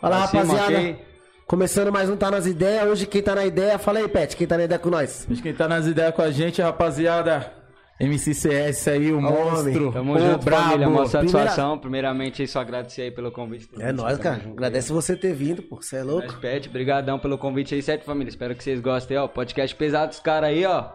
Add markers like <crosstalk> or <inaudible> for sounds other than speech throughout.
Fala, cima, rapaziada. Começando mais um Tá Nas Ideias. Hoje quem tá na ideia, fala aí, Pet, quem tá na ideia com nós? Mas quem tá nas ideias com a gente, rapaziada. MCCS aí, o monstro. Tamo o junto, brabo. família. Uma Primeira- satisfação. Primeiramente, só agradecer aí pelo convite. É nóis, cara. Junto. Agradece você ter vindo, pô. Você é louco? Pet, brigadão pelo convite aí, certo, família? Espero que vocês gostem, ó. Podcast pesado dos caras aí, ó.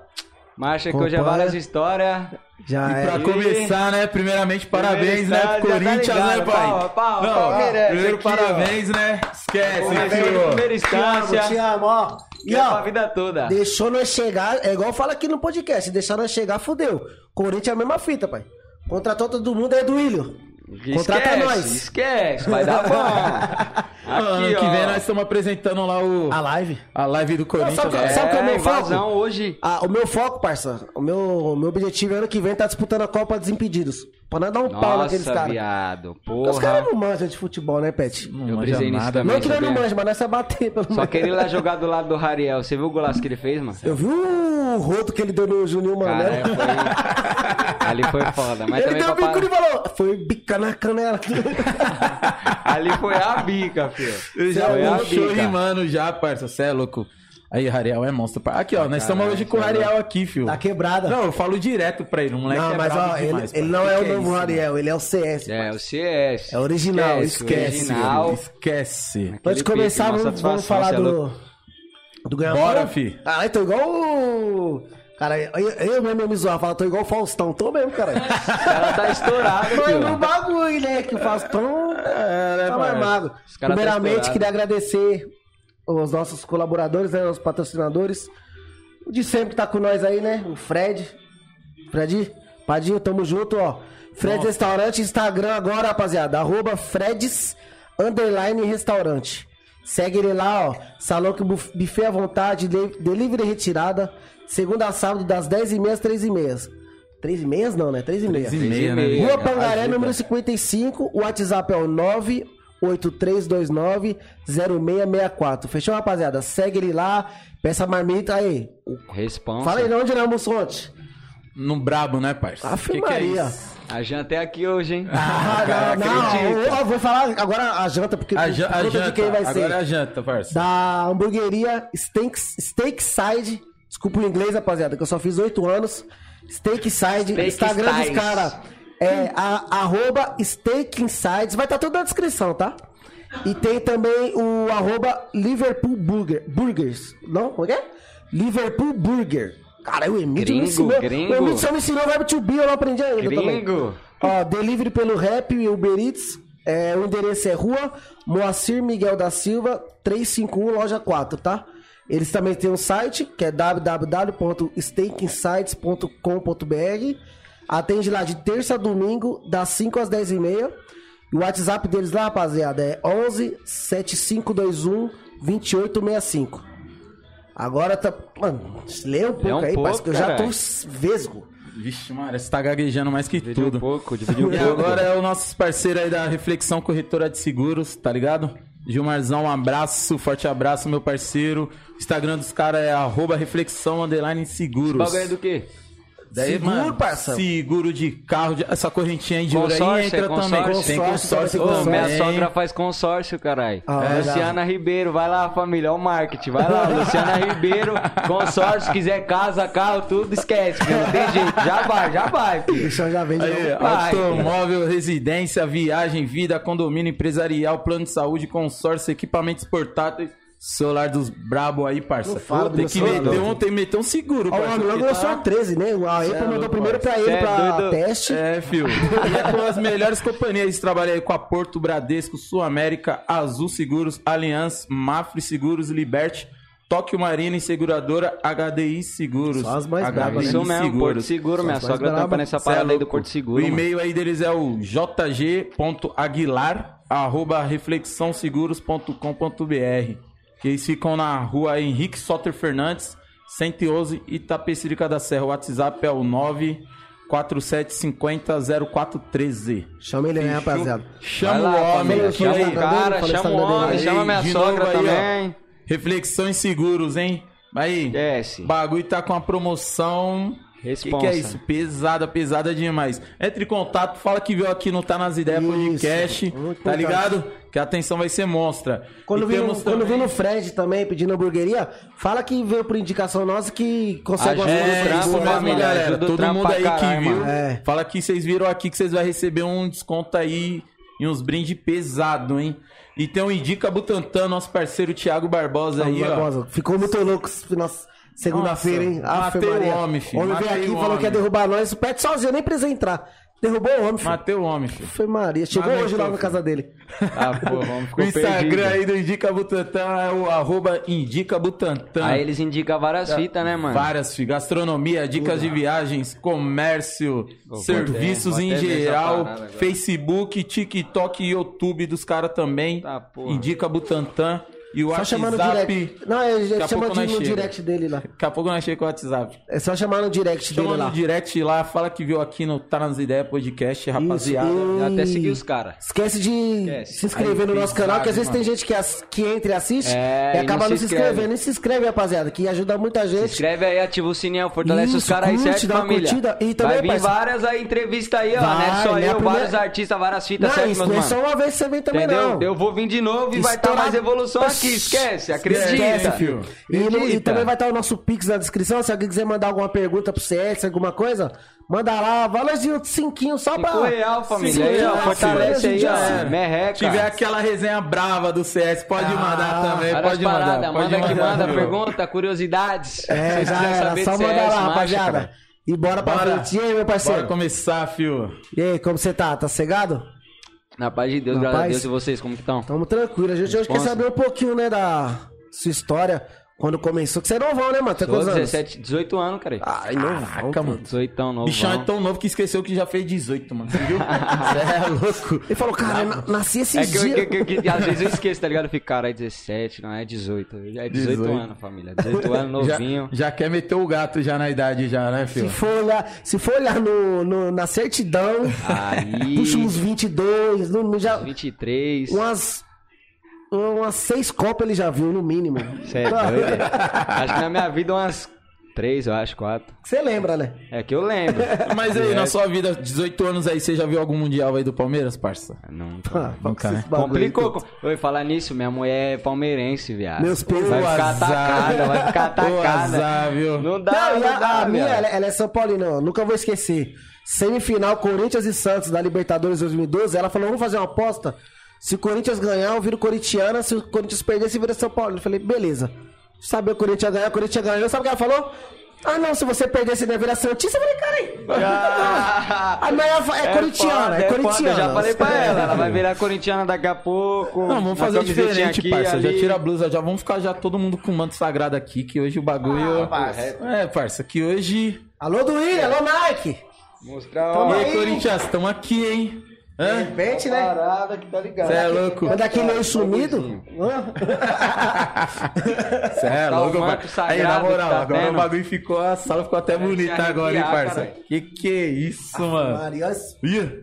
Marcha que hoje é várias histórias. Já E pra é. começar, né? Primeiramente, parabéns, né? estádio, Pro já tá Corinthians, ligado, né, pai? pau, pau, Não, Palmeirense primeiro, aqui, ó. parabéns, né? Esquece, filho. primeira Te amo, instância. te amo, ó. E é pra ó, vida toda. deixou nós chegar, é igual fala aqui no podcast, deixar nós chegar, fudeu. Corinthians é a mesma fita, pai. Contratou todo mundo aí do Ilho. Contrata Esquece, nós. Esquece, vai dar bom. <laughs> ano Aqui, que ó. vem nós estamos apresentando lá o, A live. a live do Corinthians. sabe- né? sabe qual é o meu invasão foco? hoje. Ah, o meu foco, parça, o meu, o meu objetivo é ano que vem tá disputando a Copa dos Impedidos. Pra nós dar um pau naqueles Nossa, caras. viado. Porque Os caras Porra. não manjam de futebol, né, Pet? Não Eu brisei nisso nada, também. Não que nós não manja, mas nós é bater, pelo Só queria ir lá <laughs> jogar do lado do Rariel. Você viu o golaço que ele fez, mano? Eu vi o rodo que ele deu no Juninho Mané. foi... <laughs> Ali foi foda. Mas Ele deu o bico e falou, foi bica na canela. <laughs> Ali foi a bica, filho. Eu já puxou bica. rimando já, parça. Cê é louco. Aí, Rariel é monstro. Aqui, ó, nós estamos Caralho, hoje com o cê é Rariel aqui, filho. Tá quebrada. Não, eu falo direto pra ele. O moleque Não, é mas brabo ó, ele, demais, ele pai. não é Que o que novo isso, Ariel, ele é o CS. É, o CS. É original, Esquece, original. Esquece. Antes de começar, vamos, falar é do, do ganhar Bora, fi. Ah, eu tô igual o... Cara, eu, eu mesmo me zoar, fala, tô igual o Faustão, tô mesmo, cara. Ela tá estourada, Foi no bagulho, né, que o Faustão É, né, tá tá Primeiramente, estourado. queria agradecer os nossos colaboradores, né, os patrocinadores. O de sempre que tá com nós aí, né, o Fred. Fred, Padinho, tamo junto, ó. Fred Restaurante, Instagram agora, rapaziada. Arroba Freds Underline Restaurante. Segue ele lá, ó. Salão que buf- buffet à vontade, de- delivery retirada. Segunda a sábado, das 10h30 às 3h30. 3h30 não, né? 3h30. Três e meia, né? meia. Rua Ajuda. Pangaré, número 55. O WhatsApp é o 983290664. Fechou, rapaziada? Segue ele lá. Peça a marmita aí. Responsa. Fala aí, de onde nós almoçou ontem? No brabo, né, parça? Aff, Que que é? A janta é aqui hoje, hein? Ah, não, não, acredita. eu vou falar agora a janta, porque A, ja- a conta de janta. quem vai ser. Agora é a janta, parça. Da hamburgueria Steak, Steakside. Desculpa o inglês, rapaziada, que eu só fiz 8 anos. Steakside. Steak Instagram dos Styles. caras é a, arroba Steak Insides. Vai estar tudo na descrição, tá? E tem também o arroba Liverpool Burger, Burgers. Não? Como é que é? Liverpool Burger. Cara, o Emílio me ensinou. gringo. O Emílio só me ensinou o verbo to be, eu não aprendi ainda também. Gringo. Ó, delivery pelo Rap e Uber Eats. É, o endereço é Rua Moacir Miguel da Silva, 351, loja 4, tá? Eles também têm um site, que é www.stakeinsights.com.br. Atende lá de terça a domingo, das 5 às 10 e meia. E o WhatsApp deles lá, rapaziada, é 11 7521 2865. Agora tá. Mano, lê um pouco um aí, pouco, parceiro, que eu já tô vesgo. Vixe, mano, você tá gaguejando mais que Dividiu tudo. um pouco, dividiu um E pouco. agora é o nosso parceiro aí da Reflexão Corretora de Seguros, tá ligado? Gilmarzão, um abraço, forte abraço, meu parceiro. Instagram dos caras é arroba reflexão underline seguros. Bagulho é do quê? Daí, Seguro, mano, parça. Seguro de carro, de- essa correntinha aí de ouro aí Consórcio, entra é consórcio? também. Tem Consórcio, consórcio também tem Ô, também. minha sogra faz consórcio, caralho. Ah, É Luciana Ribeiro, vai lá, família, ó o marketing, vai lá, Luciana Ribeiro, consórcio, quiser casa, carro, tudo, esquece, filho, não tem jeito, já vai, já vai, filho. Isso já vende. Aí, automóvel, residência, viagem, vida, condomínio empresarial, plano de saúde, consórcio, equipamentos portáteis, celular dos brabo aí, parça. Não fala do tem que celular, meter não. um, tem que meter um seguro, Ó, o parça. homem logo porque lançou tá- a 13, né? A Apple é mandou primeiro pra ele é pra doido. teste. É, fio. <laughs> E é com as melhores companhias. Eles trabalham aí com a Porto Bradesco, Sul América, Azul Seguros, Allianz, Mafre Seguros, Liberte, Tóquio Marina e Seguradora, HDI Seguros. Só as mais HDI bravas, né? Isso mesmo, Seguros. Porto Seguro, minha Só mais sogra tampa braba. nessa é parada aí do. Porto Seguro, O e-mail aí deles é o jg.aguilar, arroba reflexãoseguros.com.br. Que eles ficam na rua Henrique Soter Fernandes, 111 Itapecerica da Serra. O WhatsApp é o 947500413. Chama ele aí, rapaziada. Chama lá, o homem chama aí. o cara, chama o homem, aí. chama minha sogra aí, ó. também. Reflexões seguros, hein? Aí, Desce. bagulho tá com a promoção Responsa. que é isso? Pesada, pesada demais. Entre em contato, fala que veio aqui no Tá Nas Ideias Isso, Podcast, muito tá ligado? Que a atenção vai ser monstra. Quando temos no, quando vir no Fred também pedindo hamburgueria, fala que veio por indicação nossa que consegue o É, boas. mesmo, galera. Todo mundo aí caralho, que viu. É. fala que vocês viram aqui que vocês vão receber um desconto aí e uns brindes pesado, hein? E tem o Indica Butantan, nosso parceiro Thiago Barbosa aí, ó. Barbosa. Ficou muito louco esse nosso- segunda-feira, hein? Afe matei o homem, filho, homem veio aqui e o falou que ia derrubar nós. O Pet sozinho, eu nem precisei entrar. Derrubou o homem, filho. Matei o homem, filho. Foi Maria. Chegou Mas hoje lá na casa dele. Ah, pô, vamos <laughs> O Instagram perdido. aí do Indica Butantan é o arroba Indica Butantan. Aí eles indicam várias fitas, né, mano? Várias, filho. Gastronomia, dicas de viagens, comércio, Vou serviços vou em geral, parada. Facebook, TikTok e YouTube dos caras também. Tá, porra. Indica Butantan. E o Só chamar no WhatsApp. direct. Não, é, chama de, no chega. direct dele lá. Daqui a pouco nós chegamos com o WhatsApp. É só chamar no direct Chama dele lá. no direct lá, fala que viu aqui no Tá Nas Ideias Podcast, rapaziada. Isso, Eu até e- segui os caras. Esquece de Esquece. se inscrever Aí, no nosso canal, que às vezes mano. tem gente que, ass- que entra e assiste É, e e acaba não não se se inscreve. inscrevendo. E se inscreve, rapaziada, que ajuda muita Se gente. inscreve aí, ativa o sininho, fortalece os Isso, caras aí, certo, dá família? curtida. E também, Vai vir parceiro- várias aí, entrevistas aí, ó. Vai, não é só não eu, vários artistas, várias fitas, Não, certo, isso meus não é mano? só uma vez que você vem também, não. Eu vou vir de novo e vai estar Estourado. mais evolução aqui, esquece, acredita. Esquece, filho. E, no- e também vai estar o nosso Pix na descrição. Se alguém quiser mandar alguma pergunta pro CS, alguma coisa, manda lá. Valorzinho de cinquinho só pra. Cinco real, família. Cinco real, fortalece aí, ó. Merreca. Se tiver aquela resenha brava do CS, pode Ah, mandar também. Pode mandar. Pode manda que mandar, manda, viu? pergunta, curiosidades. É, já era. saber Só mandar lá, rapaziada. cara. E bora pra Bora. frente. E aí, meu Bora parceiro? começar, fio. E aí, como você tá? Tá cegado? Na paz de Deus, Na graças a? Deus. E vocês, como que estão? Tamo tranquilo. A gente hoje quer Responsa. saber um pouquinho, né, da sua história. Quando começou. Que você é novão, né, mano? Quantos anos? 17, 18 anos, cara. Ai, novão. Caraca, mano. 18 novo. Bichão é tão novo que esqueceu que já fez 18, mano. Você viu? <laughs> Você é louco. Ele falou, cara, eu na- nasci esses É que, eu- dias. que, que- que às vezes eu esqueço, tá ligado? Eu fico, cara, é 17, não é 18. É 18, 18. anos, família. 18 anos, <laughs> Já, novinho. já quer meter o gato já na idade, já, né, Se filho? for olhar, se for olhar no, no- na certidão, Aí, puxa uns 22, no, no, já, 23. umas, umas seis copas ele já viu, no mínimo. Você é doido? é? Acho que na minha vida umas 3, eu acho, 4. Você lembra, né? É que eu lembro. Mas aí, na sua vida, 18 anos aí, você já viu algum mundial aí do Palmeiras, parça? Não. Ah, Nunca, né? Complicou. Oi, falar nisso, minha mulher é palmeirense, viado. Meus pesos. Vai ficar atacada, vai ficar <laughs> atacada. viu? Não dá, Não, não, e a, dá, a minha, ela, ela é São Paulina, eu nunca vou esquecer. Semifinal Corinthians e Santos da Libertadores 2012. Ela falou: vamos fazer uma aposta. Se o Corinthians ganhar, eu viro corintiana. Se o Corinthians perder, você vira São Paulo. Eu falei: beleza. Sabia o Corinthians ganhar, o Corinthians ganhou. Sabe o que ela falou? Ah, não, se você perder, você vai virar Santista. Eu falei: cara, aí. Ah, A minha é, corintiana, foda, é foda, corintiana. Eu já falei pra ela, ela vai virar corintiana daqui a pouco. Não, vamos fazer diferente, aqui, parça. Já ali. tira a blusa, já vamos ficar já todo mundo com o manto sagrado aqui, que hoje o bagulho. Ah, parça. É, parça, que hoje. Alô, do William, alô, Nike. Mostrar E ó, aí, aí. Corinthians, estamos aqui, hein? Hã? Repente, né? parada que tá ligado. Você é louco? Quando aquele olho sumido. Você <laughs> é Tá louco, parça. Aí, na moral, tá agora o bagulho ficou. A sala ficou até bonita agora, hein, parça? Que que é isso, mano? Maria, Ih,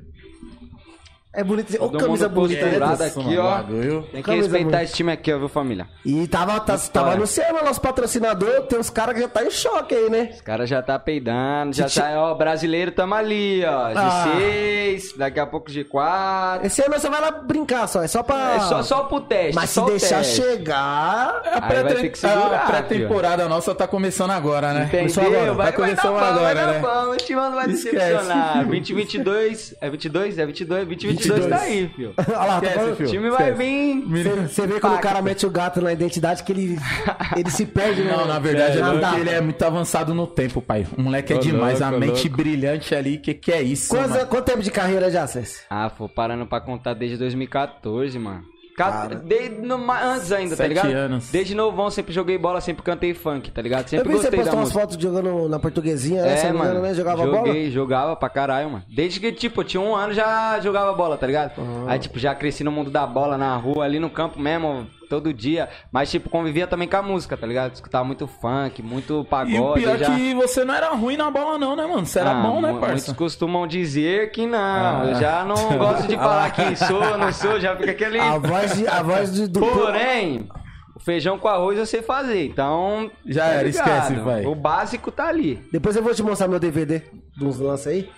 É bonito. Ô, Todo camisa bonita, né? aqui, ó. Tem que Camisa respeitar bonita. esse time aqui, ó, viu, família? E tava, tá, tava anunciando o nosso patrocinador, tem uns caras que já tá em choque aí, né? Os caras já tá peidando, já tá, ó, brasileiro tamo ali, ó. Ah. G6, daqui a pouco G4. Esse ano você vai lá brincar só, é só pra. É só, só pro teste, Mas se deixar teste. chegar. A vai pré-temporada nossa tá começando agora, né? Começou agora. Entendeu? Vai, Vai vai, agora, vai dar né? bom. O time não vai Esquece. decepcionar. 2022, é 22? É 22? 2022 tá aí, filho. <laughs> Olha lá, tá falando- O time vai Esquece. vir... Você- vê quando o cara mete o gato na identidade que ele, <laughs> ele se perde, né? Não, na verdade é data. ele é muito avançado no tempo, pai. O moleque é demais, a mente louco. brilhante ali. Que que é isso, quanto tempo de carreira já, César? Ah, pô, parando pra contar desde 2014, mano. Ca- Cara. Desde no- antes ainda, tá ligado? anos. Desde novão sempre joguei bola, sempre cantei funk, tá ligado? Eu Sempre vi você gostei da postar umas música. fotos jogando na portuguesinha, né? É, mano. né? Jogava joguei, bola. jogava pra caralho, mano. Desde que, tipo, eu tinha um ano já jogava bola, tá ligado? Aí, tipo, já cresci no mundo da bola, na rua, ali no campo mesmo, todo dia. Mas, tipo, convivia também com a música, tá ligado? Escutava muito funk, muito pagode. E o pior é já... que você não era ruim na bola, não, né, mano? Você era Ah, bom, né, parça? Muitos costumam dizer que não. Ah. Eu já não gosto de falar quem sou, não sou, já fica aquele. A voz, de, a voz de, do. Porém, feijão com arroz eu sei fazer. Então. Já tá era, ligado. esquece, vai. O básico tá ali. Depois eu vou te mostrar meu DVD dos lances aí.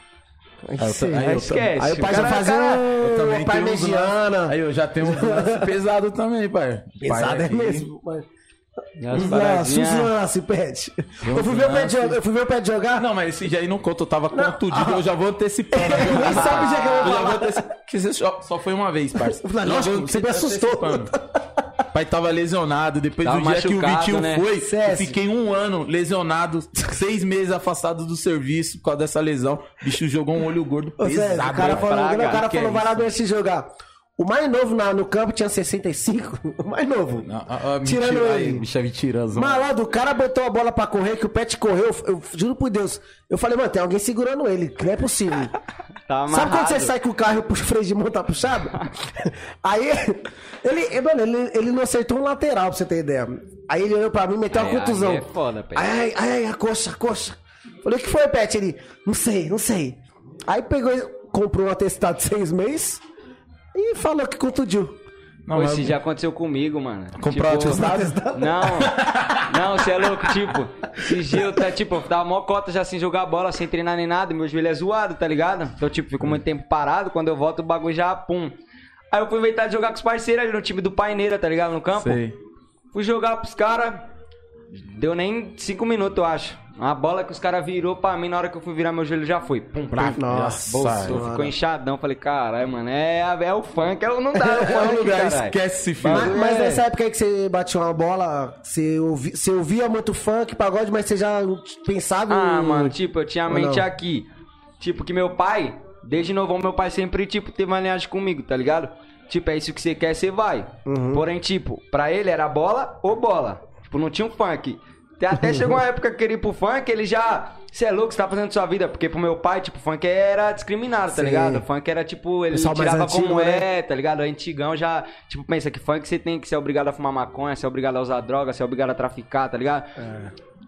Aí, eu aí Aí eu esquece. aí o pai já fazia Eu uma tenho uns parmegiana. Aí eu já tenho um lance <laughs> pesado também, pai. Pesado Pai é mesmo. paradinhas- os lances, pet. Eu fui ver o jogar. Eu fui ver o pet jogar. Não, mas esse dia aí não conta, eu tava contundido, eu já vou antecipando. <laughs> viu? Nem sabe o dia que eu vou Eu já falar. vou antecipando. Só, só foi uma vez, parça. Já lógico, você me assustou. Pai tava lesionado, depois Tava do dia que o Vitinho né? foi, eu fiquei um ano lesionado, seis meses afastado do serviço por causa dessa lesão. O bicho jogou um olho gordo Ô, César, pesado. o cara né? falou, o cara Que é falou, vai lá do se jogar. O mais novo na- no campo tinha 65. <laughs> O mais novo. Ah, ah, ah, Tirando mentira, ele. aí, bicho mentiroso. Malandro, o cara botou a bola pra correr, que o Pet correu, eu, eu juro por Deus. Eu falei, mano, tem alguém segurando ele, que não é possível. <laughs> Tá Sabe quando você sai com o carro e o freio de mão tá puxado? <laughs> Aí, ele, mano, ele, ele não acertou um lateral, pra você ter ideia. Aí ele olhou pra mim e meteu uma Aí- contusão. aí é foda, Pet. Ai, ai, ai, a coxa, a coxa. Falei, o que foi, Pet? Ele, não sei, não sei. Aí pegou, e comprou um atestado de seis meses e falou que contundiu. Não, Pô, mas- Isso já aconteceu comigo, mano. Comprar Tipo, atestado? Não, não, você é louco, tipo, esses dias eu tá, tipo, eu tava mó cota já sem jogar bola, sem treinar nem nada, meu joelho é zoado, tá ligado? Então, tipo, fico muito tempo parado, quando eu volto o bagulho já, pum. Aí eu fui inventar de jogar com os parceiros ali no time do Paineira, tá ligado? No campo. Sei. Fui jogar pros caras, deu nem cinco minutos, eu acho. Uma bola que os caras virou pra mim, na hora que eu fui virar meu joelho já foi. Pum, pum. Nossa, Bolsou, ficou inchadão. Falei, caralho, mano, é, é o funk, é o- não dá, é o <laughs> É o funk, lugar, esquece esse filme. Mas, mas é. nessa época aí que você batia uma bola, você, ouvi, você ouvia muito funk, pagode, mas você já pensava Ah, em... mano, tipo, eu tinha a mente não? aqui. Tipo, que meu pai, desde novo, meu pai sempre, tipo, teve uma linhagem comigo, tá ligado? Tipo, é isso que você quer, você vai. Uhum. Porém, tipo, pra ele era bola ou bola. Tipo, não tinha um funk. Até- chegou uma época que ele ia pro funk, ele já. Você é louco, você tá fazendo sua vida. Porque pro meu pai, tipo, funk era discriminado, tá Sim. ligado? Funk era tipo, ele Pessoal tirava antigo, como né? é, tá ligado? Antigão já. Tipo, pensa que funk você tem que ser obrigado a fumar maconha, ser obrigado a usar droga, ser obrigado a traficar, tá ligado?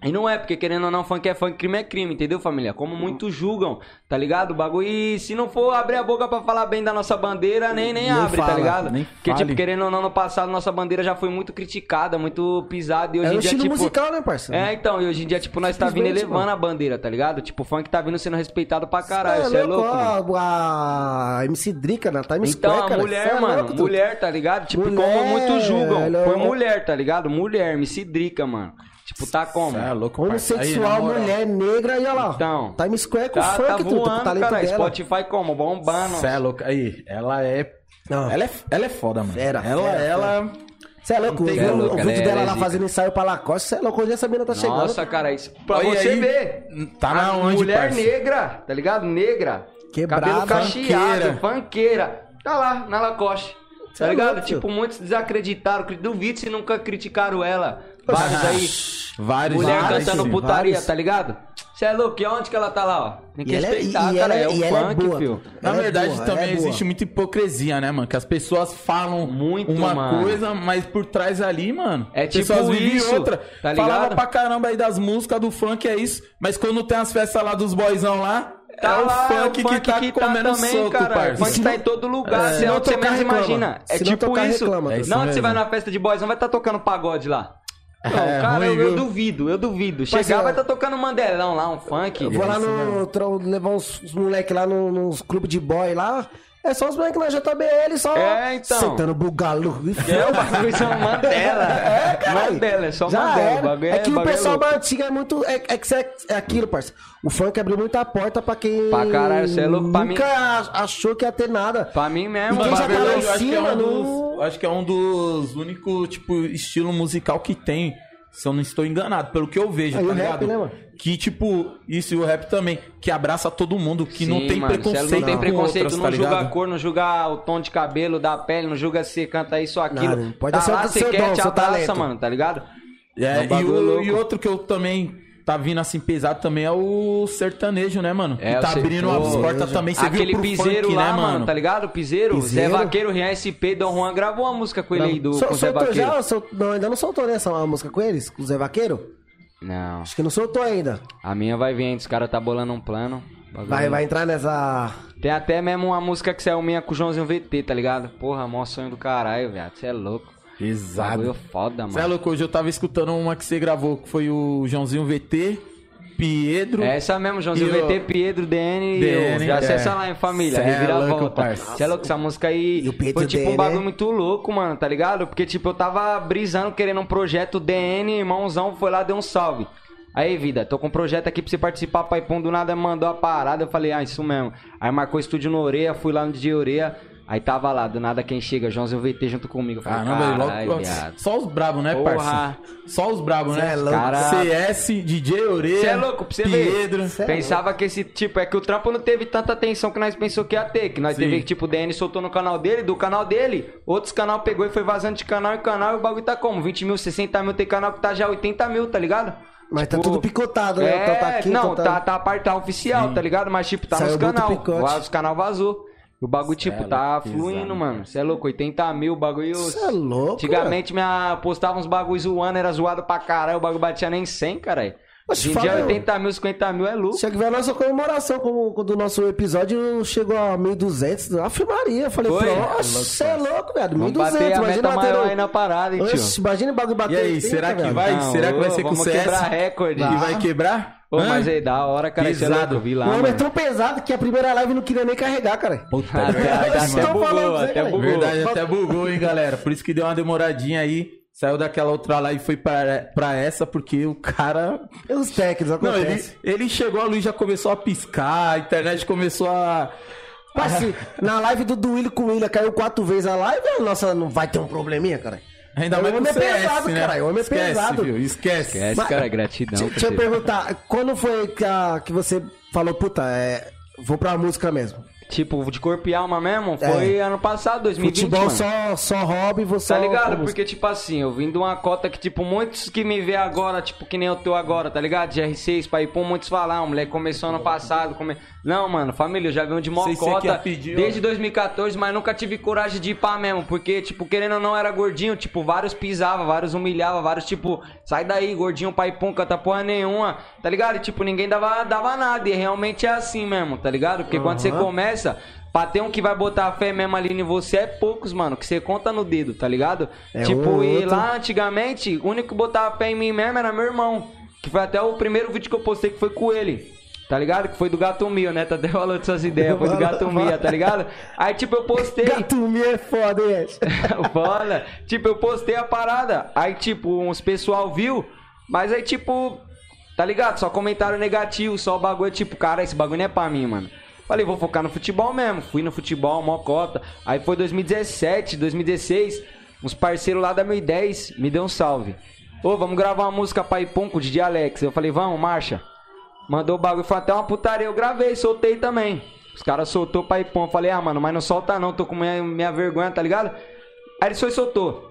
E não é, porque querendo ou não, funk é funk, crime é crime, entendeu, família? Como muitos julgam, tá ligado? O bagulho. E se não for abrir a boca pra falar bem da nossa bandeira, nem, nem, Nem abre, fala, tá ligado? nem Porque, fale. tipo, querendo ou não, no passado, nossa bandeira já foi muito criticada, muito pisada. E hoje É em o dia, estilo tipo. musical, né, parceiro? É, então, e hoje em dia, tipo, nós tá vindo elevando mano. a bandeira, tá ligado? Tipo, o funk tá vindo sendo respeitado pra caralho, Cê você é louco, mano. a, a MC Drica na Times Então, Square, a cara. mulher, é mano, louco, mulher, tá ligado? Tipo, Mulher, como muitos julgam. Foi mulher, tá ligado? Mulher, me cidrica, mano. Tipo, tá como? É louco, Homossexual, mulher negra, e olha lá. Então. Times Square com Tá, funk, tá tudo, com o voando, talento cara. dela. Spotify como? Bombando. Cê é louco. Aí, ela é. Não. Ela é, ela é foda, mano. Fera, ela, fera, ela. Você é louco, tem o, o vídeo é dela lá zica. fazendo ensaio pra Lacoste, você é louco, onde essa menina tá chegando? Nossa, cara, isso pra Olha você aí, ver. tá A na onde, Mulher parça? negra, tá ligado? Negra. Quebrada, Cabelo cacheado, funkeira. Tá lá, na Lacoste. Cê Tá é ligado? louco, tipo, muitos desacreditaram. Duvido se nunca criticaram ela. Vários aí. Vários. Mulher vários, cantando sim. putaria, vários. tá ligado? Você é louco, e onde que ela tá lá, ó? Tem que E ela é- respeitar, e cara. ela é- é o é funk, boa. fio. Na Ela é verdade, boa, também é boa. existe muita hipocrisia, né, mano? Que as pessoas falam Muito, uma mano. coisa, mas por trás ali, mano, É as pessoas tipo vivem isso, outra. tá ligado? Falava pra caramba aí das músicas do funk, é isso. Mas quando tem as festas lá dos boyzão lá, Tá é o lá, funk, é o que tá comendo solto, cara. O parça. funk tá em todo lugar, É. você Se não você menos reclama. imagina. É Se não tipo tocar, isso. reclama. É isso não, onde você vai na festa de boys, não vai estar tocando pagode lá. Não, É, cara, ruim, eu, eu duvido, eu duvido. Chegar é- vai estar tocando mandelão lá, um funk. Eu vou lá no. levar uns, uns moleque lá no- nos clubes de boy lá. É só os moleques na JBL, só. É, então. Sentando bugalu. É, o bagulho são Mandela. É, cara. Mandela, é só <laughs> Já Mandela. era. O bagulho é que o pessoal antigo é muito. É, é que cê- é aquilo, parça. O funk abriu muita porta pra quem. Pra caralho, cê é louco, pra Nunca achou que ia ter nada. Pra mim mesmo, Quem Mano, já tá lá verdade, em eu acho que é cima, um dos, acho que é um dos únicos, tipo, estilo musical que tem. Se eu não estou enganado, pelo que eu vejo, e tá o rap, ligado? né, mano? Que, tipo, isso e o rap também, que abraça todo mundo, que não Sim, tem mano, cê preconceito Não tem com preconceito, outras, não tá julga a ligado? cor, não julga o tom de cabelo, da pele, não julga se você canta isso ou aquilo. Nada, pode tá ser lá, o você seu quer, dom, te seu abraça, talento. mano, tá ligado? É, É um e, bagulho o- louco. e outro que eu também tá vindo assim pesado também é o sertanejo, né, mano? É, que tá abrindo as portas também. Você Aquele viu pro piseiro funk, lá, né, mano, tá ligado? Piseiro, Piseiro? Zé Vaqueiro, Rian SP, Dom Juan gravou uma música com ele aí do Sol- com Zé soltou Vaqueiro. já? Sol- não, ainda não soltou nessa música com eles? Com o Zé Vaqueiro? Não, Acho que não soltou ainda. a minha vai vir ainda, os caras tá bolando um plano. Vai, vai entrar nessa. Tem até mesmo uma música que saiu minha com o Joãozinho VT, tá ligado? Porra, mó sonho do caralho, viado, você é louco. Exato. Bagulho foda, Você é mano. louco, hoje eu tava escutando uma que você gravou, que foi o Joãozinho VT, Piedro. É essa mesmo, Joãozinho E o- VT, Pedro, DN e DN, eu. Já acessa é. lá em família, Cê é reviravolta. Você é louco, essa música aí E Pedro foi tipo DN, um bagulho né? muito louco, mano, tá ligado? Porque tipo, eu tava brisando, querendo um projeto DN, irmãozão foi lá, deu um salve. Aí, vida, tô com um projeto aqui pra você participar, pai Pum do nada mandou a parada, eu falei, ah, isso mesmo. Aí marcou estúdio no Oreia, fui lá no DJ Oreia, aí tava lá, do nada quem chega, Joãozinho VT junto comigo. Eu falei, Caramba, logo, viado. só os brabos, né, Porra. parça? Só os brabos, Cê né? é louco. Cara- CS, DJ Orelha. Cê é louco, pra você ver. Pedro. É Pensava que esse tipo, é que o trampo não teve tanta atenção que nós pensou que ia ter. Que nós Sim. teve, tipo, o DN soltou no canal dele, do canal dele, outros canal pegou e foi vazando de canal em canal e o bagulho tá como? 20 mil, 60 mil, tem canal que tá já 80 mil, tá ligado? Mas tá Tipo, tudo picotado, né? É, Então tá aqui, não, então tá, tá a parte tá oficial, tá ligado? Mas, tipo, tá Saiu nos canal. Vaz- Os canal vazou. O bagulho, tipo, é tá louco, fluindo, mano. Você é louco, 80 mil, o bagulho. Cê é louco, Antigamente, minha, postava uns bagulho zoando, era zoado pra caralho, o bagulho batia nem 100, caralho. Hoje em dia, fala, 80 mil, 50 mil é lucro. Tinha que ver a nossa comemoração como, quando o nosso episódio chegou a 1.200. Ave Maria. Eu falei, você é louco, velho. 1.200. Vamos bater a imagina meta maior aí na parada, hein, tio? Oxe, imagina o bagulho bater E aí, 80, será que velho. vai? Não, será que vai ser com o CS? quebrar recorde. E vai quebrar? Ô, Hã? mas aí, da hora, cara. É Pesado. eu vi lá, O homem é tão pesado que a primeira live não queria nem carregar, cara. Puta <laughs> Até, verdade, até, até bugou, até cara. bugou. Verdade, até bugou, hein, galera. Por isso que deu uma demoradinha aí. Saiu daquela outra live e foi pra, pra essa, porque o cara. Os técnicos, Não, ele, acontece. ele chegou, a luz já começou a piscar, a internet começou a. <laughs> Na live do Duílio com o William caiu quatro vezes a live, nossa, não vai ter um probleminha, cara. Ainda O mais com homem o é pesado, né? caralho, o homem é Esquece, pesado. Viu? Esquece. Esquece, Mas- cara, gratidão. Deixa, deixa eu perguntar, quando foi que, a- que você falou, puta, é, vou pra música mesmo? Tipo, de corpo e alma mesmo, É. foi ano passado, 2020, Futebol mano. só, só hobby, você Tá ligado? Porque, tipo assim, eu vim de uma cota que, tipo, muitos que me vê agora, tipo, que nem eu tô agora, tá ligado? De R6, pra ir pôr muitos falar, o moleque começou ano passado. Come... Não, mano, família, eu já venho de mó Sei se você cota quer pedir, desde 2014, mas nunca tive coragem de ir pra mesmo. Porque, tipo, querendo ou não, era gordinho, tipo, vários pisava, vários humilhava, vários, tipo, sai daí, gordinho, pai pum, canta porra nenhuma, tá ligado? E, tipo, ninguém dava, dava nada. E realmente é assim mesmo, tá ligado? Porque quando você começa. Pra ter um que vai botar a fé mesmo ali em você é poucos, mano, que você conta no dedo, tá ligado? É tipo, um e outro. lá antigamente, o único que botava fé em mim mesmo era meu irmão. Que foi até o primeiro vídeo que eu postei que foi com ele. Tá ligado? Que foi do Gato Mio, né? Tá até falando dessas ideias. Foi do Gato Mio, tá ligado? Aí, tipo, eu postei. Gatumia é foda, Ed? <laughs> Foda. Tipo, eu postei a parada. Aí, tipo, uns pessoal viu. Mas aí, tipo, tá ligado? Só comentário negativo, só o bagulho, tipo, cara, esse bagulho não é pra mim, mano. Falei, vou focar no futebol mesmo. Fui no futebol, mocota. Aí foi 2017, 2016. Uns parceiros lá da 1010 me deu um salve. Ô, vamos gravar uma música pra Ipum com o DJ Alex. Eu falei, vamos, marcha. Mandou o bagulho, foi até uma putaria. Eu gravei, soltei também. Os caras soltou pra. Eu falei, ah, mano, mas não solta não, tô com minha, minha vergonha, tá ligado? Aí ele foi e soltou.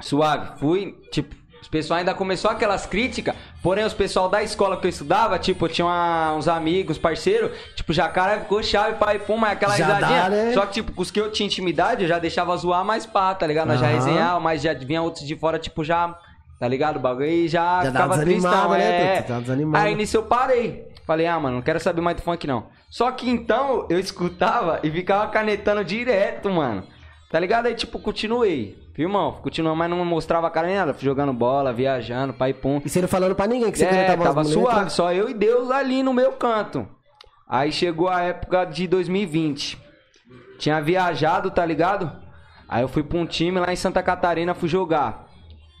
Suave. Fui, tipo, os pessoal ainda começou aquelas críticas. Porém, os pessoal da escola que eu estudava, tipo, tinha uma- uns amigos, parceiro, tipo, já cara ficou chave pra Ipom, mas aquela Já dá, risadinha. né? Só que, tipo, com os que eu tinha intimidade, eu já deixava zoar mais pá, tá ligado? Nós já Aham. resenhava, mas já vinha outros de fora, tipo, já. Tá ligado? O bagulho e já, Já ficava tristão, né, é. Desanimado. Aí nisso eu parei. Falei, ah, mano, não quero saber mais do funk, não. Só que então eu escutava e ficava canetando direto, mano. Tá ligado? Aí, tipo, continuei. Viu, irmão? Continuando, mas não mostrava a cara nem nada. Fui jogando bola, viajando, pai pum. E você não falando pra ninguém que você É, tava letras? suave, só eu e Deus ali no meu canto. Aí chegou a época de 2020. Tinha viajado, tá ligado? Aí eu fui pra um time lá em Santa Catarina, fui jogar.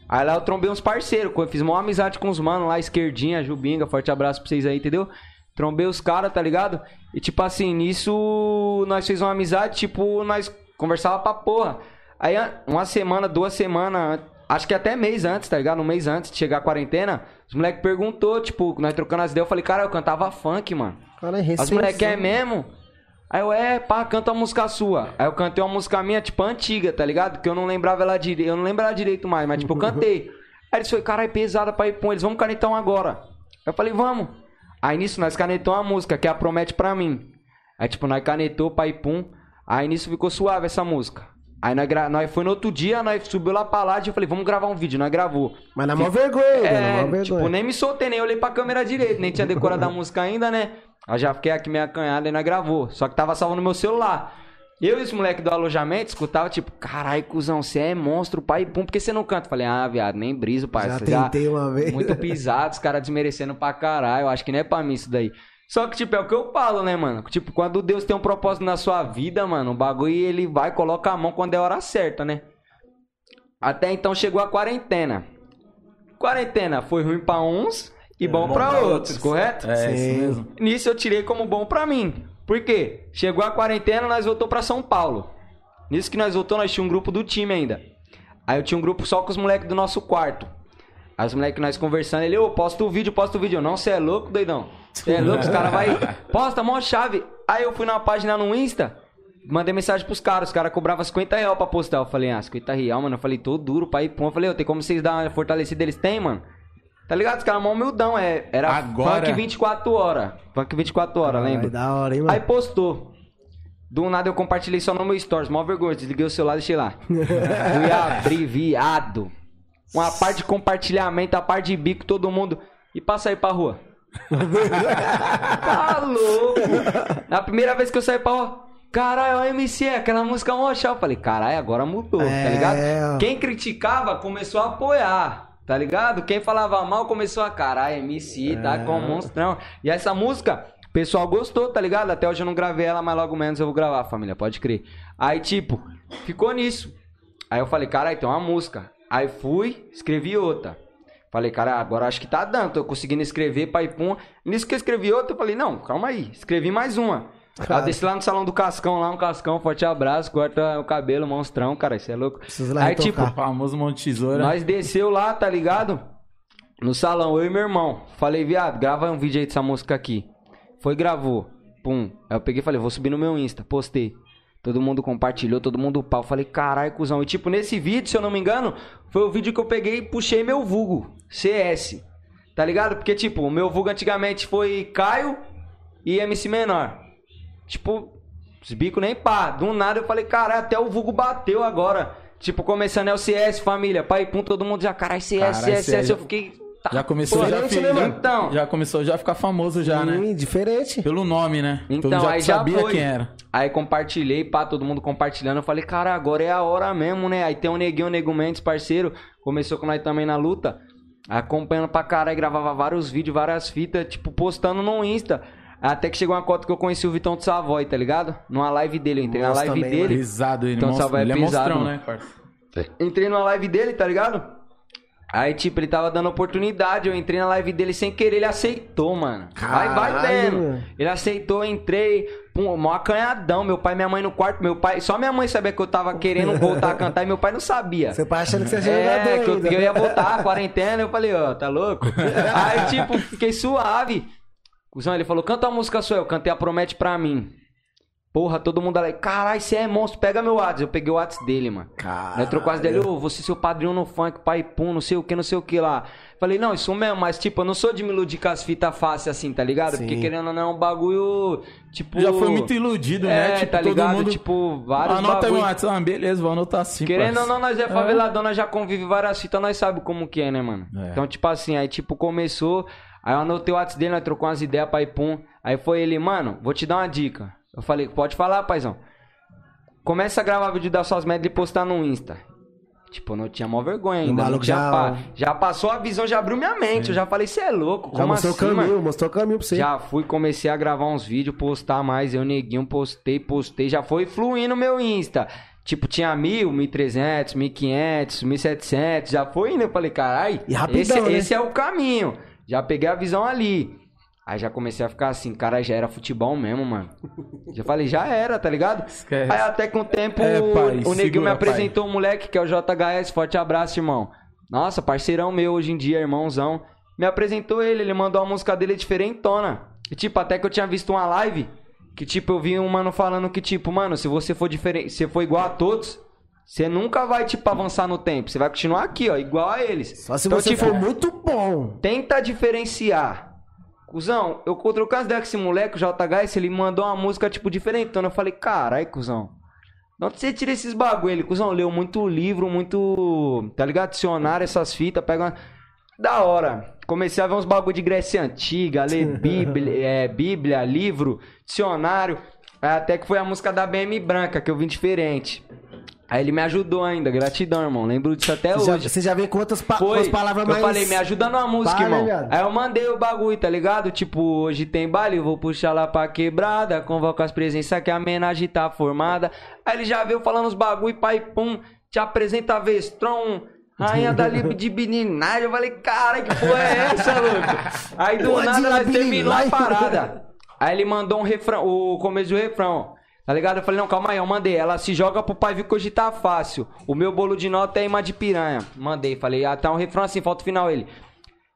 Aí lá eu trombei uns parceiros, fiz uma amizade com os manos lá, esquerdinha, Jubinga, forte abraço pra vocês aí, entendeu? Trombei os caras, tá ligado? E tipo assim, nisso nós fez uma amizade, tipo, nós conversava pra porra. Aí uma semana, duas semanas, acho que até mês antes, tá ligado? Um mês antes de chegar a quarentena, os moleques perguntou, tipo, nós trocando as ideias, eu falei, cara, eu cantava funk, mano. Cara, é As moleques é mesmo? Aí eu, é, pá, canta uma música sua. Aí eu cantei uma música minha, tipo, antiga, tá ligado? Que eu não lembrava ela direito, eu não lembrava direito mais, mas tipo, eu cantei. Aí eles foi, caralho, pesada pra ir pôr, eles vamos canetar um agora. Eu falei, vamos. Aí nisso nós canetou uma música, que é a Promete Pra Mim. Aí tipo, nós canetou, pai pum. Aí nisso ficou suave essa música. Aí nós, gra... nós foi no outro dia, nós subiu lá pra lá e eu falei, vamos gravar um vídeo, nós gravou. Mas na maior vergonha, né? na É, maior tipo, vergonha. nem me soltei, nem olhei pra câmera direito, nem tinha decorado a <laughs> música ainda, né? Aí já fiquei aqui meio acanhado e nós gravou. Só que tava salvo no meu celular. Eu e os moleques do alojamento escutava, tipo, carai, cuzão, você é monstro, pai, pum, por que você não canta? Falei, ah, viado, nem briso, pai. Já tentei uma vez. Muito pisado, os caras desmerecendo pra caralho. Eu acho que não é pra mim isso daí. Só que, tipo, é o que eu falo, né, mano? Tipo, quando Deus tem um propósito na sua vida, mano, o bagulho ele vai, coloca a mão quando é a hora certa, né? Até então chegou a quarentena. Quarentena foi ruim pra uns e bom, pra outros, correto? É, isso Sim. mesmo. Nisso eu tirei como bom pra mim. Por quê? Chegou a quarentena, nós voltou pra São Paulo. Nisso que nós voltou, nós tinha um grupo do time ainda. Aí eu tinha um grupo só com os moleques do nosso quarto. Aí os moleques nós conversando, ele, ô, posta o vídeo, posta o vídeo. Eu, não, cê é louco, doidão. Cê é louco, os caras vai, <laughs> posta, mó chave. Aí eu fui na página no Insta, mandei mensagem pros caras, os caras cobravam 50 reais pra postar. Eu falei, ah, 50 reais, mano. Eu falei, tô duro pra ir, pum. Eu falei, ô, tem como vocês dar uma fortalecida? Eles têm, mano. Tá ligado? Os caras mó humildão, é, era Agora- funk 24 horas. Funk 24 horas, lembra? da hora, hein, Aí mano? postou. Do nada eu compartilhei só no meu stories, mó vergonha, desliguei o celular e deixei lá. <laughs> Fui abrir, viado. Uma parte de compartilhamento, a parte de bico, todo mundo. E passa aí pra rua. <laughs> tá louco. Na primeira vez que eu saí pra rua, caralho, é o MC, aquela música mocha. Eu falei, caralho, agora mudou, tá É. ligado? Quem criticava começou a apoiar, tá ligado? Quem falava mal começou a, caralho, MC, tá com monstrão. E essa música, o pessoal gostou, tá ligado? Até hoje eu não gravei ela, mas logo menos eu vou gravar, família, pode crer. Aí, tipo, ficou nisso. Aí eu falei, caralho, tem uma música. Aí fui, escrevi outra. Falei, cara, agora acho que tá dando. Tô conseguindo escrever, pai pum. Nisso que eu escrevi outra, eu falei, não, calma aí. Escrevi mais uma. Cara. eu desci lá no salão do Cascão, lá um Cascão, forte abraço, corta o cabelo, monstrão, cara, isso é louco. Preciso lá Aí, tipo, O famoso Monte Tesoura. nós desceu lá, tá ligado? No salão, eu e meu irmão. Falei, viado, grava um vídeo aí dessa música aqui. Foi, gravou. Pum. Aí eu peguei e falei, vou subir no meu Insta. Postei. Todo mundo compartilhou, todo mundo pau. Falei, caralho, cuzão. E tipo, nesse vídeo, se eu não me engano, foi o vídeo que eu peguei e puxei meu vulgo. CS. Tá ligado? Porque, tipo, o meu vulgo antigamente foi Caio e MC Menor. Tipo, os bicos nem pá. Do nada eu falei, caralho, até o vulgo bateu agora. Tipo, começando é o CS, família. Pai, pum, todo mundo já, caralho, CS, Caralho, CS, CS. Eu fiquei. tá, Já começou porra, já, diferente, fi- né, já, mano? Então. já começou já a ficar famoso já, né? Hum, diferente. Pelo nome, né? Então, já aí já sabia foi. quem era. Aí compartilhei, pá, todo mundo compartilhando. Eu falei, cara, agora é a hora mesmo, né? Aí tem o Neguinho, o Nego Mendes, parceiro. Começou com nós também na luta. Acompanhando pra caralho, gravava vários vídeos, várias fitas, tipo, postando no Insta. Até que chegou uma cota que eu conheci o Vitão de Savoy, tá ligado? Numa live dele. Eu entrei na Monstro live também, dele. Pisado, ele, Então, monstro, só vai ele é pisado, monstrão, mano. né, parça? Entrei numa live dele, tá ligado? Aí, tipo, ele tava dando oportunidade. Eu entrei na live dele sem querer, ele aceitou, mano. vai, vai Caralho, vendo. Ele aceitou, entrei. Pum, mó acanhadão. Meu pai e minha mãe no quarto. Meu pai. Só minha mãe sabia que eu tava querendo voltar a cantar e meu pai não sabia. Seu pai achando que você é É, que eu, eu ia voltar a quarentena, eu falei, ó, tá louco? <laughs> Aí, tipo, fiquei suave. Cusão, ele falou, canta a música sua, eu cantei a Promete pra mim. Porra, todo mundo ali, caralho, você é monstro, pega meu WhatsApp. Eu peguei o WhatsApp dele, mano. Caralho. Aí trocou as dele, ô, você seu padrinho no funk, pai pum, não sei o que, não sei o que lá. Falei, não, isso mesmo, mas tipo, eu não sou de me iludir com as fitas fáceis assim, tá ligado? Sim. Porque querendo ou não, é um bagulho, tipo... Já foi muito iludido, é, né? Tipo, tá todo ligado? mundo... Tipo, vários Anota bagulho. WhatsApp. Ah, beleza, vou anotar assim, Querendo ou não, nós é faveladão, nós já convive várias fitas, nós sabe como que é, né, mano? É. Então, tipo assim, aí tipo, começou, aí eu anotei o WhatsApp dele, nós trocou umas ideias, pai, pum. Aí foi ele, mano, vou te dar uma dica. Eu falei, pode falar, paizão. Começa a gravar vídeo das suas médias e postar no Insta. Tipo, eu não tinha mó vergonha ainda, não maluco já-. Já passou a visão, já abriu minha mente, eu já falei, você é louco, Já como mostrou assim, o caminho, mano? mostrou o caminho pra você. Já fui, comecei a gravar uns vídeos, postar mais. Eu, neguinho, postei, postei. Já foi fluindo meu Insta. Tipo, tinha mil, mil trezentos, mil quinhentos, mil setecentos. Já foi indo. Eu falei, carai, E rapidão, esse, né? esse é o caminho. Já peguei a visão ali. Aí já comecei a ficar assim, cara, já era futebol mesmo, mano. Já falei, já era, tá ligado? Esquece. Aí até com o tempo, É, pai, o neguinho segura, me apresentou um moleque que é o JHS. Forte abraço, irmão. Nossa, parceirão meu hoje em dia, irmãozão. Me apresentou ele, ele mandou a música dele diferentona. E tipo, até que eu tinha visto uma live que tipo, eu vi um mano falando que tipo, mano, se você for diferente, se for igual a todos, você nunca vai tipo avançar no tempo. Você vai continuar aqui, ó, igual a eles. Só se Então, você tipo, for muito bom. Tenta diferenciar. Cusão, eu as ideias com esse moleque, o JHS, ele mandou uma música, tipo, diferente. Então eu falei, carai, cuzão. De onde você tira esses bagulho? Ele, cuzão, leu muito livro, muito. Tá ligado? Dicionário, essas fitas, pega uma. Da hora. Comecei a ver uns bagulho de Grécia Antiga, ler <laughs> Bíblia, é, Bíblia, livro, dicionário. Até que foi a música da BM Branca, que eu vim diferente. Aí ele me ajudou ainda, gratidão, irmão. Lembro disso até Você já, hoje. você já com outras, pa Foi. as palavras eu mais... falei, me ajuda numa música, né, irmão. viado? Aí eu mandei o bagulho, tá ligado? Tipo, hoje tem baile, eu vou puxar lá pra quebrada. Convoco as presenças que a homenagem tá formada. Aí ele já veio falando os bagulho, pai, pum. Te apresenta a Vestron. Rainha da Lib de Bininagem. Eu falei, cara, que porra é essa, louco? Aí do de nada nós terminou a parada. Aí ele mandou um refrão, o começo do refrão. Tá ligado? Eu falei, não, calma aí, eu mandei. Ela se joga pro pai hoje tá fácil. O meu bolo de nota é imã de piranha. Mandei, falei, ah, tá um refrão assim, falta o final ele.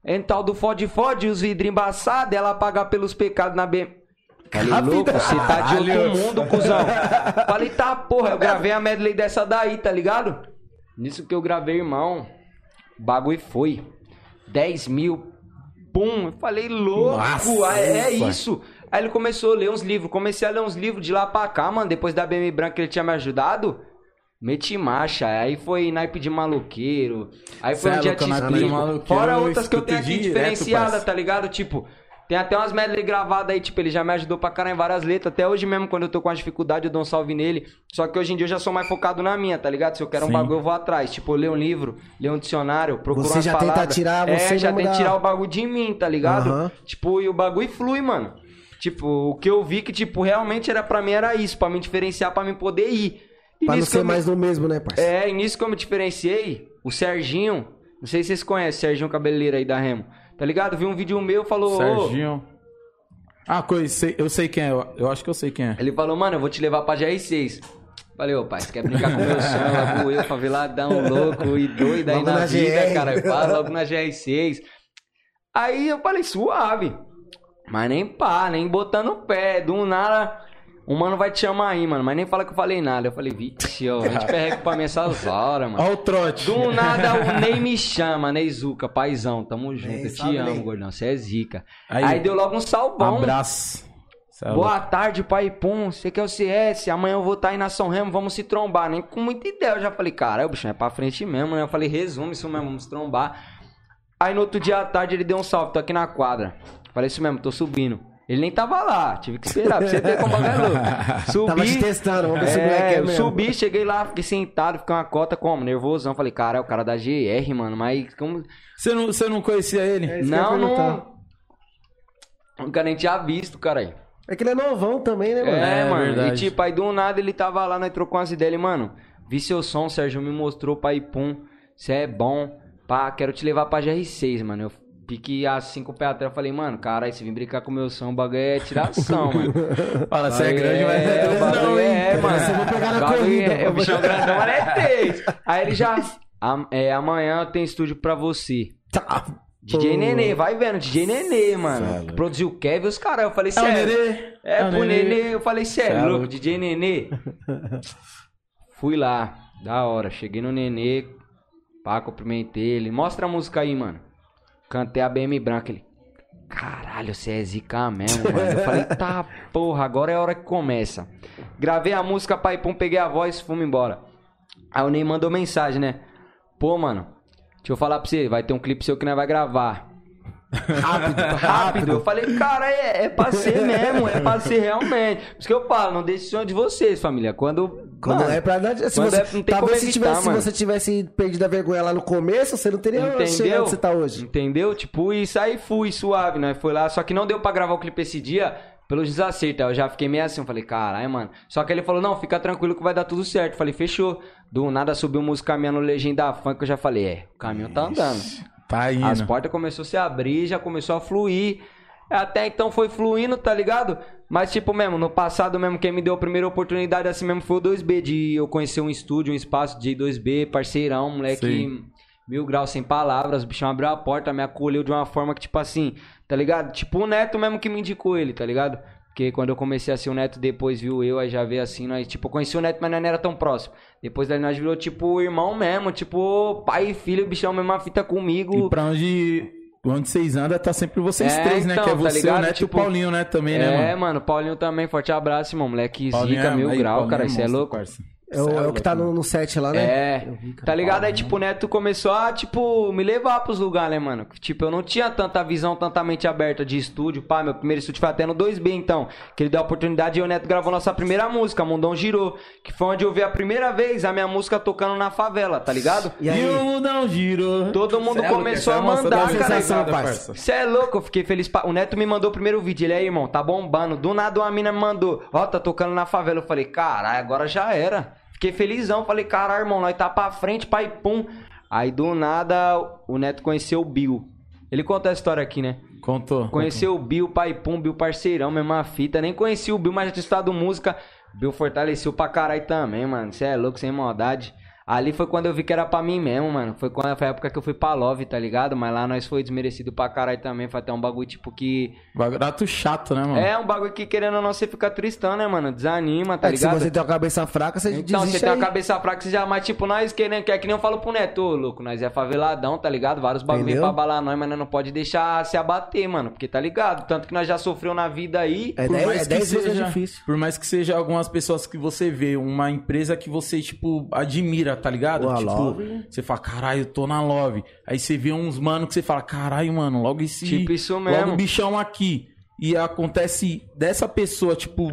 Em tal do fode fode, os vidros embaçados, ela paga pelos pecados na B. Falei, louco, você tá de outro mundo, cuzão. <laughs> Falei, tá, porra, eu gravei a medley dessa daí, tá ligado? Nisso que eu gravei, irmão, o bagulho foi. 10 mil, pum. Eu falei, louco, Nossa, é, é isso. Aí ele começou a ler uns livros. Comecei a ler uns livros de lá pra cá, mano. Depois da BM Branca que ele tinha me ajudado. Meti marcha. Aí foi naipe de maloqueiro. Aí foi Cê um é dia te explico. maloqueiro, Fora outras que eu tenho aqui parça. tá ligado? Tipo, tem até umas medley gravadas aí, tipo, ele já me ajudou pra caralho em várias letras. Até hoje mesmo, quando eu tô com uma dificuldade, eu dou um salve nele. Só que hoje em dia eu já sou mais focado na minha, tá ligado? Se eu quero um Sim. bagulho, eu vou atrás. Tipo, eu leio um livro, leio um dicionário, procuro Você umas já tenta palavras. tirar É, você já mesmo tenta tirar o bagulho de mim, tá ligado? Aham. Tipo, e o bagulho flui, mano. Tipo, o que eu vi que, tipo, realmente era pra mim era isso, pra me diferenciar, pra mim poder ir. E Pra não ser me- mais do mesmo, né, parceiro? É, e nisso que eu me diferenciei, o Serginho, não sei se vocês conhecem, o Serginho Cabeleira aí da Remo, tá ligado? Vi um vídeo meu, falou... ô, Serginho. Ah, coisa, eu sei quem é. Eu, eu acho que eu sei quem é. Ele falou, mano, eu vou te levar pra GR6. Falei, ô pai, você quer brincar com meu <laughs> sonho? Lá vou eu, faveladão, louco e doido aí Logo na, na vida, GR. cara. Fala logo na GR6. Aí eu falei, suave. Mas nem pá, nem botando o pé. Do nada, o mano vai te chamar aí, mano. Mas nem fala que eu falei nada. Eu falei, vixe, ó, a gente perrega pra mim essas horas, mano. Olha o trote. Do nada o Ney me chama, Ney Zuca, paizão, tamo junto, eu te salve, amo, Ney. gordão, você é zica. Aí, Aí, deu logo um salvão. Abraço. Cê é Boa tarde, pai Pum. Você que é o CS, amanhã eu vou estar aí na São Remo, vamos se trombar. Nem com muita ideia. Eu já falei, cara, o bicho é pra frente mesmo, né? Eu falei, resume isso mesmo, vamos se trombar. Aí no outro dia à tarde ele deu um salve, tô aqui na quadra. Falei isso mesmo, tô subindo. Ele nem tava lá, tive que esperar pra você ver como é louco. <laughs> Subi. Tava te testando, vamos ver se o moleque é É, eu mesmo. subi, cheguei lá, fiquei sentado, fiquei uma cota como? Nervosão. Falei, cara, é o cara da GR, mano, mas como. Você não, você não conhecia ele? É Não, não. Nunca nem tinha visto, cara. É que ele é novão também, né, mano? É, É, mano. verdade. E tipo, aí do nada ele tava lá, nós trocou umas ideias. Ele, mano, vi seu som, o Sérgio me mostrou pra ir pum. Você é bom. Pá, quero te levar pra GR6, mano. Eu assim com o pé atrás. Eu falei, mano, caralho, se vir brincar com o meu som, o bagulho é tiração, mano. <laughs> Fala, você é grande, mas não é o bagulho não, hein? É, mano. Você vai pegar na corrida, É, o bichão grandão, mas <laughs> é três. Aí ele já... "Am- é, amanhã tem estúdio pra você. Tá. DJ. Nenê, vai vendo, DJ Nenê, mano. Produziu o Kevin e os caras. Eu falei, É o sério. Nenê? É, É o pro Nenê. Nenê, eu falei, sério, é louco. DJ Nenê. <laughs> Fui lá, da hora. Cheguei no Nenê, pá, cumprimentei ele. Mostra a música aí, mano. Cantei a BM branca, ele... Caralho, você é zica mesmo, mano. Eu <laughs> falei, tá, porra, agora é a hora que começa. Gravei a música, pai, pum, peguei a voz, fomos embora. Aí o Ney mandou mensagem, né? Pô, mano, deixa eu falar pra você, vai ter um clipe seu que nós vai gravar. Rápido, Rápido. Eu falei, cara, é, é pra ser <laughs> mesmo, é pra ser realmente. Por isso que eu falo, não deixe sonho de vocês, família. Quando. Quando mano, é pra dar. Se você, é- não tem talvez se, tivesse, se você tivesse perdido a vergonha lá no começo, você não teria chegado Entendeu? onde você tá hoje. Entendeu? Tipo, isso aí fui suave, né? Foi lá, só que não deu pra gravar o clipe esse dia pelos desacertos. Aí Eu já fiquei meio assim, eu falei, caralho, mano. Só que ele falou, não, fica tranquilo que vai dar tudo certo. Eu falei, fechou. Do nada subiu música minha no Legenda Funk, eu já falei, é, o caminho tá andando. Tá indo. As portas começou a se abrir, já começou a fluir. Até então foi fluindo, tá ligado? Mas, tipo, mesmo, no passado mesmo, quem me deu a primeira oportunidade assim mesmo foi o 2B, de eu conhecer um estúdio, um espaço de 2B, parceirão, moleque. Sim. Mil graus sem palavras, o bichão abriu a porta, me acolheu de uma forma que, tipo assim, tá ligado? Tipo o Neto mesmo que me indicou ele, tá ligado? Porque quando eu comecei a ser o Neto, depois viu eu, aí já veio assim, nós, tipo, eu conheci o Neto, mas não era tão próximo. Depois daí nós virou, tipo, irmão mesmo, tipo, pai e filho, bichão mesmo a fita comigo. E pra onde, onde vocês andam, tá sempre vocês É, três, né? então, que é tá você, ligado? o Neto Tipo, e o Paulinho, né? Também, né, É, mano? mano, Paulinho também, forte abraço, irmão. Moleque Paulinho zica, é- mil aí, grau, Paulinho cara, é isso é louco. parça. É o, Cê é é o que tá no, no set lá, né? É, vi, cara. tá ligado? Aí, tipo, o Neto começou a, tipo, me levar pros lugares, né, mano? Tipo, eu não tinha tanta visão, tanta mente aberta de estúdio. Pá, meu primeiro estúdio foi até no 2B, então. Que ele deu a oportunidade e o Neto gravou nossa primeira música, Mundão Girou. Que foi onde eu vi a primeira vez a minha música tocando na favela, tá ligado? E aí? E o mundão girou. Todo mundo Cê é louco, começou a é nossa mandar, da cara. sensação, parça. Você é louco, eu fiquei feliz. pra- O Neto me mandou o primeiro vídeo. Ele aí, irmão, tá bombando. Do nada uma mina me mandou. Ó, tá tocando na favela. Eu falei, caralho, agora já era. Fiquei felizão. Falei, caralho, irmão, nós tá pra frente, pai, pum. Aí do nada o Neto conheceu o Bill. Ele conta a história aqui, né? Contou. Conheceu o Bill, pai, pum, Bill parceirão, mesma fita. Nem conheci o Bill, mas já tinha estudado música. Bill fortaleceu pra caralho também, mano. Você é louco, sem maldade. Ali foi quando eu vi que era pra mim mesmo, mano. Foi quando foi a época que eu fui pra Love, tá ligado? Mas lá nós foi desmerecido pra caralho também. Foi até um bagulho tipo que. Barato chato, né, mano? É um bagulho que querendo ou não você fica tristão, né, mano? Desanima, tá É que se ligado? você tem uma cabeça fraca, você Então, desiste você tem a cabeça fraca, você já. Mas, tipo, nós querendo, que é que nem eu falo pro Neto, ô, louco, nós é faveladão, tá ligado? Vários bagulho pra abalar nós, mas nós não pode deixar se abater, mano. Porque tá ligado? Tanto que nós já sofreu na vida aí. É Por 10 mais é que 10 vezes seja- difícil. Por mais que seja algumas pessoas que você vê, uma empresa que você, tipo, admira, tá ligado? Pô, tipo, Love. você fala, caralho, eu tô na Love. Aí você vê uns mano que você fala, caralho, mano, logo esse. Tipo isso Logo mesmo. o bichão aqui. E acontece dessa pessoa, tipo,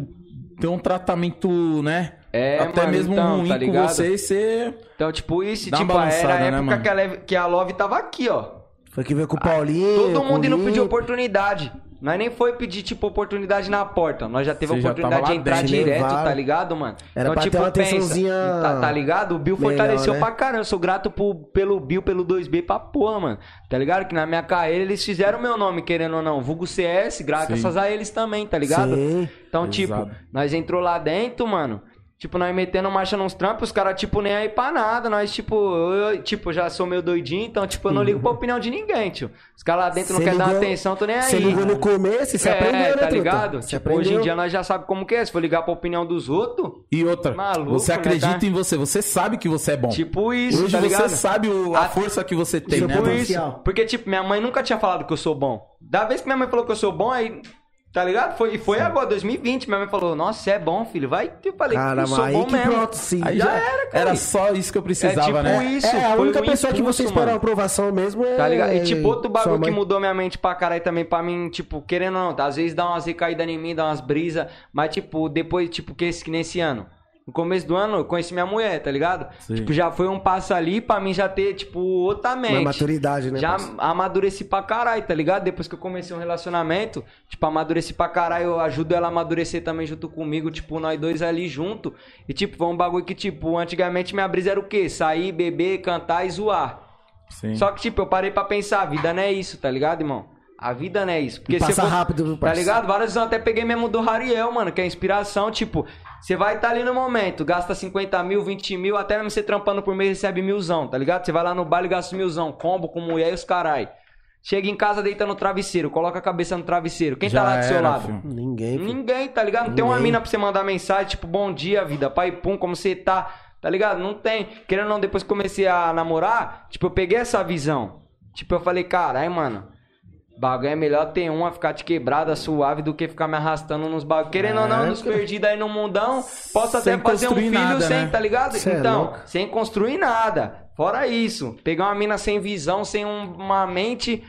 ter um tratamento, né? É, Até mano, mesmo então, ruim tá com ligado? você, você. Então, tipo, isso, tipo, era a balançada, né, época mano? que, a Leve- que a Love tava aqui, ó. Foi que veio com o Paulinho. Todo mundo o indo pedir Ninho. oportunidade. Nós nem foi pedir, tipo, oportunidade na porta. Nós já teve Você a já oportunidade de entrar dentro. direto, Levaram. tá ligado, mano? Era pra ter uma atençãozinha tá, tá ligado? O Bill melhor, fortaleceu né? pra caramba. Eu sou grato pro- pelo Bill, pelo 2B pra porra, mano. Tá ligado? Que na minha carreira eles fizeram meu nome, querendo ou não. Vulgo CS, graças a eles também, tá ligado? Sim. Então, tipo, Exato. nós entrou lá dentro, mano. Tipo, nós metendo marcha nos trampos, os caras, tipo, nem aí pra nada. Nós, tipo, eu, tipo, já sou meio doidinho, então, tipo, eu não ligo pra opinião de ninguém, tio. Os caras lá dentro não Cê querem dar atenção, tô nem aí. Você ligou no começo e você é, aprendeu, né, tá truta? ligado? Tipo, hoje em aprendeu. dia nós já sabe como que é. Se for ligar pra opinião dos outros, E outra, Maluco, você né, acredita tá? em você, você sabe que você é bom. tipo isso, Hoje tá você sabe o- a A- força que você tem, Tipo né, mano? isso. Porque, tipo, minha mãe nunca tinha falado que eu sou bom. Da vez que minha mãe falou que eu sou bom, aí. Tá ligado? Foi, e foi agora, 2020. Minha mãe falou: Nossa, você é bom, filho. Vai. Eu falei: Cara, Eu sou aí bom que mesmo. pronto, sim. Aí Já já era, cara. Era só isso que eu precisava, É tipo né? isso. É, a única pessoa que impulso, você espera mano. uma aprovação mesmo é. Tá ligado? E tipo, outro bagulho que mãe. mudou minha mente pra caralho também pra mim, tipo, querendo ou não, às vezes dá umas recaídas em mim, dá umas brisas, mas tipo, depois, tipo, que, esse, que nesse ano. No começo do ano, eu conheci minha mulher, tá ligado? Sim. Tipo, já foi um passo ali pra mim já ter, tipo, outra mente. Uma maturidade, né? Já parceiro? amadureci pra caralho, tá ligado? Depois que eu comecei um relacionamento, tipo, amadureci pra caralho, eu ajudo ela a amadurecer também junto comigo, tipo, nós dois ali junto. E, tipo, foi um bagulho que, tipo, antigamente minha brisa era o quê? Sair, beber, cantar e zoar. Sim. Só que, tipo, eu parei pra pensar, a vida não é isso, tá ligado, irmão? A vida não é isso. Porque Passa se eu for- rápido, Tá ligado? Várias vezes eu até peguei mesmo do Rariel, mano, que é inspiração. Tipo, você vai estar ali no momento, gasta 50 mil, 20 mil, até mesmo você trampando por mês recebe milzão, tá ligado? Você vai lá no baile e gasta milzão, combo com mulher e os carai. Chega em casa, deita no travesseiro, coloca a cabeça no travesseiro. Quem Já tá lá do seu era, lado? filho. Ninguém. filho. Ninguém, tá ligado? Não tem uma Ninguém. mina pra você mandar mensagem, tipo, bom dia, vida, pai, pum, como você tá, tá ligado? Não tem. Querendo ou não, depois que comecei a namorar, tipo, eu peguei essa visão. Tipo, eu falei, caralho, mano, bagulho é melhor ter uma, ficar de quebrada, suave, do que ficar me arrastando nos bagulhos. Querendo ou não, É, nos perdidos aí no mundão, posso até fazer um filho nada, sem, né? tá ligado? Cê é então, louco. sem construir nada. Fora isso, pegar uma mina sem visão, sem um- uma mente,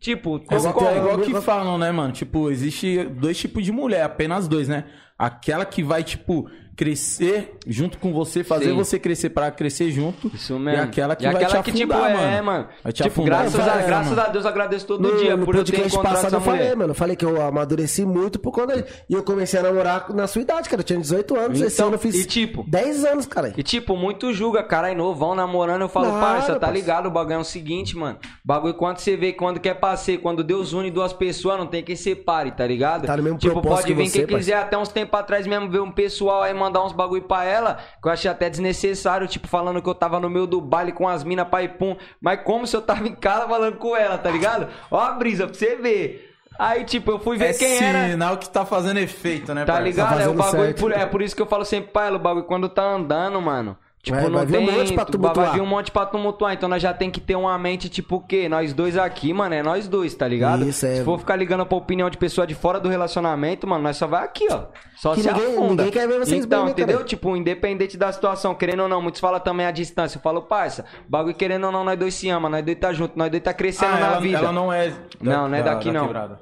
tipo, É igual, é igual que falam, né, mano? Tipo, existe dois tipos de mulher, apenas dois, né? Aquela que vai, tipo, crescer junto com você, fazer Sim. você crescer pra crescer junto. Isso mesmo. E aquela que E vai aquela te que, afundar, tipo, mano. é, mano. Vai te tipo, afundar. graças, a, era, graças mano. a Deus, eu agradeço todo No, dia no por eu ter encontrado passado essa eu falei, mano. Eu falei que eu amadureci muito por conta. E eu comecei a namorar na sua idade, cara. Eu tinha 18 anos. Esse Então, ano eu fiz e tipo- 10 anos, cara. E tipo, muito julga, cara, novo, vão namorando, eu falo, Nada, parça, tá ligado? O bagulho é o seguinte, mano. O bagulho, quando você vê, quando quer passeio, quando Deus une duas pessoas, não tem quem separe, tá ligado? Tá no mesmo tipo, pode que vir você, quem quiser, até uns tempos atrás mesmo, ver um pessoal aí mandar uns bagulho pra ela, que eu achei até desnecessário, tipo, falando que eu tava no meio do baile com as minas, pai pum. Mas como se eu tava em casa falando com ela, tá ligado? Ó a brisa, pra você ver. Aí, tipo, eu fui ver É quem era. sinal que tá fazendo efeito, né, Tá parça? ligado? É o bagulho. certo. Por, é por isso que eu falo sempre pra ela, o bagulho quando tá andando, mano. Tipo, Vai- não vai vir um tem. monte pra vai- tumultuar. Vai vir um monte pra tumultuar. Então nós já tem que ter uma mente, tipo, o quê? Nós dois aqui, mano, é nós dois, tá ligado? Isso, é. Se for ficar ligando pra opinião de pessoa de fora do relacionamento, mano, nós só vai aqui, ó. Só Que se ninguém- afunda. ninguém quer ver vocês então, bem, entendeu? cara? Tipo, independente da situação, querendo ou não, muitos falam também a distância. Eu falo, parça, bagulho querendo ou não, nós dois se ama, nós dois tá junto, nós dois tá crescendo Ah, na ela, vida. ela não é. Não, não é daqui, não. quebrada.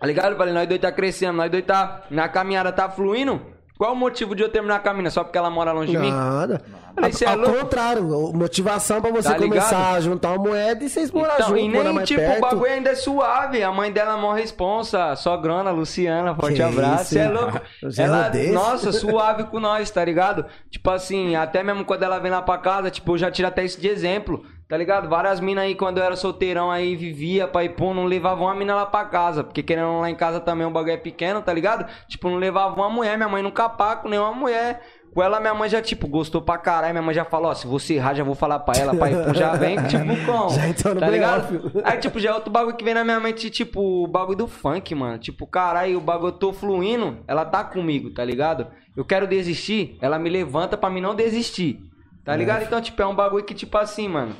Tá ligado? Eu falei, nós dois tá crescendo, nós dois tá. Na caminhada tá fluindo. Qual o motivo de eu terminar a caminhada? Só porque ela mora longe de mim? Nada. Falei, é Ao louco? contrário, motivação pra você Tá começar a juntar uma moeda e vocês morar Então, junto, e nem, tipo, perto. o bagulho ainda é suave. A mãe dela é mó responsa. Sogrona, Luciana, forte Que abraço. Você é louco. Ela, rodei. nossa, suave com nós, tá ligado? Tipo assim, até mesmo quando ela vem lá pra casa, tipo, eu já tiro até isso de exemplo. Tá ligado? Várias minas aí, quando eu era solteirão, aí vivia, pai, pô, não levavam uma mina lá pra casa. Porque querendo lá em casa também o bagulho é pequeno, tá ligado? Tipo, não levavam uma mulher, minha mãe nunca pá com nenhuma mulher. Com ela, minha mãe já, tipo, gostou pra caralho. Minha mãe já falou, ó, se você errar, já vou falar pra ela, pai, pô, já vem, tipo, como? <laughs> Já entrou no tá ligado? Aí, tipo, já é outro bagulho que vem na minha mente, tipo, o bagulho do funk, mano. Tipo, caralho, o bagulho eu tô fluindo, ela tá comigo, tá ligado? Eu quero desistir, ela me levanta pra mim não desistir. Tá ligado? Então, tipo, é um bagulho que, tipo assim, mano.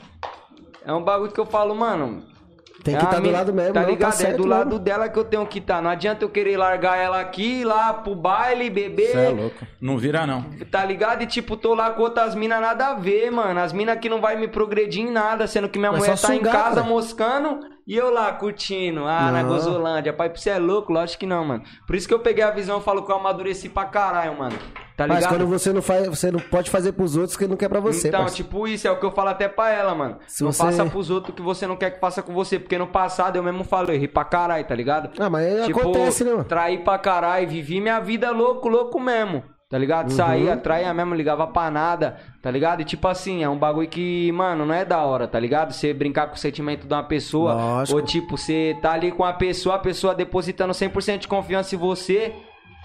É um bagulho que eu falo, mano. Tem é que a estar do mina- lado mesmo, Tá não, ligado? certo é do lado dela que eu tenho que estar. Não adianta eu querer largar ela aqui, ir lá pro baile, beber. Você é louco. Não vira, não. Tá ligado? E tipo, tô lá com outras minas nada a ver, mano. As minas que não vai me progredir em nada, sendo que minha Mas mulher tá em sugar, casa cara. moscando e eu lá curtindo. Ah, na Não. Gozolândia. Pai, você é louco? Lógico que não, mano. Por isso que eu peguei a visão e falo que eu amadureci pra caralho, mano. Tá Mas ligado? quando você não faz, você não pode fazer pros outros que não quer pra você, então, parceiro. tipo, isso é o que eu falo até pra ela, mano. Se não você- faça pros outros o que você não quer que faça com você. Porque no passado eu mesmo falo, eu errei pra caralho, tá ligado? Ah, mas tipo, acontece, né, mano? traí pra caralho, vivi minha vida louco, louco mesmo. Tá ligado? Uhum. Saía, traía mesmo, ligava pra nada, tá ligado? E tipo assim, é um bagulho que, mano, não é da hora, tá ligado? Você brincar com o sentimento de uma pessoa. Lógico. Ou tipo, você tá ali com a pessoa, a pessoa depositando 100% de confiança em você.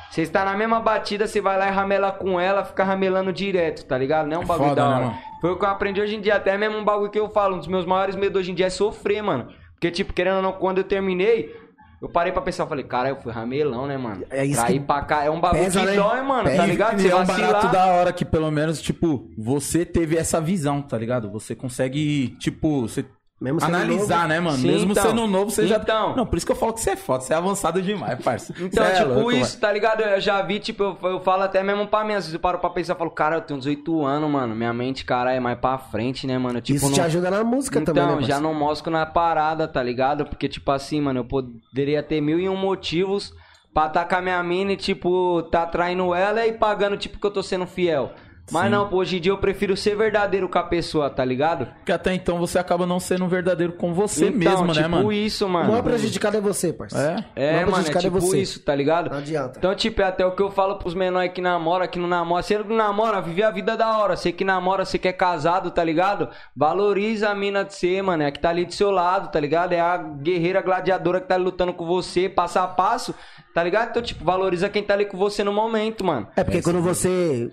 Você está na mesma batida, você vai lá e ramela com ela, fica ramelando direto, tá ligado? Não é um É bagulho foda, da né, hora. mano? Foi o que eu aprendi hoje em dia, até mesmo um bagulho que eu falo, um dos meus maiores medos hoje em dia é sofrer, mano. Porque, tipo, querendo ou não, quando eu terminei, eu parei pra pensar, falei, cara, eu fui ramelão, né, mano? É isso Traí que pra cá, é um bagulho pesa, que né? dói, mano, tá Pesa. ligado? E Você é um barato da hora que pelo menos, tipo, você teve essa visão, tá ligado? Você consegue, tipo, você Mesmo analisar, novo. né, mano? Sim, Mesmo então. sendo novo, você já... Então. Não, por isso que eu falo que você é foda, você é avançado demais, parça. Então, é tipo, louco, isso, tá ligado? Eu já vi, tipo, eu, eu falo até mesmo pra mim, às vezes eu paro pra pensar, eu falo, cara, eu tenho 18 anos, mano, minha mente, cara, é mais pra frente, né, mano? Tipo, Isso não... te ajuda na música então, também, né, já parceiro? não mosco na parada, tá ligado? Porque, tipo assim, mano, eu poderia ter mil e um motivos pra atacar minha mina e, tipo, tá traindo ela e pagando, tipo, que eu tô sendo fiel. Mas Sim. não, pô, hoje em dia eu prefiro ser verdadeiro com a pessoa, tá ligado? Porque até então você acaba não sendo verdadeiro com você então, mesmo, tipo né, mano? isso, O mano. maior prejudicado é você, parceiro. É? É, O maior mano, é prejudicado tipo você. isso, tá ligado? Não adianta. Então, tipo, é até o que eu falo pros menores que namoram, que não namora. Se ele não namora, vive a vida da hora. Você que namora, você que é casado, tá ligado? Valoriza a mina de ser, mano. É a que tá ali do seu lado, tá ligado? É a guerreira gladiadora que tá ali lutando com você, passo a passo, tá ligado? Então, tipo, valoriza quem tá ali com você no momento, mano. É porque quando você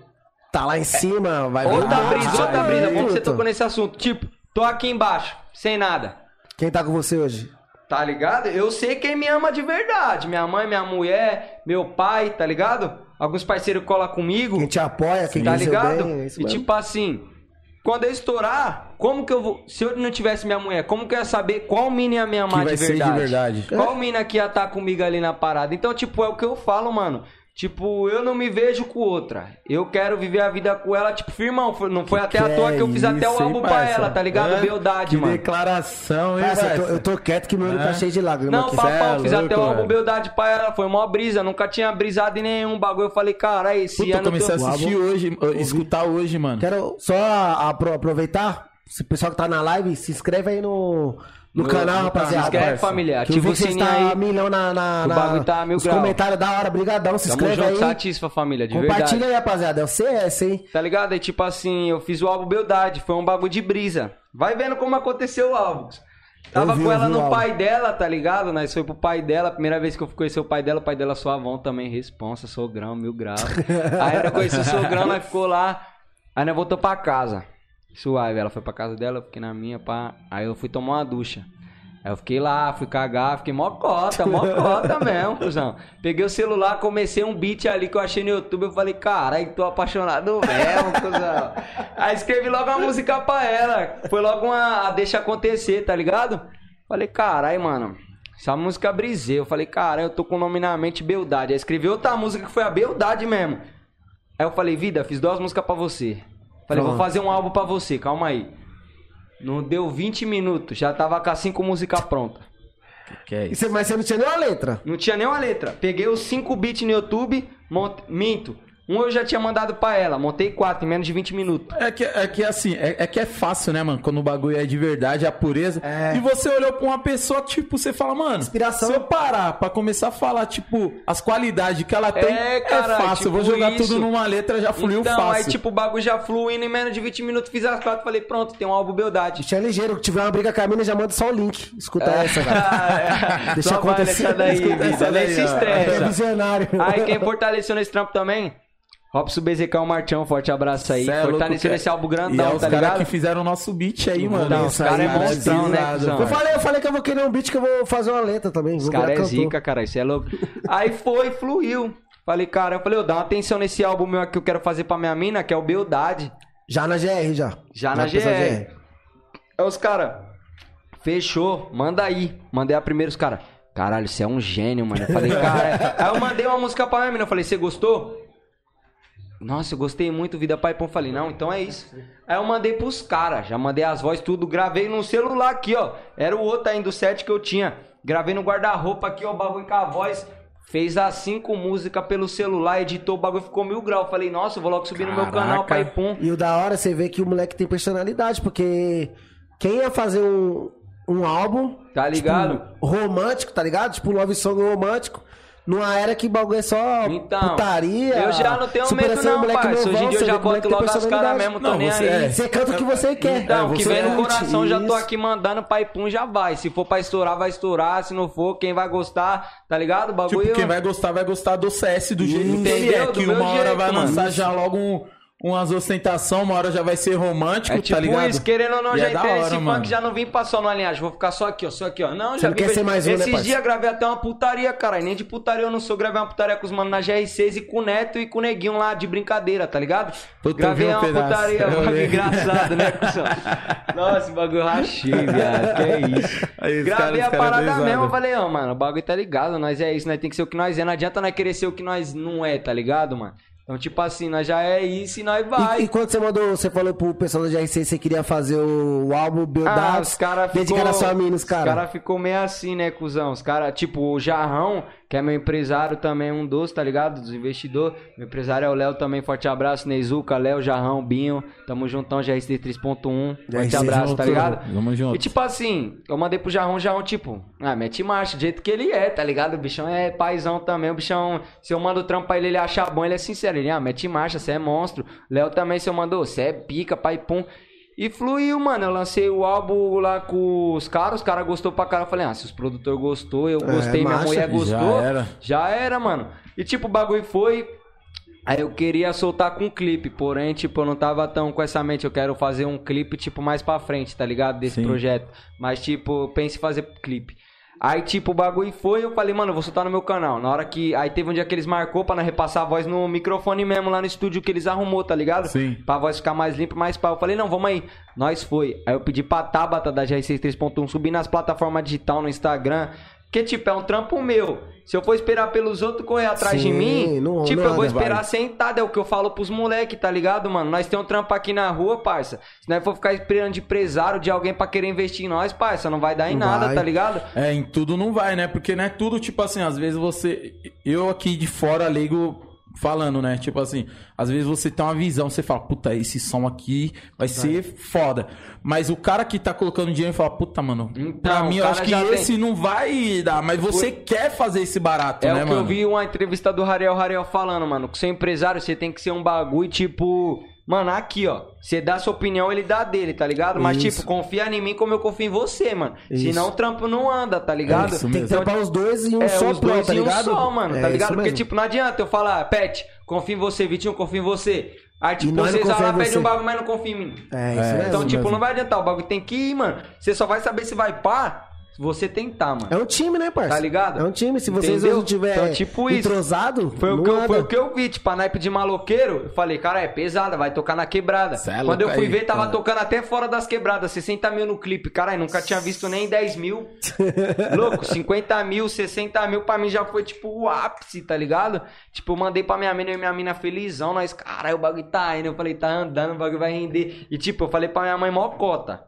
tá lá em cima, vai Outra brisa, outra brisa. Como você tocou nesse assunto? Tipo, tô aqui embaixo, sem nada. Quem tá com você hoje? Tá ligado? Eu sei quem me ama de verdade. Minha mãe, minha mulher, meu pai, tá ligado? Alguns parceiros colam comigo. Quem te apoia, quem tá ligado? bem, é e mesmo. tipo assim, quando eu estourar, como que eu vou. Se eu não tivesse minha mulher, como que eu ia saber qual mina ia me amar de ser de verdade? verdade. Qual mina que ia estar comigo ali na parada? Então, tipo, é o que eu falo, mano. Tipo, eu não me vejo com outra. Eu quero viver a vida com ela, tipo, firmão. Não foi até à Que toa que eu é fiz até o isso, hein, álbum pra parça? ela, tá ligado? É? Beldade, Que mano. declaração, hein, Parça, eu, tô, eu tô quieto que meu olho É. tá cheio de lágrimas Não, papão, é fiz louco, até o álbum. Beldade pra ela. Foi mó brisa. Nunca tinha brisado em nenhum bagulho. Eu falei, cara, esse Puta, eu ano. comecei a eu tô- assistir hoje, uh, escutar hoje, mano. Quero só apro- aproveitar, se o pessoal que tá na live, se inscreve aí no, no, No- canal, rapaziada. se inscreve, família. Ativa o vocês sininho tá aí. milhão na, na, O bagulho tá mil grau. comentários da hora, brigadão, se Tamo inscreve junto, aí. satisfa, família, de Compartilha verdade. aí, rapaziada, é o CS, hein? Tá ligado? E tipo assim, eu fiz o álbum Beldade, foi um bagulho de brisa. Vai vendo como aconteceu o álbum. Tava vi, com ela vi no pai dela, tá ligado? Nós foi pro pai dela, primeira vez que eu fui conhecer o pai dela, o pai dela suavão também, responsa, sogrão, mil graus. <laughs> Aí eu conheci o sogrão, nós ficou lá, aí nós voltou pra casa. Suave, ela foi pra casa dela, eu fiquei na minha, pá. Aí eu fui tomar uma ducha. Aí eu fiquei lá, fui cagar, fiquei mó cota, mó cota <laughs> mesmo, cuzão. Peguei o celular, comecei um beat ali que eu achei no YouTube, eu falei, caralho, tô apaixonado mesmo, cuzão. Aí escrevi logo uma música pra ela, foi logo uma deixa acontecer, tá ligado? Falei, caralho, mano, essa música brisei. Eu falei, cara, eu tô com o nome na mente Beldade. Aí escrevi outra música que foi a Beldade mesmo. Aí eu falei, vida, fiz duas músicas pra você. Falei, vou fazer um álbum pra você, calma aí. Não deu 20 minutos, já tava com as cinco músicas prontas. Que é isso? você- mas você não tinha nem uma letra. Não tinha nenhuma letra. Peguei os cinco beats no YouTube, mont... minto. Um eu já tinha mandado pra ela, montei quatro em menos de 20 minutos. É que, é que assim, é, é que é fácil, né, mano? Quando o bagulho é de verdade, a pureza. É. E você olhou pra uma pessoa, tipo, você fala, mano, Inspiração. se eu parar pra começar a falar, tipo, as qualidades que ela tem, É, é, cara, fácil. eu vou tipo jogar isso. tudo numa letra, já fluiu então, fácil. aí tipo, o bagulho já fluindo em menos de 20 minutos, fiz as quatro, falei, pronto, tem um álbum Beldade. Bicho é ligeiro. Tiver uma briga com a mina, já manda só o link. Escuta essa, <laughs> velho. Deixa Só vale acontecer. essa daí, Escuta vida, daí, se. É visionário. Aí quem fortaleceu nesse trampo também, Robson BZK, o Martião, forte abraço aí. Cê é cara. esse álbum E é grandão, os tá caras ligado? que fizeram o nosso beat aí, mano. Então, os Isso cara aí, é monstrão, né, pesado. cuzão? Eu falei, eu falei que eu vou querer um beat que eu vou fazer uma letra também. Os caras é cantor. zica, cara, isso é louco. Aí foi, fluiu. Falei, cara, eu falei, ô, dá uma atenção nesse álbum meu aqui que eu quero fazer pra minha mina, que é o Beldade. Já na GR, já. Já na pensar GR. Aí os caras, fechou, manda aí. Mandei a primeira, os caras, caralho, você é um gênio, mano. Eu falei, <laughs> cara. aí eu mandei uma música pra minha mina, eu falei, você gostou? Nossa, eu gostei muito, Vida Pai Pão. Falei, não, então é isso. Aí eu mandei pros caras, já mandei as vozes, tudo, gravei no celular aqui, ó. Era o outro ainda, o set que eu tinha. Gravei no guarda-roupa aqui, ó, o bagulho com a voz. Fez as cinco músicas pelo celular, editou, o bagulho ficou mil graus. Falei, nossa, eu vou logo subir no meu Caraca. canal, Pai Pum. E o da hora, você vê que o moleque tem personalidade, porque quem ia fazer um, um álbum Tá ligado? tipo, romântico, tá ligado? Tipo um love song romântico, numa era que bagulho é só Então, putaria. eu já não tenho medo superação, não, moleque parça. Hoje em novão, dia eu já que moleque boto logo as caras mesmo, tô Não, nem você- aí. é. Você canta o que você quer. Então, É, o que você vem no coração já tô isso. aqui mandando, pai pum já vai. Se for pra estourar, vai estourar. Se não for, quem vai gostar, tá ligado? O bagulho. Tipo, quem vai gostar, vai gostar do CS do jeito que é. Que uma hora jeito, vai mano. lançar já logo um, umas ostentação, uma hora já vai ser romântico, É tipo tá ligado? isso, querendo ou não, E já é entrei hora, nesse mano. funk, já não vim pra só numa linhagem, vou ficar só aqui, ó, só aqui, ó. Não, Você já não quer ser mais um, né, Esses parça? dias gravei até uma putaria, cara, e nem de putaria eu não sou, gravei uma putaria com os manos na GR6 e com o Neto e com o Neguinho lá de brincadeira, tá ligado? Puta, gravei um uma putaria, vi. engraçado, né, cuzão? Nossa, bagulho rachei, viado, que é isso. Aí, Gravei caras- a parada mesmo, eu falei, ó, mano, o bagulho tá ligado, nós é isso, nós tem que ser o que nós é, não adianta nós querer ser o que nós não é, tá ligado, mano? Então, tipo assim, nós já é isso e nós vai. E, e quando você mandou, você falou pro pessoal da GRC, você queria fazer o, o álbum Build Ah, Ups, os caras dedicado ficou... a sua mina, os Os caras. caras ficou meio assim, né, cuzão? Os caras, tipo, o Jarrão, que é meu empresário também, um dos, tá ligado? Dos investidores. Meu empresário é o Léo também, forte abraço. Neizuca, Léo, Jarrão, Binho. Tamo juntão, GRC 3.1. Forte abraço, tá ligado? Tamo junto. E tipo assim, eu mandei pro Jarrão, Jarrão, tipo, ah, mete marcha, do jeito que ele é, tá ligado? O bichão é paizão também, o bichão, se eu mando o trampo pra ele, ele acha bom, ele é sincero, ele, ah, mete marcha, você é monstro. Léo também, se eu mandou, você é pica, pai, pum. E fluiu, mano, eu lancei o álbum lá com os caras, os caras gostou pra cara, eu falei, ah, se os produtores gostou, eu É, gostei, minha marcha. mulher gostou, Já era. já era, mano. E tipo, o bagulho foi, Aí eu queria soltar com um clipe, porém, tipo, eu não tava tão com essa mente. Eu quero fazer um clipe, tipo, mais pra frente, tá ligado? Desse Sim. projeto. Mas, tipo, pense em fazer clipe. Aí, tipo, o bagulho foi, eu falei, mano, eu vou soltar no meu canal. Na hora que. Aí teve um dia que eles marcou pra repassar a voz no microfone mesmo, lá no estúdio que eles arrumou, tá ligado? Sim. Pra voz ficar mais limpa, mais pau. Eu falei, não, vamos aí. Nós foi. Aí eu pedi pra Tabata da GR6 3.1 subir nas plataformas digital no Instagram. Porque, tipo, é um trampo meu. Se eu for esperar pelos outros correr atrás de Sim, mim, não- tipo, não eu vou esperar vai. sentado. É o que eu falo pros moleque, tá ligado, mano? Nós temos um trampo aqui na rua, parça. Se nós for ficar esperando de empresário, de alguém pra querer investir em nós, parça, não vai dar em Não nada, vai. tá ligado? É, em tudo não vai, né? Porque não é tudo, tipo assim, às vezes você. Eu aqui de fora, leigo, falando, né? Tipo assim, às vezes você tem uma visão, você fala, puta, esse som aqui vai ser foda. Mas o cara que tá colocando dinheiro fala, puta, mano, Então, pra mim eu acho que tem- esse não vai dar, mas você quer fazer esse barato, É né, o que mano? eu vi uma entrevista do Rariel Rariel falando, mano. Com seu empresário, você tem que ser um bagulho, tipo. Mano, aqui, ó. Você dá sua opinião, ele dá dele, tá ligado? Mas, Isso. tipo, confia em mim como eu confio em você, mano. Isso. Senão o trampo não anda, tá ligado? isso Tem que mesmo. tampar os dois e um É, só os pronto, dois tá em um ligado? só, mano, É, tá ligado? Porque, mesmo. tipo, não adianta eu falar, Pet, confio em você, Vitinho, confio em você. Aí, tipo, vocês vão lá, você. um bagulho, mas não confia em mim. É, isso É, mesmo. Então, tipo, mesmo. não vai adiantar, o bagulho tem que ir, mano. Você só vai saber se vai pá você tentar, mano. É um time, né, parça? Tá ligado? É um time. Se vocês Entendeu? não tiver Então, tipo entrosado, Foi o, que eu, foi o que eu vi, tipo, a naipe de maloqueiro. Eu falei, cara, é pesada, vai tocar na quebrada. Cê é Quando louco eu fui aí, ver, tava cara. tocando até fora das quebradas, 60 mil no clipe. Caralho, nunca tinha visto nem 10 mil. <laughs> Louco, 50 mil, 60 mil pra mim já foi tipo o ápice, tá ligado? Tipo, eu mandei pra minha mina e minha mina felizão. Nós, caralho, o bagulho tá indo. Eu falei, tá andando, o bagulho vai render. E tipo, eu falei pra minha mãe, mó cota.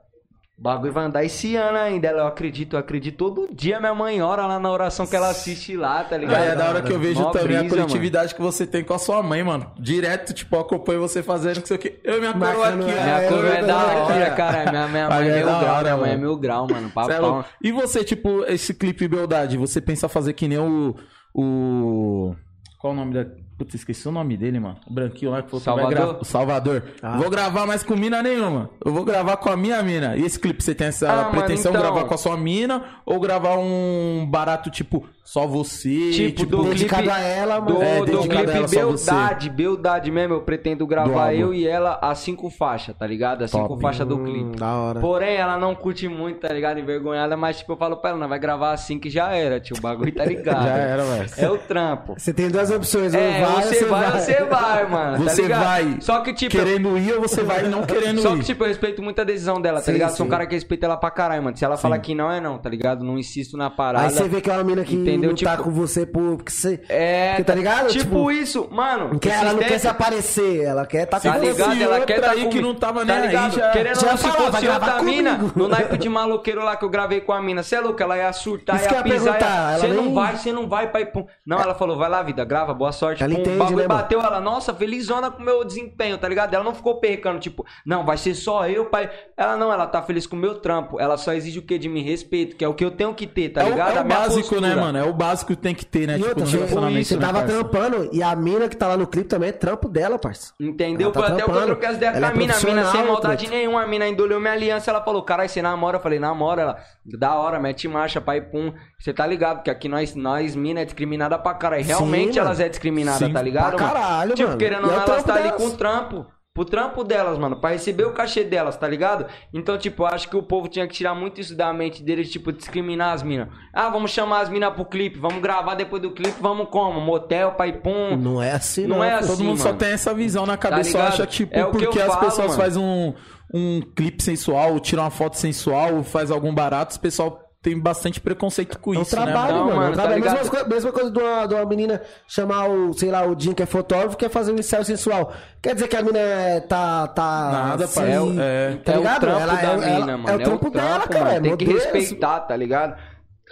O bagulho vai andar esse ano ainda. Ela, eu acredito, eu acredito. Todo dia minha mãe ora lá na oração que ela assiste lá, tá ligado? Ah, é da hora que eu vejo Mó também a brisa, coletividade que você tem com a sua mãe, mano. Direto, tipo, eu acompanho você fazendo não sei o quê. Eu e minha coroa Marcando aqui, ó. Minha É, curva é é da hora, cara. Minha, minha mãe é é mil grau, hora, minha mãe é mano. mil grau, mano. É Papão. E você, tipo, esse clipe Beldade, você pensa fazer que nem o. O. Qual o nome da. Putz, esqueci o nome dele, mano. O branquinho lá que falou que vai Salvador? gravar. O Salvador. Ah. Vou gravar mais com mina nenhuma. Eu vou gravar com a minha mina. E esse clipe, você tem essa Ah, pretensão de então- gravar com a sua mina? Ou gravar um barato, tipo, só você? Tipo, do clipe, dedicado a ela, mano. do, É, do clipe ela, só. Beldade, Beldade mesmo, eu pretendo Do gravar eu e ela as cinco faixas, tá ligado? As cinco Top. faixas do Hum, clipe. da hora. Porém, ela não curte muito, tá ligado? Envergonhada, mas tipo, eu falo pra ela, não, vai gravar assim que já era, tio, o bagulho tá <laughs> ligado. Já era, velho. É o trampo. Você tem duas opções. ou É, vai, você ou vai, você vai, mano. tá Você ligado? vai Só que, tipo, querendo ir ou você vai não <laughs> querendo Só ir? que, tipo, eu respeito muito a decisão dela, tá Sim, ligado? Sou um sim. cara que respeita ela pra caralho, mano. Se ela falar que não, é não, tá ligado? Não insisto na parada. Aí você vê que é uma mina que Entendeu? não tá Tipo- com você por... Porque você... É, Porque, tá ligado? Tipo, Tipo, isso, mano. Esses ela não quer se aparecer, ela quer tá Tá com ligado? Ela quer tá aí comigo. que não tava tá nem ligado? já- Querendo já não, se fosse outra mina, no naipe de <laughs> maloqueiro lá que eu gravei com a mina, você é louco, ela ia surtar, Isso que ia pisar, você não vai, você não vai, pai, pum. Não, ela falou, vai lá, vida, grava, boa sorte. Ela entende, bagulho né, bateu, ela, nossa, felizona com o meu desempenho, tá ligado? Ela não ficou percando, tipo, não, vai ser só eu, pai. Ela não, ela tá feliz com o meu trampo. Ela só exige o quê? De me respeito, que é o que eu tenho que ter, tá é o, ligado? é o básico, postura. né, mano? É o básico que tem que ter, né? E tipo, outra, você, né, tava parça? trampando e a mina que tá lá no clipe também é trampo dela, parça. Entendeu? Tá Foi até o que eu troquei as ideias com Ela a é mina. A mina sem maldade truta. nenhuma. A mina ainda olhou minha aliança. Ela falou: Caralho, você namora? Eu falei: Namora. Ela, da hora, mete marcha, pai, pum. Você tá ligado? Que aqui nós, nós mina, é discriminada pra caralho. Realmente Sim, elas mano. é discriminada, Sim, tá ligado? pra mano? caralho, Tipo, mano. querendo E ou é o não, elas tá ali com o trampo. Pro trampo delas, mano, pra receber o cachê delas, tá ligado? Então, tipo, eu acho que o povo tinha que tirar muito isso da mente deles, tipo, discriminar as minas. Ah, vamos chamar as minas pro clipe, vamos gravar depois do clipe, vamos como? Motel, pai, pum. Não é assim, Não não. é assim. Todo mundo só mano. tem essa visão na cabeça, ligado? acha, tipo, É o que porque as falo, pessoas mano. fazem um, um clipe sensual, tiram uma foto sensual, faz algum barato, os pessoal tem bastante preconceito com É um isso, né, trabalho, mano? Não, mano. mano, é um trabalho. tá mesma, coisa, mesma coisa de uma, de uma menina chamar o, sei lá, o Jim, que é fotógrafo, quer fazer um ensaio sensual. Quer dizer que a mina é- tá. tá Nada, assim, pai. É, Tá é ligado? o trampo Ela da é- mina, ela- mano. é o trampo dela, cara, mano. é Tem que respeitar, tá ligado?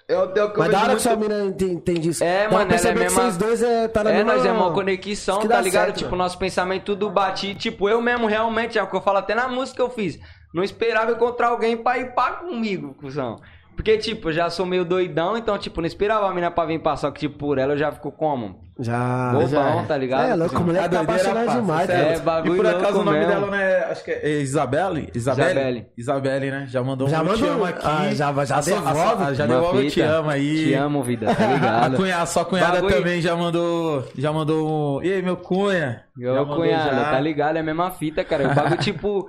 É é que eu Mas da hora muito- que sua mina ente- entende isso. É, Dá mano, ela é mesma- vocês dois é, tá na É, mesma... nós é uma conexão, tá ligado? certo, tipo, velho. nosso pensamento tudo bate. Tipo, eu mesmo realmente, é o que eu falo até na música que eu fiz. Não esperava encontrar alguém pra ir pá comigo, cuzão. Porque, tipo, eu já sou meio doidão, então, tipo, não esperava a mina pra vir passar, que, tipo, por ela eu já fico como? Já. Bobão, já tá ligado? É, louco, o moleque A tá apaixonado demais. É, velho. bagulho E por acaso o nome mesmo. dela, né? Acho que é Isabelle? Isabelle? Isabelle. Isabelle, né? Já mandou Já um te mandou- amo aqui. Ah, já- já A sua- a devolve. já devolve o te amo aí. Te amo, vida, tá <laughs> A, ligado? cunha, a sua cunhada Bagulho- também já mandou. Já mandou. um- E aí, meu cunha? Já Meu já. tá ligado? É a mesma fita, cara. O bagulho, <laughs> tipo.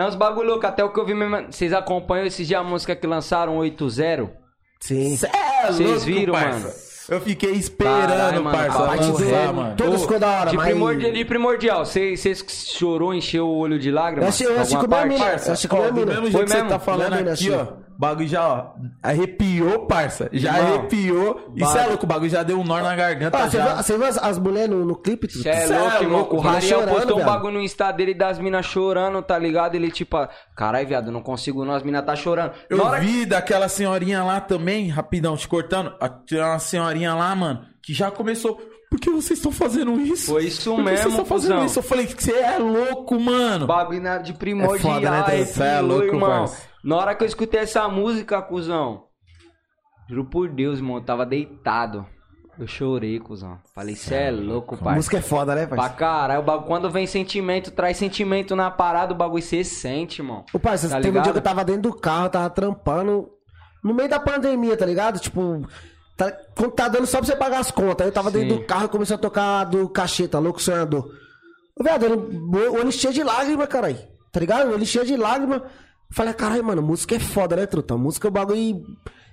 É uns bagulho louco. Até o que eu vi mesmo. Vocês acompanham esses dias a música que lançaram 8-0? Sim. Cê é Vocês viram, parça. mano? Eu fiquei esperando, Caralho, mano, parça. de lançar, Deus. mano. Todas ficou da hora, de mas... primordial, de primordial. Vocês chorou, encheu o olho de Eu lágrimas? achei, eu achei com a minha parte? mina. Eu achei com a ó, minha do mina. mesmo Foi jeito que você mesmo? tá falando aqui, assim. ó. O bagulho já, ó, arrepiou, parça. Já Irmão, arrepiou. Isso é louco, o bagulho já deu um nó na garganta Ah, você já. viu, você viu as, as mulheres no, no clipe? Cê é Cê é louco, irmão. louco, O chorando, postou um bagulho no Insta dele das minas chorando, tá ligado? Ele tipo, caralho, viado, não consigo não, as minas tá chorando. Eu Na hora vi daquela senhorinha lá também, rapidão, te cortando. a- Tinha uma senhorinha lá, mano, que já começou. Por que vocês estão fazendo isso? Foi isso Por que mesmo, vocês estão fazendo cuzão. isso? Eu falei que você é louco, mano. Bagulho de primordial, É foda, né, Três? Cê é louco, irmão. parça. Na hora que eu escutei essa música, cuzão, juro por Deus, irmão, eu tava deitado. Eu chorei, cuzão. Falei, cê é louco, A pai. música é foda, né, Pra parceiro? caralho, o bagulho- quando vem sentimento, traz sentimento na parada, o bagulho cê sente, irmão. Ô, parceiro, Tá teve um ligado? dia que eu tava dentro do carro, tava trampando no meio da pandemia, tá ligado? Tipo, tá, quando tá dando só pra você pagar as contas. Aí eu tava dentro Sim. do carro e comecei a tocar do cacheta, louco sonhador. Ô, viado, o olho cheio de lágrima, caralho. Tá ligado? O olho cheio de lágrima. Falei, caralho, mano, música é foda, né, truta? Música é um bagulho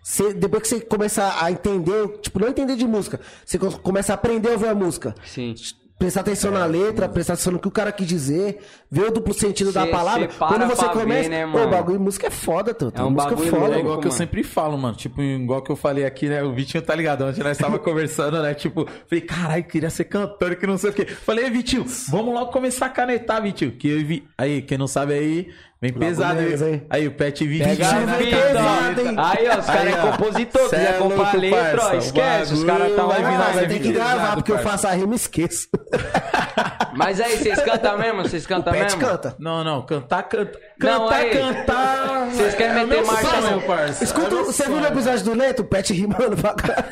Você, depois que você começa a entender, tipo, não entender de música, você co- começa a aprender a ouvir a música. Sim. Prestar atenção na letra, prestar atenção no que o cara quis dizer, ver o duplo sentido da Cê- palavra. cê para Quando você pra ver, começa, né, pô, mano? o bagulho, música é foda, tu. É um música bagulho foda, É igual mano. que eu sempre falo, mano. Tipo, igual que eu falei aqui, né? O Vitinho tá ligado. Ontem nós tava <laughs> conversando, né? Tipo, falei, caralho, queria ser cantor, que não sei o quê. Falei, "Ei, Vitinho, vamos logo começar a canetar, Vitinho. Que eu vi. Aí, quem não sabe aí, vem pesado. menos, Aí, hein? aí o Pet na vida. caneta. hein? Aí, ó, os caras Aí, é compositor, quiser é comprar louco, letra, ó, parça. Esquece. Os caras tão. bagulho vai vir na Ah, vai tem que pesado, gravar, porque eu parça. faço a rima e esqueço. <laughs> Mas aí, vocês cantam mesmo? Vocês O cantam Pet mesmo? canta. Não, não, cantar, canta. Não, Cantar, aí. cantar. Vocês querem é o meter meu marcha sonho, mesmo? parça. Escuta, É meu você viu no episódio do Neto, o Pet rimando pra caralho?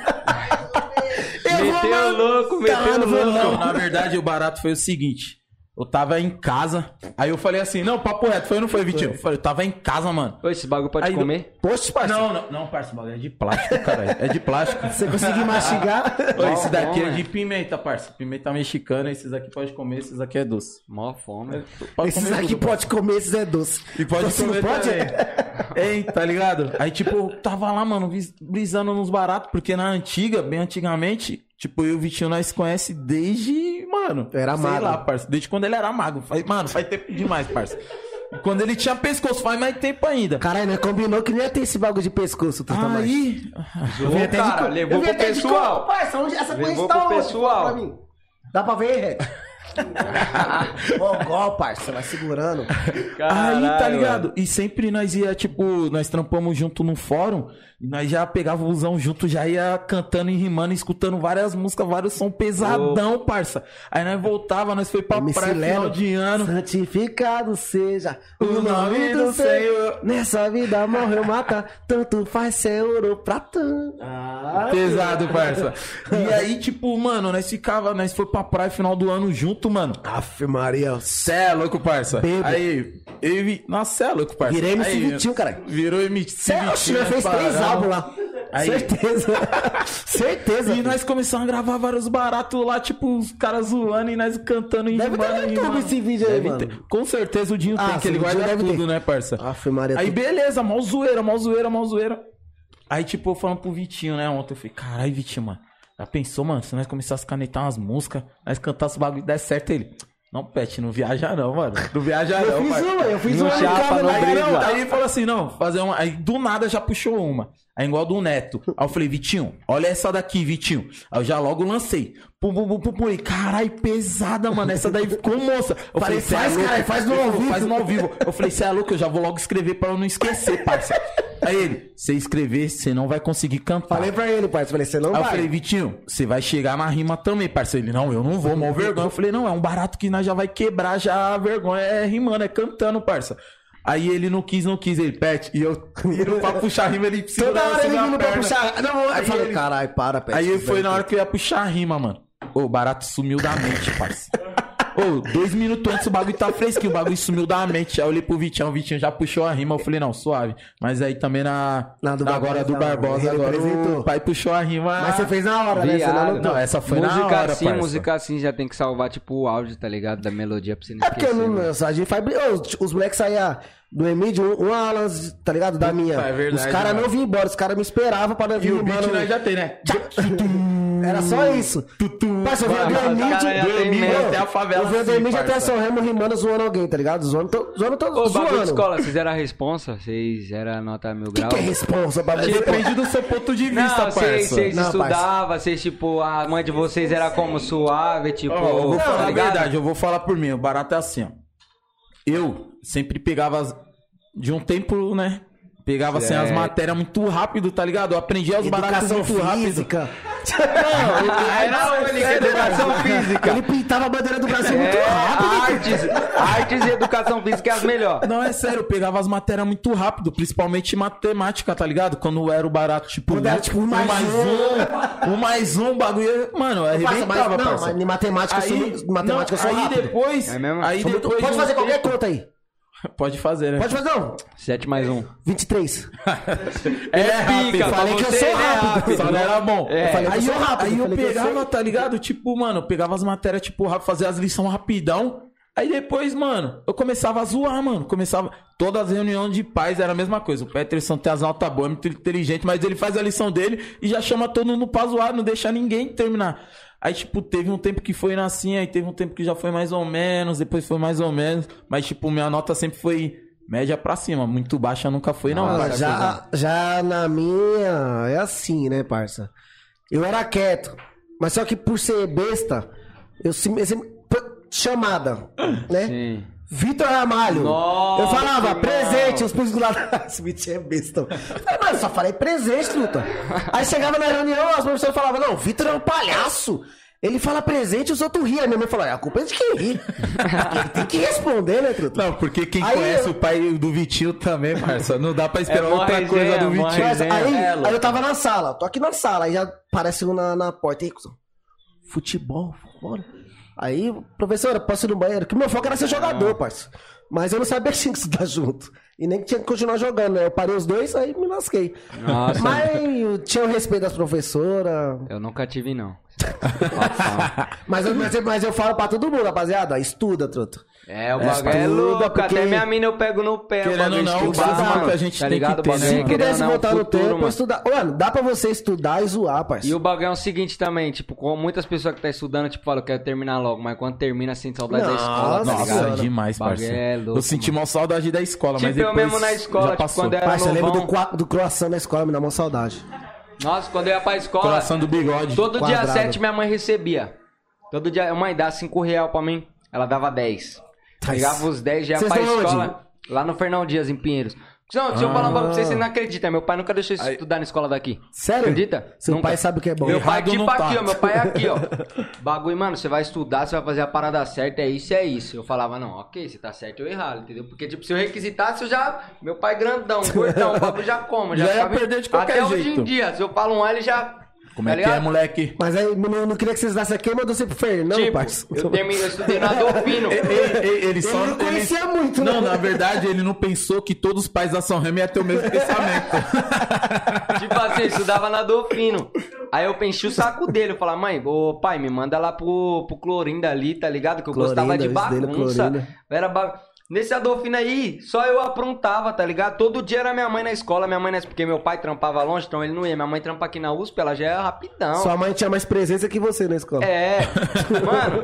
Eu vou Meteu louco, meteu não vou louco. Não, na verdade, o barato foi o seguinte. Eu tava em casa, aí eu falei assim, não, papo reto, foi ou não foi, Vitinho? Eu falei, eu tava em casa, mano. Ô, esse bagulho pode Aí, comer? Poxa, parceiro. Não, não, não, parça, o bagulho é de plástico, caralho. É de plástico. <laughs> Você conseguir mastigar. Ô, esse daqui bom, é né? de pimenta, parça. Pimenta mexicana, esses aqui pode comer, esses aqui é doce. Mó fome. Pode Esses comer aqui tudo, pode comer, esses é doce. E pode Você não comer pode? também. <laughs> Ei, tá ligado? Aí, tipo, eu tava lá, mano, brisando nos baratos, porque na antiga, bem antigamente, tipo, eu e o Vitinho, nós conhece desde, mano, Era sei mago. lá, parça, desde quando ele era mago. Faz, mano, faz tempo demais, parça. Quando ele tinha pescoço, faz mais tempo ainda. Caralho, né? Combinou que nem ia ter esse bagulho de pescoço, tu tá. Aí, Eu vim até de cara, levou eu vim pro pessoal. Parça, onde essa coisa Levou está pro onde? pessoal. Pra mim. Dá pra ver, Red? Mongol, parça, vai segurando. aí, tá Caralho, ligado? E sempre nós ia, tipo, nós trampamos junto no fórum, e nós já pegava o busão junto, já ia cantando e rimando, escutando várias músicas, vários som pesadão, parça. Aí nós voltava, nós foi pra MC praia final de ano. Santificado seja O nome do Senhor. Nessa vida morreu mata, tanto faz ser ouro ou prata. Ah, Pesado, parça. E aí, tipo, mano, nós ficava, nós foi pra praia final do ano junto, mano. Aff, Maria. Cê é louco, parça. Aí, eu vi. Nossa, cê é louco, parça. Virei MC Vitinho, caralho. Virou MC oxe, Vitinho. fez três. Álbuns lá. Aí- Certeza. <laughs> Certeza. E nós começamos a gravar vários baratos lá, tipo, os caras zoando e nós cantando e Deve ter rimando, no YouTube esse vídeo aí, mano. ter. Com certeza o Dinho Ah, tem, que ele guarda tudo, ter. né, parça? Aff, Maria. Aí beleza, mó zoeira, mó zoeira, mó zoeira. Aí, tipo, eu falando pro Vitinho, né, ontem, eu falei, caralho, Vitinho, mano, já pensou, mano, se nós começássemos a canetar umas músicas, nós cantássemos o bagulho e der certo ele. Não, Pet, não viaja não, mano. Não viaja <laughs> Eu não, fiz parça. uma, eu fiz Não uma chapa, não? Aí, não, aí ele falou assim, não, fazer uma. Aí do nada já puxou uma. Aí igual do Neto. Aí eu falei, Vitinho, olha essa daqui, Vitinho. Aí eu já logo lancei. Pum, pum, pum, pum, pum. E, Caralho, pesada, mano. Essa daí ficou moça. Eu Falei, "Cê é faz, louco?" cara, faz no ao vivo. Faz no ao vivo. Eu falei, você é louco, eu já vou logo escrever pra eu não esquecer, parça. Aí ele, você escrever, você não vai conseguir cantar. Falei pra ele, parça. Falei, você não Aí eu vai. falei, Vitinho, você vai chegar na rima também, parceiro. Ele, não, eu não vou, mal vergonha. Eu falei, não, é um barato que nós já vai quebrar já a vergonha. É rimando, é cantando, parça. Aí ele não quis, não quis, ele, Pet. E eu indo pra puxar a rima, ele Toda segurava hora assim ele na vindo pra puxar. Não, aí eu falei, caralho, para, Pet. Aí foi na hora que eu ia puxar a rima, mano. Ô, o barato sumiu da mente, parça. Ô, dois minutos antes o bagulho tá fresquinho, o bagulho sumiu da mente. Aí eu olhei pro Vitinho, o Vitinho já puxou a rima. Eu falei, não, suave. Mas aí também na. Na do na agora do Barbosa, agora o pai puxou a rima. Mas você fez na hora, né? Não... Não, essa foi na música hora, assim, parça. música assim já tem que salvar, tipo, o áudio, tá ligado? Da melodia pra você não É porque esquecer. eu não, mano. a gente faz. Os, os moleques saíam do Emílio, um, um Alan, tá ligado? Da minha. é verdade, os caras não vinham embora, os caras me esperavam pra não E vir o beat nós já tem, né? Era só isso. Parça, eu vi os Emílio. até a favela. Eu vi do Emílio até. São Remo rimando, zoando alguém, tá ligado? Zoando, to, zoando todo Ô, bagulho de escola, vocês eram a responsa? Vocês eram nota mil O que, graus? que é responsa você? Depende do seu ponto de vista, Não, parça. vocês, vocês Não, estudavam, vocês, tipo, a mãe de vocês era como suave, tipo. Vou tá falar a ligado? verdade, eu vou falar por mim. O barato é assim, ó. Eu sempre pegava as- de um tempo, né? Pegava assim as matérias muito rápido, tá ligado? Eu aprendia os baratos muito rápido. física. Era única, educação física. Ele pintava a bandeira do Brasil muito É, rápido. artes, artes e educação física é as melhores. Não, é sério, eu pegava as matérias muito rápido, principalmente matemática, tá ligado? Quando era o barato, tipo, Quando era, um- tipo, um mais um, um mais um, bagulho, mano, eu arrebentava, mas, não, parça. mas em matemática, Aí, sou, matemática eu não, sou aí rápido. depois, É mesmo? aí muito- depois Pode de fazer qualquer conta aí. <laughs> Pode fazer, né? Pode fazer, não. 7 mais 1. 23. <laughs> É, pica, rápido. pra falei que eu sou é rápido. Só não era bom. É. Eu falei que eu aí sou eu, rápido, aí eu eu pegava, tá ligado? Tipo, mano, eu pegava as matérias, tipo, rápido, fazia as lições rapidão. Aí depois, mano, eu começava a zoar, mano. Começava. Todas as reuniões de pais era a mesma coisa. O Peterson tem as notas boas, é muito inteligente, mas ele faz a lição dele e já chama todo mundo pra zoar, não deixa ninguém terminar. Aí, tipo, teve um tempo que foi assim, aí teve um tempo que já foi mais ou menos, depois foi mais ou menos. Mas, tipo, minha nota sempre foi média pra cima. Muito baixa nunca foi, não. Ah, já, já na minha é assim, né, parça? Eu era quieto, mas só que por ser besta, eu sempre. chamada, né? Sim. Vitor Ramalho. Nossa, eu falava, irmão. presente, os públicos lá. Esse <laughs> bicho é besta. Eu falei, mano, só falei presente, Luta. Aí chegava na reunião, as professoras falavam, não, o Vitor é um palhaço. Ele fala presente, os outros riam. A minha mãe falou, é a culpa é de quem ri. Ele tem que responder, né, Truta? Não, porque quem Aí conhece eu- o pai do Vitinho também, parça. Não dá pra esperar É outra resenha, coisa do Vitinho. Mas aí, É, aí eu tava na sala, tô aqui na sala, aí já aparece um na, na porta. E aí, futebol, bora. Aí, professora, posso ir no banheiro? Que meu foco era ser jogador, parça. Mas eu não sabia que tinha que estudar <laughs> junto. E nem que tinha que continuar jogando, né? Eu parei os dois, aí me lasquei. Nossa. Mas tinha o respeito das professoras. Eu nunca tive, não. <laughs> Mas, eu- mas, eu- mas eu falo pra todo mundo, rapaziada, estuda, truta. É, o É, bagulho é louco. porque- Até minha mina eu pego no pé. Querendo ou não, estudar, básico mano. que a gente tá tem que ligado? ter, né? é Se querendo pudesse não, voltar no tempo, mano. estudar. Mano, dá pra você estudar e zoar, parça. E o bagulho é o seguinte também, tipo, com muitas pessoas que tá estudando, tipo, falam, eu quero terminar logo, mas quando termina, sente saudade da Nossa, escola, tá Nossa, ligado? Senhora. demais, Bagulho parça. é louco, eu senti mal saudade da escola, mas Tipo, eu depois mesmo na escola, já tipo, passou. quando eu era Parça, eu lembro do, do croissant na escola, me dá uma saudade. Nossa, quando eu ia pra escola, Coração do bigode. todo dia Quadrado. 7 minha mãe recebia. Todo dia, mãe, dá 5 real pra mim. Ela dava 10. Pegava os 10 já Vocês pra estão escola. Lá no Fernão Dias, em Pinheiros. Não, deixa eu falar um bagulho pra vocês, vocês não acreditam. Meu pai nunca deixou eu Aí- estudar na escola daqui. Sério? Acredita? Seu Nunca. pai sabe o que é bom. Meu pai, Errado tipo não tá. aqui, ó. Meu pai é aqui, ó. <laughs> Bagulho, mano, você vai estudar, você vai fazer a parada certa, é isso, é isso. Eu falava, não, ok, você tá certo ou errado, entendeu? Porque, tipo, se eu requisitasse, eu já. Meu pai grandão, gordão, o bagulho já como. Já, Já ia ficava- perder de qualquer Até hoje jeito. em dia, se eu falo um A, ele já. Como tá é que é, moleque? Mas aí, eu não queria que vocês dassem aqui, mandou você pro Fernão, Tipo, parça. eu, terminei, eu estudei na Dolfino. <laughs> Ele, ele- ele só. Ele não conhecia muito, né? Não, na verdade, ele não pensou que todos os pais da São Remo iam ter o mesmo pensamento. <laughs> Tipo assim, eu estudava na Dolfino. Aí eu enchi o saco dele. Eu falava, mãe, ô pai, me manda lá pro, pro Clorinda ali, tá ligado? Que eu Clorinda, gostava de dele, bagunça. Clorinda. Era ba... Nesse Adolfino aí, só eu aprontava, tá ligado? Todo dia era minha mãe na escola, minha mãe na... Porque meu pai trampava longe, então ele não ia. Minha mãe trampa aqui na USP, ela já é rapidão. Sua mãe tinha mais presença que você na escola. É, <laughs> mano,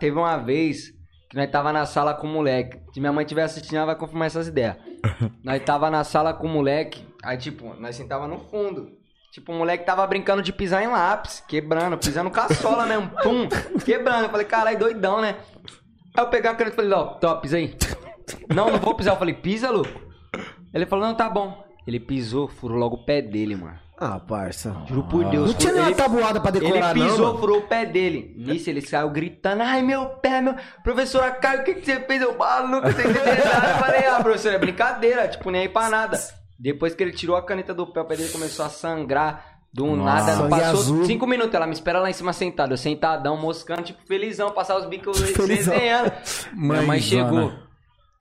teve uma vez que nós tava na sala com o moleque. Se minha mãe estiver assistindo, ela vai confirmar essas ideias. <laughs> Nós tava na sala com o moleque, aí tipo, nós sentava no fundo. Tipo, o moleque tava brincando de pisar em lápis, quebrando, pisando caçola mesmo, pum, quebrando. Eu falei, caralho, doidão, né? Aí eu peguei a caneta e falei, ó, top, pisa aí. Não, não vou pisar. Eu falei, pisa, louco. Ele falou, não, tá bom. Ele pisou, furou logo o pé dele, mano. Ah, parça. Juro por Deus. Não tinha nenhuma tabuada pra decorar, ele não, pisou, mano. furou o pé dele. Nisso ele saiu gritando: Ai, meu pé, meu. Professora Caio, o que, que você fez? Eu maluco, você entendeu nada. Eu falei: Ah, professora, é brincadeira. Tipo, nem aí pra nada. Depois que ele tirou a caneta do pé, o pé dele começou a sangrar. Do nada, não Sangue passou azul. cinco minutos. Ela me espera lá em cima sentado. Eu sentadão, moscando, tipo, felizão, passar os bicos <laughs> Felizão. desenhando. Minha mãe chegou. O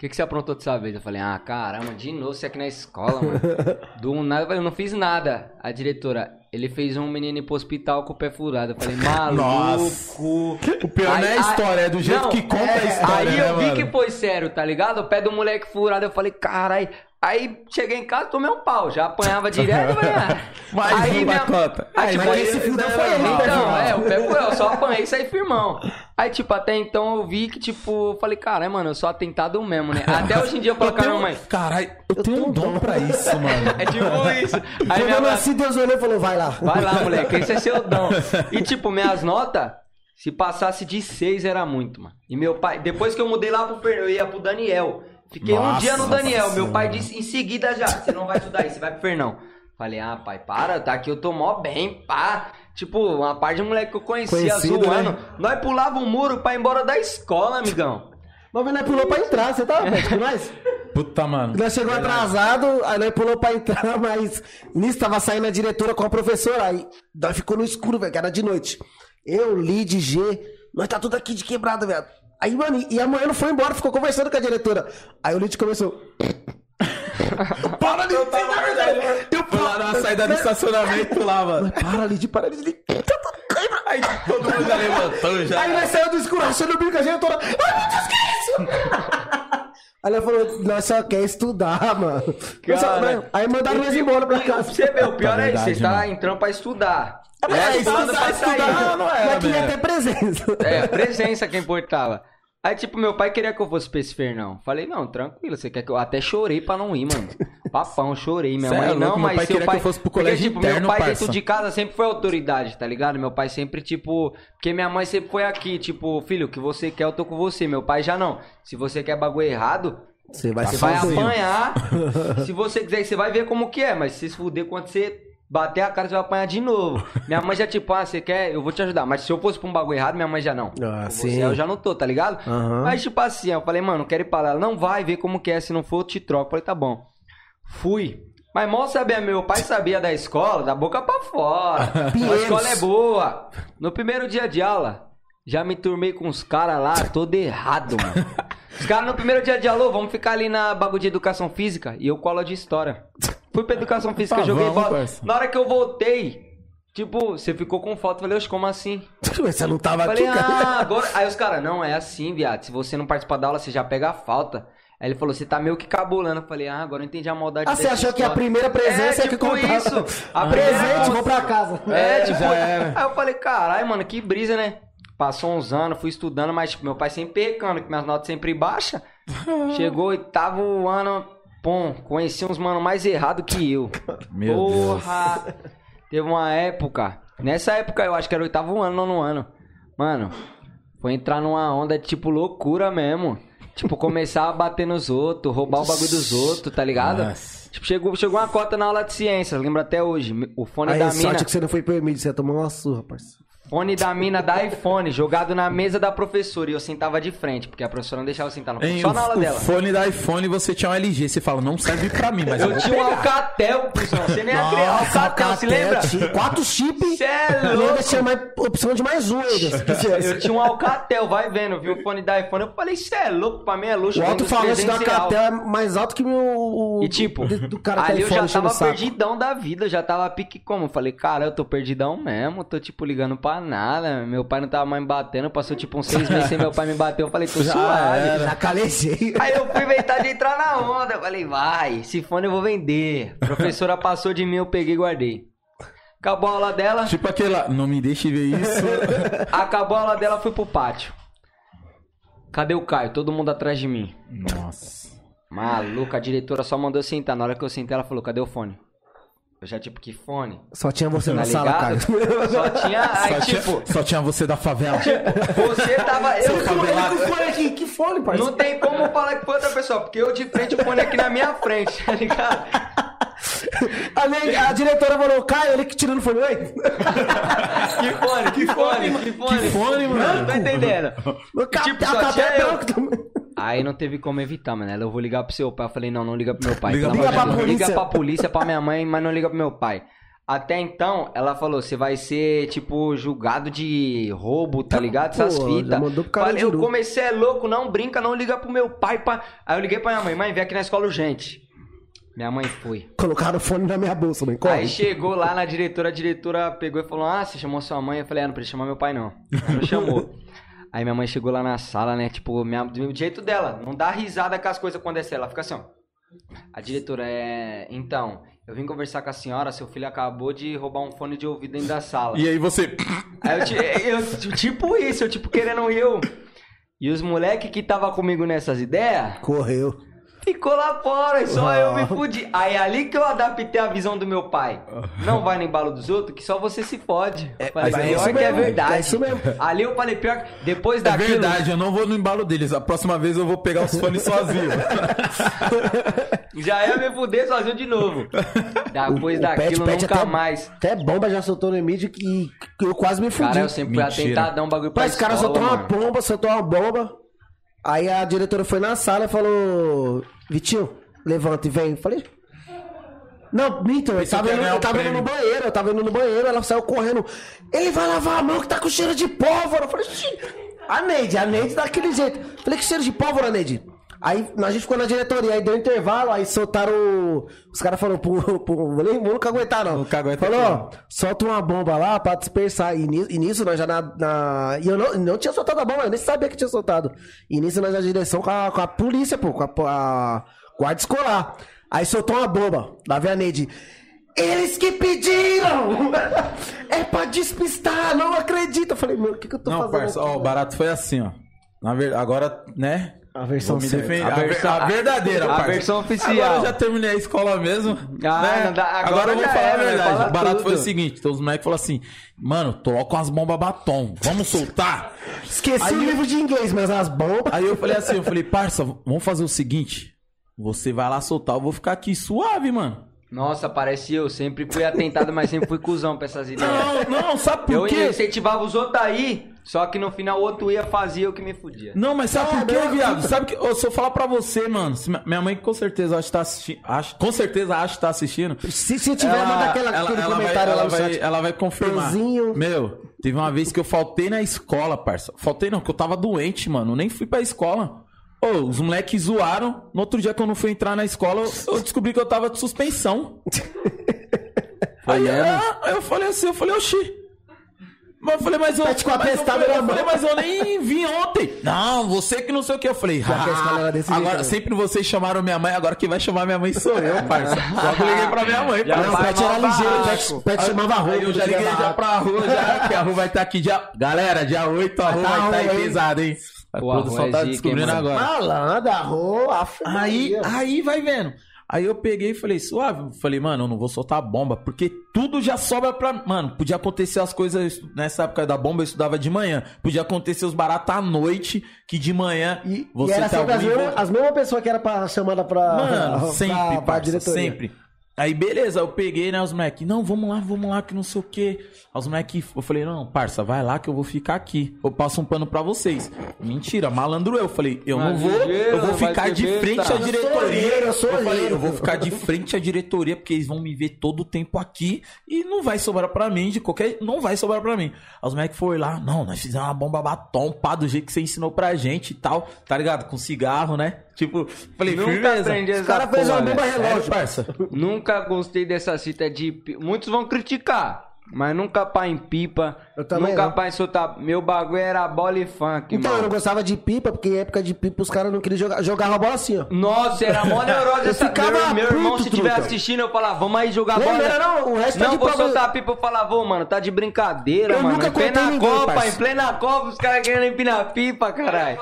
que, que você aprontou dessa vez? Eu falei, ah, caramba, de novo você aqui na escola, mano. <laughs> Do nada, eu falei, eu não fiz nada. A diretora, ele fez um menino ir pro hospital com o pé furado. Eu falei, <laughs> maluco. O pior não é a história, é do jeito que conta a história, Aí né, eu vi mano? que foi sério, tá ligado? O pé do moleque furado, eu falei, carai. Aí cheguei em casa, tomei um pau, já apanhava direto. eu falei, ah. <laughs> Mais aí uma minha- cota. Aí, Aí, tipo, mas aí- esse fio não foi então, é, o pé furou, eu só apanhei e saí firmão. Aí, tipo, até então eu vi que, tipo, eu falei, cara, mano, eu sou atentado mesmo, né? Até hoje em dia eu falo Eu com a minha tenho... mãe. Caralho, eu tenho um dom pra isso, mano. <laughs> É tipo isso. Aí Quando minha eu nasci, Deus olhou e falou, vai lá. vai lá, moleque, esse é seu dom. <laughs> E, tipo, minhas notas, se passasse de seis era muito, mano. E meu pai, depois que eu mudei lá pro Fernando, eu ia pro Daniel. Fiquei um Nossa dia no Daniel. Meu pai disse em seguida já: você não vai estudar aí, você vai pro Fernão. Falei, ah, pai, para, tá aqui, eu tô mó bem, pá. Tipo, uma parte de moleque que eu conhecia Conhecido, zoando. né? Nós pulava o muro pra ir embora da escola, amigão. Mas nós pulou pra entrar, você tava perto com nós? Puta, mano. Nós chegou atrasado, aí nós pulou pra entrar, <laughs> mas nisso tava saindo a diretora com a professora, aí nós ficou no escuro, velho, que era de noite. Eu, Lid, G, nós tá tudo aqui de quebrada, velho. Aí, mano, e amanhã não foi embora, ficou conversando com a diretora. Aí o Lid começou. <laughs> para de Eu fui lá na saída do estacionamento lá, mano. Para, Lid, para, Lid. <laughs> Aí todo mundo já levantou já. Aí nós saímos do escuro, achando o bico, a diretora. Ai, meu Deus, que é isso? Aí ela falou, nós só quer estudar, mano. Eu Cara, né? Aí mandaram nós embora pra casa. Você vê, o pior É é isso, verdade, você tá entrando pra estudar. É, É, estudar, estudando pra sair. estudar não é, Mas queria velho. ter presença. <laughs> É, a presença que importava. Aí, tipo, meu pai queria que eu fosse pra esse Fernão. Falei, não, tranquilo, você quer que eu... Até chorei pra não ir, mano. <laughs> Papão, chorei. Minha Cê é mãe, louco, não, meu mas pai seu queria que eu fosse pro Porque, colégio tipo, interno, meu pai parça. dentro de casa sempre foi autoridade, tá ligado? Meu pai sempre, tipo... Porque minha mãe sempre foi aqui, tipo... Filho, o que você quer, eu tô com você. Meu pai já não. Se você quer bagulho errado, Você vai você vai apanhar. <laughs> se você quiser, você vai ver como que é. Mas se se fuder, quando você bater a cara, você vai apanhar de novo. <laughs> Minha mãe já, tipo, ah, você quer? Eu vou te ajudar. Mas se eu fosse pra um bagulho errado, minha mãe já não. Ah, sim. Você, eu já não tô, tá ligado? Aham. Mas, tipo assim, eu falei, mano, não quero ir pra lá. Ela, não vai ver como que é. Se não for, eu te troco. Eu falei, tá bom. Fui. Mas mal sabia, meu pai sabia da escola, da boca pra fora. <laughs> a escola é boa. No primeiro dia de aula, já me turmei com os caras lá, todo errado, mano. <laughs> Os caras no primeiro dia de aula, "Ô, vamos ficar ali na bagulho de educação física. E eu colo de história. Fui pra educação física, Tá, joguei vamos, bola. parça. Na hora que eu voltei, tipo, você ficou com foto. Eu falei, oxe, como assim? <laughs> Você não tava Falei, aqui, cara. ah, agora. Aí os caras, não, é assim, viado. Se você não participar da aula, você já pega a falta. Aí ele falou, você tá meio que cabulando. Eu falei, ah, agora eu entendi a maldade Ah, você achou que a história. primeira presença é, é que tipo contava? isso. <laughs> A Ah, Presente, vou pra casa. É, É, tipo, aí eu falei, caralho, mano, que brisa, né? Passou uns anos, fui estudando, mas tipo, meu pai sempre pecando, que minhas notas sempre baixas. <laughs> Chegou oitavo ano, pum, conheci uns mano mais errado que eu. <laughs> Meu Porra! Teve uma época, nessa época eu acho que era oitavo ano, nono ano. Mano, foi entrar numa onda de tipo loucura mesmo. Tipo, começar a bater nos outros, roubar o bagulho dos outros, tá ligado? Nossa. Tipo, chegou, chegou uma cota na aula de ciências, lembro até hoje. O fone Aí, da mina. sorte que você não foi permitido, você tomou uma surra, parceiro. Fone da mina da iPhone, jogado na mesa da professora. E eu sentava de frente, porque a professora não deixava eu sentar no Hein, Só na aula o dela. fone da iPhone você tinha um LG. Você fala, não serve pra mim, mas eu, Eu tinha um. Alcatel, cuzão. Você nem acredita. Nossa, Alcatel, se lembra? tinha Quatro chips. Cê é E ainda louco. tinha mais opção de mais um ainda. Eu tinha um Alcatel, vai vendo, viu? O fone da iPhone. Eu falei, cê é louco, pra mim é luxo. O alto-falante da 300 real. Catel é mais alto que o meu. E tipo, do, do cara ali eu já tava perdidão da vida, já tava pique como? Eu falei, cara, eu tô perdidão mesmo, tô tipo ligando pra nada. Meu pai não tava mais me batendo, passou tipo uns seis meses sem meu pai me bater. Eu falei, tô <laughs> suave. Já calejei. Aí eu fui inventar de entrar na onda. Eu falei, vai, esse fone eu vou vender. A professora passou de mim, eu peguei e guardei. Acabou a aula dela, Tipo aquela, não me deixe ver isso. <laughs> acabou a aula dela, fui pro pátio. Cadê o Caio? Todo mundo atrás de mim. Nossa. Maluca, a diretora só mandou eu sentar. Na hora que eu sentei, ela falou, cadê o fone? Eu já, tipo, que fone? Só tinha você Tá na sala, cara. Só tinha, <laughs> aí, Só, tipo, tinha, só tinha você da favela. você tava... Eu, Que fone aqui? Que fone, parceiro? não tem como falar que foi outra pessoa, porque eu de frente, o fone aqui na minha frente, tá ligado? A, a diretora falou, Caio, ele que tirando fone, oi? Que fone, que fone, que fone. Que fone, mano? Não tô entendendo. O Tipo, a só tinha é eu. branco também. Aí não teve como evitar, mano. Ela, eu vou ligar pro seu pai. Eu falei, não, não liga pro meu pai. Liga Pelo pra polícia. Liga pra polícia, pra minha mãe, mas não liga pro meu pai. Até então, ela falou, você vai ser, tipo, julgado de roubo, tá ligado? Essas fitas. Falei, eu comecei, é louco, não brinca, não liga pro meu pai. Pra... Aí eu liguei pra minha mãe, mãe, vem aqui na escola urgente. Minha mãe foi. Colocaram o fone na minha bolsa, mãe. Corre. Aí chegou lá na diretora, a diretora pegou e falou: Ah, você chamou sua mãe? Eu falei: Ah, não precisa chamar meu pai, não. Ela não chamou. <laughs> Aí minha mãe chegou lá na sala, né? Tipo, minha, do jeito dela, não dá risada com as coisas quando é sério. Ela fica assim, ó. A diretora é. Então, eu vim conversar com a senhora, seu filho acabou de roubar um fone de ouvido dentro da sala. E aí você. Aí eu, eu, tipo isso, eu tipo querendo eu. E os moleque que tava comigo nessas ideias, Correu. Ficou lá fora, só eu me fudi. Aí ali que eu adaptei a visão do meu pai. Não vai no embalo dos outros, que só você se fode. Falei, mas é pior que é mesmo, verdade. é isso mesmo. Ali eu falei, pior que depois É daquilo. verdade, eu não vou no embalo deles. A próxima vez eu vou pegar os fones sozinho. <laughs> Já ia me fuder sozinho de novo. Depois O daquilo, Pet Pet nunca até- mais. Até bomba já soltou no mídia que eu quase me fudi. Cara, eu sempre fui Mentira. atentadão, bagulho pra Mas, cara, escola, soltou uma bomba, soltou uma bomba. Aí a diretora foi na sala e falou: Vitinho, levanta e vem. Eu falei. Não, minto, eu Pensei tava, indo, eu tava indo no banheiro, eu tava indo no banheiro, ela saiu correndo. Ele vai lavar a mão que tá com cheiro de pólvora. Eu falei, a Neide, a Neide daquele jeito. Falei, que cheiro de pólvora, Neide? Aí a gente ficou na diretoria, aí deu intervalo, aí soltaram. o- Os caras falaram pro. pro vou nunca aguentar, não. Nunca aguenta Falou, ó, solta uma bomba lá pra dispersar. E nisso, e nisso nós já na. na- E eu não, não tinha soltado a bomba, eu nem sabia que tinha soltado. E nisso nós na direção com a, com a polícia, pô, com a, a guarda escolar. Aí soltou uma bomba, da Neide. Eles que pediram! <laughs> é pra despistar, não acredito. Eu falei, meu, o que, que eu tô Não, fazendo? parça, ó, o barato foi assim, ó. Na verdade, agora, né? A versão Vou me defender. A A, ver- versão- a verdadeira, a parça. versão oficial. Agora eu já terminei a escola mesmo. Ah, né? dá- agora agora eu vou falar era, a né? verdade. Fala o barato tudo. foi o seguinte: então os moleques falaram assim, mano, tô com as bombas batom. Vamos soltar? Esqueci Aí o eu- livro de inglês, mas as bombas. Aí eu falei assim, eu falei, parça, vamos fazer o seguinte. Você vai lá soltar, eu vou ficar aqui suave, mano. Nossa, parece eu. Sempre fui atentado, mas sempre fui cuzão pra essas ideias. Não, não, sabe por eu quê? incentivava os outros aí, só que no final o outro ia fazer o que me fudia. Não, mas sabe por quê, viado? Sabe que. eu falar pra você, mano, se minha- mãe com certeza acha que tá assistindo. Acho, com certeza acha que tá assistindo. Se, se tiver, manda aquela, aquele ela comentário vai, lá ela no vai, chat. ela vai confirmar. Pezinho. Meu, teve uma vez que eu faltei na escola, parça. Faltei não, porque eu tava doente, mano. Nem fui pra escola. Ô, os moleques zoaram. No outro dia que eu não fui entrar na escola, eu, eu descobri que eu tava de suspensão. <laughs> aí, ah, aí eu falei assim, eu falei, oxi. Mas eu falei, mas eu, Tá com a mas eu, falei, eu falei, mas eu nem vim ontem. Não, você que não sei o que. Eu falei, que a desse ah, jeito, agora né? sempre vocês chamaram minha mãe, agora quem vai chamar minha mãe sou eu, parça. <laughs> Logo liguei pra minha mãe, Já. Não, o Pet era ligeiro, o. Pet, chamava. Aí eu já liguei já pra rua, já, <laughs> que a rua vai estar aqui dia. Galera, dia 8 a rua tá vai estar ruim, aí hein? pesada, hein? A Pô, produção é tá hein, descobrindo agora. Malandra, arroa, Aí, aí vai vendo. Aí eu peguei e falei, suave. Falei, mano, eu não vou soltar a bomba, porque tudo já sobra pra. Mano, podia acontecer as coisas. Nessa época da bomba eu estudava de manhã. Podia acontecer os baratos à noite, que de manhã E, você e era tá sempre as mesmas, as mesmas pessoas que era pra, chamada pra, Mano, <laughs> pra, sempre, pra, parça, diretoria. sempre. Aí, beleza, eu peguei, né, os moleques, não, vamos lá, vamos lá, que não sei o quê. Aí os moleques, eu falei, não, parça, vai lá que eu vou ficar aqui. Eu passo um pano pra vocês. Mentira, malandro eu. Falei, eu não vou, eu vou ficar de frente à Eu sou diretoria. eu sou falei, eu vou ficar de frente à diretoria, porque eles vão me ver todo o tempo aqui e não vai sobrar pra mim, de qualquer. Não vai sobrar pra mim. Aí os moleques foram lá, não, nós fizemos uma bomba batom, pá, do jeito que você ensinou pra gente e tal, tá ligado? Com cigarro, né? Tipo, falei, Nunca firmeza. aprendi Os essa caras fez porra, uma bomba relógio. parça? Nunca gostei dessa cita de. Muitos vão criticar. Mas nunca pá em pipa. Eu também nunca não. pá em soltar. Meu bagulho era bola e funk, Então, eu mano. não gostava de pipa, porque em época de pipa os caras não queriam jogar. Jogava a bola assim, ó. Nossa, era mó neurose Eu essa. ficava Meu, meu irmão, se estiver assistindo, eu falava, vamos aí jogar Não, bola. não era não, o resto tá Não, de vou prova- soltar a pipa, eu falava, ô, mano, tá de brincadeira, Eu mano. nunca Em plena ninguém, Copa, parça. em plena Copa, os caras querendo empinar pipa, caralho.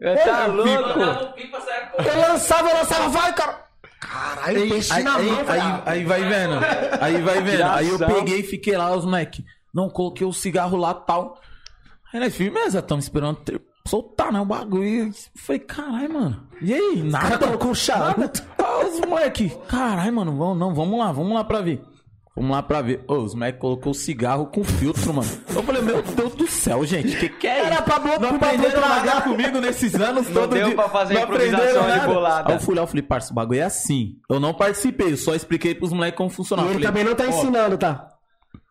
Gol. Tá É, louco? O Eu lançava, eu lançava, vai, cara. Caralho, Aí, peixe aí, na aí, mão, aí, aí vai vendo. Aí vai vendo. Aí eu peguei e fiquei lá, os moleque. Não, coloquei o cigarro lá tal. Aí nós, firmeza, estamos esperando ter- soltar, né? O bagulho. E Falei, caralho, mano. E aí? O Nada. colocou um charuto. Os moleque. Caralho, mano. Vamos, não, vamos lá, vamos lá pra ver. Vamos lá pra ver. Ô, os moleques colocou o cigarro com filtro, mano. Eu falei, meu Deus do céu, gente. Que que é Era isso? pra blo- Não pra aprenderam nada comigo nesses anos Não todo deu dia. pra fazer Não improvisação de nada. bolada. Aí eu fui lá, eu falei, parça, o bagulho é assim. Eu não participei, eu só expliquei pros moleques como E funcionava. ele Eu falei, também não tá ensinando, tá?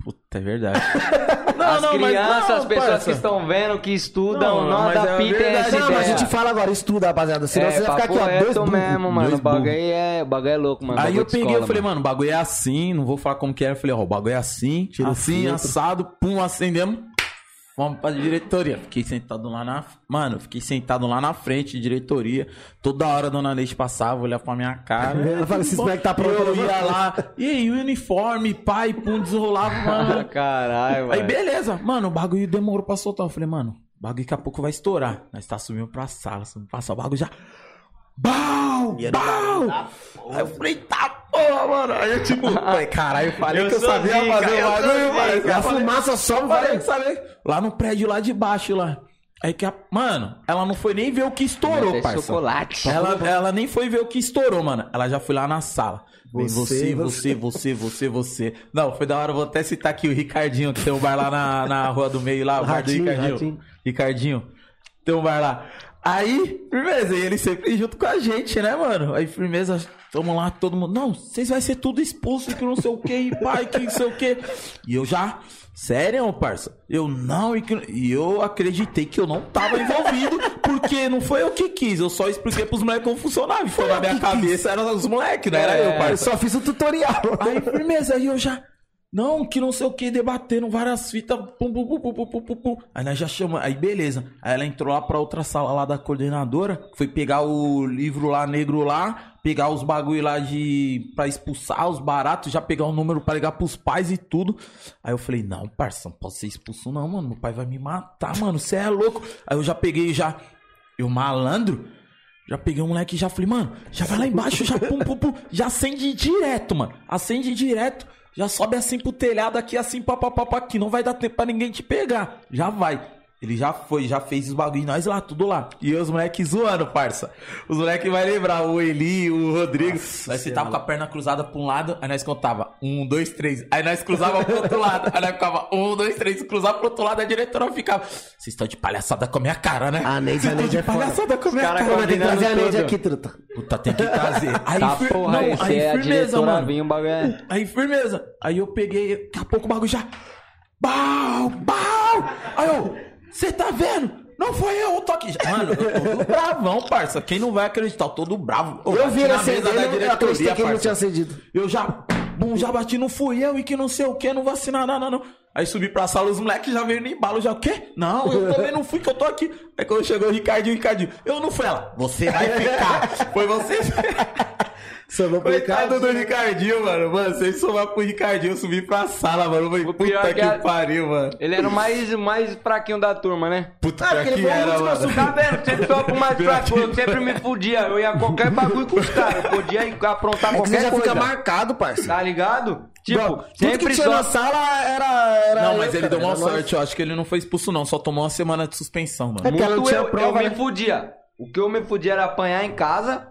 Puta, é verdade. <laughs> não, As não, mas crianças, não, as pessoas parça. que estão vendo, que estudam, Não, não, é adaptem verdade. essa Não, mas a gente fala agora, estuda, rapaziada. Senão é, você vai ficar aqui, ó, dois reto burros. mesmo, mano. Dois O bagulho é, o bagulho é louco, mano. Aí eu peguei escola, e falei, mano, o bagulho é assim, não vou falar como que é. Eu falei, ó, o bagulho é assim, Tira assim, assado, pum, acendemos. Vamos pra diretoria. Fiquei sentado lá na. Mano, fiquei sentado lá na frente, diretoria. Toda hora a dona Leite passava, olhava pra minha cara. <laughs> Ela fala, esses moleque tá pronto. Eu ia lá. E aí, o uniforme, pai, pum, desenrolava, Ah, mano. <laughs> caralho, Aí beleza, mano, o bagulho demorou pra soltar. Eu falei, mano, o bagulho daqui a pouco vai estourar. Nós tá subindo pra sala, subindo pra sala, o bagulho já. Bau! Bau! Aí eu falei, tá porra, mano. Aí eu tipo, <laughs> falei, caralho, eu falei Eu que eu sabia zica, fazer eu bagulho, mano. E a fumaça só Eu vai. falei que sabia. Lá no prédio lá de baixo, lá. Aí que a. Mano, ela não foi nem ver o que estourou, Até parça. chocolate. Ela, ela nem foi ver o que estourou, mano. Ela já foi lá na sala. Você, Você, você, você, você, você. Não, foi da hora, eu vou até citar aqui o Ricardinho, que tem um bar lá na, na rua do meio lá, o bar do Ratinho, Ricardinho. Ratinho. Ricardinho. Tem um bar lá. Aí, firmeza, e ele sempre junto com a gente, né, mano? Aí, firmeza, tamo lá, todo mundo. Não, vocês vai ser tudo expulso, que não sei o que, e pai, que não sei o que. E eu já. Sério, parça? Eu não, e, eu acreditei que eu não tava envolvido, porque não foi eu que quis, eu só expliquei pros moleques como funcionava. E foi na minha cabeça, eram os moleques, não era eu, Eu parça. só fiz o tutorial. Aí, firmeza, aí eu já. Não, que não sei o que, debatendo várias fitas. Pum, pum, pum, pum, pum, pum, pum. Aí nós já chamamos. Aí beleza. Aí ela entrou lá pra outra sala lá da coordenadora. Foi pegar o livro lá negro lá. Pegar os bagulho lá de. pra expulsar os baratos. Já pegar o número pra ligar pros pais e tudo. Aí eu falei, não, parça, não posso ser expulso, não, mano. Meu pai vai me matar, mano. Você é louco. Aí eu já peguei já. Eu malandro. Já peguei um moleque e já falei, mano, já vai lá embaixo, já pum, pum, pum, já acende direto, mano. Acende direto, já sobe assim pro telhado aqui, assim, papapá, aqui. Não vai dar tempo pra ninguém te pegar. Já vai. Ele já foi, já fez os bagulho, nós lá, tudo lá. E os moleques zoando, parça. Os moleques vai lembrar, o Eli, o Rodrigo. nós sentava com a perna cruzada pra um lado, aí nós contava um, dois, três. Aí nós cruzava pro outro lado. Aí nós ficava um, dois, três, cruzava pro outro lado, a diretora ficava. Vocês estão de palhaçada com a minha cara, né? A Neide, Vocês a tão Neide de é foda. palhaçada com a minha cara cara. Tem que trazer a Neide aqui, truta. Puta, tem que trazer. <laughs> Aí, Tá fir- porra, não, aí, você é a firmeza, diretora, mano. vinha o bagulho é... Aí, firmeza. Aí eu peguei, daqui a pouco o bagulho já. Bau, bau! Aí eu, você tá vendo? Não foi eu, eu tô aqui. Mano, eu tô bravão, parça. Quem não vai acreditar, eu tô todo bravo. Eu bati vi ele na acender, da eu acreditei que ele não tinha acedido. Eu já, bum, já bati, não fui eu e que não sei o que, não vou assinar nada, não. Aí subi pra sala, os moleques já veio no embalo, já, o quê? Não, eu também não fui, que eu tô aqui. Aí quando chegou o Ricardinho, o Ricardinho, eu não fui ela. Você vai ficar. <laughs> Foi você. Só pro Coitado do Ricardinho, mano. Mano, vocês somaram pro Ricardinho, eu subi pra sala, mano. Falei, pior puta que que a- pariu, mano. Ele era o mais, mais fraquinho da turma, né? Puta Ah, ele que o era, mano. Tá vendo? Sempre só pro mais <laughs> fraco, eu sempre me fudia. Eu ia qualquer bagulho com os caras. Eu podia aprontar É que você qualquer já coisa. fica marcado, parça. Tá ligado? Tipo, tudo sempre que tinha só... na sala era... era Não, mas eu, ele cara, deu uma sorte. Eu acho que ele não foi expulso, não. Só tomou uma semana de suspensão, mano. É porque ela não Muito tinha eu, prova, eu né? me fudia. O que eu me fudia era apanhar em casa,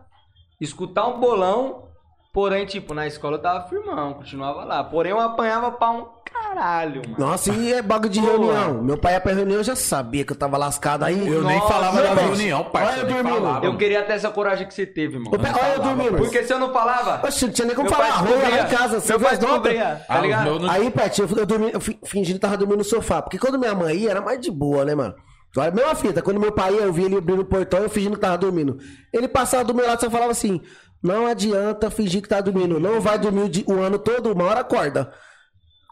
escutar um bolão, porém, tipo, na escola eu tava firmão, continuava lá. Porém, eu apanhava pra um caralho, mano. Nossa, e é bagulho de Boa. reunião. Meu pai ia pra reunião, eu já sabia que eu tava lascado aí. Eu nem Nossa, falava da reunião, parça. Olha eu eu nem dormindo. Eu queria ter essa coragem que você teve, mano. Pai, Olha eu dormindo. Porque se eu não falava, Oxe, não tinha nem como meu falar pai arroz lá em casa. Você Meu pai faz descobria, Ah, tá o ligado? Aí, Pet, eu, eu, dormi, eu fi- fingi que tava dormindo no sofá. Porque quando minha mãe ia, era mais de boa, né, mano? A mesma fita. Quando meu pai eu vi ele abrindo o portão, eu fingindo que tava dormindo. Ele passava do meu lado e só falava assim: Não adianta fingir que tá dormindo. Não vai dormir o, ano todo, uma hora acorda.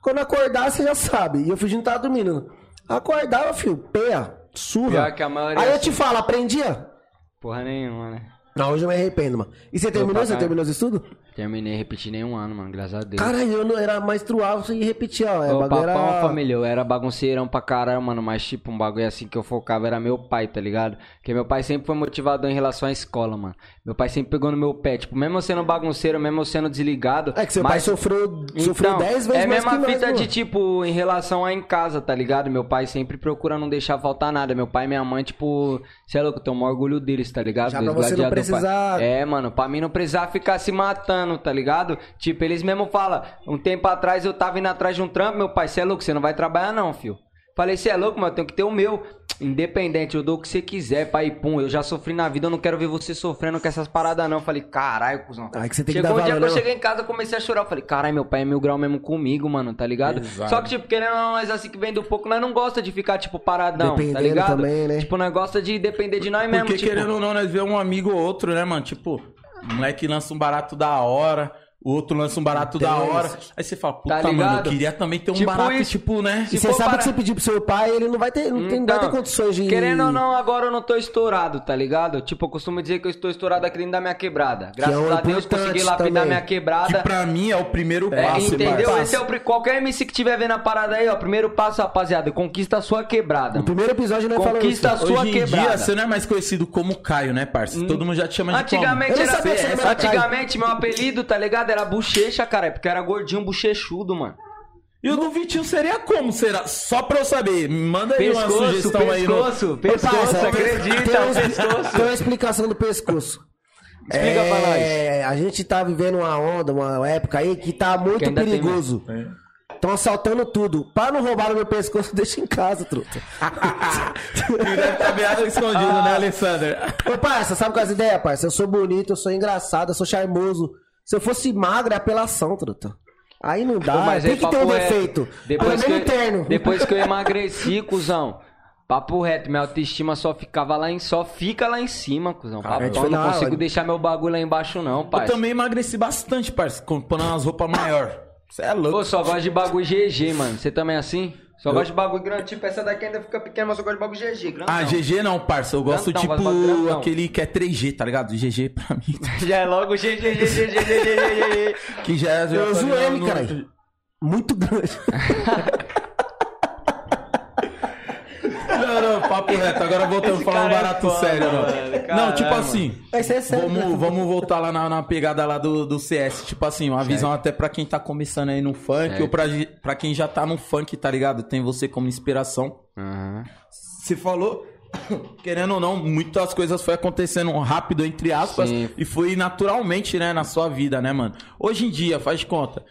Quando acordar, você já sabe. E eu fingindo que tava dormindo. Acordava, filho, peia, surra. Aí eu é te falo, aprendia? Porra nenhuma, né? Não, hoje eu me arrependo, mano. E você terminou? Você terminou os estudos? Terminei, repeti nenhum ano, mano, graças a Deus. Caralho, eu não era mais truava e repetia, ó. É, bagulho papão, era... família, eu era bagunceirão pra caralho, mano, mas tipo, um bagulho assim que eu focava era meu pai, tá ligado? Porque meu pai sempre foi motivador em relação à escola, mano. Meu pai sempre pegou no meu pé, tipo, mesmo eu sendo bagunceiro, mesmo eu sendo desligado. É que seu mas- pai sofreu, sofreu Então, 10 vezes é a mais mesma que nós, fita mano. de tipo, em relação a em casa, tá ligado? Meu pai sempre procura não deixar faltar nada. Meu pai e minha mãe, tipo, você é louco, eu tenho o maior orgulho deles, tá ligado? Já Dos pra você não precisar- É, mano, pra mim não precisar ficar se matando, tá ligado? Tipo, eles mesmo falam, um tempo atrás eu tava indo atrás de um trampo, meu pai, você é louco, você não vai trabalhar não, filho. Falei, você é louco, mas eu tenho que ter o meu. Independente, eu dou o que você quiser, pai, pum. Eu já sofri na vida, eu não quero ver você sofrendo com essas paradas, não. Falei, caralho, cuzão. Aí que você tem que Chegou dar um dia valor, que eu né, cheguei em casa, comecei a chorar. Falei, caralho, meu pai é mil grau mesmo comigo, mano, tá ligado? Exato. Só que, tipo, querendo ou não, nós assim que vem do pouco, nós não gosta de ficar, tipo, paradão, tá Dependendo ligado? também, né? Tipo, nós gosta de depender de nós mesmo, Porque tipo... querendo ou não, nós vemos um amigo ou outro, né, mano? Tipo, moleque lança um barato da hora, o outro lança um barato da Tem hora. Aí você fala, puta, Tá mano, eu ligado? queria também ter um Tipo barato, isso. tipo, né? E você sabe para- que você pedir pro seu pai, ele não vai ter, não, tem, não vai ter Então, condições de... Querendo ou não, agora eu não tô estourado, tá ligado? Tipo, eu costumo dizer que eu estou estourado aqui dentro da minha quebrada. Graças é o a Deus consegui lapidar também. minha quebrada. Que pra mim é o primeiro É, passo, entendeu? parça. Esse é o pri- qualquer MC que tiver vendo a parada aí, ó. Primeiro passo, rapaziada, conquista a sua quebrada. No mano. primeiro episódio nós falamos Conquista a sua Hoje em quebrada. dia, você não é mais conhecido como Caio, né, parça? Todo mundo já te chama de Antigamente não que era Antigamente, meu apelido, tá ligado? Era bochecha, cara. Porque eu era gordinho, bochechudo, mano. E o do Vitinho seria como? Será? Só pra eu saber, manda aí uma Pescoço, sugestão aí no... pescoço, pescoço, acredita, tem uma- pescoço. Tem uma explicação do pescoço. Explica pra É, A gente tá vivendo uma onda, uma época aí que tá muito perigoso. Estão assaltando tudo. Para não roubar o meu pescoço, <laughs> deixa em casa, truta. <laughs> Deve estar meado escondido, Ah. né, Alessandro? Ô, parça, sabe é as ideias, parça? Eu sou bonito, eu sou engraçado, eu sou charmoso. Se eu fosse magro, é apelação, truta. Aí não dá, Pô, mas tem aí, que ter um defeito. Depois Pelo que, menos eu, terno. depois que eu emagreci, cuzão. Papo reto, minha autoestima só ficava lá em. Só fica lá em cima, cuzão. Cara, Papo, eu não consigo hora. deixar meu bagulho lá embaixo, não, Eu pai. também emagreci bastante, parceiro, comprando umas roupas maior. Você é louco. Pô, só gosto de bagulho GG, mano. Você também é assim? Só gosto de bagulho grande. Tipo, essa daqui ainda fica pequena, mas eu gosto de bagulho GG. Grandão. Ah, GG não, parça. Eu gosto Grandão, tipo grandão. aquele que é 3G, tá ligado? GG pra mim. Já é logo GG, GG, GG, GG. Que já é. Eu tá uso ligado M, no- caralho. Muito grande. Não, não, papo reto. Agora voltando Esse falando cara é barato foda, sério, não. mano. Não, tipo assim. Vai ser sério. né? Vamos, vamos voltar lá na, na pegada lá do, do CS. Tipo assim, uma visão até pra quem tá começando aí no funk Certo. ou pra, pra quem já tá no funk, tá ligado? Tem você como inspiração. Você falou, <coughs> querendo ou não, muitas coisas foi acontecendo rápido, entre aspas, Sim. e foi naturalmente, né, na sua vida, né, mano? Hoje em dia, faz de conta,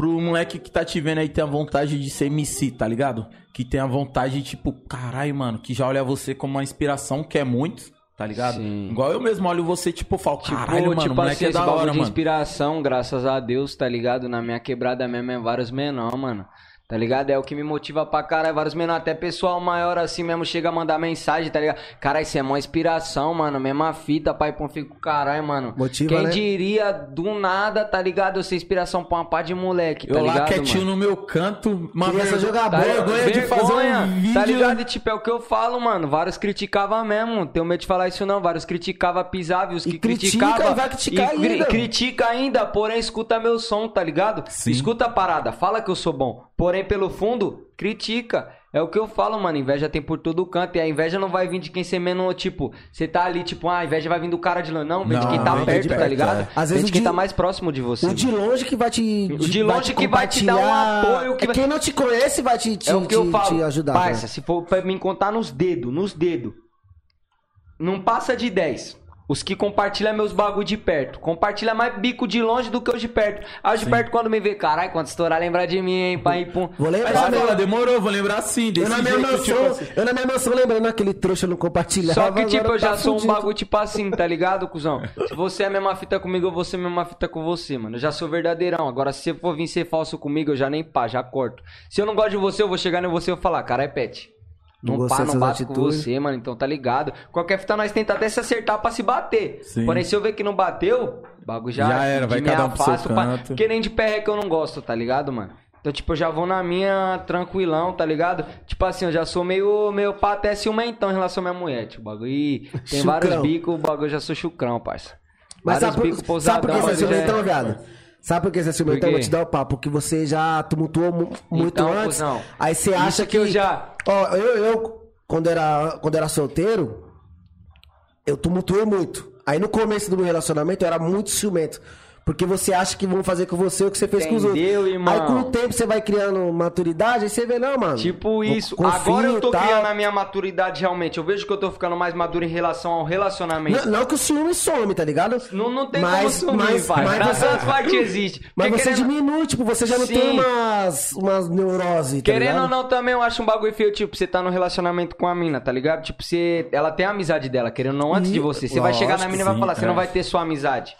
pro moleque que tá te vendo aí tem a vontade de ser MC, tá ligado? Que tem a vontade, tipo, caralho, mano, que já olha você como uma inspiração, que é muito, tá ligado? Sim. Igual eu mesmo olho você, tipo, falo, Tipo, caralho, mano, tipo o moleque assim, é da hora, de mano. inspiração, graças a Deus, tá ligado? Na minha quebrada mesmo é vários menor, mano. Tá ligado? É o que me motiva pra caralho. Vários menor, até pessoal maior assim mesmo chega a mandar mensagem, tá ligado? Cara, isso é uma inspiração, mano. Mesma fita, pai, pô, fico caralho, mano. Motiva, Quem né? diria do nada, tá ligado? Eu ser inspiração pra uma pá de moleque, tá Eu lá ligado? quietinho mano? no meu canto, uma vergonha, jogar Tá bola, ligado? vergonha de fazer um vídeo. Tá ligado? E, tipo, é o que eu falo, mano. Vários criticavam mesmo. Tenho medo de falar isso não. Vários criticavam, pisavam. Os E que critica criticavam. e vai criticar e cri- ainda. critica ainda, porém escuta meu som, tá ligado? Sim. Escuta a parada, fala que eu sou bom. Porém, pelo fundo, critica. É o que eu falo, mano. Inveja tem por todo canto. E a inveja não vai vir de quem ser menos, tipo, você tá ali, tipo, ah, a inveja vai vir do cara de lá. Não, vem de quem tá de perto, tá perto, ligado? é. Às vem vezes de quem tá mais próximo de você. O de longe que vai te. O de longe te que vai te dar um apoio, que É vai- Quem não te conhece vai te, te, É o que eu te- falo. te ajudar. Parça, né? se for pra me contar nos dedos, nos dedos. Não passa de 10. Os que compartilham meus bagulho de perto. Compartilha mais bico de longe do que os de perto. Aí os de perto quando me vê, caralho, quando estourar lembrar de mim, hein, pai, pum. Vou lembrar Mas demorou, vou lembrar sim, Eu na, minha jeito, tipo mansão, assim. eu na minha mansão lembrando aquele trouxa não compartilhava. Só que, tipo, eu já tá sou um bagulho tipo assim, tá ligado, cuzão? <laughs> Se você é a mesma fita comigo, eu vou ser a mesma fita com você, mano. Eu já sou verdadeirão. Agora, se você for vir ser falso comigo, eu já nem pá, já corto. Se eu não gosto de você, eu vou chegar em você e vou falar, cara, é pet. Não Não, pá, não dessas bato com atitudes. você, mano. Então tá ligado. Qualquer fita nós tenta até se acertar pra se bater. Sim. Porém, se eu ver que não bateu, o bagulho já, Já era, de vai me cada um pro seu pra- canto. Porque nem de pé é que eu não gosto, tá ligado, mano? Então, tipo, eu já vou na minha tranquilão, tá ligado? Tipo assim, eu já sou meio, meio pá até ciumentão em relação à minha mulher. Tipo, o bagulho. Ih, Tem Chucrão. vários bicos, o bagulho já sou chucrão, parça. Mas vários sabe, bicos por, sabe por que você é ciumentão, viado? Sabe por que você é ciumentão? Por quê? Eu vou te dar o papo. Porque você já tumultuou mu- muito Então, antes. cuzão, Aí você acha que eu já- Ó, eu, eu quando, era, quando era solteiro, eu tumultuei muito. Aí no começo do meu relacionamento eu era muito ciumento. Porque você acha que vão fazer com você o que você fez com os outros. Entendeu, irmão? Aí com o tempo você vai criando maturidade, aí você vê, não, mano. Tipo isso. confio Agora eu tô tal. criando a minha maturidade realmente. Eu vejo que eu tô ficando mais maduro em relação ao relacionamento. Não, não que o ciúme some, tá ligado? Não, não tem Mas- como sumir, mas- pai. mas Nas você- duas partes existe. Mas Porque você querendo- diminui, tipo, você já não Sim. tem umas, umas neurose, tá Querendo ligado? ou não, também eu acho um bagulho feio, tipo, você tá no relacionamento com a mina, tá ligado? Tipo, você. Ela tem a amizade dela, querendo ou não, antes E- de você. Você vai chegar na lógico mina e vai falar, você é. não vai ter sua amizade.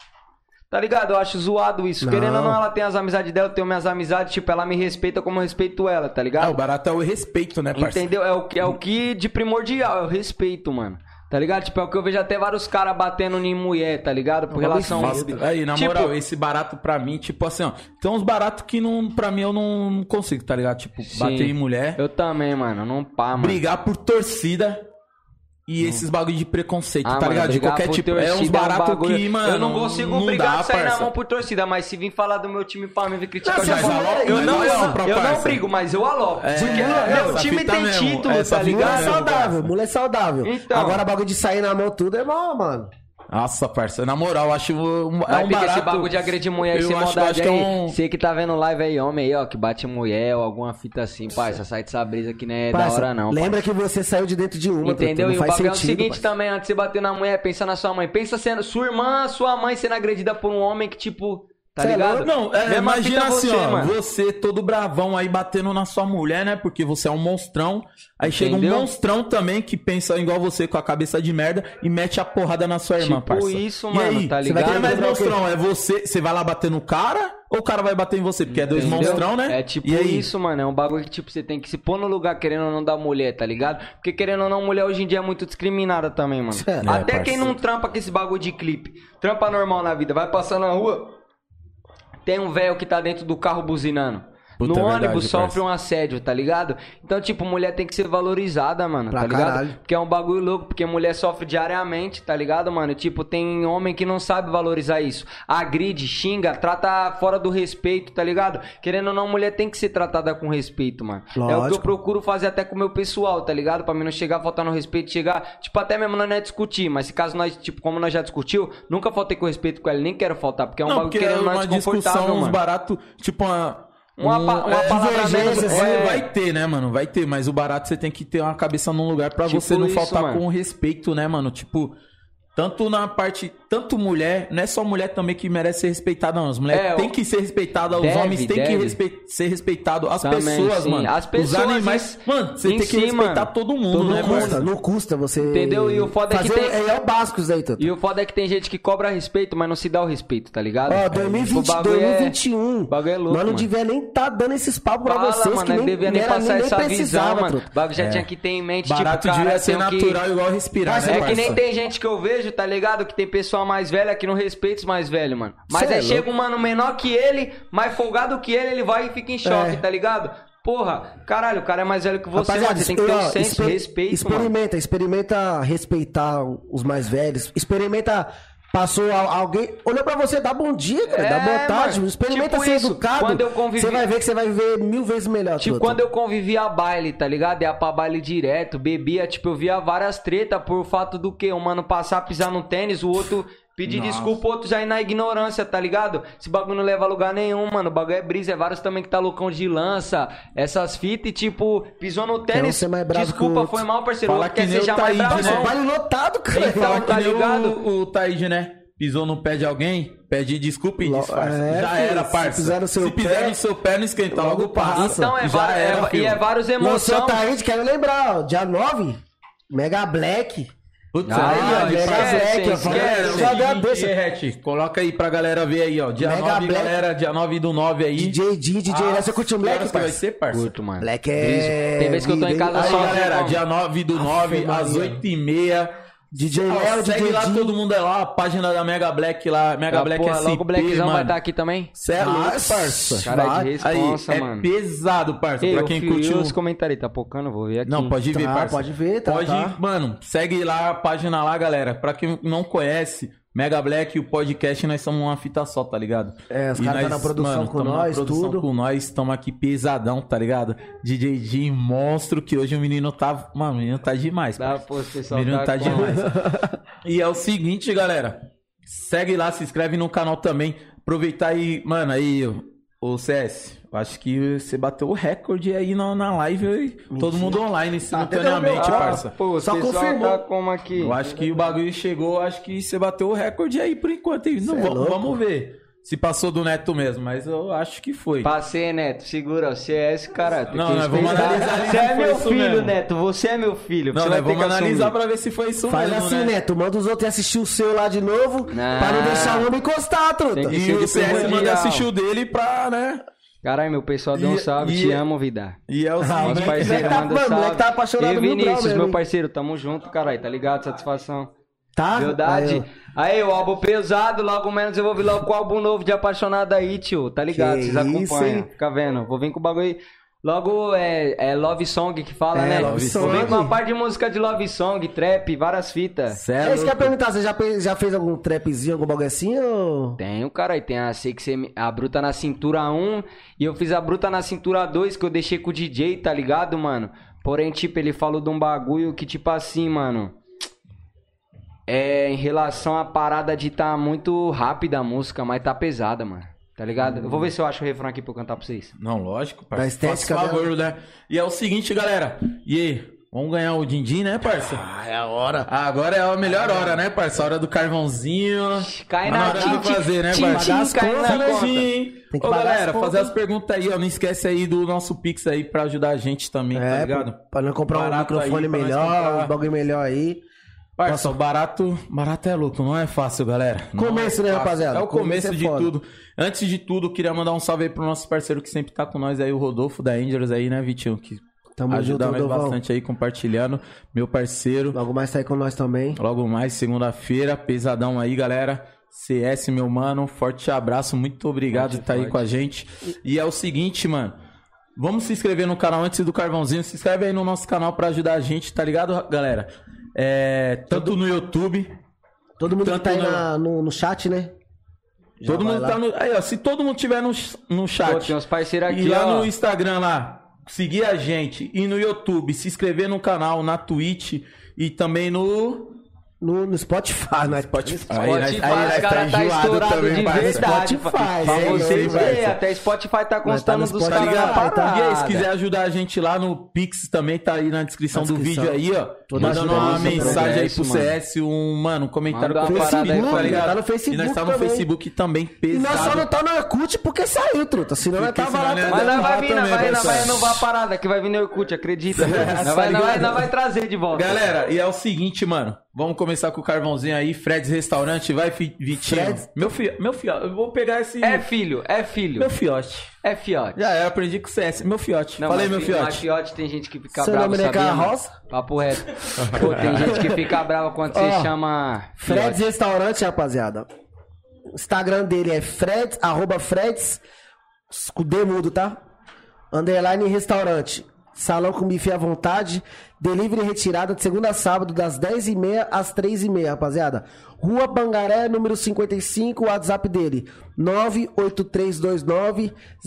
Tá ligado? Eu acho zoado isso. Não. Querendo ou não, ela tem as amizades dela, eu tenho minhas amizades, tipo, ela me respeita como eu respeito ela, tá Ah, ligado? o barato é o respeito, né, parceiro? Entendeu? É o, que- é o que de primordial, é o respeito, mano. Tá ligado? Tipo, é o que eu vejo até vários caras batendo em mulher, tá ligado? Por relação. Nossa, aí, na Tipo, moral, esse barato pra mim, tipo assim, ó. Tem uns baratos que não, pra mim eu não, não consigo, tá ligado? Tipo, Sim. bater em mulher, Eu também, mano. Não pá, mano. brigar por torcida e esses bagulho de preconceito, Ah, tá mano, ligado? De brigar qualquer por tipo. É uns um baratos bagulho- que, mano. Eu não consigo não brigar dá, de sair na parça. mão por torcida, mas se vir falar do meu time pra mim, vir criticar, Não, mas aloca, Eu mas não, eu, eu não parça. brigo, mas eu aloco. É, Porque é, meu essa time fita tem mesmo, título, essa tá fita Mulher ligado? mesmo. saudável, mulher saudável. Então. Agora bagulho de sair na mão tudo é mal, mano. Nossa, parça, na moral, eu acho um, é um pegar barato. esse bagulho de agredir mulher e eu ser acho, que é aí. um... Você que tá vendo live aí, homem aí, ó, que bate mulher ou alguma fita assim, parça, sai dessa brisa que não é da Parça, hora não. lembra que você saiu de dentro de uma, Entendeu? Não E o faz bagulho é o sentido, seguinte parça. também, antes de você bater na mulher, pensa na sua mãe. Pensa sendo sua irmã, sua mãe sendo agredida por um homem que, tipo, tá é ligado? Não, é, imagina assim, você, ó, mano. você todo bravão aí batendo na sua mulher, né? Porque você é um monstrão. Aí chega Entendeu? um monstrão também que pensa igual você com a cabeça de merda e mete a porrada na sua irmã, Tipo parça. isso, E mano, aí, tá Você vai ligado? ter mais Quebrar o quê? monstrão, é você, você vai lá bater no cara ou o cara vai bater em você? Porque é dois Entendeu? monstrão, né? É tipo E aí? isso, mano. É um bagulho que, tipo, você tem que se pôr no lugar querendo ou não da mulher, tá ligado? Porque querendo ou não, mulher hoje em dia é muito discriminada também, mano. É, Até parceiro. quem não trampa com esse bagulho de clipe. Trampa normal na vida. Vai passando na rua, tem um velho que tá dentro do carro buzinando. Puta, no é verdade, ônibus sofre um assédio, tá ligado? Então, tipo, mulher tem que ser valorizada, mano, Pra tá ligado? caralho. Porque é um bagulho louco, porque mulher sofre diariamente, tá ligado, mano? Tipo, tem homem que não sabe valorizar isso. Agride, xinga, trata fora do respeito, tá ligado? Querendo ou não, mulher tem que ser tratada com respeito, mano. É o que eu Lógico. procuro fazer até com o meu pessoal, tá ligado? Pra mim não chegar faltando respeito, chegar, tipo, até mesmo nós não é discutir, mas se caso nós, tipo, como nós já discutiu, nunca faltei com respeito com ela, nem quero faltar, porque é um Não, bagulho é querendo é uma desconfortável, discussão, uns mano. baratos, tipo uma... Uma um- uma é, palavra menos, é. vai ter, né, mano? Vai ter, mas o barato você tem que ter uma cabeça num lugar pra Tipo você não isso, faltar mano. com respeito, né, mano? Tipo, tanto na parte, tanto mulher, não é só mulher também que merece ser respeitada, não. As mulheres É, têm que ser respeitadas, os homens têm que deve. respei- ser respeitados, as Também, pessoas, sim. mano. As pessoas, os animais, em- mano, você em tem que si, respeitar mano. todo mundo, Não né, custa, não custa você. Entendeu? E o foda é que fazer, tem- É, é o básico isso aí, Toto. E o foda é que tem gente que cobra respeito, mas não se dá o respeito, tá ligado? Ó, É, 2020, tipo, o bagulho é- 2021. o bagulho é louco, Nós não mano. devia nem tá dando esses papos pra Fala, vocês mano, que não nem, devia nem passar essa visão, mano. O bagulho já tinha que ter em mente, tipo, cara, devia ser natural igual respirar, Mas né, É que nem tem gente que eu vejo, tá ligado? Que tem pessoa mais velha que não respeita os mais velhos, mano. Mas Cê é aí chega um mano menor que ele, mais folgado que ele, ele vai e fica em choque, É. tá ligado? Porra, caralho, o cara é mais velho que você, Rapaziada, mano. Você tem que ter um senso respeito, mano. Experimenta, experimenta respeitar os mais velhos. Experimenta. Passou alguém. Olhou pra você, dá bom dia, cara. É, dá boa tarde. mano. Experimenta Tipo ser isso, educado. quando eu convivi- Você vai ver que você vai viver mil vezes melhor. Tipo, Toto. quando eu convivia a baile, tá ligado? Ia pra baile direto, bebia, tipo, eu via várias tretas por fato do que? Um mano passar, pisar no tênis, o outro pedir Nossa. desculpa, o outro já ir na ignorância, tá ligado? Esse bagulho não leva a lugar nenhum, mano. O bagulho é brisa, é vários também que tá loucão de lança, essas fitas e, tipo, pisou no tênis, ser mais bravo desculpa, foi mal, parceiro. Fala o outro que quer nem seja o mais Taíde, bravo. né? Baile lotado, cara. Então, Fala tá que nem ligado? O, o Taíde, né? Pisou no pé de alguém, pede desculpa e disfarça. é, Já era, se parça. pisar no seu Se pisar pé, no seu pé, não esquenta, logo passa. Então, é, Já era, é, e é vários Lançou emoções. Taíde, quero lembrar, ó. Dia 9, Mega Black. Putz, Ah, aí, ó, Mega esquece, Black, ó. esquece. Só deu a deixa. Coloca aí pra galera ver aí, ó. Dia Mega 9, Black. galera, dia 9 do 9 aí. DJ D, DJ Ah, Você curte o Black, que vai ser, parça? Curto, mano. Black é. Tem vezes que eu tô em casa Aí, só- galera, dia 9 do 9, Aff, às Maria. 8h30. DJ Léo, segue DJ lá, D. todo mundo é lá, a página da Mega Black lá, Mega Ah, Black porra, SP, logo o Blackzão vai estar aqui também? Cê é louco, Nossa, parça. Cara de Aí, é mano. pesado, parça. Ei, pra quem o... os comentários, tá pocando, vou ver aqui. Não, pode ver, Tá, parça. pode ver, tá, Pode, tá. mano, segue lá a página lá, galera. Pra quem não conhece, Mega Black e o podcast, nós somos uma fita só, tá ligado? É, os E caras tá na produção mano, com nós, na produção tudo. com nós, estamos aqui pesadão, tá ligado? DJ Jim, monstro, que hoje o menino tá... Mano, o menino tá demais, Dá, pô, o menino tá com- demais. e é o seguinte, galera. Segue lá, se inscreve no canal também. Aproveitar aí, mano, aí, o CS. Eu acho que você bateu o recorde aí na, na live. aí, Todo mundo online, simultaneamente, Ah, parça. Pô, Só pessoal confirmou. tá como aqui? Eu acho que o bagulho chegou, acho que você bateu o recorde aí por enquanto. Não, é vamos, ver se passou do Neto mesmo, mas eu acho que foi. Passei, Neto. Segura, você é esse cara. tem Não, que nós vamos analisar ali Você se é meu filho, mesmo. Neto. Você é meu filho. Não, você nós vamos que analisar assumir. pra ver se foi isso Faz mesmo, assim, né? Neto. Manda os outros assistir o seu lá de novo. Não. Pra não deixar o homem encostar, truta. E o CS manda assistir o dele pra, né? Caralho, meu pessoal, dê um E- salve. e- Te amo, vida. E é o seguinte, Nosso parceiro, tá- manda mano, salve. moleque tá apaixonado Grau Vinícius, meu hein? parceiro, tamo junto, caralho. Tá ligado? Satisfação. Tá? Verdade. Aí, o álbum pesado, logo menos eu vou vir logo com o álbum novo de apaixonado aí, tio. Tá ligado? Que Vocês isso, acompanham. hein? Fica vendo. Vou vir com o bagulho aí. Logo é, é Love Song que fala, É, né? Love Song. com uma parte de música de Love Song, trap, várias fitas. Ó. é É isso que eu ia perguntar. Você já, fez- já fez algum trapzinho, algum bagulho assim? Ou... Tenho, cara, e tem a sei que você a bruta na cintura 1 e eu fiz a bruta na cintura 2 que eu deixei com o DJ, tá ligado, mano? Porém, tipo, ele falou de um bagulho que tipo assim, mano, é em relação à parada de tá muito rápida a música, mas tá pesada, mano. Tá ligado? Eu vou ver se eu acho o refrão aqui pra eu cantar pra vocês. Não, lógico, Da parceiro. estética Faz favor, né? E é o seguinte, galera. E aí, Vamos ganhar o din-din, né, parça? Ah, é a hora. Agora é a melhor hora, né, parça? A hora do carvãozinho. Cai Tá na hora de fazer, né, parça? tin- cai na Sim, conta. sim. Tem que Ô, pagar galera, as contas. fazer as perguntas aí, ó. Não esquece aí do nosso Pix aí pra ajudar a gente também, tá É, ligado? pra- pra não comprar um Barato microfone aí, melhor, comprar. um bagulho melhor aí. Parça, o barato, barato é louco, não é fácil, galera. Não Começo, é né, rapaziada? É o Começo começo é de foda. tudo. Antes de tudo, queria mandar um salve aí pro nosso parceiro que sempre tá com nós aí, o Rodolfo da Angels aí, né, Vitinho? Que Tamo ajuda junto, nós bastante aí, compartilhando. Meu parceiro. Logo mais tá aí com nós também. Logo mais, segunda-feira, pesadão aí, galera. CS, meu mano, forte abraço, muito obrigado por estar aí com a gente. E é o seguinte, mano. Vamos se inscrever no canal antes do carvãozinho. Se inscreve aí no nosso canal pra ajudar a gente, tá ligado, galera? É, tanto no YouTube, Todo mundo que Tanto tá aí no- na- no, no chat, né? Já todo mundo lá. tá no. Aí, ó, se todo mundo tiver no, no Pô, chat. tem uns parceiros aqui, E lá ó. no Instagram lá, seguir a gente. E no YouTube, se inscrever no canal, na Twitch e também no. No, no Spotify, né? Spotify. Spotify, os caras tá estourado de verdade. Spotify, pra é, você ver, até Spotify tá constando no dos caras tá. E aí, se quiser ajudar a gente lá no Pix, também tá aí na descrição, Na do descrição. vídeo aí, ó. Toda Mandando uma mensagem aí pro mano. CS, um, mano, um comentário Manda com uma parada aí, tá ligado? Tá no Facebook E nós tá no também. Facebook também, E pesado. nós só não tá no Orkut porque saiu, truta. Senão nós tava lá também. Mas nós vai vir, também, nós vai, parceiro. vai renovar a parada, que vai vir no Orkut, acredita. <laughs> Ligado? nós vai trazer de volta. Galera, e é o seguinte, mano. Vamos começar com o carvãozinho aí. Fred's Restaurante, vai, Vitinho. Fred's- Meu filho, meu filho, eu vou pegar esse. É filho, é filho, Meu fiote. é fiote. Já era, aprendi com o CS. Meu fiote. Não, Falei, mas meu fi- Mas fiote. fiote tem gente que fica Seu brava, nome não é? Carroça? Papo reto. Pô, tem gente que fica brava quando você Ó, chama Freds fiote. Restaurante, rapaziada. O Instagram dele é Freds, arroba Freds, com D mudo, tá? Underline Restaurante. Salão com bife à vontade. Delivery e retirada de segunda a sábado, das 10h30 às 3h30, rapaziada. Rua Bangaré, número 55, WhatsApp dele.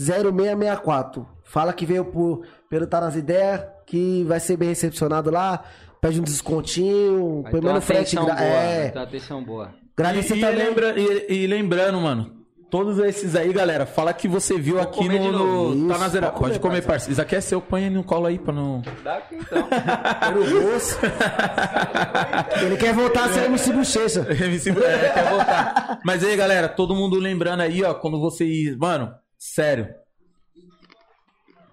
983290664. Fala que veio por, pelo Tá nas Ideias, que vai ser bem recepcionado lá. Pede um descontinho, Vai menos frete. boa, é, atenção boa. Agradecer E, e, também. lembra- e- e lembrando, mano, todos esses aí, galera, fala que você viu aqui comer de no. no- tá na zero. pode Pode comer, parceiro. Isso aqui é seu, põe no colo aí pra não. Dá aqui então. Ele quer voltar a ser MC Bochecha. MC é, quer voltar. Mas aí, galera, todo mundo lembrando aí, ó, quando você ir. Mano, sério.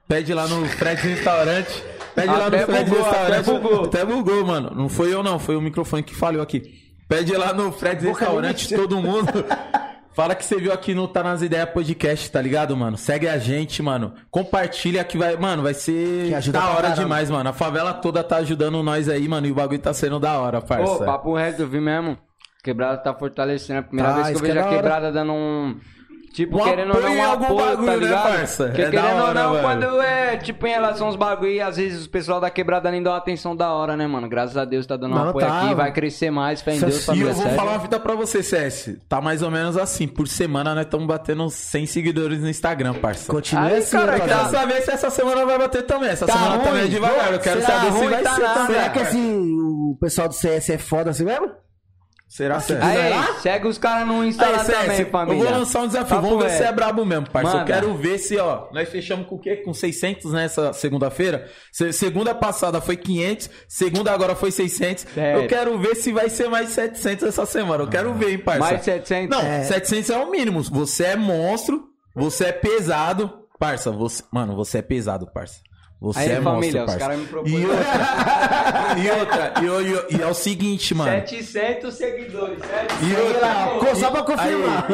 Pede lá no Fred Restaurante. Pede lá Até no Fred bugou, Restaurante. até bugou. Até bugou, mano. Não foi eu, não. Foi o microfone que falhou aqui. Pede lá no Fred Boca Restaurante, todo mundo. <laughs> Fala que você viu aqui no Tá Nas Ideias Podcast, tá ligado, mano? Segue a gente, mano. Compartilha que vai. Mano, vai ser da hora caramba. demais, mano. A favela toda tá ajudando nós aí, mano. E o bagulho tá sendo da hora, parça. Pô, papo reto, eu vi mesmo. Quebrada tá fortalecendo. É a primeira Tá, vez que eu que é vejo a quebrada dando um. Tipo, Um querendo ou não, em um algum apoio, bagulho, tá né, ligado? parça? Porque É querendo ou hora, não, mano. quando é, tipo, em relação aos bagulho, às vezes o pessoal da quebrada nem dá uma atenção da hora, né, mano? Graças a Deus tá dando um Não, apoio tá. aqui, vai crescer mais, fé em Deus, E família eu vou sério. falar uma fita pra você, CS. Tá mais ou menos assim. Por semana nós estamos batendo 100 seguidores no Instagram, parça. Continua Aí, assim, cara, Eu quero saber se essa semana vai bater também. Essa Tá semana ruim? também é devagar. Eu quero Será saber se ruim? vai Tá ser. Será que esse, o pessoal do CS é foda assim mesmo? Será, CS? Aí, segue os caras no Insta Aí, lá CS, também, eu família. vou lançar um desafio. Papo Vamos ver se reto. é brabo mesmo, parça. Eu quero ver se, ó, nós fechamos com o quê? Com 600 nessa segunda-feira. Se- Segunda passada foi 500, segunda agora foi 600. Sério? Eu quero ver se vai ser mais 700 essa semana. Eu quero ver, hein, parça. Mais 700? Não, É. 700 é o mínimo. Você é monstro, você é pesado. Parça, você... Mano, você é pesado, parça. Você Aí, é família, monstro, os parça. caras me propõem. E outra, e outra, e, o- e- e é o seguinte, mano. 700 seguidores, sério? E outra, só pra confirmar.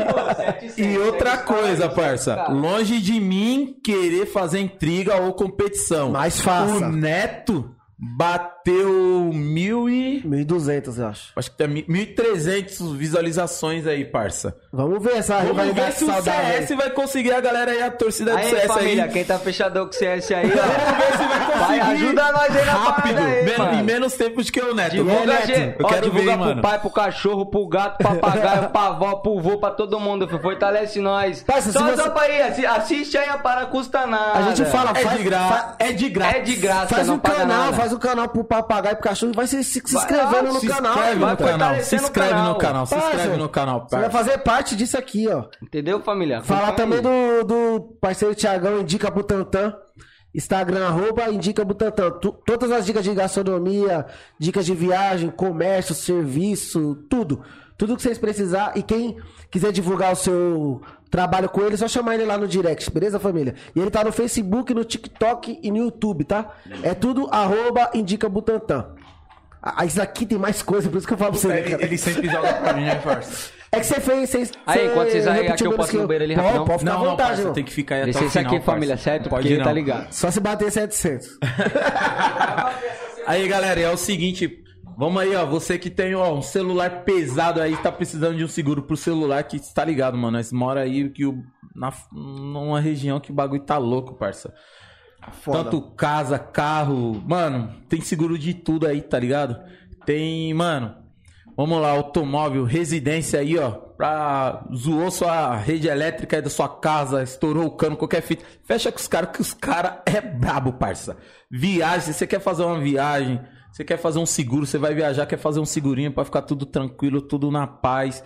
E outra coisa, parça. Longe de mim querer fazer intriga ou competição. Mas faça. O Neto bateu mil e... 1.200, eu acho. Acho que tem 1.300 visualizações aí, parça. Vamos ver essa Vamos ver se o. CS vai conseguir a galera aí, a torcida do Aí, CS família, aí. quem tá fechadão com o CS aí, ó. Vamos ver se vai conseguir. Vai, ajuda nós aí na Rápido, aí, men- mano. em menos tempo do que o Neto. Divulga. Neto. Eu Ó, quero divulga ver, pro mano. pai, pro cachorro, pro gato, pro papagaio, pra avó, pro vô, pra todo mundo. Fortalece nós. Parça, só você- só pra ir, assi- assiste aí a para custa nada. A gente fala, É faz, de graça. É de graça. É de graça, faz um canal, faz um canal pro papagaio e pro cachorro, vai se, se, se inscrevendo no se canal. inscreve no canal, se inscreve no canal, se inscreve no canal. Você vai fazer parte disso aqui, ó. Entendeu, família? Falar também do, do parceiro Thiagão, indica pro Tantan. Instagram, arroba Indica Butantan. Tu- todas as dicas de gastronomia, dicas de viagem, comércio, serviço, tudo. Tudo que vocês precisar. E quem quiser divulgar o seu trabalho com ele, é só chamar ele lá no direct, beleza, família? E ele tá no Facebook, no TikTok e no YouTube, tá? É tudo arroba Indica Butantan. Ah, isso aqui tem mais coisa, por isso que eu falo pra você. né, Ele, cara? ele sempre joga pra mim, né, parça? <laughs> É que você fez. Vocês, Aí, você enquanto vocês aí, aqui eu posso que ir no banheiro ali Pode, rapidão? Pode ficar Não, à não, vontade, parça, irmão. tem que ficar aí até Deixa o isso final, aqui, família, parça. certo? Não pode Porque ir, tá não. ligado. Só se bater 700. <laughs> Aí, galera, é o seguinte. Vamos aí, ó. Você que tem ó, um celular pesado aí, tá precisando de um seguro pro celular, que tá ligado, mano. Nós mora aí que o, na, numa região que o bagulho tá louco, parça. Foda. Tanto casa, carro. Mano, tem seguro de tudo aí, tá ligado? Tem, mano. Vamos lá, automóvel, residência aí, ó. Pra. Zoou sua rede elétrica aí da sua casa, estourou o cano, qualquer fita. Fecha com os caras, que os caras é brabo, parça. Viagem, se você quer fazer uma viagem, você quer fazer um seguro, você vai viajar, quer fazer um segurinho pra ficar tudo tranquilo, tudo na paz.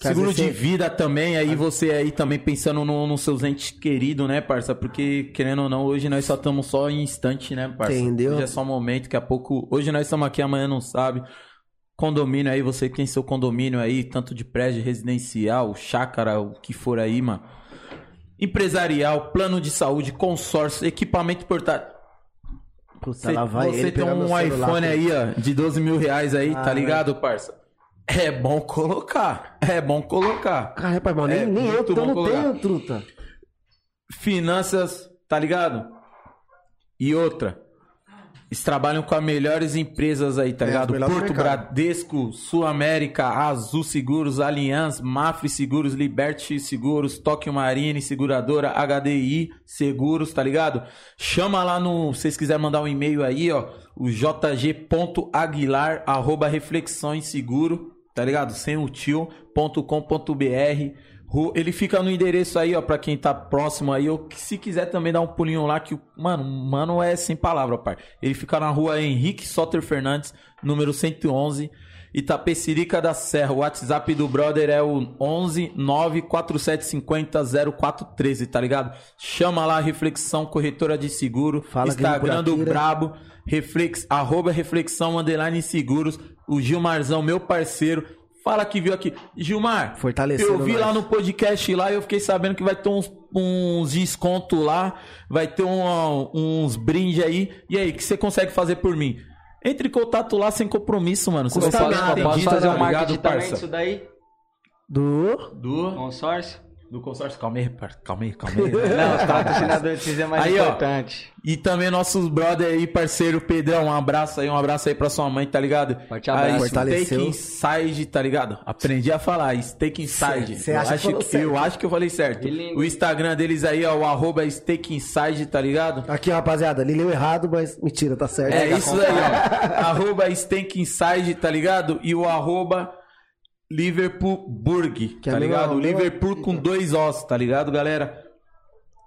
Que Seguro de você- vida também, aí você aí também pensando no- nos seus entes queridos, né, parça? Porque, querendo ou não, hoje nós só estamos só em instante, né, parça? Entendeu? Hoje é só um momento, daqui a pouco... Hoje nós estamos aqui, amanhã não sabe. Condomínio aí, você que tem seu condomínio aí, tanto de prédio residencial, chácara, o que for aí, mano. Empresarial, plano de saúde, consórcio, equipamento portátil. Puta, Você, lá vai você ele tem um iPhone aí, ó, de 12 mil reais aí, Ah, tá ligado, parça? É bom colocar. É bom colocar. Cara, rapaz, mano, nem, É nem eu, eu bom não tenho, truta. Finanças, tá ligado? E outra. Eles trabalham com as melhores empresas aí, tá É, ligado? Porto. Bradesco, Sul América, Azul Seguros, Allianz, Mafre Seguros, Liberty Seguros, Tóquio Marine, Seguradora, HDI Seguros, tá ligado? Chama lá no. Se vocês quiserem mandar um e-mail aí, ó. O jg.aguilar, arroba reflexões seguro, tá ligado? Sem o tio.com.br. Ele fica no endereço aí, ó, pra quem tá próximo aí, ou se quiser também dar um pulinho lá, que, o- mano, mano é sem palavra, pai. Ele fica na rua Henrique Soter Fernandes, número 111, Itapecerica da Serra. O WhatsApp do brother é o 11 94750 0413, tá ligado? Chama lá, Reflexão Corretora de Seguro, Fala Instagram do? Brabo, reflex, arroba Reflexão Underline Seguros, o Gilmarzão, meu parceiro, fala que viu aqui. Gilmar, Fortalecendo eu vi nós. lá no podcast lá e eu fiquei sabendo que vai ter uns, uns desconto lá, vai ter um- uns brindes aí. E aí, o que você consegue fazer por mim? Entre em contato lá sem compromisso, mano. Você Eu vai Custa posso, atendido, fazer tá um marketing ligado, também parça? disso daí? Do. Do, Consórcio? Do consórcio. Calma aí. Calma aí, calma <laughs> aí. Não, os patrocinadores é mais Aí, ó. importante. E também nossos brother aí, parceiro Pedrão, um abraço aí, um abraço aí pra sua mãe, tá ligado? Forte abraço. Aí, Fortaleceu. Steak Inside, tá ligado? Aprendi a falar, Steak Inside. Cê- cê eu, acha que acho falou que, eu acho que eu falei certo. O Instagram deles aí é o arroba Steak Inside, tá ligado? Aqui, rapaziada, ele leu errado, mas mentira, tá certo. É isso aí, ó. arroba Steak Inside, tá ligado? E o arroba Liverpool Burg, Que é tá mesma- ligado? Liverpool com dois ossos, tá ligado, galera?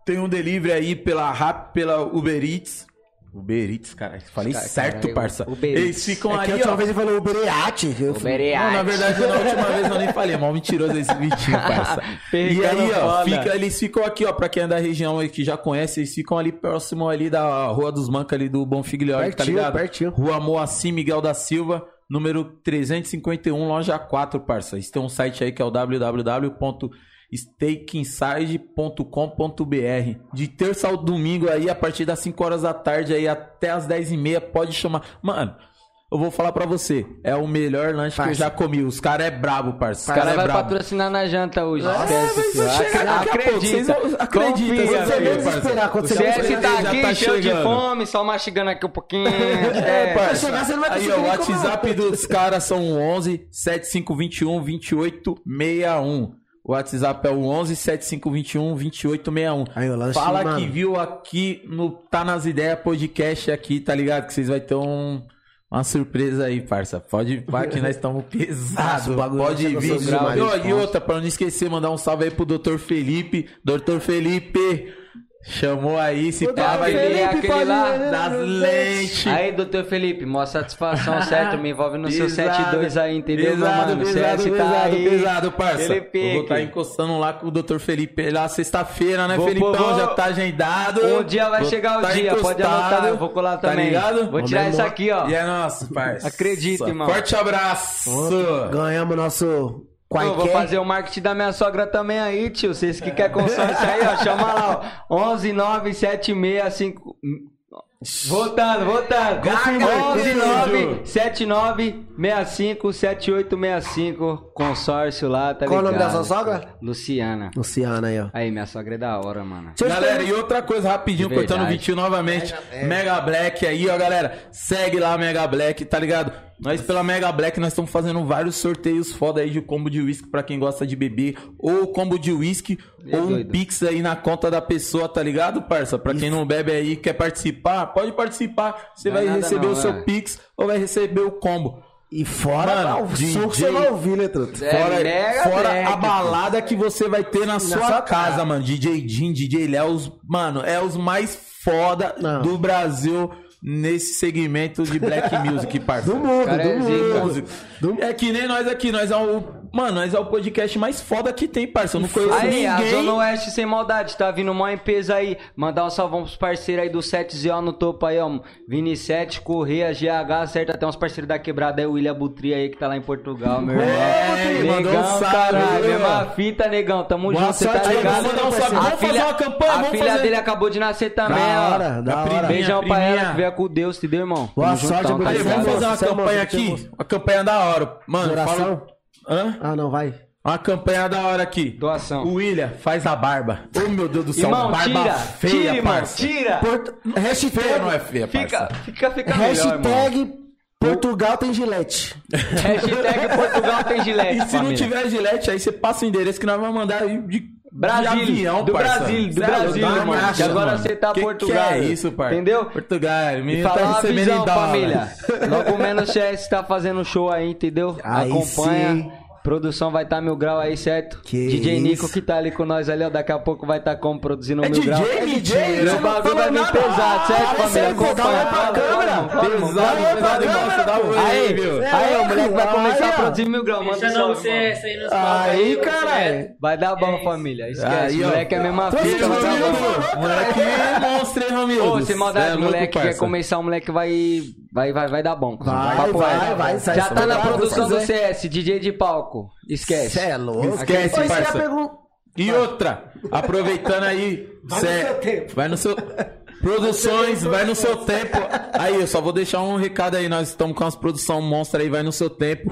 Tem um delivery aí pela Rap, pela Uber Eats. Uber Eats, cara. Falei Cara, certo, caralho, parça. Uber Eles Eats. ficam É que a ali, última ó. vez ele falou Uber Eats. Eu falei, Não, na verdade, na última vez eu nem falei, é mal mentiroso esse bitinho, parça. <laughs> e aí, ó, fica, eles ficam aqui, ó, pra quem é da região aí que já conhece, eles ficam ali próximo ali da Rua dos Mancos, ali do Bom Figlioli, tá ligado? pertinho. Rua Moacir Miguel da Silva, número 351, loja 4, parça. Têm um site aí que é o www.stakeinside.com.br. De terça ao domingo aí, a partir das 5 horas da tarde aí até as 10 e meia, pode chamar. Mano, eu vou falar pra você, é o melhor lanche que eu Parça. já comi. Os caras é brabo, parça. Os caras é vai brabo. patrocinar na janta hoje. Ah, esquece, vai filho. chegar daqui a pouco, vocês vão- acredita, Confia, vocês vão Você ver, filho. menos parça. esperar quando O você tá aqui, tá cheio de fome, só mastigando aqui um pouquinho. <laughs> É, parça. chegar, você não vai Aí, ó, o WhatsApp dos caras são 11 7521 2861. O WhatsApp é o 11 7521 2861. Aí, Fala mano. que viu aqui no Tá Nas Ideias podcast aqui, tá ligado? Que vocês vai ter um, uma surpresa aí, parça. Pode vai que nós estamos <laughs> pesados. Pode vir. E, e outra, pra não esquecer, mandar um salve aí pro Dr. Felipe. Dr. Felipe. Chamou aí, se pá, vai Felipe, ver aquele pode lá né? das lentes. Aí, doutor Felipe, mó satisfação, <laughs> certo? Me envolve no seu Pesado, 72 aí, entendeu, meu pesado, mano? Pesado, CS pesado, tá aí. pesado, parça. Aquele Eu vou estar pique. encostando lá com o Dr. Felipe lá sexta-feira, né, Vou- Felipão? vou- Já tá agendado. Um dia vai Vou chegar o tá dia, pode anotar, eu vou colar Tá também. ligado? Vou tirar isso aqui, ó. E é nosso, parça. Acredita, irmão. Forte abraço. Ganhamos nosso Eu vou qualquer. fazer o marketing da minha sogra também aí, tio. Vocês que querem consórcio aí, ó, chama lá, ó. 11 9 7 6 5... Voltando, voltando. Confirmou, 11 confirmou. 9 7 9 65 78 65. Consórcio lá, tá Qual o ligado? nome da sua sogra? Luciana. Luciana aí, ó. Aí, minha sogra é da hora, mano. Galera, e outra coisa rapidinho, cortando o. Vitinho novamente. Mega Black aí, ó, galera. Segue lá Mega Black, tá ligado? Nós pela Mega Black nós estamos fazendo vários sorteios foda aí de combo de whisky pra quem gosta de beber, ou combo de whisky, É ou um doido. pix aí na conta da pessoa, tá ligado, parça? Pra quem não bebe aí, quer participar, pode participar. Você é vai receber não, o seu é. pix ou vai receber o combo. E fora Mano, o DJ som que você vai ouvir, né, Truto? É, Fora, Mega fora a balada que você vai ter na, sua, sua casa, casa. mano. DJ Jim, DJ Léo, os- mano, é os mais foda Não. do Brasil nesse segmento de black <laughs> music, parça. Do mundo, Cara, é do zica. mundo. Do- É que nem nós aqui, nós é o. Mano, nós é o podcast mais foda que tem, parça. Eu não conheço Aí, a ninguém. Zona Oeste sem maldade, tá vindo mó empresa aí. Mandar um salvão pros parceiros aí do 7ZO no topo aí, ó. Vini 7, Correia, GH, certo? Até uns parceiros da quebrada aí, o William Butri aí que tá lá em Portugal, meu irmão. É, mandou um negão, salve, caralho, viu? mesma fita, negão. Tamo Boa junto, você tá aí, ligado? vamos mandar um salve. A Vamos fazer filha- uma campanha, A vamos filha fazer. dele acabou de nascer também, Da ó. hora, da A hora. priminha. Beijão pra ela que veio com Deus, entendeu, irmão? Boa Tamo sorte, juntão, tá Aí, vamos é fazer uma é campanha é aqui. moço. Uma campanha da hora. Mano, fala. Hã? Ah, não, vai. Uma campanha da hora aqui. Doação. O William faz a barba. Oh, meu Deus do céu. Irmão, barba tira, feia, tira, parça. tira. Porto... Hashtag, Feia não é feia, Fica, parça. fica, fica melhor, irmão. hashtag Portugal tem gilete. <laughs> Hashtag Portugal tem gilete, E se não família. tiver gilete, aí você passa o endereço que nós vamos mandar aí de, Brasil, de avião, do parça. Brasil, do Cê é Brasil, irmão. marcha, Que agora mano. você tá que Portugal. Que é isso, parça? Entendeu? Portugal, E menino tá recebendo visão, em dólar. família. Logo menos o CS tá fazendo show aí, entendeu? Aí Acompanha. sim. Produção vai estar mil grau aí, certo? Que DJ isso. Nico que tá ali com nós ali, ó. Daqui a pouco vai estar como produzindo É mil DJ, grau. DJ, O você não bagulho vai vir pesado, certo, Ah, família? dá uma pra Acompanha. câmera. Pesado, pesado, vamos. irmão, você dá um Aí, viu? aí, o moleque vai começar a produzir mil grau. Manda um não você aí nos caralho. Vai dar bom, É família. Esquece. Moleque é a mesma fita, vai bom. Moleque é monstro, hein, Ramiro? Ô, sem maldade, é o moleque quer começar, o moleque vai. Vai, vai, vai dar bom. Vai, vai, reto. vai, sai Já tá na produção do. CS, DJ de palco. Esquece. Cê é louco. Esquece, é, parça. E outra, aproveitando aí, Vai cê- no seu tempo. vai no seu produções, vai no seu tempo. Aí eu só vou deixar um recado aí, nós estamos com as produção monstra aí, vai no seu tempo.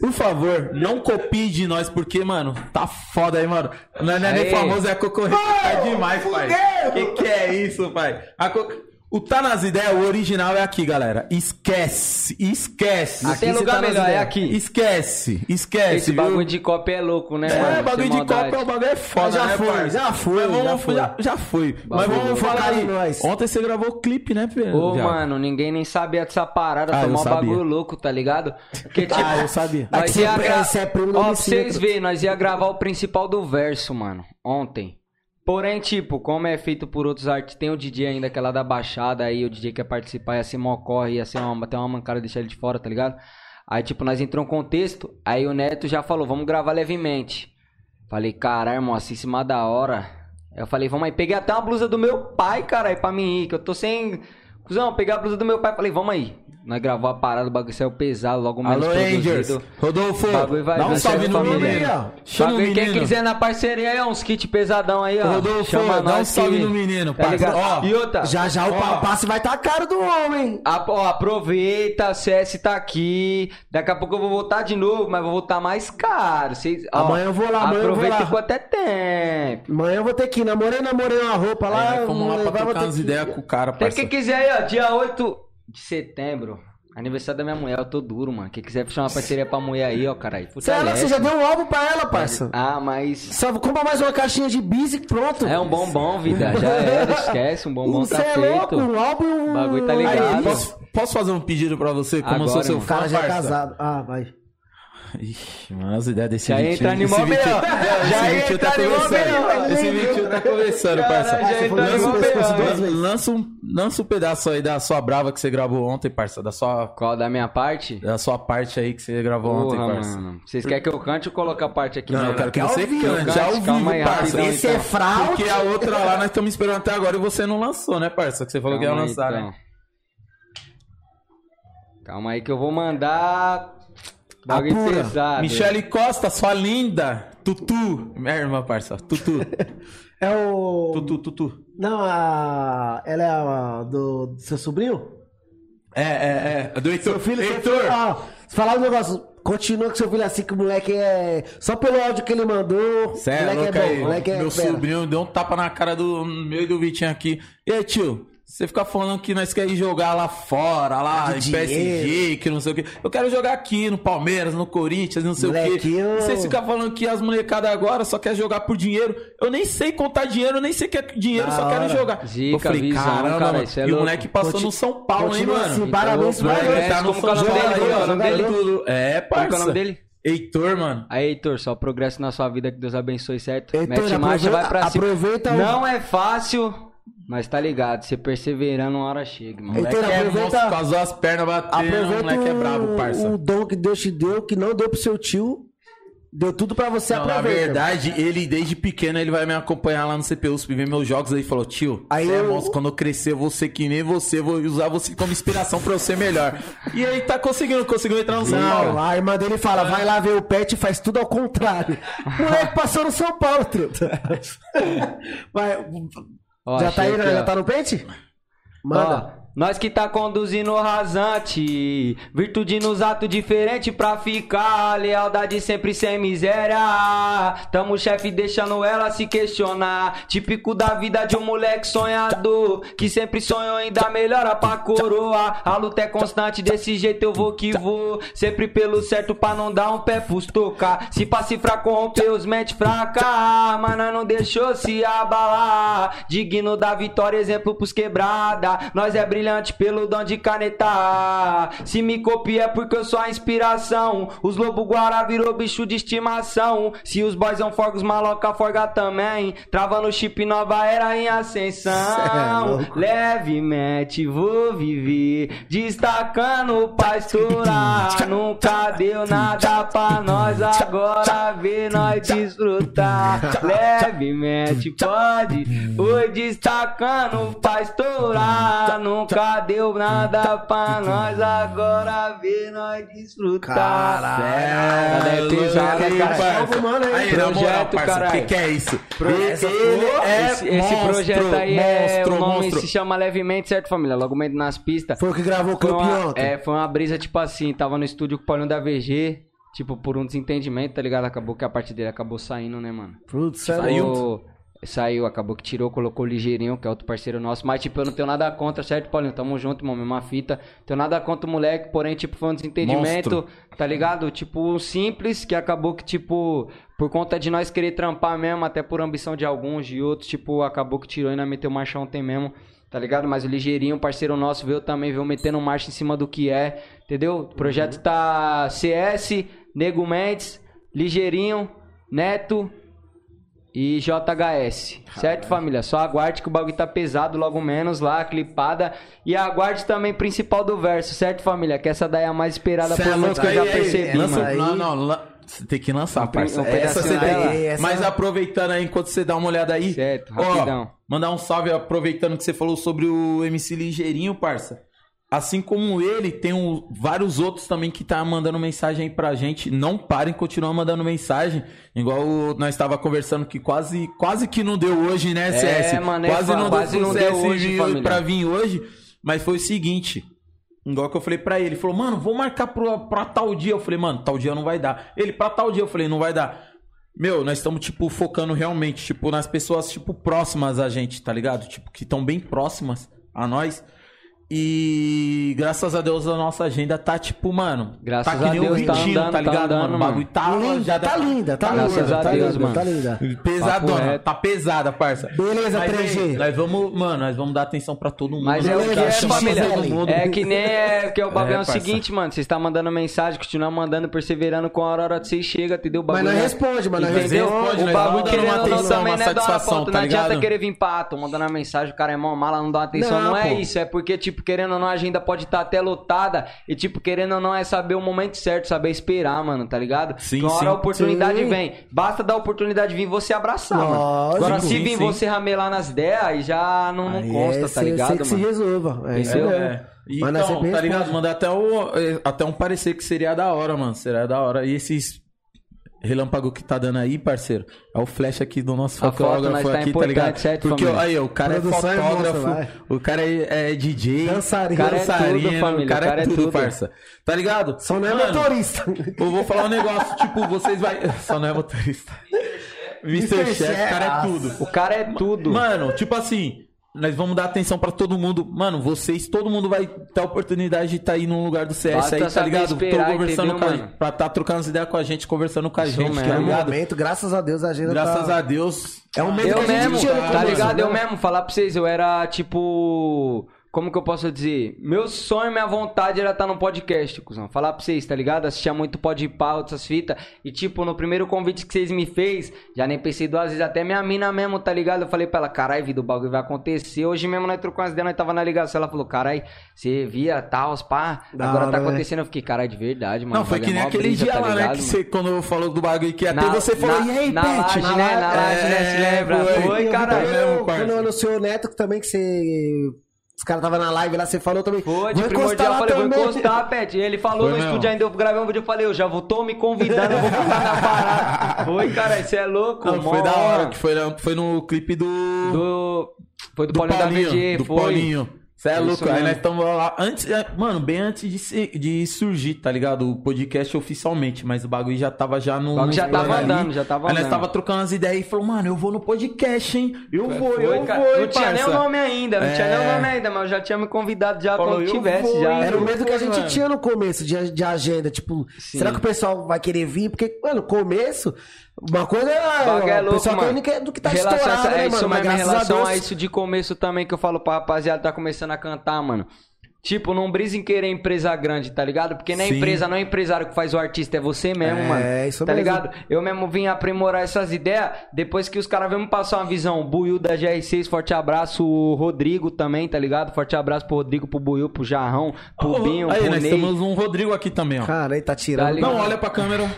Por favor, não copie de nós porque, mano, tá foda aí, mano. Não é nem Aí. famoso, é a concorrência é demais, pai. Que que é isso, pai? A co- O Tá nas ideias, o original é aqui, galera. Esquece, esquece. Tem Aqui cê lugar tá melhor, é aqui. Esquece, esquece. Esse viu? bagulho de cópia é louco, né, mano? É, bagulho Sem de copa é um bagulho é foda, Já né, foi, parça? já foi, Mas vamos- já foi. Já, já foi. Mas Bagulho vamos falar aí. Nós. Ontem você gravou o clipe, né, Pedro? Ô, Viado? mano, ninguém nem sabia dessa parada, Ah, eu tomar um bagulho louco, tá ligado? Porque, <laughs> tipo, Ah, eu sabia. Nós Aqui ia você- gra... é primo Ó, pra vocês verem, nós ia gravar o principal do verso, mano, ontem. Porém, tipo, como é feito por outros artistas, tem o DJ ainda que é lá da Baixada, aí o DJ quer participar, ia ser mó corre, ia ser uma, até uma mancada deixar ele de fora, tá ligado? Aí, tipo, nós entrou um contexto, aí o Neto já falou, vamos gravar levemente. Falei, caralho, irmão, assim, cima da hora. Eu falei, vamos aí, peguei até uma blusa do meu pai, caralho, pra mim ir, que eu tô sem... Cusão, peguei a blusa do meu pai, falei, vamos aí. Nós gravou a parada, o bagulho saiu pesado, logo menos Alô, Rangers. produzido. Rodolfo, O bagulho vai dá um salve no família? menino. Aí, ó. Chama o Bagulho, Quem menino. quiser na parceria aí, ó, uns kits pesadão aí, ó. Rodolfo, Chama dá um salve que- no menino, tá? Ó, e outra, Já já o pa- passe vai estar caro do homem. a- ó, aproveita, CS tá aqui. Daqui a pouco eu vou voltar de novo, mas vou voltar mais caro. Vocês, ó, Amanhã eu vou lá, amanhã eu vou Aproveita lá. enquanto é tempo. Amanhã eu vou ter que ir. Namorei, namorei uma roupa lá. Aí, vamos lá pra trocar ter umas ideias com o cara, parça. quem quiser aí, ó, dia 8 de setembro. Aniversário da minha mulher, eu tô duro, mano. Quem quiser fechar uma parceria pra mulher aí, ó, caralho. Você é louco, você já deu um álbum pra ela, parça. Ah, mas. Só compra mais uma caixinha de bis e pronto. É um bombom, vida. Já era, esquece. Um bombom Você tá é feito. louco, um álbum e um... O bagulho tá ligado. Aí, posso, posso fazer um pedido pra você, como eu sou Agora, seu irmão. fã, O cara já é parça? casado. Ah, vai. Ixi, mano, as ideias desse Já Vitinho- entra esse animal Vitinho- mesmo. Não, Já Esse Vitinho tá entra animal começando. Esse Vitinho tá começando, parça. Já Lança um- lança- Lança um, lança um pedaço aí da sua brava que você gravou ontem, parça. Da sua, Qual da minha parte? da sua parte aí que você gravou ontem, Porra, parça. mano. Vocês querem que eu cante ou coloque a parte aqui? Não, né? eu quero que você cante. Já ao Calma vivo, aí, parça. Esse então. é fraude. Porque a outra lá nós estamos esperando até agora e você não lançou, né, parça? Que você falou que ia lançar, então. né? Calma aí que eu vou mandar. Bagulho Apura. pesado. Michele Costa, sua linda. Tutu. Minha irmã, parça. Tutu. <laughs> É o. Tutu, tutu. Não, a. Ela é a do, do seu sobrinho? É, é, é. Do Heitor. Seu filho, seu Heitor. filho. Ó, se falar um negócio, continua com seu filho assim, que o moleque é. Só pelo áudio que ele mandou. É moleque é bom, aí. moleque é Meu fera. sobrinho deu um tapa na cara do meu e do Vitinho aqui. E aí, tio? Você fica falando que nós queremos jogar lá fora, lá De em PSG, que não sei o quê. Eu quero jogar aqui no Palmeiras, no Corinthians, não sei o quê. Molequinho. E vocês ficam falando que as molecadas agora só querem jogar por dinheiro. Eu nem sei contar dinheiro, nem sei que é dinheiro, Da só quero hora. jogar. Zica, eu falei, visão, caramba, cara, mano. é e o moleque passou Conti- no São Paulo, hein, continua mano? assim, parabéns Então, pra Moleque ele. tá no São é o nome Paulo dele? aí, ó, é o nome dele? tudo. É, Como que é o parça. nome dele? Heitor, mano. Aí, Heitor, só progresso na sua vida, que Deus abençoe, certo? Heitor, Mete marcha, aproveita- vai pra cima. aproveita o- Não é fácil, mas tá ligado. Você perseverando, uma hora chega, mano. Heitor, Moleque é aproveita- monstro, com as pernas batendo, o moleque é brabo, parça. o dom que Deus te deu, que não deu pro seu tio. Deu tudo pra você Não, na verdade, ele desde pequeno ele vai me acompanhar lá no CPU, ver meus jogos aí e falou: Tio, Aí você é eu- monstro, quando eu crescer eu vou ser que nem você, vou usar você como inspiração pra eu ser melhor. E aí tá conseguindo, conseguiu entrar no São Não, Paulo. a irmã dele fala, vai lá ver o pet e faz tudo ao contrário. O <laughs> moleque passou no São Paulo, truta. <laughs> Vai, Ó, já tá aí, já tá no pente? Manda. Nós que tá conduzindo rasante, virtude nos atos diferente pra ficar, lealdade sempre sem miséria. Tamo chefe deixando ela se questionar, típico da vida de um moleque sonhador, que sempre sonhou em dar melhora pra coroa. A luta é constante, desse jeito eu vou que vou, sempre pelo certo pra não dar um pé pros tocar. Se cifrar corromper os mente fraca, mas nós não deixou se abalar. Digno da vitória, exemplo pros quebrada. Nós é brilhante pelo dom de caneta. Se me copia é porque eu sou a inspiração. Os lobo guará virou bicho de estimação. Se os boys são forgos, maloca forga também. Travando o chip nova era em é ascensão. louco. Levemente vou viver, destacando pra estourar. Nunca deu nada pra nós, agora vê nós desfrutar. Levemente pode, foi destacando pra estourar. Nunca deu nada pra nós, agora vê nós desfrutar. Caralho. É pesado, aí, cara. parça. Salve, mano, aí. Aí, na moral, Projeto, parça, o que, é isso? Esse, Ele é esse, esse monstro, projeto aí é, monstro, o nome monstro. se chama Levemente, certo, família? Logo menos nas pistas. Foi o que gravou o Foi clipe ontem. é, foi uma brisa, tipo assim, tava no estúdio com o Paulinho da VG, tipo, por um desentendimento, tá ligado? Acabou que a parte dele acabou saindo, né, mano? Putz, Saiu? Saiu, acabou que tirou, colocou o Ligeirinho, que é outro parceiro nosso. Mas, tipo, eu não tenho nada contra, certo, Paulinho? Tamo junto, irmão, mesma fita. Tenho nada contra o moleque, porém, tipo, foi um desentendimento, tá ligado? Tipo, simples, que acabou que, tipo, por conta de nós querer trampar mesmo, até por ambição de alguns, de outros, tipo, acabou que tirou e nós meteu marcha ontem mesmo. Tá ligado? Mas o Ligeirinho, parceiro nosso, veio também, veio metendo marcha em cima do que é. Entendeu? O projeto tá CS, Nego Mendes, Ligeirinho, Neto e JHS. Certo, família? Só aguarde que o bagulho tá pesado logo menos lá, clipada. E aguarde também principal do verso, certo, família? Que essa daí é a mais esperada Cê por é muitos que eu já percebi, lança- mano. aí- Não, não, você tem que lançar, Um parça. um essa você tem que... Essa- Mas aproveitando aí, enquanto você dá uma olhada aí... Certo, ó, rapidão. mandar um salve, aproveitando que você falou sobre o MC Ligeirinho, parça. Assim como ele, tem um- vários outros também que tá mandando mensagem aí pra gente. Não parem, continuam mandando mensagem. Igual nós estava conversando que quase, quase que não deu hoje, né, CS? mano, é quase não quase deu não pro deu CS hoje, família. pra vir hoje. Mas foi o seguinte. Igual que eu falei pra ele, ele falou, mano, vou marcar pra, pra tal dia. Eu falei, mano, tal dia não vai dar. Ele, pra tal dia, eu falei, não vai dar. Meu, nós estamos, tipo, focando realmente, tipo, nas pessoas, tipo, próximas a gente, tá ligado? Tipo, que estão bem próximas a nós. E graças a Deus a nossa agenda tá tipo, mano. Graças tá que a Deus, um tá andando, tá tá ligado, andando, mano? O bagulho tá, Linda, já tá linda, tá Graças linda. a tá Deus, linda, mano. Tá linda. Pesadona, tá pesada, parça. Beleza, Mas, 3G. aí, Nós vamos, mano, nós vamos dar atenção pra todo mundo. Mas é o que é, família. É que nem é. Que é o bagulho é, É, o parça. seguinte, mano. Vocês estão mandando mensagem, continuam mandando, perseverando com a hora de vocês chega, entendeu? O Mas bagulho não é- responde, mas não responde, o bagulho querendo atenção, também uma não é tá Não adianta ligado? querer vir pá, tô mandando uma mensagem, o cara é mó mala, não dá uma atenção. Não, é isso, é porque, tipo, querendo ou não, a agenda pode estar até lotada. E, tipo, querendo ou não, é saber o momento certo, saber esperar, mano, tá ligado? Sim, hora sim. a oportunidade Sim. vem. Basta dar a oportunidade de vir você abraçar, mano. Lógico. Agora, se Sim, vir sim. você ramelar nas ideias, aí já não, não Aí consta, é, tá ligado, sei que se mano? resolva. É Entendeu? É. Mas Então, tá ligado? Mandar até, o, eh, até um parecer que seria da hora, mano. Seria da hora. E esses relâmpago que tá dando aí, parceiro, é o flash aqui do nosso A fotógrafo tá aqui, tá ligado? certo, Porque família? aí, o cara Produção é é monstro, fotógrafo, vai. o cara é, é DJ, Dançarino. O cara é dançarino, tudo, família, o cara, o cara é é tudo, tudo. parça. Tá ligado? Só não é Mano, motorista. Eu vou falar um negócio, tipo, vocês vai... <laughs> Só não é motorista. Mr. Chef, o cara é tudo. O cara é tudo. Mano, tipo assim, nós vamos dar atenção pra todo mundo. Mano, vocês, todo mundo vai ter a oportunidade de estar aí no lugar do CS Basta aí, tá ligado? esperar, Tô conversando entendeu, com a, pra tá trocando as ideias com a gente, conversando com a Isso gente, mesmo. tá ligado? momento, graças a Deus, a agenda Graças tá... a Deus. É um medo Eu que a gente mesmo, no tá começo, ligado? né? Eu mesmo, falar pra vocês, eu era tipo. Como que eu posso dizer? Meu sonho, minha vontade era estar no podcast, cuzão. Falar pra vocês, tá ligado? Assistia muito pode pau, essas fitas. E tipo, no primeiro convite que vocês me fez, já nem pensei duas vezes, até minha mina mesmo, tá ligado? Eu falei pra ela, carai, vida, o bagulho vai acontecer. Hoje mesmo nós trocamos as ideias, nós tava na ligação. Ela falou, carai, você via tal, pá. Da Agora hora, tá né? acontecendo. Eu fiquei, carai, de verdade, mano. Não, foi que nem é mó aquele brisa, dia tá lá, né? ligado, Que mano? você, quando falou do bagulho que ia ter, Na- você falou, na- e aí, na Pet? laje, Na né? Na laje, né? Se É, lembra? foi. Foi, caralho. Quando anunciou o Neto, que também que você... Os caras tava na live lá, você falou também. Foi, de "Vou primordial, eu falei, lá vou também." encostar, Pet. Ele falou Foi no mesmo. estúdio ainda, eu gravei um vídeo, eu falei, eu já vou, tô me convidando, eu vou ficar na parada. <laughs> Foi, cara, isso é louco, Não, foi mó- da hora, que foi, foi no clipe do... Do... Foi do, do Paulinho, da VG, do foi. Paulinho. Você é Isso louco, aí mesmo. nós estamos lá. Antes, é, mano, bem antes de, ser- de surgir, tá ligado? O podcast oficialmente, mas o bagulho já tava já no. Já no plano tava ali. andando, já tava Aí nós andando. tava trocando as ideias e falou, mano, eu vou no podcast, hein? Eu vou, Foi, eu cara. vou, Não tinha nem o nome ainda, não tinha É. nem o nome ainda, mas eu já tinha me convidado já Falou, quando tivesse, vou, já. Era o medo que a gente mano. tinha no começo de, de agenda. Tipo, Sim. será que o pessoal vai querer vir? Porque, mano, no começo, uma coisa é. O bagulho é louco, pessoal mano. quer do que tá Relação estourado, essa- né, é isso mano? Mas mesmo, em graças a relação Deus. a isso de começo também que eu falo pra rapaziada tá começando a cantar, mano. Tipo, não brisa em querer empresa grande, tá ligado? Porque nem Sim. empresa, não é empresário que faz o artista, é você mesmo, É, mano. isso tá mesmo. ligado? Eu mesmo vim aprimorar essas ideias depois que os caras vêm me passar uma visão. O Buiu da GR6, forte abraço. O Rodrigo também, tá ligado? Forte abraço pro Rodrigo, pro Buiu, pro Jarrão, pro Ô, Binho, Aí, pro nós Ney. temos um Rodrigo aqui também, ó. Cara, aí tá tirando. Tá? Não, olha pra câmera.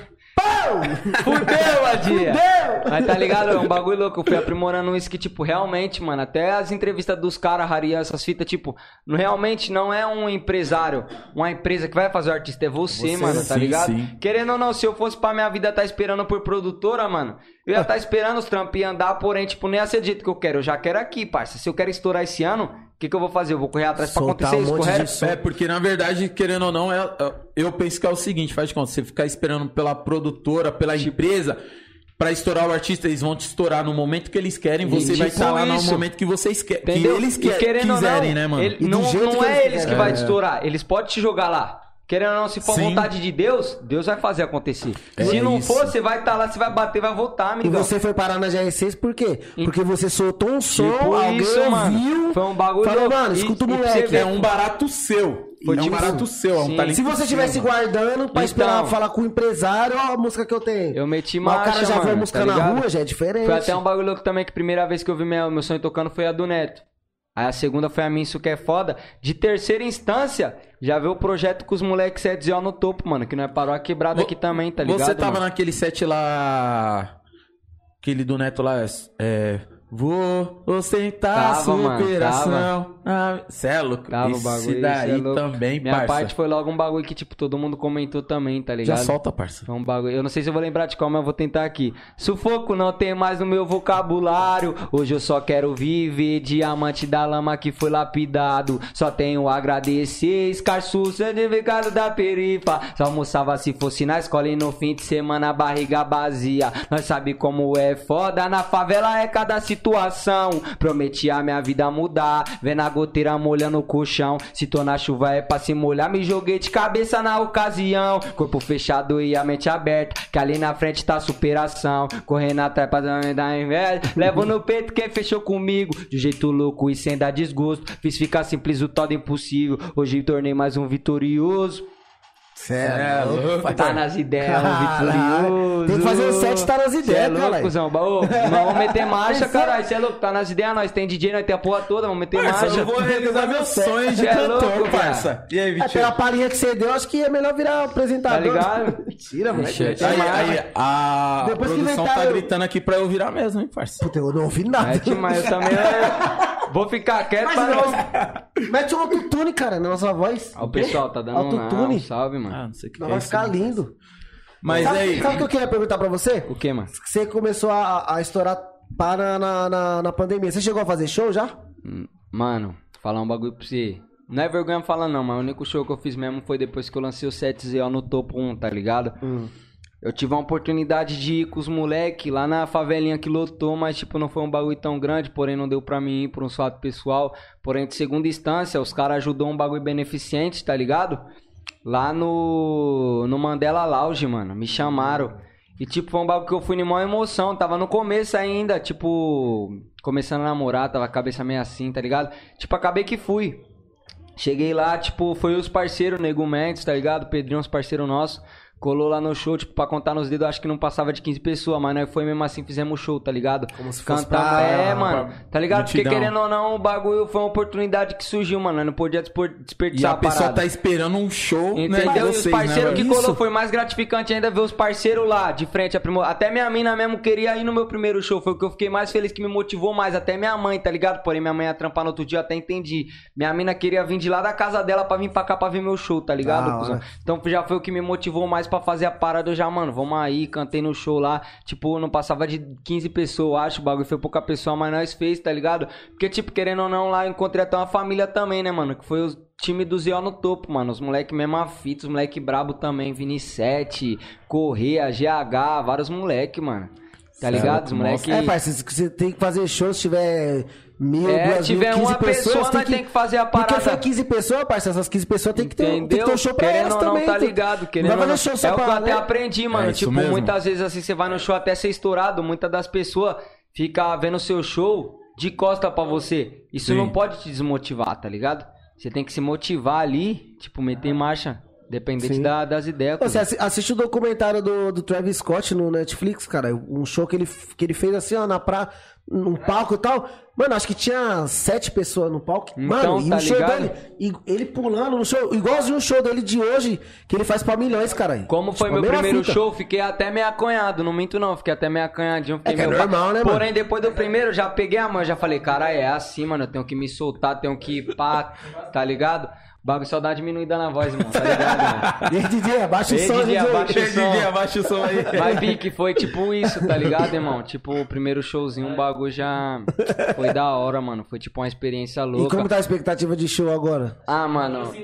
Fudeu, Adia! Fudeu! Mas tá ligado? É um bagulho louco. Eu fui aprimorando isso que, tipo, realmente, mano, até as entrevistas dos caras, Rarian, essas fitas, tipo, não- realmente não é um empresário, uma empresa que vai fazer o artista, é você, Você, mano, tá sim, ligado? sim. Querendo ou não, se eu fosse pra minha vida estar esperando por produtora, mano, eu ia estar esperando os trampos e andar, porém, tipo, nem ia ser do jeito que eu quero. Eu já quero aqui, parça. Se eu quero estourar esse ano, o que, que eu vou fazer? Eu vou correr atrás pra Soltar acontecer um isso, monte correto? É, porque na verdade, querendo ou não, é, é- eu penso que é o seguinte, faz de conta, você ficar esperando pela produtora, pela Tipo empresa, pra estourar o artista, eles vão te estourar no momento que eles querem, você E vai tipo estar lá no isso. momento que vocês querem, que eles que, querendo ou quiserem, não, né, mano? ele- não não que é eles que quiserem. vai É. estourar, eles podem te jogar lá. Querendo ou não, se for Sim. vontade de Deus, Deus vai fazer acontecer. É se não isso. for, você vai estar lá, você vai bater, vai voltar, E amigão. você foi parar na GR6 por quê? Porque você soltou um som, Tipo alguém isso, mano. ouviu. Foi um bagulho Falou, mano, E- escuta o e moleque. É um barato seu. Foi é um tipo- barato seu, é um talento Se você estivesse mano. guardando pra Então. esperar falar com o empresário, ó a música que eu tenho. Eu meti Mas o marcha, cara já mano, foi música tá na ligado? rua, já é diferente. Foi até um bagulho louco também que a primeira vez que eu vi meu, meu sonho tocando foi a do Neto. Aí a segunda foi a minha, isso que é foda. De terceira instância, já veio o projeto com os moleques 7 no topo, mano. Que nós parou a quebrada aqui também, tá ligado? Você tava mano? naquele set lá. Aquele do Neto lá. É. Vou ostentar Tava, mano, superação. Cê é louco. Tava Esse bagulho, daí é louco. também, Minha parça. parte foi logo um bagulho que, tipo, todo mundo comentou também, tá Já ligado? solta, parça. Foi um bagulho. Eu não sei se eu vou lembrar de qual, mas eu vou tentar aqui. Sufoco não tem mais no meu vocabulário. Hoje eu só quero viver diamante da lama que foi lapidado. Só tenho a agradecer. Escarço, certificado da perifa. Só almoçava se fosse na escola e no fim de semana a barriga vazia. Nós sabe como é foda. Na favela é cada situação. Prometi a minha vida mudar. Vendo a goteira molhando o colchão. Se tô na chuva é pra se molhar, me joguei de cabeça na ocasião. Corpo fechado e a mente aberta, que ali na frente tá superação. Correndo atrás pra dar inveja. Levo no peito quem fechou comigo, de um jeito louco e sem dar desgosto. Fiz ficar simples o todo impossível. Hoje tornei mais um vitorioso. Cê é louco. Tá nas ideias, um vitorioso. Tem que fazer o set, tá nas Cê ideias, é louco, cuzão. Vamos meter marcha, <laughs> é- caralho. Você é louco, tá nas ideias, nós tem DJ, nós tem a porra toda, vamos meter Parça, marcha. eu vou realizar meus sonhos de Cê é cantor, louco, parça. E aí, É, pela Vitinho? palhinha que você deu, acho que é melhor virar apresentador. Tá ligado? <laughs> Mentira, mano. Aí, aí, a Depois que produção tá gritando aqui pra eu virar mesmo, hein, parça? Puta, eu não ouvi nada. Mete, mas eu também vou ficar quieto Mas pra não... Mete um autotune, cara, na nossa voz. O pessoal tá dando um, Autotune. um salve, mano. Ah, não sei o que Não, é vai ficar né? lindo. Mas sabe, aí, sabe o que eu queria perguntar pra você? O que, mano? Você começou a, a estourar para na, na, na pandemia. Você chegou a fazer show já? Hum, Mano, falar um bagulho pra você. Não é vergonha falar não, mas o único show que eu fiz mesmo foi depois que eu lancei o 7ZO no topo 1, tá ligado? Eu tive a oportunidade de ir com os moleque lá na favelinha que lotou, mas tipo, não foi um bagulho tão grande, porém não deu pra mim ir por um fato pessoal. Porém, de segunda instância, os caras ajudou um bagulho beneficente, tá ligado? Lá no, no Mandela Lounge, mano, me chamaram. E tipo, foi um bagulho que eu fui em maior emoção, tava no começo ainda, tipo, começando a namorar, tava a cabeça meio assim, tá ligado? Tipo, acabei que fui. Cheguei lá, tipo, foi os parceiros, Nego Mendes, tá ligado? Pedrinho, os parceiros nossos. Colou lá no show, tipo, pra contar nos dedos, acho que não passava de 15 pessoas, mas nós foi mesmo assim, fizemos show, tá ligado? Como se fosse Cantamos, pra- é, mano, tá ligado? Porque querendo ou não, o bagulho foi uma oportunidade que surgiu, mano, nós não podia despor- e desperdiçar a pessoa tá esperando um show, né, de Entendeu? E os vocês, parceiros né, que colou foi mais gratificante ainda ver os parceiros lá, de frente. aprimor- Até minha mina mesmo queria ir no meu primeiro show. Foi o que eu fiquei mais feliz, que me motivou mais. Até minha mãe, tá ligado? Porém, minha mãe ia trampar no outro dia, eu até entendi. Minha mina queria vir de lá da casa dela pra vir pra cá pra ver meu show, tá ligado? Hora. Então já foi o que me motivou mais pra fazer a parada. Eu já, mano, vamos aí, cantei no show lá. Tipo, não passava de 15 pessoas, acho. O bagulho foi pouca pessoa, mas nós fez, tá ligado? Porque, tipo, querendo ou não, lá eu encontrei até uma família também, né, mano? Que foi os time do Zé no topo, mano. Os moleque mesmo a fita, os moleque brabo também. Vini 7, Correia, GH, vários moleque, mano. Tá ligado? Os moleque. É, parceiro, você tem que fazer show se tiver mil, É, duas mil, tiver 15 uma pessoas. pessoa, nós tem que fazer a Porque parada. foi 15 pessoas, parceiro, essas 15 pessoas tem que ter, tem que ter um show pra querendo elas não, também. tá ligado? Querendo não vai fazer show É só o que eu pra, até né? aprendi, mano. É tipo, mesmo. muitas vezes assim, você vai no show até ser estourado, muitas das pessoas ficam vendo o seu show de costa pra você. Isso Sim. não pode te desmotivar, tá ligado? Você tem que se motivar ali, tipo, meter em marcha, dependente da- das ideias. Você assiste o documentário do, do Travis Scott no Netflix, cara. Um show que ele, que ele fez assim, ó, na pra, num palco e tal. Mano, acho que tinha sete pessoas no palco. Mano, Então, e tá o show ligado? dele, e ele pulando no show, igualzinho o show dele de hoje, que ele faz pra milhões, cara. Como foi Tipo, meu primeiro fita. show, fiquei até meio acanhado, não minto não, fiquei até meio acanhadinho. Fiquei É é meio normal, né, mano? Porém, depois do primeiro, já peguei a mão, já falei, cara, é assim, mano, eu tenho que me soltar, tenho que ir pá, tá ligado? O bagulho só dá uma diminuída na voz, irmão, tá ligado, <laughs> mano? E aí, DJ, abaixa o Ei, som, DJ, DJ. abaixa o Ei, som. DJ, abaixa o som aí. Mas vi que foi tipo isso, tá ligado, irmão? Tipo, o primeiro showzinho, o bagulho já foi da hora, mano. Foi tipo uma experiência E louca. como tá a expectativa de show agora? Ah, mano.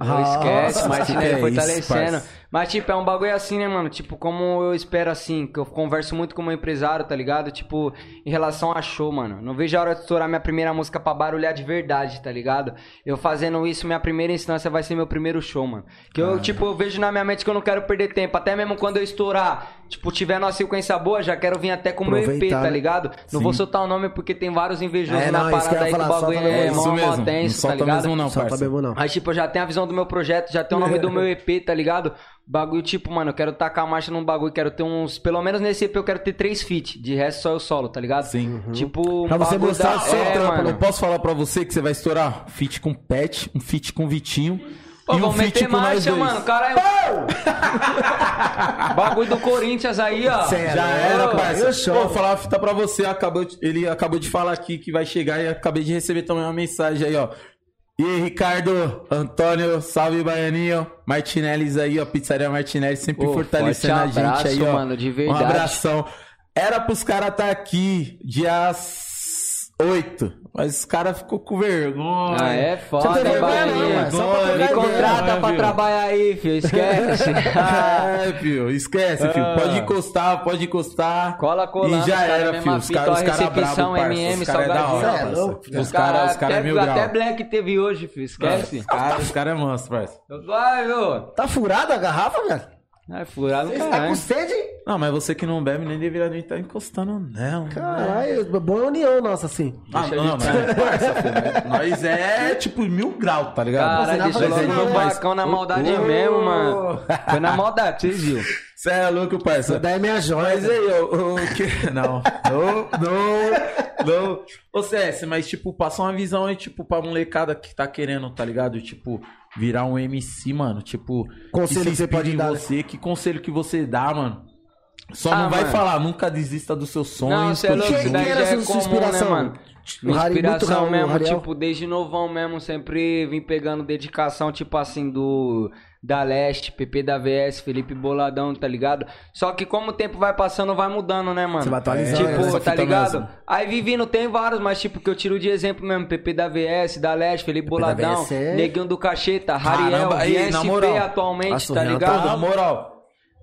Não Ah, esquece, Martinelli é fortalecendo. Mas, tipo, é um bagulho assim, né, mano? Tipo, como eu espero assim, que eu converso muito com o meu empresário, tá ligado? Tipo, em relação a show, mano. Não vejo a hora de estourar minha primeira música pra barulhar de verdade, tá ligado? Eu fazendo isso, minha primeira instância vai ser meu primeiro show, mano. Que Ah. eu, tipo, eu vejo na minha mente que eu não quero perder tempo. Até mesmo quando eu estourar, tipo, tiver numa sequência boa, já quero vir até com o meu EP, tá né? ligado? Não Sim. vou soltar o nome porque tem vários invejosos É, na não, eu parada aí que o bagulho é mesmo. mó, mó tenso, tá ligado? mesmo não, Solta parça. mesmo não. Aí, tipo, eu já tenho a visão do meu projeto, já tenho o nome do meu EP, tá ligado? Bagulho, tipo, mano, eu quero tacar a marcha num bagulho, quero ter uns. Pelo menos nesse EP eu quero ter três feat. De resto, só eu solo, tá ligado? Sim. Tipo, um Pra você mostrar da- seu é, Trampa, mano. não posso falar pra você que você vai estourar feat com Pet, um feat com Vitinho. Pô, e um vamos feat meter com nós marcha, dois. mano. Cara, é... <laughs> bagulho do Corinthians aí, ó. É Já era. Pô, vou falar uma fita pra você. Acabou de- ele acabou de falar aqui que vai chegar e acabei de receber também uma mensagem aí, ó. E aí, Ricardo, Antônio, salve Baianinho, Martinelli aí, ó, Pizzaria Martinelli, sempre fortalecendo a gente aí, ó. mano, de Um verdade. abração. Era pros caras estar aqui dia oito. Mas os caras ficou com vergonha. Ah, é foda, Você não tem hein, vergonha, não, é só pra Me contrata ideia, pra viu? trabalhar aí, filho. Esquece. <laughs> É, filho, esquece, filho. Pode encostar, pode encostar. Ah. Cola colando, E já os cara era, filho. Os caras cara recepção, brabo, parça. MM, Os caras é da hora, parça. É louco, Os caras os cara é até, mil até grau. Black teve hoje, filho. Esquece. Os caras os cara é monstro, parça. Vai, viu? Tá furada a garrafa, velho? Vai furar no Você tá caralho. com sede? Não, mas você que não bebe nem deveria nem estar encostando nela. né? Caralho, boa união nossa, assim. Ah, não, mas parça, filho, nós é tipo mil grau, tá ligado? Você deixou logo no não, bacão na maldade mesmo, mano. Foi na maldade, vocês viram. Você é louco, parça. Daí é minha joia. Mas aí, o, o que. Não, não, não, não. Ô, CS, mas tipo, passa uma visão aí, tipo, pra molecada que tá querendo, tá ligado? Tipo, virar um MC, mano. Tipo, Conselho se que você pode dar, né? você, que conselho que você dá, mano. Só Ah, não vai mano. falar, nunca desista dos seus sonhos. Não, você é louco, Quem era é sua comum, inspiração? né, mano? Minha muito inspiração mesmo, Rariel. tipo, desde novão mesmo, sempre vim pegando dedicação, tipo assim, do da Leste, PP da VS, Felipe Boladão, tá ligado? Só que como o tempo vai passando, vai mudando, né, mano? Você vai atualizando, Tipo, né, tá ligado? mesmo. Aí vivindo, tem vários, mas tipo, que eu tiro de exemplo mesmo, PP da VS, da Leste, Felipe Boladão, é- Neguinho do Cacheta, Rariel, VSP atualmente, Nossa, tá ligado? Na moral.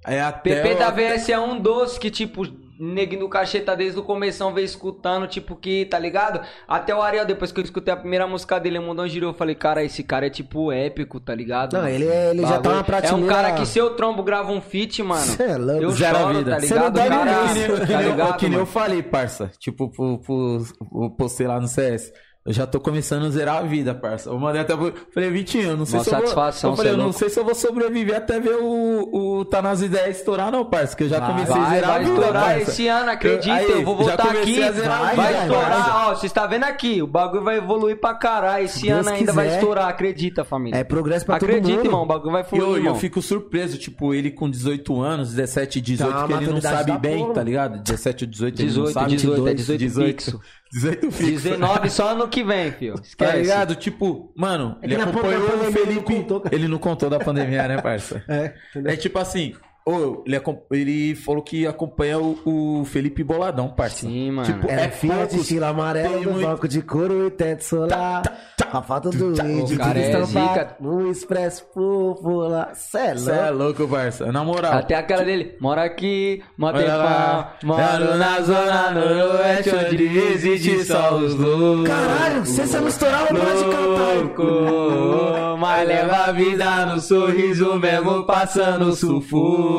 É até PP da VS é um dos que, tipo, neguinho do cacheta desde o começo veio escutando, tipo, que, tá ligado? Até o Ariel, depois que eu escutei a primeira música dele, ele mandou um girou, eu falei, cara, esse cara é, tipo, épico, tá ligado? Não, mano? ele é- ele já tá na prateleira- É um cara que se eu trombo, grava um feat, mano, Cê é louco. eu Zero choro, vida. tá Cê não ligado? dorme Cara, nem, que tá nem eu- ligado, que nem eu falei, parça. Tipo, pro, pro, pro- postei lá no CS. Eu já tô começando a zerar a vida, parça. Eu mandei até. Falei, Vitinho, eu não sei Uma se eu vou. satisfação, Eu falei, é eu não louco. sei se eu vou sobreviver até ver o, o Tá nas ideias estourar, não, parça. Que eu já comecei a Vai, zerar vai a vida. estourar parça. esse ano, acredita, Aí, eu vou voltar comecei aqui, a zerar a vai, vida, vai, estourar, vai. ó, vocês tá vendo aqui, o bagulho vai evoluir pra caralho, esse Deus ano ainda vai quiser. estourar, acredita, família. É progresso pra todo Acredita, mundo. irmão, o bagulho vai E fluir, eu, irmão. eu fico surpreso, tipo, ele com 18 anos, 17, 18, Tá que ele não sabe bem, porra. tá ligado? 17 ou 18, ele não 18, sabe. 18, é 18 fixo. 18 fixo. 19 só ano que vem, fio. Tá Esquece. ligado? Tipo, mano, É ele acompanhou pandemia o ele não Felipe. contou. Ele não contou da pandemia, né, parça? É, entendeu? É tipo assim, ô, ele, ele falou que acompanha o, o Felipe Boladão, parça. Sim, mano. Tipo, Era é Fiat, poucos. estilo amarelo, muito- banco de couro e teto solar. A foto do vídeo, O cara é tudo estampado zica. no expresso popular. Cê é Cê é louco. louco, parça. Na moral. Até aquela dele, mora aqui, lá. tempão, moro na zona noroeste onde existe só os loucos. Caralho, você não estourar, paro de cantar. Louco, mas leva a vida no sorriso mesmo passando sufoco.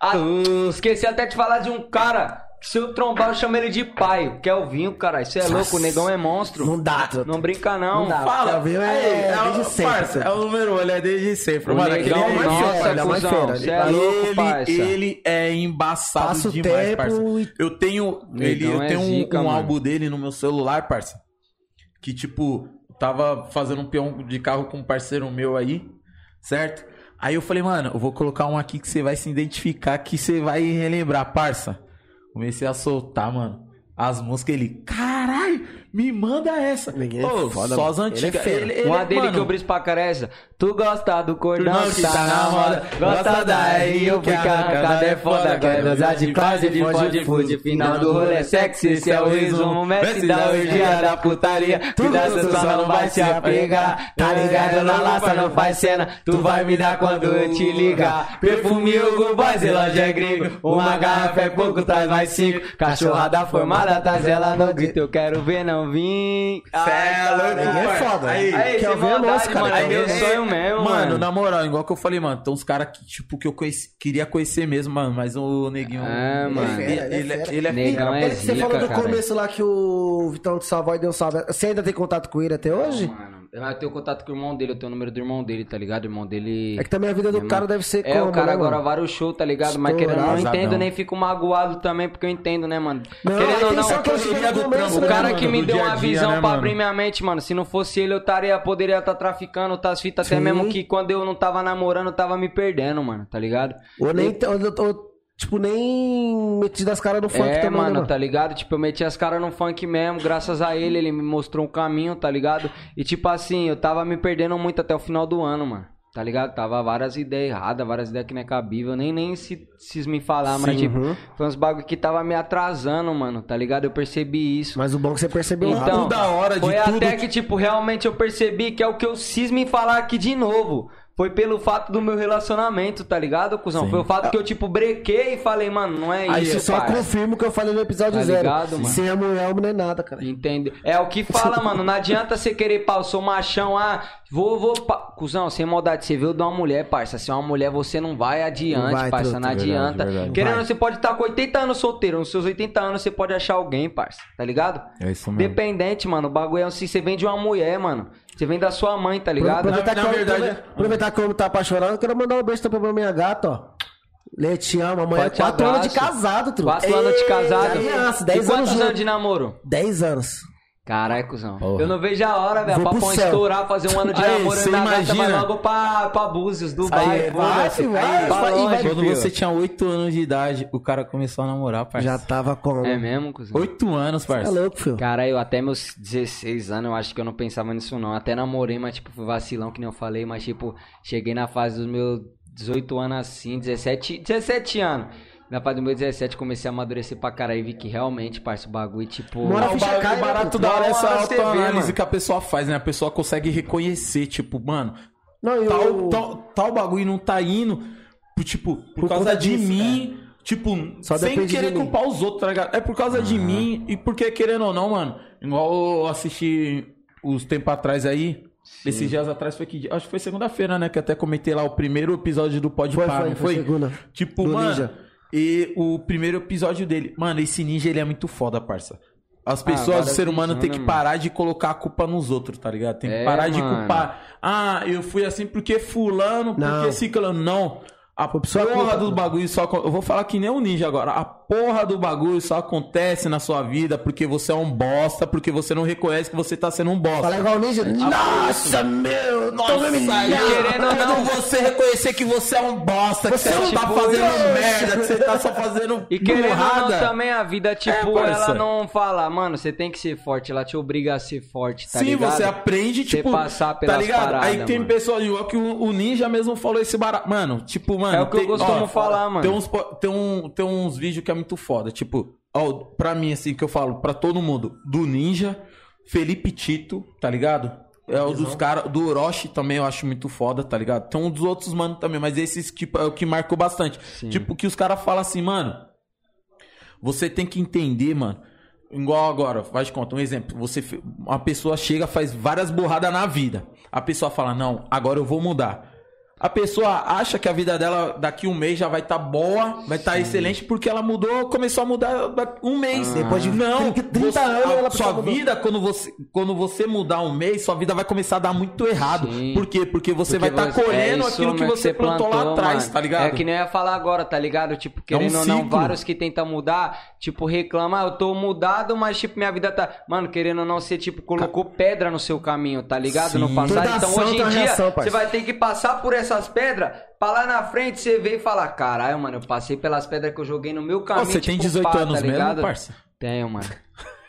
Ah, esqueci até de falar de um cara. que Se eu trombar, eu chamo ele de pai. Que é o vinho, cara. Isso é louco, o negão é monstro. Não dá. Não brinca, não. Não dá. Fala, Quer ver? É Aí, desde o- sempre, parça, é o número um, ele é desde sempre. O Mano, negão, é mais nossa, é mais fera. é louco, parça. ele, é embaçado Passa demais, tempo parça. e- Eu tenho, ele, eu é tenho um, zica, um álbum dele no meu celular, parça. Que tipo, eu tava fazendo um peão de carro com um parceiro meu aí, certo? Aí eu falei, mano, eu vou colocar um aqui que você vai se identificar, que você vai relembrar, parça. Comecei a soltar, mano. As músicas, ele, caralho, me manda essa. Ninguém é Ô, foda, só as Ele é antigas. Ele- ele- Uma dele mano, que eu briso pra é essa. Tu gosta do cordão que tá na moda. Gosta da Rio, porque a arrancada é foda. Quer dosar de quase, de fode, fude. Final do rolê sexy, esse é o resumo. Mestre da orgia da putaria. Cuidado, tu só não vai se apegar. Tá ligado na laça, não faz cena. Tu vai me dar quando eu te ligar. Perfume Hugo Boys, relógio é gringo. Uma garrafa é pouco, traz mais cinco. Cachorrada formada, tá zela no grito. Eu quero ver, não vim. Cê é louco, é foda. Aí, Aí, maldade, música, mano. cara? É meu É, sonho mesmo, Mano, na moral, igual que eu falei, mano, tem uns caras que, tipo, que eu conheci- queria conhecer mesmo, mano, mas o neguinho. É, ele, mano. Ele, Ele é ele, fera. ele é Negão é você falou do começo lá que o Vitão de Savoy deu salve. Você ainda tem contato com ele até hoje? Mano, eu tenho contato com o irmão dele, eu tenho o número do irmão dele, tá ligado? O irmão dele. É que também a vida do cara deve ser É, como, o cara né, agora mano? vários shows, tá ligado? Mas querendo, eu não entendo, nem fico magoado também, porque eu entendo, né, mano? Não, querendo ou não, que né, o cara que me deu dia uma dia, visão né, pra mano? abrir minha mente, mano. Se não fosse ele, eu estaria, poderia estar traficando, tá as fitas, até Sim. mesmo que quando eu não tava namorando, eu tava me perdendo, mano, tá ligado? Ou nem, ou, ou, tipo, nem metido as caras no funk é, também, mano, né, mano? tá ligado? Tipo, eu meti as caras no funk mesmo, graças a ele, ele me mostrou um caminho, tá ligado? E tipo assim, eu tava me perdendo muito até o final do ano, mano. Tá ligado? Tava várias ideias erradas, várias ideias que não é cabível. Nem, nem se, se me falar, mas tipo, uhum. foi uns bagulho que tava me atrasando, mano. Tá ligado? Eu percebi isso. Mas o bom é que você percebeu. Então, da hora de foi tudo até que- tipo, realmente eu percebi que é o que eu cismo em falar aqui de novo. Foi pelo fato do meu relacionamento, tá ligado, cuzão? Sim. Foi o fato que eu, tipo, brequei e falei, mano, não é Aí isso, você só confirma o que eu falei no episódio Tá zero. ligado, mano? Sem a mulher, não é nada, cara. Entende? É o que fala, <laughs> mano. Não adianta você querer, pá, eu sou machão, ah, vou, vou. Pá. Cusão, sem maldade, você viu de uma mulher, parça. Se é uma mulher, você não vai adiante, Não vai, parça. truta, não verdade, adianta. verdade. Querendo, Vai. você pode estar com 80 anos solteiro. Nos seus 80 anos, você pode achar alguém, parça. Tá ligado? É isso mesmo. Dependente, mano. O bagulho é assim, você vem de uma mulher, mano. Você vem da sua mãe, tá ligado? Aproveitar, Na- que na eu- verdade- aprove- aproveitar que o homem tá apaixonado, eu quero mandar um beijo também pra minha gata, ó. Amanhã é Forte 4 anos de abraço. casado, truta. Quatro anos de casado. Aliança, E 10 anos quantos anos junto. de namoro? 10 anos. Caralho, cuzão. Porra. Eu não vejo a hora, velho. Pra pão estourar, fazer um ano de Aí, namoro você e minha gata vai logo pra, pra Búzios, Dubai. Aí, vai, foda-se. vai, vai, vai- longe, Quando você tinha 8 anos de idade, o cara começou a namorar, parça. Já tava com. É mesmo, cuzão? 8 anos, É parça. louco, filho. Cara, eu até meus 16 anos, eu acho que eu não pensava nisso não. Até namorei, mas tipo, fui vacilão, que nem eu falei, mas tipo, cheguei na fase dos meus 18 anos assim, 17, 17 anos. Na fase dos meus 17 comecei a amadurecer pra caralho e vi que realmente, parça, o bagulho, tipo... A o ficha ba- cai, o barato da hora é essa autoanálise mano. que a pessoa faz, né? A pessoa consegue reconhecer, tipo, mano, Não, e tal, o- tal, tal bagulho não tá indo, por, tipo, por, Por causa de disso, mim, tipo, Só sem querer culpar os outros, tá ligado? É por causa de mim e porque, querendo ou não, mano, igual eu assisti os tempos atrás aí, esses dias atrás foi que dia? Acho que foi segunda-feira, né? Que até comentei lá o primeiro episódio do Pode Foi, Par, foi, não foi foi? segunda. Tipo, Do mano, Ninja. E o primeiro episódio dele, mano, esse ninja ele é muito foda, parça. As pessoas, o várias ser humano tem que parar de colocar a culpa nos outros, tá ligado? Tem que É, parar de mano. culpar. Ah, eu fui assim porque fulano, porque ciclano. Não. A sua porra do bagulho só. Eu vou falar que nem o ninja agora. A porra do bagulho só acontece na sua vida porque você é um bosta, porque você não reconhece que você tá sendo um bosta. Fala igual o ninja. Nossa, meu! Nossa, tô me e querendo ou não, você reconhecer que você é um bosta, que você, não tá tipo, fazendo eu- merda, que você tá só fazendo E querendo ou não, burrada. também a vida, tipo, parça. ela não fala, mano, você tem que ser forte, ela te obriga a ser forte, tá Sim, ligado? você aprende, Você tipo, passar tá pelas ligado? paradas, Aí tem mano. pessoas, igual que o, o Ninja mesmo falou esse barato. Mano, tipo, mano... É o que eu tem- costumo falar, mano. Tem uns, tem, um, tem uns vídeos que é muito foda, tipo, ó, pra mim, assim, que eu falo pra todo mundo, do Ninja, Felipe Tito, tá ligado? É o dos caras, do Orochi também eu acho muito foda, tá ligado? Tem um dos outros, mano, também, mas esses, tipo, é o que marcou bastante. Tipo, que os caras falam assim, mano, você tem que entender, mano. Igual agora, faz de conta, um exemplo. Você, uma pessoa chega, faz várias burradas na vida. A pessoa fala, não, agora eu vou mudar. A pessoa acha que a vida dela daqui um mês já vai estar boa, vai estar excelente, porque ela mudou, começou a mudar um mês. Depois de não, 30 30 você- anos, a- ela sua mudou. vida, quando você, quando você mudar um mês, sua vida vai começar a dar muito errado. Sim. Por quê? Porque você Porque vai estar colhendo é aquilo que você plantou, lá atrás, mano. tá ligado? É que nem eu ia falar agora, tá ligado? Tipo, querendo ou não, vários que tentam mudar, tipo, reclamam, ah, eu tô mudado, mas tipo, minha vida tá. Mano, querendo ou não, você, tipo, colocou pedra no seu caminho, tá ligado? Sim. No passado. Toda Então hoje em dia, reação, você vai ter que passar por essas pedras. Pra lá na frente você ver e falar, caralho, mano, eu passei pelas pedras que eu joguei no meu caminho. você tem tipo, 18 pá, anos tá mesmo, parça? Tenho, mano.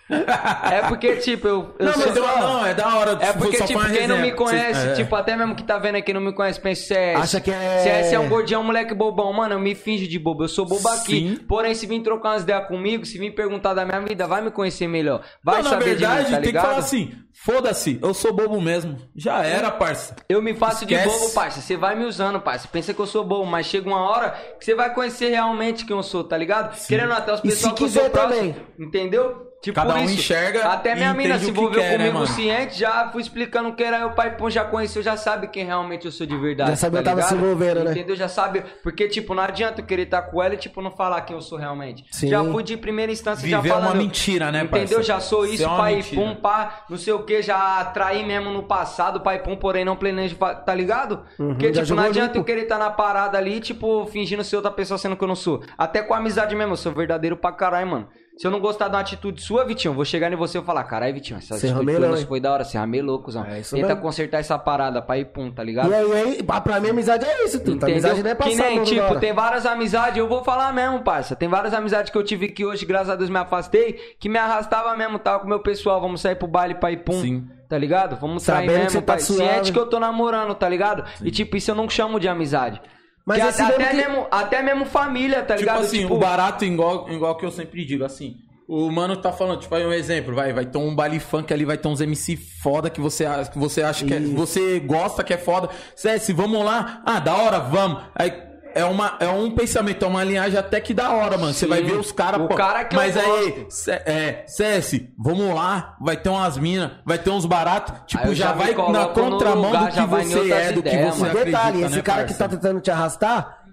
<laughs> é porque, tipo, eu. eu Não, sou- mas eu, não, é da hora. é tipo, porque, tipo, quem não me conhece, é. tipo, até mesmo que tá vendo aqui não me conhece, pensa se é. Acha que é- Se é, é um gordinho, um moleque bobão. Mano, eu me finjo de bobo. Eu sou bobo aqui. Sim. Porém, se vir trocar umas ideias comigo, se vir perguntar da minha vida, vai me conhecer melhor. Vai Não, na saber verdade, de mim, tá tem que falar assim: foda-se, eu sou bobo mesmo. Já era, parça. Eu me faço de Esquece. bobo, parça. Você vai me usando, parça. Pensa que eu sou bobo, mas chega uma hora que você vai conhecer realmente quem eu sou, tá ligado? Querendo até os E se pessoal que eu sou quiser próximo, também. entendeu? Tipo, Cada um isso, enxerga Até minha mina se o que envolveu quer, né, comigo mano? ciente, já fui explicando que era eu, pai Pum, já conheceu, já sabe quem realmente eu sou de verdade. Já sabe tá eu tava ligado? se envolvendo, né? Entendeu? Já sabe. Porque, tipo, não adianta eu querer estar com ela e, tipo, não falar quem eu sou realmente. Sim. Já fui de primeira instância, já Viver é uma falando. mentira, né, Entendeu? parça? Já sou Isso é uma pai mentira. Pum, pá, não sei o que, já traí mesmo no passado, pai Pum, porém não planejo, tá ligado? Porque, já tipo, não adianta limpo. eu querer estar na parada ali, tipo, fingindo ser outra pessoa sendo que eu não sou. Até com amizade mesmo, eu sou verdadeiro pra caralho, mano. Se eu não gostar de uma atitude sua, Vitinho, vou chegar em você e falar, caralho, Vitinho, essa Você atitude ramelou, foi da hora, você ramelou, cuzão. É isso Tenta mesmo. consertar essa parada, pai Pum, tá ligado? E aí, aí, pra pra mim, amizade é isso. Entendeu? Amizade não é passar que nem, tipo, tem várias amizades, eu vou falar mesmo, parça. Tem várias amizades que eu tive que hoje, graças a Deus, me afastei, que me arrastava mesmo, tava com o meu pessoal, vamos sair pro baile pra ir pum. Sim. tá ligado? Vamos que mesmo, você tá pai. suave. Ciente que eu tô namorando, tá ligado? E tipo, isso eu não chamo de amizade. Mas até, mesmo que- mesmo, até mesmo família, tá Tipo ligado? assim, o barato igual, igual que eu sempre digo, assim. O mano tá falando, tipo, aí um exemplo, vai, vai ter um baile funk ali, vai ter uns MC foda que você, que você acha que é, você gosta que é foda. CS, vamos lá? Ah, da hora, vamos. Aí é, uma, é um pensamento, é uma linhagem até que da hora, mano. Você vai ver os caras, cara que Mas aí, é, CS, vamos lá, vai ter umas minas, vai ter uns baratos. Tipo, já, já vai na contramão lugar, do que você é, do que ideias, você mano. acredita, Detalhe, esse né, cara que parça? tá tentando te arrastar,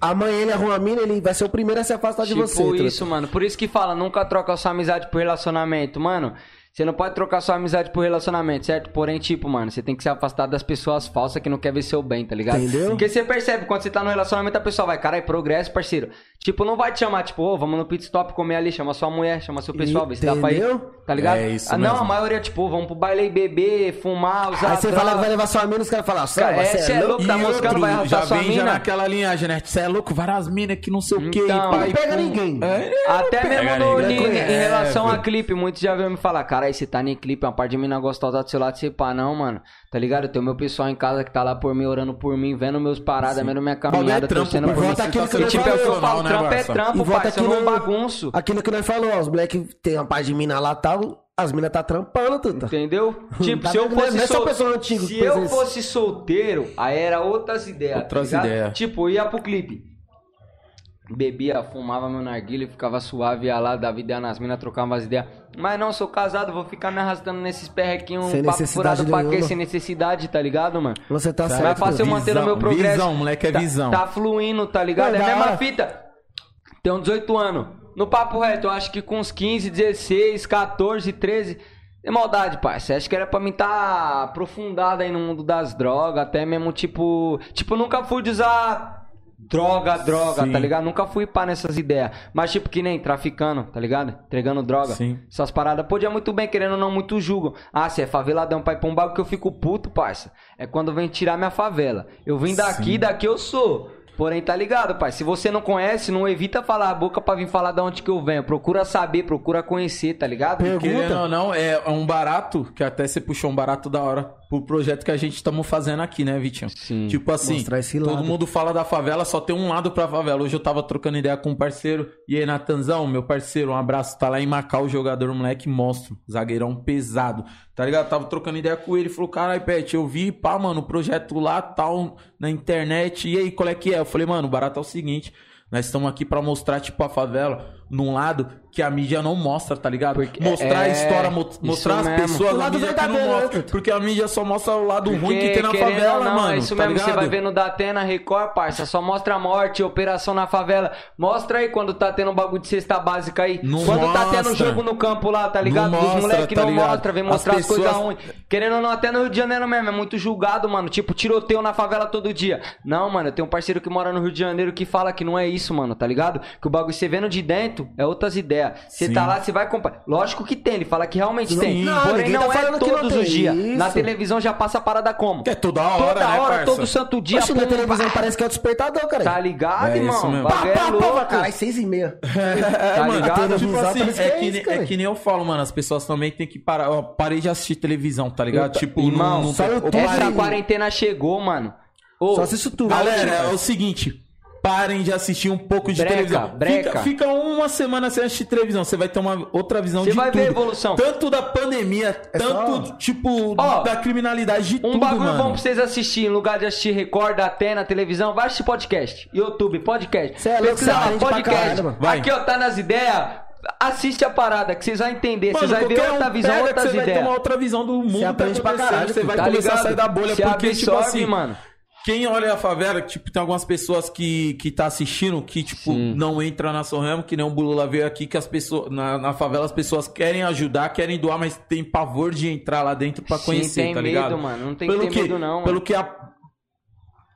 amanhã ele arruma a mina, ele vai ser o primeiro a se afastar de Tipo você. truta. isso, mano. Por isso que fala, nunca troca a sua amizade por relacionamento, mano. Você não pode trocar sua amizade por relacionamento, certo? Porém, tipo, mano, você tem que se afastar das pessoas falsas que não quer ver seu bem, tá ligado? Entendeu? Porque você percebe, quando você tá no relacionamento, a pessoa vai, caralho, progresso, parceiro. Tipo, não vai te chamar, tipo, ô, vamos no pit stop comer ali, chama sua mulher, chama seu pessoal, vê se dá pra ir. Entendeu? Tá ligado? É isso ah, não, mesmo. a maioria, tipo, vamos pro baile e beber, fumar, usar Aí você droga. fala que vai levar sua mina, os caras falam, Cara, "Samba, é, é louco, E tá moscando, vai outro, já arrastar sua vem já mina. naquela linhagem, né? Você é louco, várias minas que não sei o que. Então, pai, Não pega pum. ninguém. É, Até mesmo no, ninguém. em, em É, relação a clipe, muitos já veio me falar, cara, aí você tá em clipe, uma parte de mina gostosa do seu lado, você pá, não, mano. Tá ligado? Eu tenho meu pessoal em casa que tá lá por mim, orando por mim, vendo meus paradas, vendo minha caminhada, é trampo, torcendo por mim. aquilo E tipo, é o que eu falo, né, trampo é trampo, volta pai, eu não bagunço. Aquilo que nós falamos, ó, os moleques tem uma parte de mina lá tal, as minas tá trampando, tudo. Entendeu? <laughs> Tipo, Tá se eu fosse Não é só sol- pessoa antiga Se eu fosse solteiro, aí era outras ideias. Outras tá ideias. Tipo, eu ia pro clipe. Bebia, fumava meu narguilho, ficava suave, ia lá, dava ideia nas minas, trocava umas ideias. Mas não, sou casado, vou ficar me arrastando nesses perrequinhos, Sem papo necessidade furado pra quê? Sem necessidade, tá ligado, mano? Você tá certo. é fácil eu manter o meu Visão, progresso. visão, moleque, é Tá- visão. Tá, fluindo, tá ligado? Não, é a mesma hora. fita. Tenho 18 anos. No papo reto, eu acho que com uns 15, 16, 14, 13. É maldade, pai. Você acha que era pra mim tá aprofundado aí no mundo das drogas, até mesmo tipo. Tipo, nunca fui de usar droga, droga, Sim. tá ligado? Nunca fui pá nessas ideias. Mas tipo que nem traficando, tá ligado? Entregando droga. Sim. Essas paradas. Podia muito bem, querendo ou não, muito julgam. Ah, se é faveladão, pai, pra um bagulho que eu fico puto, parça. É quando vem tirar minha favela. Eu vim daqui, daqui eu sou. Porém, tá ligado, pai? Se você não conhece, não evita falar a boca pra vir falar de onde que eu venho. Procura saber, procura conhecer, tá ligado? Pergunta. Querendo ou não, é um barato, que até você puxou um barato da hora pro projeto que a gente estamos fazendo aqui, né, Vitinho? Sim. Tipo assim, todo lado. mundo fala da favela, só tem um lado pra favela. Hoje eu tava trocando ideia com um parceiro, e aí, Natanzão, meu parceiro, um abraço, tá lá em Macau, jogador, moleque monstro, zagueirão pesado, tá ligado? Tava trocando ideia com ele, falou, caralho, Pet, eu vi, pá, mano, o projeto lá, tal, na internet, e aí, qual é que é? Eu falei, mano, o barato é o seguinte, nós estamos aqui pra mostrar, tipo, a favela num lado que a mídia não mostra, tá ligado? Porque- mostrar a é, história, mo- mostrar as mesmo. pessoas, O a lado mídia que não verdadeiro, mostra. Porque a mídia só mostra o lado ruim que tem na favela, não, mano. É isso tá mesmo, você ligado? vai ver no Datena, Record, parça. Só mostra a morte, operação na favela. Mostra aí quando tá tendo um bagulho de cesta básica aí. Não quando tá tendo mostra. jogo no campo lá, tá ligado? Não Dos mostra, moleques tá não ligado? mostra, vem As mostrar as, coisas pessoas- ruins. Querendo ou não, até no Rio de Janeiro mesmo, é muito julgado, mano. Tipo, tiroteio na favela todo dia. Não, mano, eu tenho um parceiro que mora no Rio de Janeiro que fala que não é isso, mano, tá ligado? Que o bagulho você vendo de dentro é outras ideias. Você Sim. tá lá, você vai comprar. Lógico que tem, ele fala que realmente Não, tem. não, Porém, ninguém não tá é falando que não todos os dias. Na isso. televisão já passa a parada como? Que é toda hora, Toda né, hora, parça? todo santo dia. Oxe, na pum, televisão pá. parece que é o despertador, cara. Tá ligado, É isso irmão? mesmo. O bagulho é louco. Caralho, seis e meia. <laughs> É, Tá mano, ligado? tipo Televisão assim, é, que é que, isso, é que nem eu falo, mano, as pessoas também tem que parar. Eu parei de assistir televisão, tá ligado? Eu- tipo, irmão, não, não só Essa quarentena chegou, mano. Ô, Só assisto tudo. Galera, é o seguinte. Parem de assistir um pouco de Breca, televisão. breca. Fica, fica uma semana sem assistir televisão. Você vai ter uma outra visão Você de vai tudo. ver a evolução. Tanto da pandemia, É tanto, só- tipo, Ó, da criminalidade de Um tudo, bagulho mano. bom pra vocês assistirem, em lugar de assistir Record, Atena, televisão, vai assistir podcast. YouTube, podcast. Cê é louco, Pesquisa cê lá, aprende pra podcast. caralho. Vai. Aqui, ó, tá nas ideias. Assiste a parada, que vocês vão entender. Mano, Vocês vão ver outra um visão, outras Você vai ter uma ideias. outra visão do mundo. tá aprende pra caralho, Você vai tá começar ligado? a sair da bolha. Se porque, tipo absorve, assim, mano. Quem olha a favela, tipo, tem algumas pessoas que, que tá assistindo que, tipo, Sim. não entra na Sorremo, que nem o Bulula veio aqui, que as pessoas, na, na favela as pessoas querem ajudar, querem doar, mas tem pavor de entrar lá dentro pra Sim, conhecer, tem tá medo, ligado? mano. Não tem que ter medo, não, mano. Pelo que a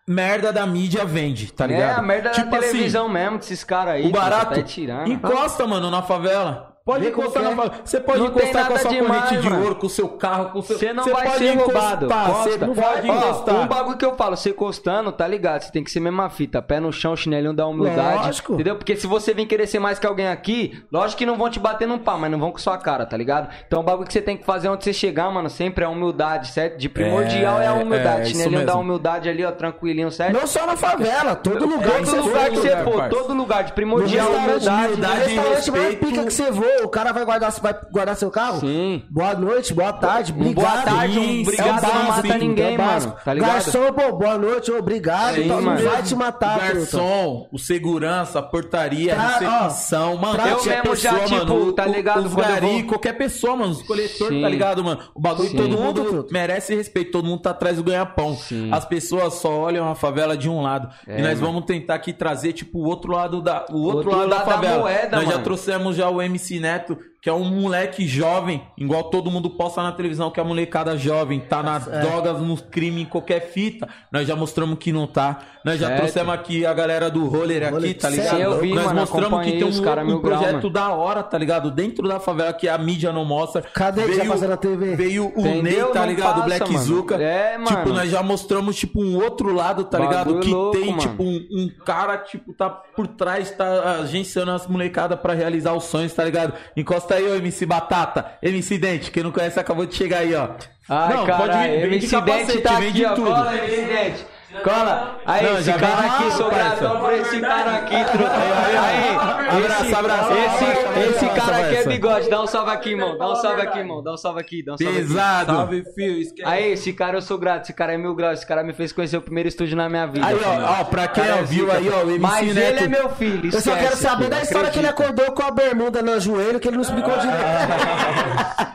merda da mídia vende, tá ligado? É, a merda tipo da assim, televisão mesmo, desses caras aí. o pô, barato Tá tirando. encosta, mano, na favela. Pode Vê encostar na é. Você pode Não encostar com a sua demais, corrente de mano. ouro, com o seu carro, com o seu. Você não vai ser roubado. Você Costa. não pode Ó, encostar. um bagulho que eu falo, você encostando, tá ligado? Você tem que ser mesma fita. Pé no chão, chinelinho da humildade. Lógico. Entendeu? Porque se você vir querer ser mais que alguém aqui, lógico que não vão te bater num pau, mas não vão com sua cara, tá ligado? Então o bagulho que você tem que fazer onde você chegar, mano, sempre é a humildade, certo? De primordial é, a É, humildade. é, chinelinho da humildade ali, ó, tranquilinho, certo? Não só na favela, todo lugar Todo lugar que você for, todo lugar, de primordial, restaurante, humildade. humildade e restaurante mais respeito. pica que você voa, o cara vai guardar, vai guardar seu carro? Sim. Boa noite, boa tarde, Um obrigado. boa tarde, um Sim, obrigado, é o não básico, mata sim, ninguém, é mano. básico. Tá ligado? Garçom, pô, boa noite, obrigado. Sim, então, não mano. vai te matar, garçom, o segurança, a portaria, a recepção, mano. tra- qualquer Eu mesmo já, pessoa, tipo, mano, tá o- ligado, Os quando eu gari, vou- qualquer pessoa, mano, os coletores, Sim. tá ligado, mano? O bagulho Sim. todo mundo tudo. merece respeito, todo mundo tá atrás do ganha-pão. Sim. As pessoas só olham a favela de um lado. É, e nós mano. vamos tentar aqui trazer, tipo, o outro lado da, o outro, Outro lado, da lado da favela. moeda, nós já mano. trouxemos já o MC Neto, que é um moleque jovem, igual todo mundo posta na televisão, que é a molecada jovem, tá nas É. drogas, nos crimes, em qualquer fita. Nós já mostramos que não tá. Nós já Certo. trouxemos aqui a galera do roller aqui, tá sim, ligado? vi, Nós mano, mostramos que tem um, cara um grau, projeto mano. da hora, tá ligado? Dentro da favela que a mídia não mostra. Cadê que já passa na TV? Veio o Entendeu? Ney, tá ligado? passa, o Black mano. Zuka. É, Tipo, mano. nós já mostramos, tipo, um outro lado, tá ligado? Bagulho Que louco, tem, mano. tipo, um, um cara, tipo, tá por trás, tá agenciando as molecadas pra realizar os sonhos, tá ligado? Encosta aí, ô MC Batata, MC Dente, quem não conhece acabou de chegar aí, ó. Ai, não, caralho, vir, vem de MC Dente capacete, tá vem aqui, de ó. tudo. Cola, MC Dente. Cola. Aí, Não, esse cara aqui, sou gratão por esse cara aqui, truta. Aí, Abraço, esse, abraço. Esse, esse cara aqui é bigode. Dá um salve aqui, irmão. Dá um salve aqui, irmão. Dá um salve aqui, dá um salve aqui. Pesado. Salve. Esquece. Aí, esse cara eu sou grato. Esse cara é mil graus. Esse cara me fez conhecer o primeiro estúdio na minha vida. Aí, filho. ó, ó, pra quem Cara, ó, viu zica. aí, ó, o MC Mas Neto. ele é meu filho. Eu só esquece, quero saber filho, da história que ele acordou com a bermuda no joelho, que ele não explicou direito. <laughs>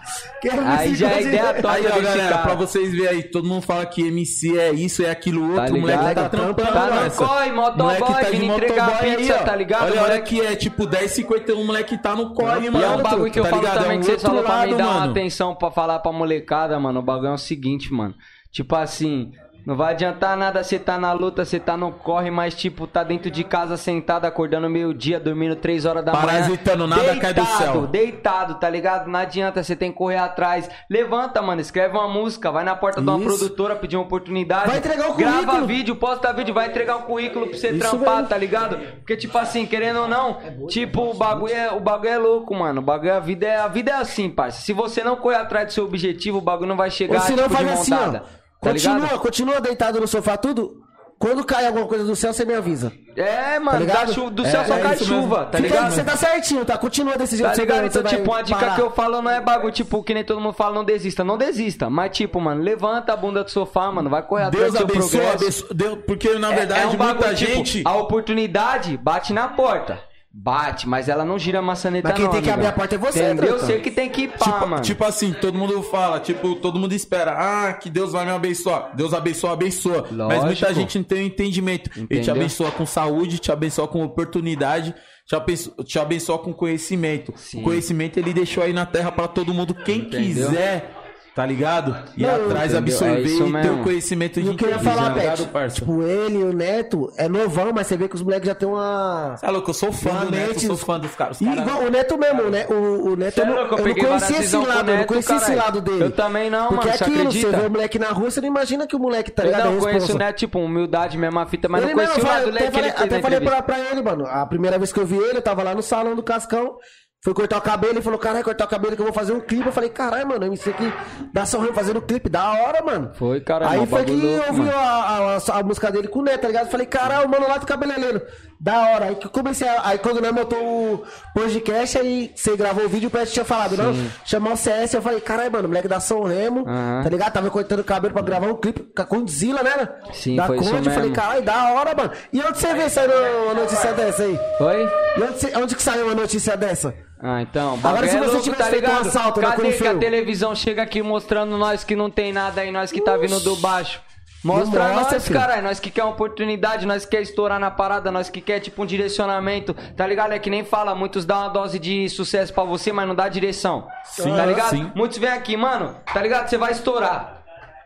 Aí já é ideia top. Aí, ó, galera, pra vocês verem aí, todo mundo fala que MC é isso, é aquilo outro, Tá o moleque ligado? tá trampando, Tá no parça. corre, motoboy, Moleque tá vindo entregar motoboy aí, pizza, ó. tá ligado? Olha, olha que é tipo 10,51, o moleque tá no corre, E mano. é um bagulho que eu tá falo ligado? também é um que vocês outro falam pra mim dar uma atenção pra falar pra molecada, mano. O bagulho é o seguinte, mano. Tipo assim, não vai adiantar nada você tá na luta, você tá no corre, mas tipo, tá dentro de casa sentado, acordando meio-dia, dormindo 3 horas da manhã. Parasitando, nada cai do céu. Deitado, tá ligado? Não adianta, você tem que correr atrás. Levanta, mano, escreve uma música, vai na porta de uma Isso. produtora pedir uma oportunidade. Vai entregar o Grava currículo. vídeo, posta vídeo, vai entregar o currículo pra você Isso trampar, mesmo. tá ligado? Porque, tipo assim, querendo ou não, tipo, o bagulho, é, o bagulho é louco, mano. O bagulho, a vida é, a vida é assim, parça. Se você não correr atrás do seu objetivo, o bagulho não vai chegar, Ou se não tipo, de faz assim, montada. ó. Tá Continua, ligado? continua deitado no sofá, tudo. Quando cai alguma coisa do céu, você me avisa. É, mano, ligado? da chu- do É, céu só é cai isso mesmo. chuva, tá Fica- ligado? Você tá certinho, tá? Continua desse jeito. Tá você ligado? Então, tipo, uma dica parar. que eu falo não é bagulho, tipo, que nem todo mundo fala, não desista. Não desista. Mas, tipo, mano, levanta a bunda do sofá, mano. Vai correr atrás Deus do seu abençoe, progresso. abençoe Deus, porque na É- verdade é um bagulho, muita tipo, gente... A oportunidade bate na porta. Bate, mas ela não gira a maçaneta Mas quem não, tem que amigão. abrir a porta é você, Entendeu? truta. Você que tem que ir pá, Tipo, mano. tipo assim, todo mundo fala, tipo, todo mundo espera, ah, que Deus vai me abençoar. Deus abençoa, abençoa. Mas muita Lógico. gente não tem o entendimento. Ele te Entendeu? abençoa com saúde, te abençoa com oportunidade, te abençoa, te abençoa com conhecimento. Sim. O conhecimento ele deixou aí na terra pra todo mundo, quem Entendeu? quiser, tá ligado? Ir Não, atrás, entendeu? absorver É e ter o conhecimento de E o eu ia inteligência, falar, Pet? Tipo, ele e o Neto é novão, mas você vê que os moleques já tem uma. Você é louco, eu sou fã do Neto, eu sou fã dos caras. E igual o Neto mesmo, né? O, o Neto, é eu não, louco, eu eu não conhecia esse o lado, eu não Neto, conhecia esse lado dele. Eu também não, Porque mano, você aquilo, você acredita? vê o moleque na rua, você não imagina que o moleque, tá eu ligado? não é conheço, responsa. né? Tipo, humildade mesmo, a fita, mas Ele não conhecia o eu lado dele até falei, na até falei pra ele, mano. A primeira vez que eu vi ele, eu tava lá no salão do Cascão. Foi cortar o cabelo, ele falou, caralho, cortar o cabelo que eu vou fazer um clipe. Eu falei, caralho, mano, MC aqui dá São Remo fazendo clipe, da hora, mano. Foi, cara, Aí foi que eu ouvi a, a- a música dele com o Neto, tá ligado? Eu falei, caralho, mano, lá do cabeleireiro. Da hora. Aí que eu comecei a, Aí quando nós montou o podcast, aí você gravou o vídeo, o Pet tinha falado, não, chamar o CS, eu falei, caralho, mano, moleque da São Remo, Aham. tá ligado? Tava cortando o cabelo pra gravar um clipe com a Condzilla, né? Sim, da foi isso Conde, falei, mesmo. caralho, da hora, mano. E onde você vê saindo uma notícia dessa aí? Foi? E onde, você- onde que saiu uma notícia dessa? Ah, então. Agora, se é você louco, tivesse tá feito um ligado? assalto na Cadê que a televisão chega aqui mostrando nós que não tem nada aí, nós que tá vindo do baixo? Mostra Não mostra, nós, caralho. Nós que quer uma oportunidade, nós que quer estourar na parada, nós que quer, tipo, um direcionamento. Tá ligado? É que nem fala, muitos dão uma dose de sucesso pra você, mas não dá direção. Sim, tá ligado? sim. Muitos vêm aqui, mano, tá ligado? Você vai estourar.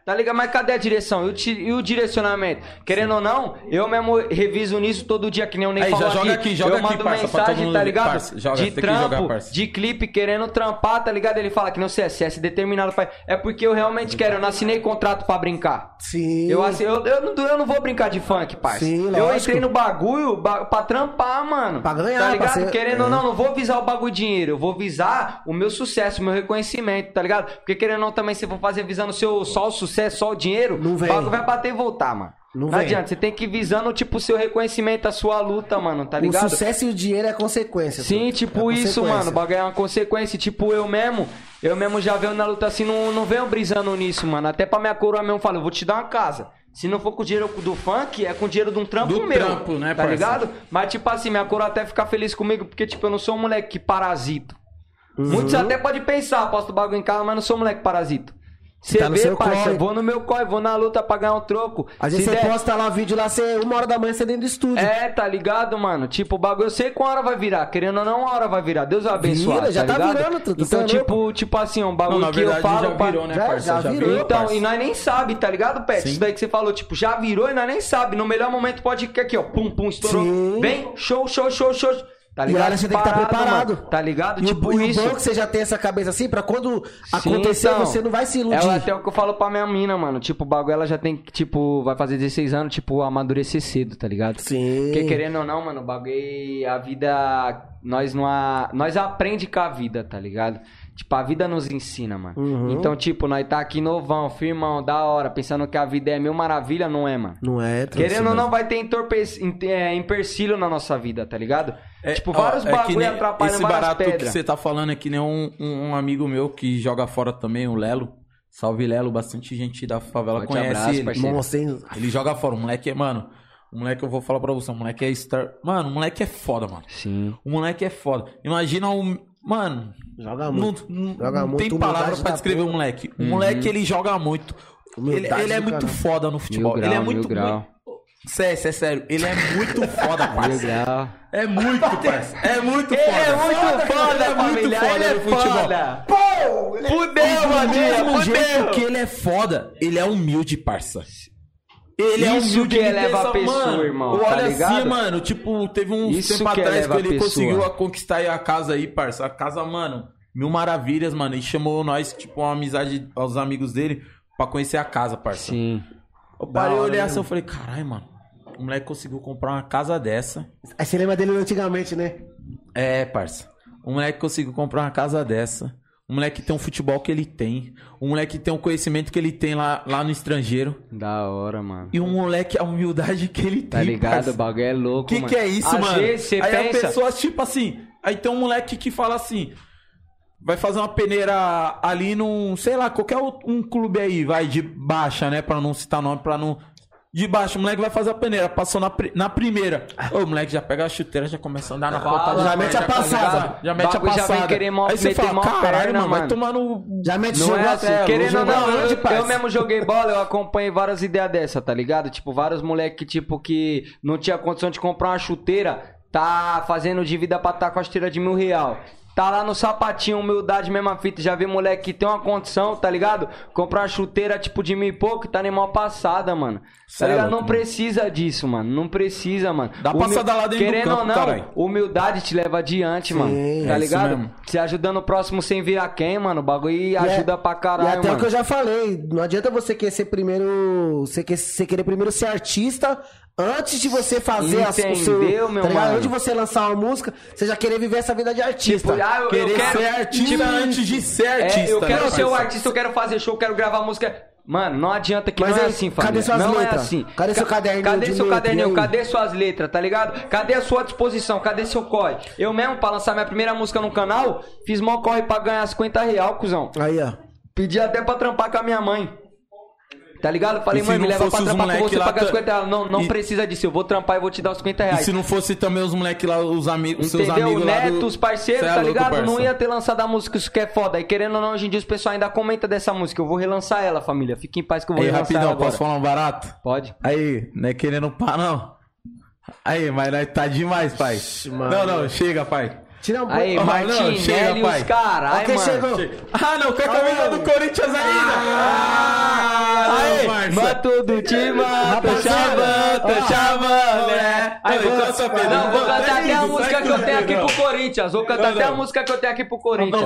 Tá ligado? Mas cadê a direção? E o, ti- e o direcionamento? Querendo ou não, eu mesmo reviso nisso todo dia, que nem o Ney Aí, falou já joga aqui. aqui, joga eu aqui, mando parça, pra todo mensagem, mundo tá ver. ligado? Parça, joga, de tem que trampo, jogar, parça. de clipe, querendo trampar, tá ligado? Ele fala que no CSS determinado. pra- É porque eu realmente quero, eu não assinei contrato pra brincar. Sim. Eu, assi- eu, eu, não, eu não vou brincar de funk, parça. Sim, eu lógico. entrei no bagulho ba pra trampar, mano. Pra ganhar, Tá ligado? pra ser- Querendo ou é. não, não vou visar o bagulho de dinheiro. Eu vou visar o meu sucesso, o meu reconhecimento, tá ligado? Porque querendo ou não, também se for fazer visando seu, só o sucesso, só o dinheiro, Não vem. o bagulho vai bater e voltar, mano. Não Não, vem. adianta, você tem que ir visando, tipo, o seu reconhecimento, a sua luta, mano, tá ligado? O sucesso e o dinheiro é consequência. Sim, tipo É isso, mano. O bagulho é uma consequência. Tipo, eu mesmo, eu mesmo já venho na luta assim, não, não venho brisando nisso, mano. Até pra minha coroa mesmo, eu falo, eu vou te dar uma casa. Se não for com o dinheiro do funk, é com o dinheiro de um trampo Do meu. trampo, né, Tá parça? ligado? Mas, tipo assim, minha coroa até fica feliz comigo, porque, tipo, eu não sou um moleque que parasito. Muitos Uhum. até podem pensar, posto bagulho em casa, mas não sou um moleque parasito. Você Tá no vê, seu parça, corre. vou no meu corre, vou na luta pra ganhar um troco. Às vezes Se você der- posta lá vídeo lá, você, uma hora da manhã você dentro do estúdio. é, tá ligado, mano? Tipo, o bagulho eu sei que uma hora vai virar. Querendo ou não, uma hora vai virar. Deus vai abençoar. Vira, já tá ligado? virando, tu- tu Então, é tipo, tipo assim, um bagulho Não, na que eu verdade falo. já pra- virou, né, Já- parça? já virou, Então, parça. e nós nem sabe, tá ligado, Pet? Sim. Isso daí que você falou, tipo, já virou e nós nem sabe. No melhor momento pode que aqui, ó, pum, pum, estourou. Sim. Vem, show, show, show, show. Tá E ligado? olha, você tem que estar Parado, preparado. mano. Tá ligado? E, tipo o, e isso. o bom é que você já tem essa cabeça assim, pra quando Sim, acontecer, então. você não vai se iludir. É até o que eu falo pra minha mina, mano. Tipo, o bagulho ela já tem que, tipo, vai fazer 16 anos, tipo, amadurecer cedo, tá ligado? Sim. Porque querendo ou não, mano, o bagulho, a vida, nós não a, nós aprende com a vida, tá ligado? Tipo, a vida nos ensina, mano. Uhum. Então, tipo, nós tá aqui novão, firmão, da hora, pensando que a vida é mil maravilha, não é, mano. Não é. Querendo ou não, vai ter entorpe- é, empecilho na nossa vida, tá ligado? É, tipo, ó, vários é que bagulho atrapalham Esse barato que pedras. você tá falando aqui, nem um, um, um amigo meu que joga fora também, o Lelo. Salve Lelo, bastante gente da favela Forte conhece abraço, ele. parceiro. Nossa, hein? Ele joga fora, o moleque é, mano. O moleque, eu vou falar pra você, o moleque é star. Mano, o moleque é foda, mano. Sim. O moleque é foda. Imagina um. Mano, Joga muito. não, Joga não muito, tem palavra pra da descrever o moleque. O moleque, ele joga muito. Ele, Humildade ele é do muito caralho. foda no futebol. Mil ele é grau, muito. grau. Sério, é sério. Ele é muito foda, <laughs> parça. Legal. É muito, parça. É muito foda. Ele é muito foda, Ele é muito família. foda Ele é no futebol. foda. Fudeu, Vadinha, mesmo jeito fudeu. que ele é foda, ele é humilde, parça. Ele é Isso humilde que eleva a pessoa, mano, irmão, Olha tá assim, ligado? mano, tipo, teve um Isso tempo que atrás que ele conseguiu conquistar a casa aí, parça. A casa, mano, mil maravilhas, mano. E chamou nós, tipo, uma amizade aos amigos dele pra conhecer a casa, parça. Sim. Eu parei, olhei né? assim, eu falei, caralho, mano. O moleque conseguiu comprar uma casa dessa. Aí você lembra dele antigamente, né? É, parça. O moleque conseguiu comprar uma casa dessa. O moleque tem um futebol que ele tem. O moleque tem um conhecimento que ele tem lá, lá no estrangeiro. Da hora, mano. E o moleque, a humildade que ele tem. Tá ligado? parça. O bagulho é louco, O que, mano. que é isso, Às mano? vezes você aí a pensa... pessoa, tipo assim. Aí tem um moleque que fala assim. Vai fazer uma peneira ali num. Sei lá, qualquer outro- um clube aí, vai, de baixa, né? Pra não citar nome, pra não. De baixo, o moleque vai fazer a peneira, passou na, pri- na primeira. Ô, o moleque já pega a chuteira, já começa a andar na Fala, ponta. já mete a passada. Já mete a Bagulho já vem passada. querer mó- aí você meter fala, mó caralho, perna, mano, vai mano." tomar no... Já mete Não é jogar, assim, é, querendo ou não, eu, eu mesmo joguei bola, eu acompanhei várias ideias dessa, tá ligado? Tipo, vários moleque tipo, que não tinha condição de comprar uma chuteira, tá fazendo dívida pra estar com a chuteira de mil real. Tá lá no sapatinho, humildade, mesma fita. Já vê moleque que tem uma condição, tá ligado? Comprar uma chuteira tipo de mil e pouco, tá nem mal passada, mano. Cê Tá é ligado? louco, não mano. precisa disso, mano. Não precisa, mano. Dá passada lá dentro do Querendo campo, ou não, caralho. humildade te leva adiante, mano. Tá é ligado? Se ajudando o próximo sem ver a quem, mano. O bagulho ajuda pra caralho, E até mano. o que eu já falei, não adianta você querer ser primeiro. Você querer primeiro ser artista antes de você fazer as- o seu. Entendeu, meu tá mano? Antes de você lançar uma música, você já querer viver essa vida de artista. Tipo, ah, eu, eu Querer quero, ser artista tipo, antes de ser artista. É, eu quero né, ser o artista, eu quero fazer show, eu quero gravar música. Mano, não adianta que Mas não é aí, assim, cadê família. suas não é letras? assim. Cadê seu caderninho Cadê seu caderninho? Cadê suas letras, tá ligado? Cadê a sua disposição? Cadê seu corre? Eu mesmo, pra lançar minha primeira música no canal, fiz mó corre pra ganhar 50 real, cuzão. Aí, ó. Pedi até pra trampar com a minha mãe. Tá ligado? Falei, E mãe, me leva pra os trampar com você lá ta- 50 reais. Não, não E- precisa disso, eu vou trampar e vou te dar os 50 E reais. se não fosse também os moleques lá, os amigos, os seus amigos lá do... Neto, os parceiros, é tá louco, ligado? Não ia ter lançado a música, isso que é foda. E querendo ou não, hoje em dia os pessoal ainda comenta dessa música. Eu vou relançar ela, família. Fique em paz que eu vou Aí, relançar rapidão, ela agora. posso falar um barato? Pode? Aí, não é querendo pá, não. Aí, mas tá demais, pai. mano. Não, não, chega, pai. Tira um Aí, Oh, não, Martinelli chega, pai. os Ó, quem mano. chegou? Ah, não, com a camisa do Corinthians ainda. Ah, Levanto do time, tô chamando, tô chamando, né? Aí vou cantar, não, vou cantar até a música que eu tenho aqui pro Corinthians. Vou cantar até a música que eu tenho aqui pro Corinthians.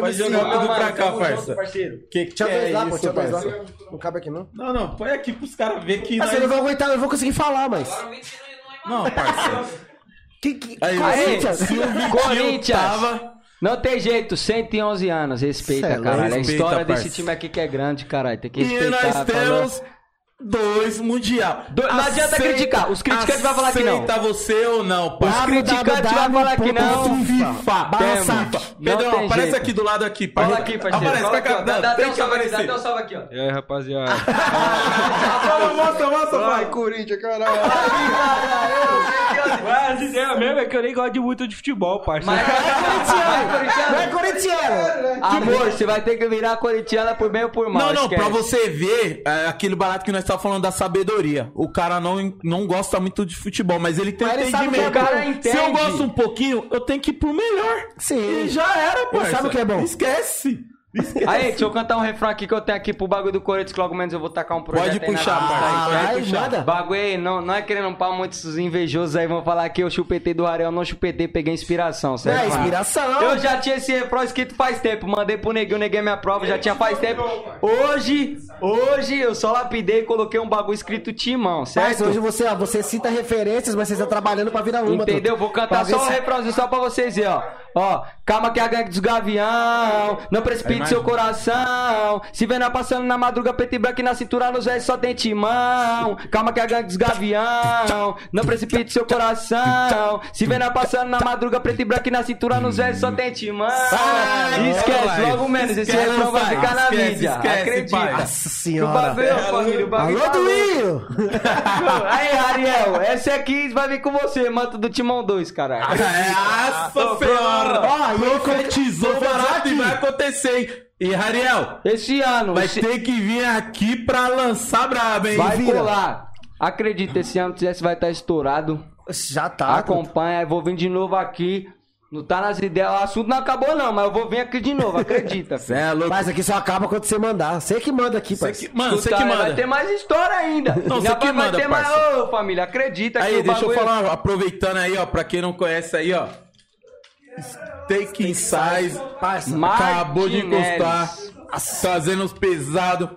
Pode, jogar tudo pra cá, parceiro. Que que Tinha dois é lá, pô, isso, tinha dois lá. parça? Não cabe aqui, não. Não, não, põe aqui pros caras verem que Assim, eu não vou aguentar, eu não vou conseguir falar, mas. Não, parceiro. <laughs> Que, que... Aí, Corinthians? se o Vitinho Corinthians. tava... Não tem jeito, 111 anos, respeita, Cê é caralho. A Respeita, história desse parça. time aqui que é grande, caralho. Tem que E respeitar. nós falou. Dois mundial. Do- não adianta criticar, os criticantes vão falar que não. Aceita você ou não. Os criticantes vão falar que não. FIFA. Balança. Pedrão, aparece jeito. aqui do lado aqui, pai. Fala aqui, parceiro. Aparece pra cá. Dá, dá até tem um que salve aqui, dá aparecer. até um salve aqui, ó. E aí, rapaziada? <laughs> Mostra, mostra, mostra, pai. Corinthians, caralho. Mas a ideia mesmo é que eu nem gosto de muito de futebol, parceiro. Mas vai, corintiano. É corintiano! Amor, você vai ter que virar corintiana por bem ou por mal. Não, não, pra você ver é, aquele barato que nós estávamos falando da sabedoria. O cara não, não gosta muito de futebol, mas ele tem Mas ele entendimento. cara Se eu gosto um pouquinho, eu tenho que ir pro melhor. Sim. E já era, parça. sabe o que é bom. Esquece. Aí, deixa eu cantar um refrão aqui que eu tenho aqui pro bagulho do Corinthians, que logo menos eu vou tacar um projeto Pode aí na puxar, pista aí, tá? Pode puxar. manda. Bagulho aí, não, não é querendo um pau muitos invejosos aí, vão falar que eu chupetei do Ariel, não chupetei, peguei inspiração, certo? É, inspiração. Eu já tinha esse refrão escrito faz tempo, mandei pro neguinho, neguei minha prova, já tinha faz tempo. Hoje, hoje eu só lapidei e coloquei um bagulho escrito Timão, Mas certo? hoje você, ó, você cita referências, mas você está trabalhando pra virar uma. Entendeu? Vou cantar só um refrãozinho só pra vocês verem, ó. Ó, calma que é a gangue dos gavião, não precipite seu coração. Se nós passando na madruga preto e branco e na cintura nos velhos só tem timão. Calma que é a gangue dos gavião, não precipite seu coração. Se nós passando na madruga preto e branco e na cintura nos velhos só tem timão. Vai, esquece, vai. logo menos, esse Esquece, refrão vai ficar na Esquece, mídia. esquece, Acredita. pai. Nossa Que o senhora. bagulho, família, o bagulho Alô, tá. Duinho! <laughs> Aí, Ariel, essa aqui vai vir com você, manto do Timão 2, caralho. Nossa senhora! Ó, eu Profetizou barato e aqui. vai acontecer, hein? E, Rariel, Esse ano, vai esse- ter que vir aqui pra lançar braba, hein? vai Vira. colar. Acredita, esse ano esse vai estar estourado. Já tá. Acompanha, eu vou vir de novo aqui. Não tá nas ideias, o assunto não acabou não, mas eu vou vir aqui de novo, acredita. <laughs> Cê é louco. Mas aqui só acaba quando você mandar. Você que manda aqui, parceiro. que- Mano, você que Vai manda. ter mais história ainda. Não, Já cê que vai, manda, vai ter mais... parça. Ô, família, acredita que Aí, o deixa eu falar, aproveitando aí, ó, pra quem não conhece aí, ó. Steak Size Parça. acabou de encostar, trazendo os pesados.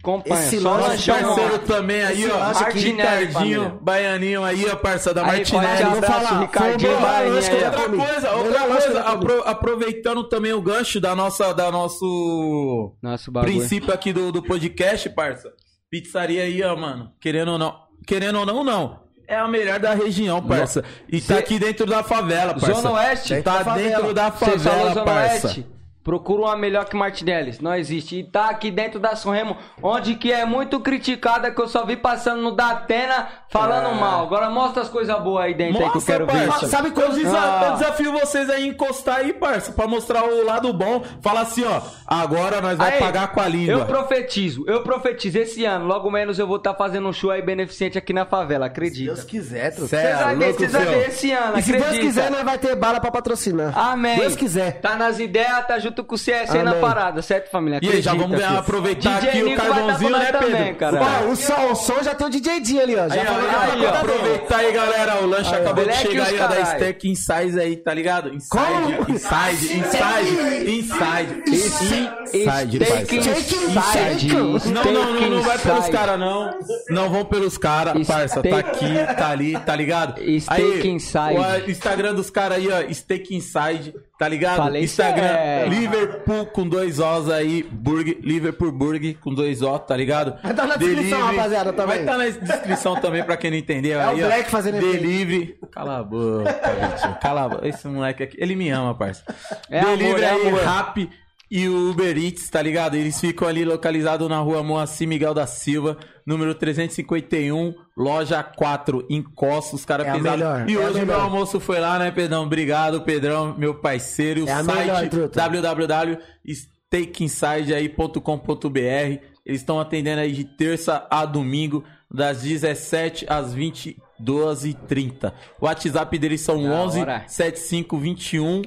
Acompanha, Esse só lanche, lanchão Parceiro bom. também aí, Esse ó. Ricardinho, família. Baianinho aí, ó, parça da Aí, Martinelli. Vou abraço, falar. Ricardinho, Baianinho ó. Outra coisa, outra coisa, apro- aproveitando também o gancho da nossa, da nosso Nosso bagulho. princípio aqui do, do podcast, parça. Pizzaria aí, ó, mano. Querendo ou não. Querendo ou não, não. É a melhor da região, parça. E tá Cê- aqui dentro da favela, parça. Zona Oeste? Tá favela. dentro da favela, Zona parça. Oeste? Procura uma melhor que Martinelli. Não existe. E tá aqui dentro da Sunremo, onde que é muito criticada, que eu só vi passando no Datena falando mal. Agora mostra as coisas boas aí dentro aí que eu Mostra, quero ver. parça. Sabe quando- eu, desa- Ah. eu desafio vocês aí a encostar aí, parça, pra mostrar o lado bom. Fala assim, ó, agora nós vai Aí, pagar com a língua. Eu profetizo, eu profetizo. Esse ano, logo menos, eu vou estar fazendo um show aí beneficente aqui na favela, acredita? Deus quiser, é Vocês vão ver, louco, ver esse ano, E se? Deus quiser, nós vai ter bala pra patrocinar. Amém. Deus quiser. Tá nas ideias, tá junto com o CS aí na Amém. parada, certo, família? E aí, já Acredita, vamos ganhar, aproveitar DJ aqui o Nico vai tá carvãozinho, né, também, Pedro? cara. Ó, o som, o som já tem o DJ D ali, ó. Já Aí, falou ó, aí, ó, dele. aproveitar aí, galera. O lanche Aí, ó. acabou de chegar aí, ó, da. Stack Inside aí, tá ligado? Inside, Como? inside, inside, inside, inside, Steak parça. inside. Não, não, não, não vai pelos caras, não. Não vão pelos caras, parça. Tá aqui, tá ali, tá ligado? Steak Inside. O Instagram dos caras aí, ó, Steak Inside, tá ligado? Falei Instagram, certo. Liverpool com dois Os aí, Burg, Liverpool Burg com dois O, tá ligado? Vai tá na descrição, rapaziada, também. Vai estar na descrição também pra quem não entendeu. É o aí, ó. Black fazendo efeito. Delivery. Cala a boca, Vitinho. Cala a boca. Esse moleque aqui, ele me ama, parça. É amor, Delivery é aí, amor. Rap e o Uber Eats, tá ligado? Eles ficam ali localizados na rua Moacir Miguel da Silva, número 351, loja 4, em Costa, os caras É melhor, E é hoje meu almoço foi lá, né, Pedrão? Obrigado, Pedrão, meu parceiro. O É melhor, site www.stakeinside.com.br Eles estão atendendo aí de terça a domingo, das 17 às 22 e 30 O WhatsApp deles são Da 11 hora. 7521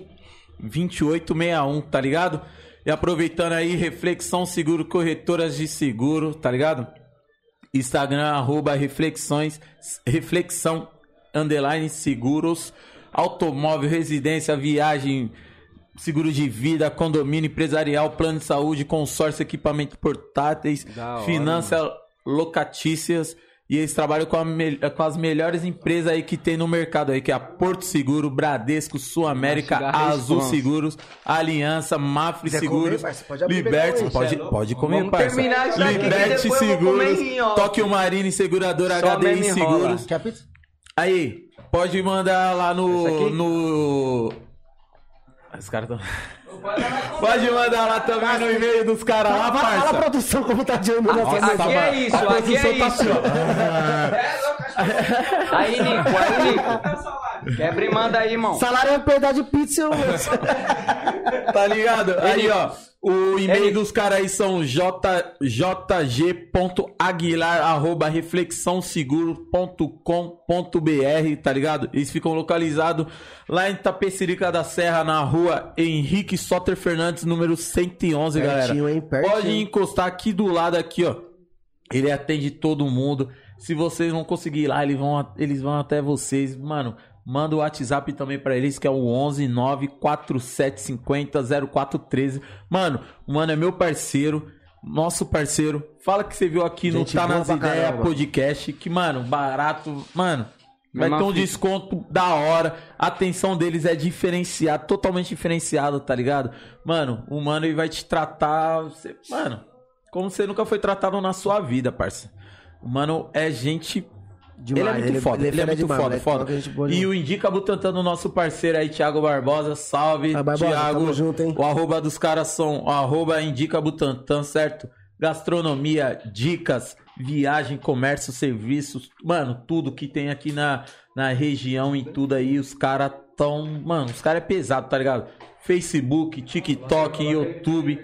2861, tá ligado? E aproveitando aí, Reflexão Seguro, corretoras de seguro, tá ligado? Instagram, arroba reflexões, reflexão, underline, seguros, automóvel, residência, viagem, seguro de vida, condomínio empresarial, plano de saúde, consórcio, equipamento portáteis, finanças locatícias. E eles trabalham com, a me- com as melhores empresas aí que tem no mercado aí, que é a Porto Seguro, Bradesco, Sul América, Azul. Seguros, Aliança, Mafre Quiser Seguros, comer, parça, pode Liberte, legal, pode, comer, Vamos parça. Liberte comer Seguros. Tóquio Marine Seguradora Só HDI. Seguros. Aí, pode mandar lá no... Os caras tão. <laughs> Pode mandar lá também no e-mail dos caras lá, Fala, fala a parça. produção como tá de olho nessa Aqui é isso, A aqui é produção tá isso. ó. <laughs> Aí, Nico, aí, Nico. Quebra e manda aí, irmão. Salário é pedaço de pizza. <laughs> Tá ligado? Aí, ó. O e-mail dos caras aí são j, jg.aguilar, arroba reflexãoseguro.com.br, tá ligado? Eles ficam localizados lá em Tapecerica da Serra, na rua Henrique Soter Fernandes, número 111, galera. Pertinho, hein? Pertinho. Pode encostar aqui do lado aqui, ó. Ele atende todo mundo. Se vocês não conseguirem ir lá, eles vão, eles vão até vocês. Mano, manda o WhatsApp também pra eles, que é o 11 94750 0413. Mano, o mano é meu parceiro, nosso parceiro. Fala que você viu aqui no Tá Nas Ideias. Podcast, que, mano, barato. Mano, vai Mesma ter um fita. desconto da hora. A atenção deles é diferenciada, totalmente diferenciada, tá ligado? Mano, o mano ele vai te tratar. você- Mano, como você nunca foi tratado na sua vida, parça. O mano é gente. Demais, ele é muito ele- foda, ele é ele, é fera muito demais, foda, foda. E o Indica Butantan do nosso parceiro aí, Thiago Barbosa. Salve, Ah, Barbosa, Thiago. tamo junto, hein? O arroba dos caras são o arroba Indica Butantan, certo? Gastronomia, dicas, viagem, comércio, serviços, mano, tudo que tem aqui na, na região e tudo aí, os caras tão. Mano, os caras é pesado, tá ligado? Facebook, TikTok, YouTube.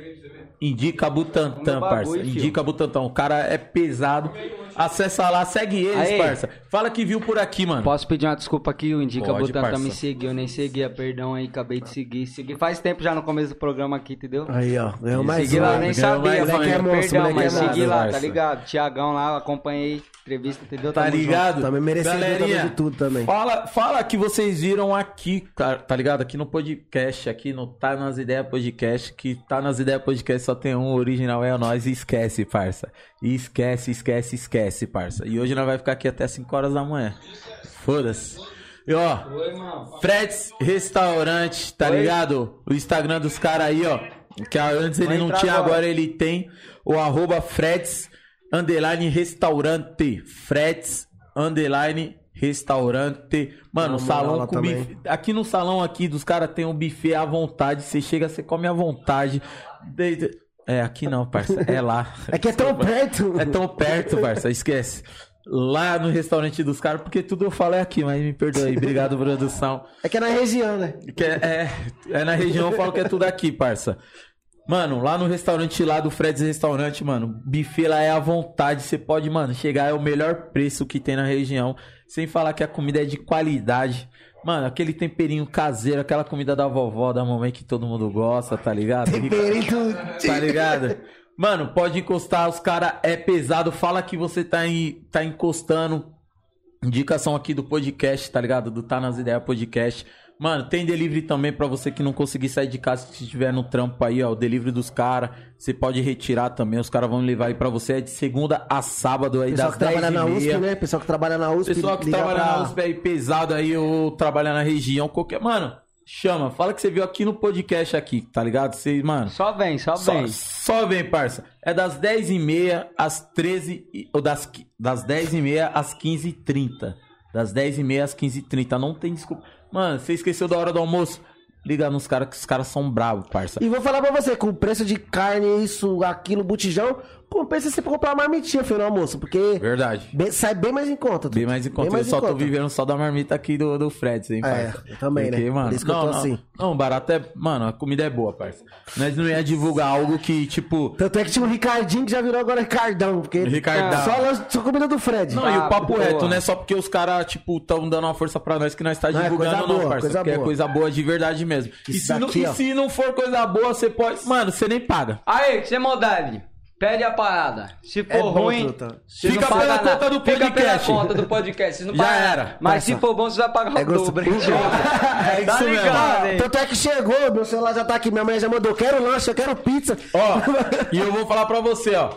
Indica Butantan, parça. filho. Indica Butantan. O cara é pesado. Acessa lá, segue eles, Aí. parça. Fala que viu por aqui, mano. Posso pedir uma desculpa aqui? O Indica Pode, Butantan parça. me seguiu, eu nem seguia, perdão aí, acabei de seguir. Segui faz tempo já no começo do programa aqui, entendeu? Aí, ó. Ganhou mais segui um. lá, nem sabia, mais é monstro, perdão, moleque mas é segui lá, tá ligado? Tiagão lá, acompanhei, entrevista, entendeu? Tá Tamo junto. ligado? Também merecedor Galerinha, também de tudo também. Fala, fala que vocês viram aqui, tá, tá ligado? Aqui no podcast, aqui no Tá Nas Ideias Podcast, que Tá Nas Ideias Podcast só tem um, o original é o nós, e esquece, parça. E esquece, esquece, esquece, parça. E hoje nós vai ficar aqui até 5 horas da manhã. Foda-se. E ó, Freds Restaurante, tá ligado? O Instagram dos caras aí, ó. Que antes ele não tinha, agora. ele tem. O arroba Freds Underline Restaurante. Freds Underline Restaurante. Mano, salão com também. buffet. Aqui no salão aqui dos caras tem um buffet à vontade. Você chega, você come à vontade. É, aqui não, parça. É lá. <laughs> É que é tão perto. É tão perto, parça, esquece. Lá no restaurante dos caras, porque tudo eu falo é aqui, mas me perdoe. Obrigado, produção. É que é na região, né? Que é, é, é na região, eu falo que é tudo aqui, parça. Mano, lá no restaurante lá do Fred's Restaurante, mano, buffet lá é à vontade. Você pode, mano, chegar, é o melhor preço que tem na região. Sem falar que a comida é de qualidade. Mano, aquele temperinho caseiro, aquela comida da vovó, da mamãe que todo mundo gosta, tá ligado? Temperinho. Tá ligado? Mano, pode encostar, os cara é pesado. Fala que você tá, em, tá encostando. Indicação aqui do podcast, tá ligado? Do Tá Nas Ideias Podcast. Mano, tem delivery também pra você que não conseguir sair de casa se estiver no trampo aí, ó. O delivery dos caras. Você pode retirar também. Os caras vão levar aí pra você. É de segunda a sábado aí, Pessoal das que 10 trabalha e na USP, meia. né? Pessoal que trabalha na USP. Pessoal que trabalha pra- na USP aí pesado aí ou trabalha na região, qualquer. Mano, chama. Fala que você viu aqui no podcast aqui, tá ligado? Você, mano. Só vem, só Só, vem. só vem, parça. É das 10h30 às 13 e- ou das, das 10h30 às 15h30. Das 10h30 às 15h30. Não tem desculpa. Mano, você esqueceu da hora do almoço? Liga nos caras que os caras são bravos, parça. E vou falar pra você, com o preço de carne, isso, aquilo, botijão, compensa você comprar uma marmitinha, filho, no almoço, porque Verdade. bem- sai bem mais em conta. Bem mais em conta. mais eu só tô vivendo só da marmita aqui do, do Fred, hein, É, parça. eu também, né? Mano, Por isso que eu não, tô não, assim. Não, barato é... Mano, a comida é boa, parça. Nós não ia divulgar algo que, tipo... Tanto é que tinha um Ricardinho que já virou agora Ricardão, porque Ricardão. só, só comida do Fred. Não, e o papo boa. reto, né? Só porque os caras, tipo, tão dando uma força pra nós que nós tá Não, é divulgando, coisa não, boa, parça. coisa porque é boa. coisa boa de verdade mesmo. E se, não, daqui, e ó. se não for coisa boa, você pode. Mano, você nem paga. Aí, que você é modalidade. Pede a parada. Se for É bom, ruim, truta. vocês Fica não pela nada. conta do Fica pela podcast. conta do podcast. Não Já era. Mas se for bom, você vai pagar É o dobro. <laughs> É Tá isso mesmo. ligado? Tanto é que chegou, meu celular já tá aqui, minha mãe já mandou, quero lanche, eu quero pizza. Ó, e eu vou falar pra você, ó.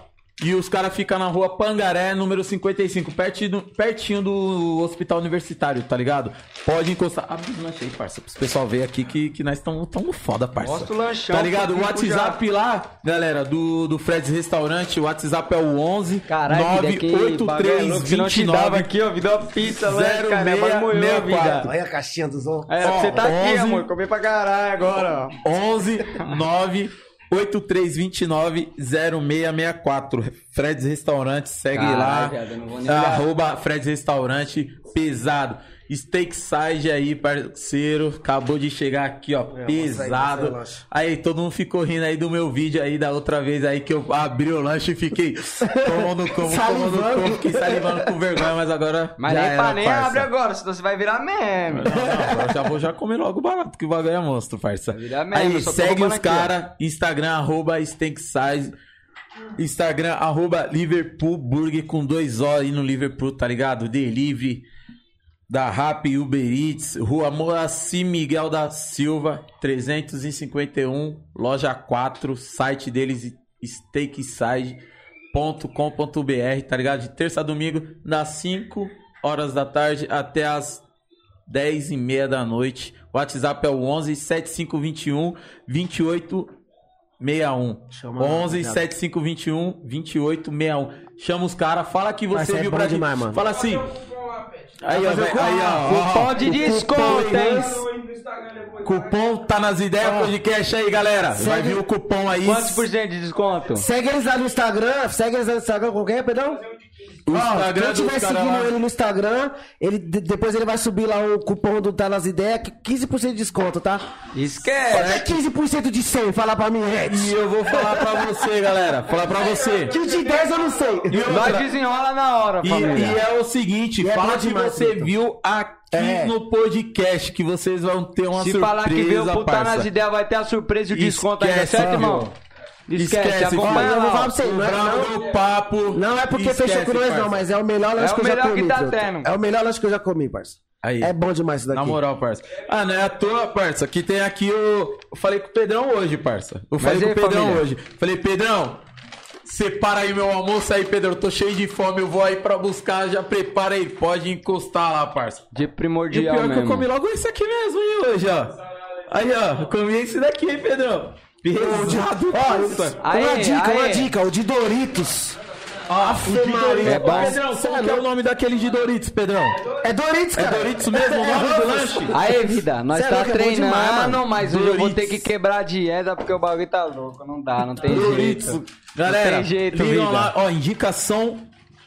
E os caras ficam na rua Pangaré, número 55, pertinho, pertinho do hospital universitário, tá ligado? Pode encostar. Abre o lanche aí, parça. Pro pessoal ver aqui que, que nós estamos tão foda, parça. Mostra o lanchão, Tá ligado? O WhatsApp lá, galera, do, do Fred's Restaurante, o WhatsApp é o 11 Caralho, vida, que bagulho é 98329 aqui, ó, me deu uma pizza, lanche, cara. Morreu, 0664. vida. Olha a caixinha dos homens. É, Ó, você tá aqui, 11. amor. Comer pra caralho agora, ó. 11 9 8329 0664. Fred's Restaurante, segue Caralho, lá. Arroba Fred's Restaurante, pesado. Steak side aí, parceiro. Acabou de chegar aqui, ó, É, pesado. Aí, todo mundo ficou rindo aí do meu vídeo aí da outra vez aí que eu abri o lanche e fiquei tomando como, tomando Salivando. como, fiquei salivando com vergonha, mas agora. Mas já nem, era, pra, nem parça. abre agora, senão você vai virar meme. Não, não, eu já vou já comer logo barato, que o bagulho é monstro, parça. virar meme, Aí, segue os caras, Instagram, arroba Stanksize, Instagram, arroba Liverpool Burger com dois O aí no Liverpool, tá ligado? Delivery da Rap Uber Eats, Rua Moacir Miguel da Silva, 351, loja 4, site deles steakside.com.br, tá ligado? De terça a domingo, das 5 horas da tarde até as 10 e meia da noite. O WhatsApp é o 11 7521 2861. Chama, 11 rapaziada. 7521 2861. Chama os caras, fala que você Mas é viu bom pra demais, gente. mano. Fala assim. Aí, ó, aí, ó, ó, Cupom de o desconto, cupom, hein? Cupom tá nas ideias podcast aí, galera. Vai Segue- vir o cupom aí. Quantos por cento de desconto? Segue eles lá no Instagram, segue eles lá no Instagram com quem, perdão? O Ó, quem cara seguindo lá. ele no Instagram, ele, de- depois ele vai subir lá o cupom do Tá Nas Ideias, que 15% de desconto, tá? Quanto é Esquece. 15% de 100? Fala pra mim, Red. E eu vou falar pra você, galera. Falar pra você. Que de 10 eu não sei. Vai desenrola na hora, E, família. e é o seguinte, E é fala bom que demais, você Vitor. viu aqui É. no podcast, que vocês vão ter uma Se surpresa, falar que veio o puta parça. nas ideias, vai ter a surpresa e o desconto ainda, Esquece, certo, irmão? Esquece, Esquece, acompanha eu vou falar pra você, não é, bravo não, papo. não é porque Esquece, fechou com nós, parça. não, mas é o melhor lanche É que eu já comi. tá. É o melhor lanche que eu já comi, parça. Aí. É bom demais isso daqui. Na moral, parça. Ah, não é à toa, parça, que tem aqui o... Eu falei com o Pedrão hoje, parça. Eu falei Mas com o Pedrão família? hoje. Falei, Pedrão, separa aí meu almoço aí, Pedrão. Eu tô cheio de fome, eu vou aí pra buscar, já prepara aí. Pode encostar lá, parça. De E o primordial pior é que eu mesmo. comi logo esse aqui mesmo, hein, hoje, ó. Aí, ó, eu comi esse daqui, hein, Pedrão. Pesado, parça. Aí, uma dica, uma dica, o de Doritos. Ah, o de Doritos. É bom. Pedrão, como que é o nome daquele de Doritos, Pedrão? É Doritos, É cara. Doritos mesmo o nome do lanche? Aí, vida, nós Cê é tá é treinando, demais, mano. mas hoje eu vou ter que quebrar a dieta porque o bagulho tá louco. Não dá, não tem Doritos. jeito. Galera, Não tem jeito, ligam vida. lá, ó, indicação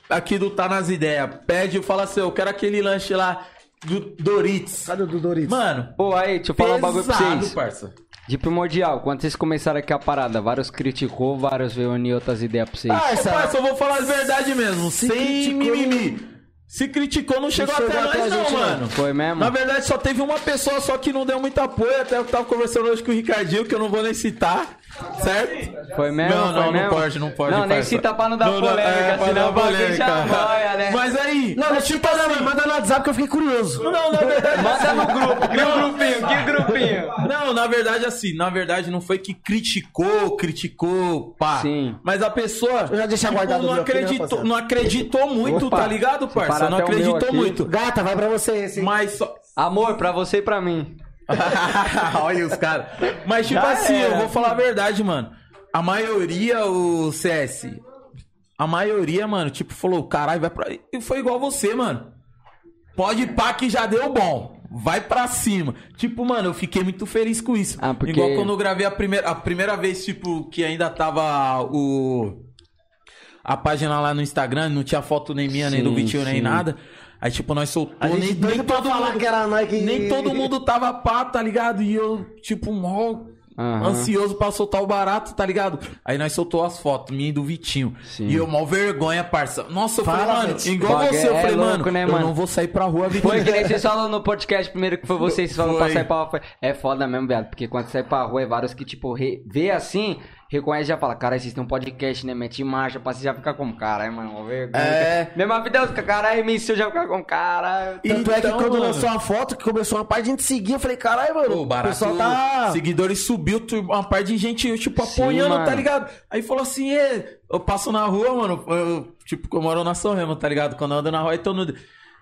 aqui do Tá Nas Ideias. Pede e fala assim, eu quero aquele lanche lá do Doritos. Cadê o do Doritos? Mano, Pô, aí, deixa eu falar um bagulho pra pesado, vocês. parça. De primordial, quando vocês começaram aqui a parada, vários criticou, vários veio unir outras ideias pra vocês. Parça, parça, eu vou falar a verdade mesmo, sem criticou, mimimi. Se criticou, não chegou chegou até até nós a não, gente, mano. Foi mesmo? Na verdade, só teve uma pessoa só que não deu muito apoio, até eu tava conversando hoje com o Ricardinho, que eu não vou nem citar, certo? Foi mesmo? Não, Foi não, não mesmo? pode, não pode. Não, nem cita pra não dar Não, não, polêmica, é, pra senão dar o bagulho já boia, né? Mas aí, Não, não cita não, mas manda no WhatsApp que eu fiquei curioso. não, na verdade, Manda no grupo, que grupinho, que grupinho. Não, na verdade, assim, na verdade não foi que criticou, criticou, pá. Sim. Mas a pessoa Eu já deixei tipo, não, acreditou, não acreditou muito, Opa, tá ligado, parça? Não acreditou muito. Gata, vai pra você esse. Mas só. Amor, pra você e pra mim. <laughs> Olha os caras. Mas, tipo Já assim, era. eu vou falar a verdade, mano. A maioria, o CS. A maioria, mano, tipo, falou, caralho, vai pra. E foi igual você, mano. Pode pá que já deu bom. Vai pra cima. Tipo, mano, eu fiquei muito feliz com isso. Ah, porque- Igual quando eu gravei a primeira, a primeira vez, tipo, que ainda tava o. A página lá no Instagram, não tinha foto nem minha, nem do Sim, Vitinho, nem sim. nada. Aí, tipo, nós soltou, A gente nem, nem todo falar mundo. que era nós que... Nem todo <laughs> mundo tava pá, tá ligado? E eu, tipo, mó Aham. ansioso pra soltar o barato, tá ligado? Aí nós soltou as fotos, minha e do Vitinho. Sim. E eu, mal vergonha, parça. Nossa, eu falei, Fala, mano, Vitinho. igual você, eu é falei, louco, mano, né, eu mano? não vou sair pra rua, Vitinho. Foi que nem vocês falam no podcast primeiro que foi vocês falaram pra sair pra rua. foi- É foda mesmo, viado. Porque quando sai pra rua é vários que, tipo, re- vê assim reconhece e já fala, cara, vocês têm um podcast, né? Mete em marcha, pra você já ficar como, caralho, mano, uma vergonha. É. Mesma vida, os caralho, me eu já ficar como, caralho. Tanto é que Então, quando mano. lançou a foto, que começou uma parte de gente seguir, eu falei, caralho, mano, Pô, o barato, pessoal tá... seguidores subiu, uma parte de gente, tipo, Sim, apoiando, mano. tá ligado? Aí falou assim, "Ê, eu passo na rua, mano, eu, tipo, eu moro na São Remo, tá ligado? Quando eu ando na rua, então no...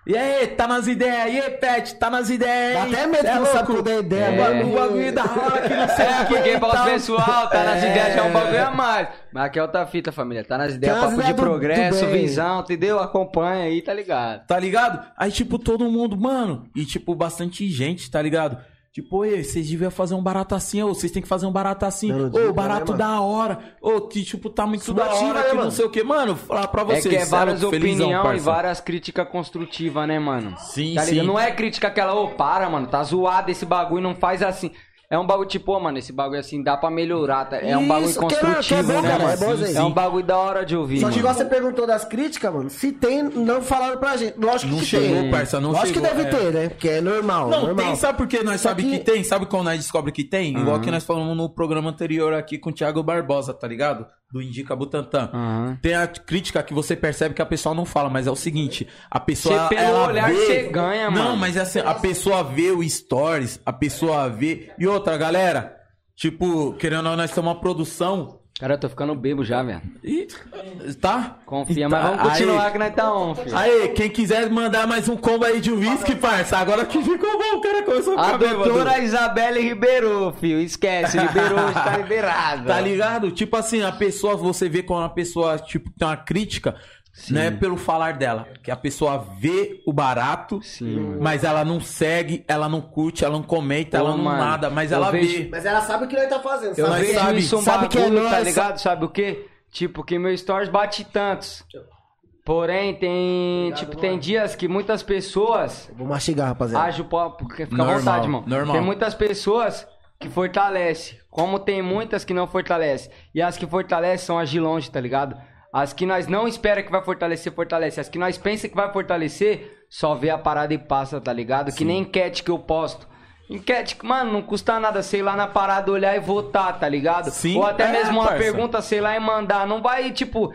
E aí, tá nas ideias aí, Pet, tá nas ideias Dá até medo Cê que é não sabe louco? qual é a ideia, É, bagulho. o bagulho da hora que não sei É, o que porque e para os tal. pessoal, tá nas É. ideias já é um bagulho a mais. Mas aqui é outra fita, família. Tá nas ideias, nas papo de do- progresso, do visão, entendeu? Acompanha aí, tá ligado? Tá ligado? Aí, tipo, todo mundo, mano, e tipo, bastante gente, tá ligado? Tipo, oi, vocês deviam fazer um barato assim, ou vocês têm que fazer um barato assim, Não, não ô, diga, barato né, da hora, ô, que tipo, tá muito da Subativa, hora, né, que não mano? sei o que. Mano, falar pra É vocês, que é várias opiniões e várias críticas construtivas, né, mano? Sim, tá sim. ligado? Não é crítica aquela, ô, para, mano, tá zoado esse bagulho, não faz assim. É um bagulho tipo, ô, mano, esse bagulho assim dá pra melhorar, tá? É um bagulho Isso, que é- construtivo, que é bom, né, cara, mano? é bom isso aí. É um bagulho da hora de ouvir, Só que mano. igual você perguntou das críticas, mano, se tem, não falaram pra gente. Lógico Não que chegou, tem. parça, não Lógico chegou, que deve é. ter, né? Porque é normal, Não, normal. tem, sabe por que nós Só sabe que- que... tem? Sabe como nós descobre que tem? Igual que nós falamos no programa anterior aqui com o Thiago Barbosa, tá ligado? Do Indica Butantan. Aham. Tem a crítica que você percebe que a pessoa não fala, mas é o seguinte, a pessoa Você, pelo ela olhar, vê... você ganha, Não, mano. mas é assim, a pessoa vê o stories, a pessoa vê... E outra, galera, tipo, querendo ou não, nós temos uma produção... Cara, eu tô ficando bebo já, velho. E... Tá? Confia, E mas vamos continuar aí- que nós tá on, filho. Aí, quem quiser mandar mais um combo aí de uísque, parça, agora que ficou bom, o cara começou a A ficar bêbado. doutora Isabelle liberou, filho. Esquece, liberou, hoje tá liberado. Tá ligado? Tipo assim, a pessoa, você vê quando a pessoa, tipo, tem uma crítica, não é pelo falar dela. Que a pessoa vê o barato, Sim. mas ela não segue, ela não curte, ela não comenta, Pô, ela não mano, nada, mas eu ela vejo- vê. Mas ela sabe o que nós tá fazendo, Eu sabe? isso um sabe que é tá ligado? Sabe o quê? Tipo, que meu stories bate tantos. Porém, tem. tipo, tem dias que muitas pessoas Vou mastigar, rapaziada. agem. pô, porque Fica Normal, à vontade, irmão. normal. Tem muitas pessoas que fortalece. Como tem muitas que não fortalece. E as que fortalecem são as de longe, tá ligado? As que nós não espera que vai fortalecer, fortalece. As que nós pensa que vai fortalecer, só vê a parada e passa, tá ligado? Que nem enquete que eu posto. Enquete, mano, não custa nada, sei lá, na parada olhar e votar, tá ligado? Sim, Ou até é, mesmo uma parça. pergunta, sei lá, e mandar. Não vai, tipo,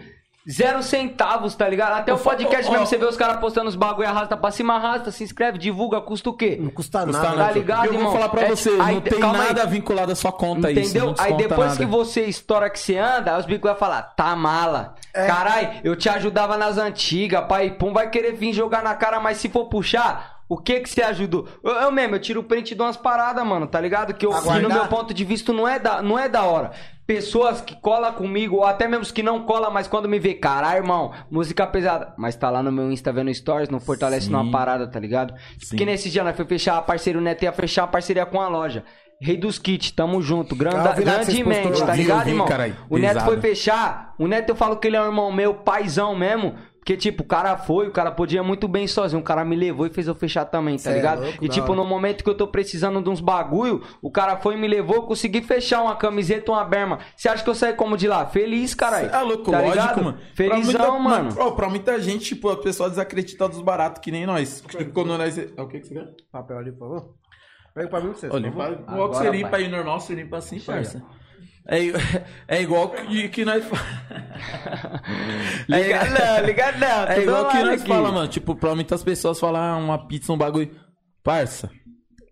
zero centavos, tá ligado? Até o podcast ô, mesmo, ó. você vê os caras postando os bagulho, arrasta pra cima, arrasta, se inscreve, divulga, custa o quê? Não custa Custa nada. nada. Tá ligado, eu vou irmão? falar pra É, você, aí, não tem calma aí. nada vinculado à sua conta isso. Entendeu? Aí depois nada. que você estoura que você anda, aí os bicos vão falar, tá mala. É. Carai, eu te ajudava nas antigas, pai. Pum, vai querer vir jogar na cara, mas se for puxar, o que que você ajudou? Eu, eu mesmo, eu tiro o print de umas paradas, mano, tá ligado? Que, eu, que no meu ponto de vista não é da, não é da hora. Pessoas que colam comigo, ou até mesmo que não colam, mas quando me vê, caralho, irmão, música pesada. Mas tá lá no meu Insta vendo stories, não fortalece Sim. numa parada, tá ligado? Porque nesse dia nós foi fechar a parceria, o Neto ia fechar a parceria com a loja. Rei dos kits, tamo junto. Grande, Ah, grandemente, tá ligado, vi, irmão? carai. O Neto foi fechar. O Neto eu falo que ele é um irmão meu, paizão mesmo. Porque, tipo, o cara foi, o cara podia muito bem sozinho. O cara me levou e fez eu fechar também, tá Cê é ligado? louco, e, tipo, hora. no momento que eu tô precisando de uns bagulho, o cara foi e me levou, eu consegui fechar uma camiseta, uma berma. Você acha que eu saí como de lá? Feliz, caralho. É louco, tá lógico, ligado? mano. Felizão, pra muita, mano. Ó, pra muita gente, tipo, a pessoa desacredita dos baratos, que nem nós. Quando nós. É o que que você quer? Papel ali, por favor. Pega pra mim pra você. Ô, limpa, que você Agora, limpa pai. aí normal, você limpa assim, parça. É, <laughs> é igual que, que nós. fa- <laughs> Liga não, liga não. É tudo igual que nós falamos, mano. Tipo, pra muitas pessoas falar "Ah, uma pizza, um bagulho. Parça,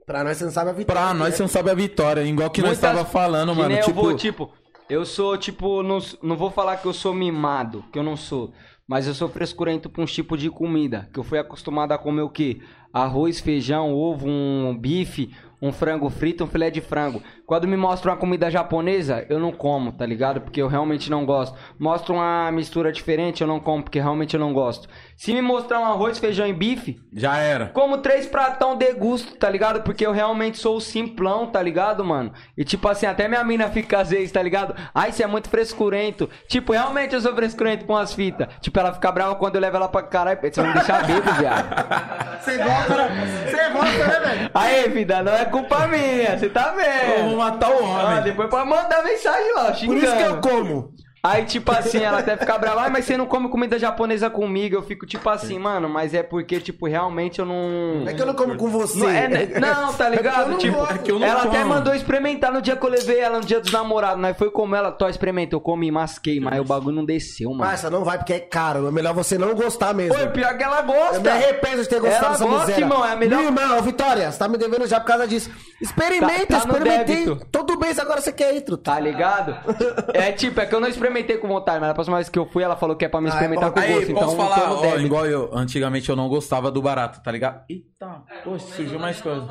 Pra nós você não sabe a vitória. pra nós né? você não sabe a vitória. Igual que nós Muitas- tava falando, que mano. nem Tipo, eu vou, tipo, eu sou, tipo, não, não vou falar que eu sou mimado, que eu não sou. Mas eu sou frescurento pra um tipo de comida. Que eu fui acostumado a comer o quê? Arroz, feijão, ovo, um bife, um frango frito, um filé de frango. Quando me mostra uma comida japonesa, eu não como, tá ligado? Porque eu realmente não gosto. Mostra uma mistura diferente, eu não como, porque realmente eu não gosto. Se me mostrar um arroz, feijão e bife, já era. como três pratão de gusto, tá ligado? Porque eu realmente sou o simplão, tá ligado, mano? E tipo assim, até minha mina fica às vezes, tá ligado? Ai, você é muito frescurento. Tipo, realmente eu sou frescurento com as fitas. Tipo, ela fica brava quando eu levo ela pra caralho. Você vai me deixar <laughs> bebo, viado. Você gosta, né? Você gosta, né, velho? Aí, vida, não é culpa minha, você tá Eu vou vendo? matar o Ah, homem. depois pode mandar mensagem lá, Por xingando. isso que eu como. Aí, tipo assim, ela até fica brava, "Ai, mas você não come comida japonesa comigo. Eu fico tipo assim, mano, mas é porque, tipo, realmente eu não. É que eu não como com você. Não, é, né? não, tá <laughs> ligado? não tipo. É eu não ela até como. mandou experimentar no dia que eu levei ela, no dia dos namorados. Nós foi comer ela, tô experimenta. Eu comi, masquei, mas o bagulho não desceu, mano. Parça, não vai porque é caro. É melhor você não gostar mesmo. Foi pior que ela Eu me gosta. arrependo de ter gostado Ela dessa gosta, miséria. irmão, é a melhor- Minha irmã, Vitória, você tá me devendo já por causa disso. Experimenta, Tá- tá experimentei. Todo mês agora você quer ir, truta. Tá ligado? <laughs> É tipo, é que eu não experimentei com vontade, mas a próxima vez que eu fui, ela falou que é pra me Ah, é experimentar com Aí, gosto. Então posso eu tô no ó, débito. igual eu, antigamente eu não gostava do barato, tá ligado? Eita, poxa, surgiu mais coisa.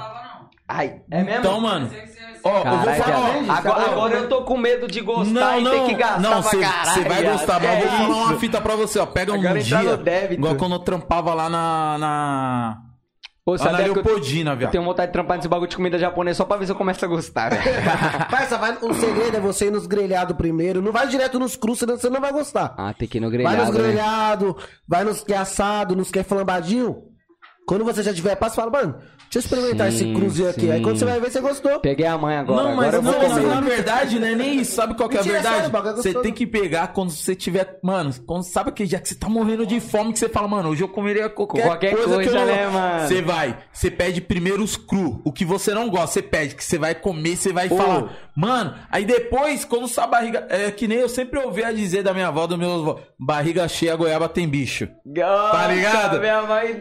Ai, é mesmo? Então, mano, ó, eu Caralho, vou falar, ó, agora, agora eu tô com medo de gostar Não, e ter não, que gastar não, pra caralho. você vai viado. gostar, mas É eu vou falar uma fita pra você, ó. Pega um Agora entrar dia, no débito. igual quando eu trampava lá na... na... Ô, Lá na sabia que eu, Leopoldina, eu viado. tenho vontade de trampar nesse bagulho de comida japonesa só pra ver se eu começo a gostar, velho. <laughs> Parça, vai, o segredo é você ir nos grelhados primeiro. Não vai direto nos crus, senão você não vai gostar. Ah, tem que ir no vai grelhado, nos né? grelhados, vai nos que é assado, nos que é flambadinho. Quando você já tiver passo, fala, mano, eu experimentar Sim, esse cruzinho aqui. Aí quando você vai ver, você gostou. Peguei a mãe agora, Não, mas agora eu vou não, comer. na verdade, não é nem isso. Sabe qual que é a verdade? é Você tem que pegar quando você tiver. Mano, quando sabe aquele dia que você tá morrendo de fome, que você fala, mano, hoje eu comeria qualquer, Qualquer coisa, que coisa, eu. né, mano? Você vai, você pede primeiro os cru. O que você não gosta, você pede, que você vai comer, você vai Ô. falar. Mano, aí depois, quando sua barriga. É que nem eu sempre ouvia dizer da minha avó, do meu avô, barriga cheia, goiaba tem bicho. Tá ligado? Minha mãe.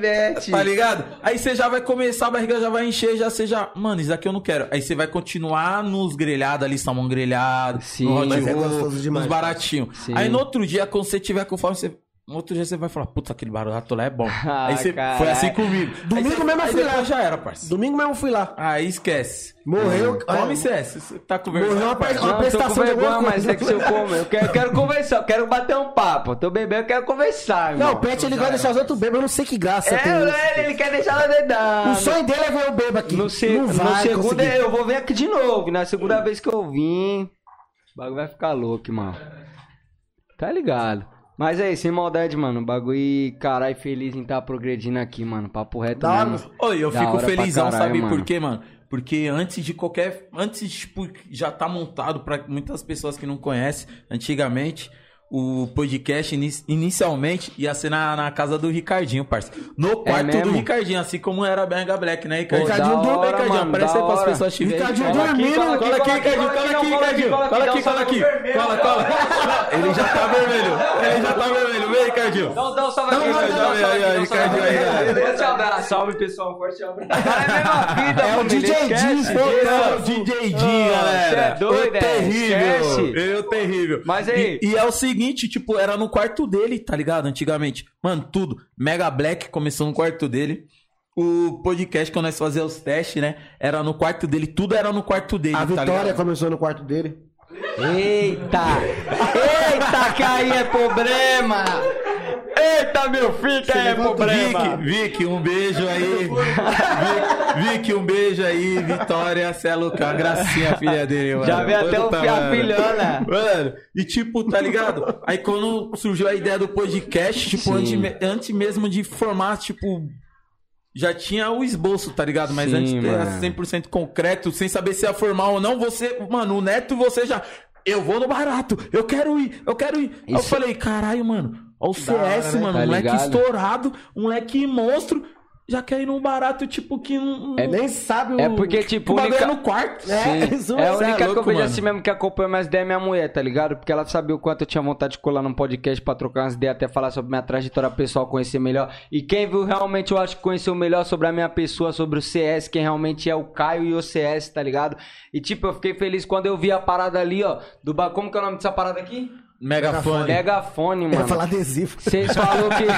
Tá ligado? Aí você já vai começar, a barriga já vai encher, já seja, mano, isso aqui eu não quero. Aí você vai continuar nos grelhados ali, salmão grelhado, Sim. no hot é roll, gostoso demais, nos baratinhos. Aí no outro dia, quando você tiver com fome, você... Outro dia você vai falar, puta, aquele barato lá é bom. <laughs> Ah, aí você foi assim comigo. Domingo você, mesmo eu fui lá. já era, parceiro. Domingo mesmo eu fui lá. Aí esquece. Morreu. Come CS. Você tá com vergonha, Morreu uma parceiro? uma prestação de alguma vergonha, mas é que se eu comer, eu quero, eu quero conversar, eu quero bater um papo. Eu tô bebendo, eu quero conversar, irmão. Não, o Pet ele vai deixar os outros bêbados, eu não sei que graça É, tem isso. ele, ele quer deixar ela dedada. O sonho dele é ver o bêbado aqui. No, se, não no segundo eu vou vir aqui de novo. Na segunda vez que eu vim, o bagulho vai ficar louco, mano. Tá ligado? Mas é isso, sem maldade, mano. O bagulho, caralho, feliz em estar progredindo aqui, mano. Papo reto Da mesmo. Oi, eu Da fico felizão, caralho, sabe mano. por quê, mano? Porque antes de qualquer. Antes, tipo, já tá montado pra muitas pessoas que não conhecem, antigamente, o podcast ini- inicialmente ia ser na, na casa do Ricardinho, parceiro. No quarto do É mesmo? Ricardinho, assim como era a Benga Black, né, Ricardinho? Ricardinho, hora, Ricardinho, aparece aí pras pessoas te verem. Ricardinho dormindo. cola aqui, Cola aqui, cola aqui, cola aqui, Ricardinho, cola aqui, cola aqui, cola aqui. cola. Ele já tá vermelho. Ele já tá vermelho. Vem, Ricardinho. Não, não, salve aqui, Ricardinho, salve Ricardinho abraço, pessoal, forte abraço. É É o DJ Dinho, disso. Pô, DJ Dinho, galera. é doido, o é, terrível. é o terrível. Mas aí- e é o seguinte, tipo, era no quarto dele, tá ligado? Antigamente. Mano, tudo. Mega Black começou no quarto dele. O podcast, quando nós fazíamos os testes, né? Era no quarto dele. Tudo era no quarto dele, A tá Vitória ligado? começou no quarto dele. Eita! Eita, que aí é problema! Eita, meu filho, é problema! Vic, Vic, um beijo aí. Vic, Vic, um beijo aí. Vitória. Uma gracinha, filha dele, mano. Já vê até o mano. filhona. Mano, e tipo, tá ligado? Aí quando surgiu a ideia do podcast, tipo, antes, antes mesmo de formar, tipo. Já tinha o esboço, tá ligado? Mas Sim, antes era mano. 100% concreto, sem saber se ia formar ou não, você, mano, o Neto, você já. Eu vou no barato, eu quero ir, eu quero ir. Aí eu Isso- falei, caralho, mano, ó o CS, né? mano, Tá um moleque estourado, um moleque monstro, já quer ir num barato, tipo, que não. É Nem sabe o... É porque, que tipo, o bagulho única... é no quarto. É, Sim. <laughs> isso É a cê é única que eu louco, vejo mano. assim mesmo que acompanha minhas ideias é minha mulher, tá ligado? Porque ela sabia o quanto eu tinha vontade de colar num podcast pra trocar umas ideias, até falar sobre minha trajetória pessoal, conhecer melhor. E quem viu realmente, eu acho que conheceu melhor sobre a minha pessoa, sobre o CS, quem realmente é o Caio e o CS, tá ligado? E tipo, eu fiquei feliz quando eu vi a parada ali, ó, do. Como que é o nome dessa parada aqui? Megafone. Megafone, Eu ia mano. falar adesivo. Vocês falaram que. E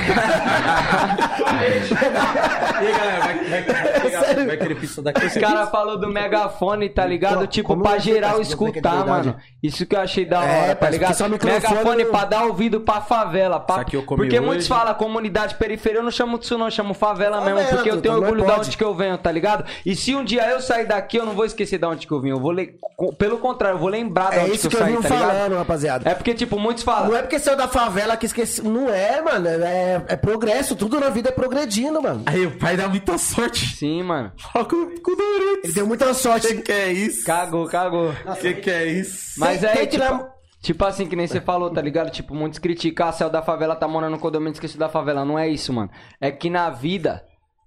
aí, galera, vai, vai, vai, vai querer pizza daqui. Os caras falaram do megafone, tá ligado? Como- tipo, como pra é que geral que é escutar, verdade? mano. Isso que eu achei da hora, É, tá ligado? que só Megafone não- pra dar ouvido pra favela. Pra... Isso aqui eu comi Porque hoje. muitos falam comunidade periferia, eu não chamo disso não, eu chamo favela mesmo. Porque eu tenho não orgulho pode. da onde que eu venho, tá ligado? E se um dia eu sair daqui, eu não vou esquecer da onde que eu vim. Eu vou ler. Pelo contrário, eu vou lembrar da É onde isso que que eu eu saí, vim tá ligado? falando, rapaziada. É porque, tipo, muitos falam. Não é porque saiu da favela que esqueci. Não é, mano. É, é progresso. Tudo na vida é progredindo, mano. Aí o pai dá muita sorte. Sim, mano. Fala com, com o Doritos. Ele deu muita sorte. Que que é isso? Cagou, cagou. Que que é isso? Mas que tipo, Tipo assim, que nem você falou, tá ligado? Tipo, muitos criticam, ah, céu da favela tá morando no condomínio, esqueci da favela. Não é isso, mano. É que na vida,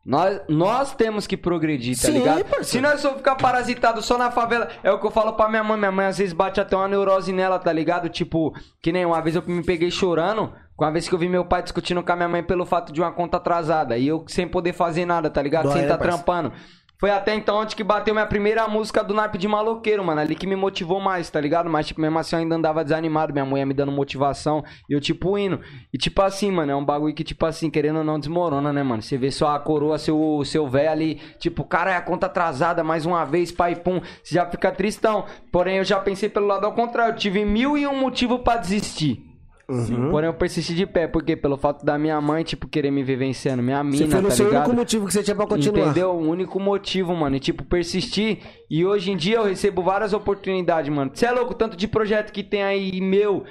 nós, nós temos que progredir, tá Sim, ligado? parceiro. Se nós for ficar parasitado só na favela, é o que eu falo pra minha mãe. Minha mãe às vezes bate até uma neurose nela, tá ligado? Tipo, que nem uma vez eu me peguei chorando. Com a vez que eu vi meu pai discutindo com a minha mãe pelo fato de uma conta atrasada. E eu sem poder fazer nada, tá ligado? Dói, sem tá parceiro? trampando. Foi até então onde que bateu minha primeira música do naipe de maloqueiro, mano. Ali que me motivou mais, tá ligado? Mas, tipo, mesmo assim eu ainda andava desanimado. Minha mulher me dando motivação e eu, tipo, indo. E, tipo assim, mano, é um bagulho que, tipo assim, querendo ou não, desmorona, né, mano? Você vê só a coroa, seu, seu velho ali, tipo, cara, é a conta atrasada mais uma vez, pai, pum. Você já fica tristão. Porém, eu já pensei pelo lado ao contrário. Eu tive mil e um motivo pra desistir. Uhum. Porém, eu persisti de pé. Por quê? Pelo fato da minha mãe, tipo, querer me ver vencendo. Minha mina, Você foi no tá seu ligado? único motivo que você tinha pra continuar. Entendeu? O único motivo, mano. E, tipo, persistir. E hoje em dia eu recebo várias oportunidades, mano. Você é louco, tanto de projeto que tem aí, meu.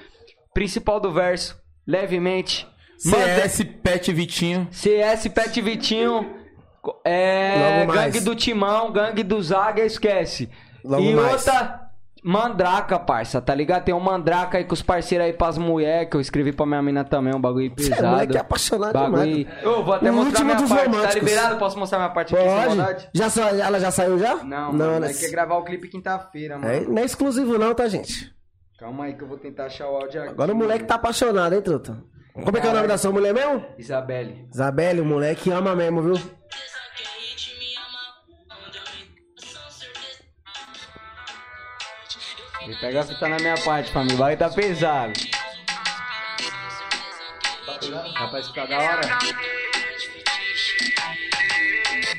Principal do verso. Levemente. CS Pet Vitinho. CS Pet Vitinho. É. Gangue do Timão, Gangue do Zaga, esquece. Logo e mais. outra. Mandraca, parça, tá ligado? Tem um mandraca aí com os parceiros aí pras mulher, que eu escrevi pra minha mina também, um bagulho Você pesado. é moleque apaixonado Bagulho. demais. Eu vou até O mostrar minha parte. Tá românticos. liberado? Posso mostrar minha parte aqui? Já sa... Ela já saiu já? Não, não, mano, né? nós quer gravar o clipe quinta-feira, mano. É, não é exclusivo não, tá, gente? Calma aí que eu vou tentar achar o áudio aqui. Agora o moleque tá apaixonado, hein, truta? Como é que é o nome da sua mulher mesmo? Isabelle. Isabelle, o moleque ama mesmo, viu? Ele pega a fita na minha parte, família. O bagulho tá pesado. Dá pra escutar da hora?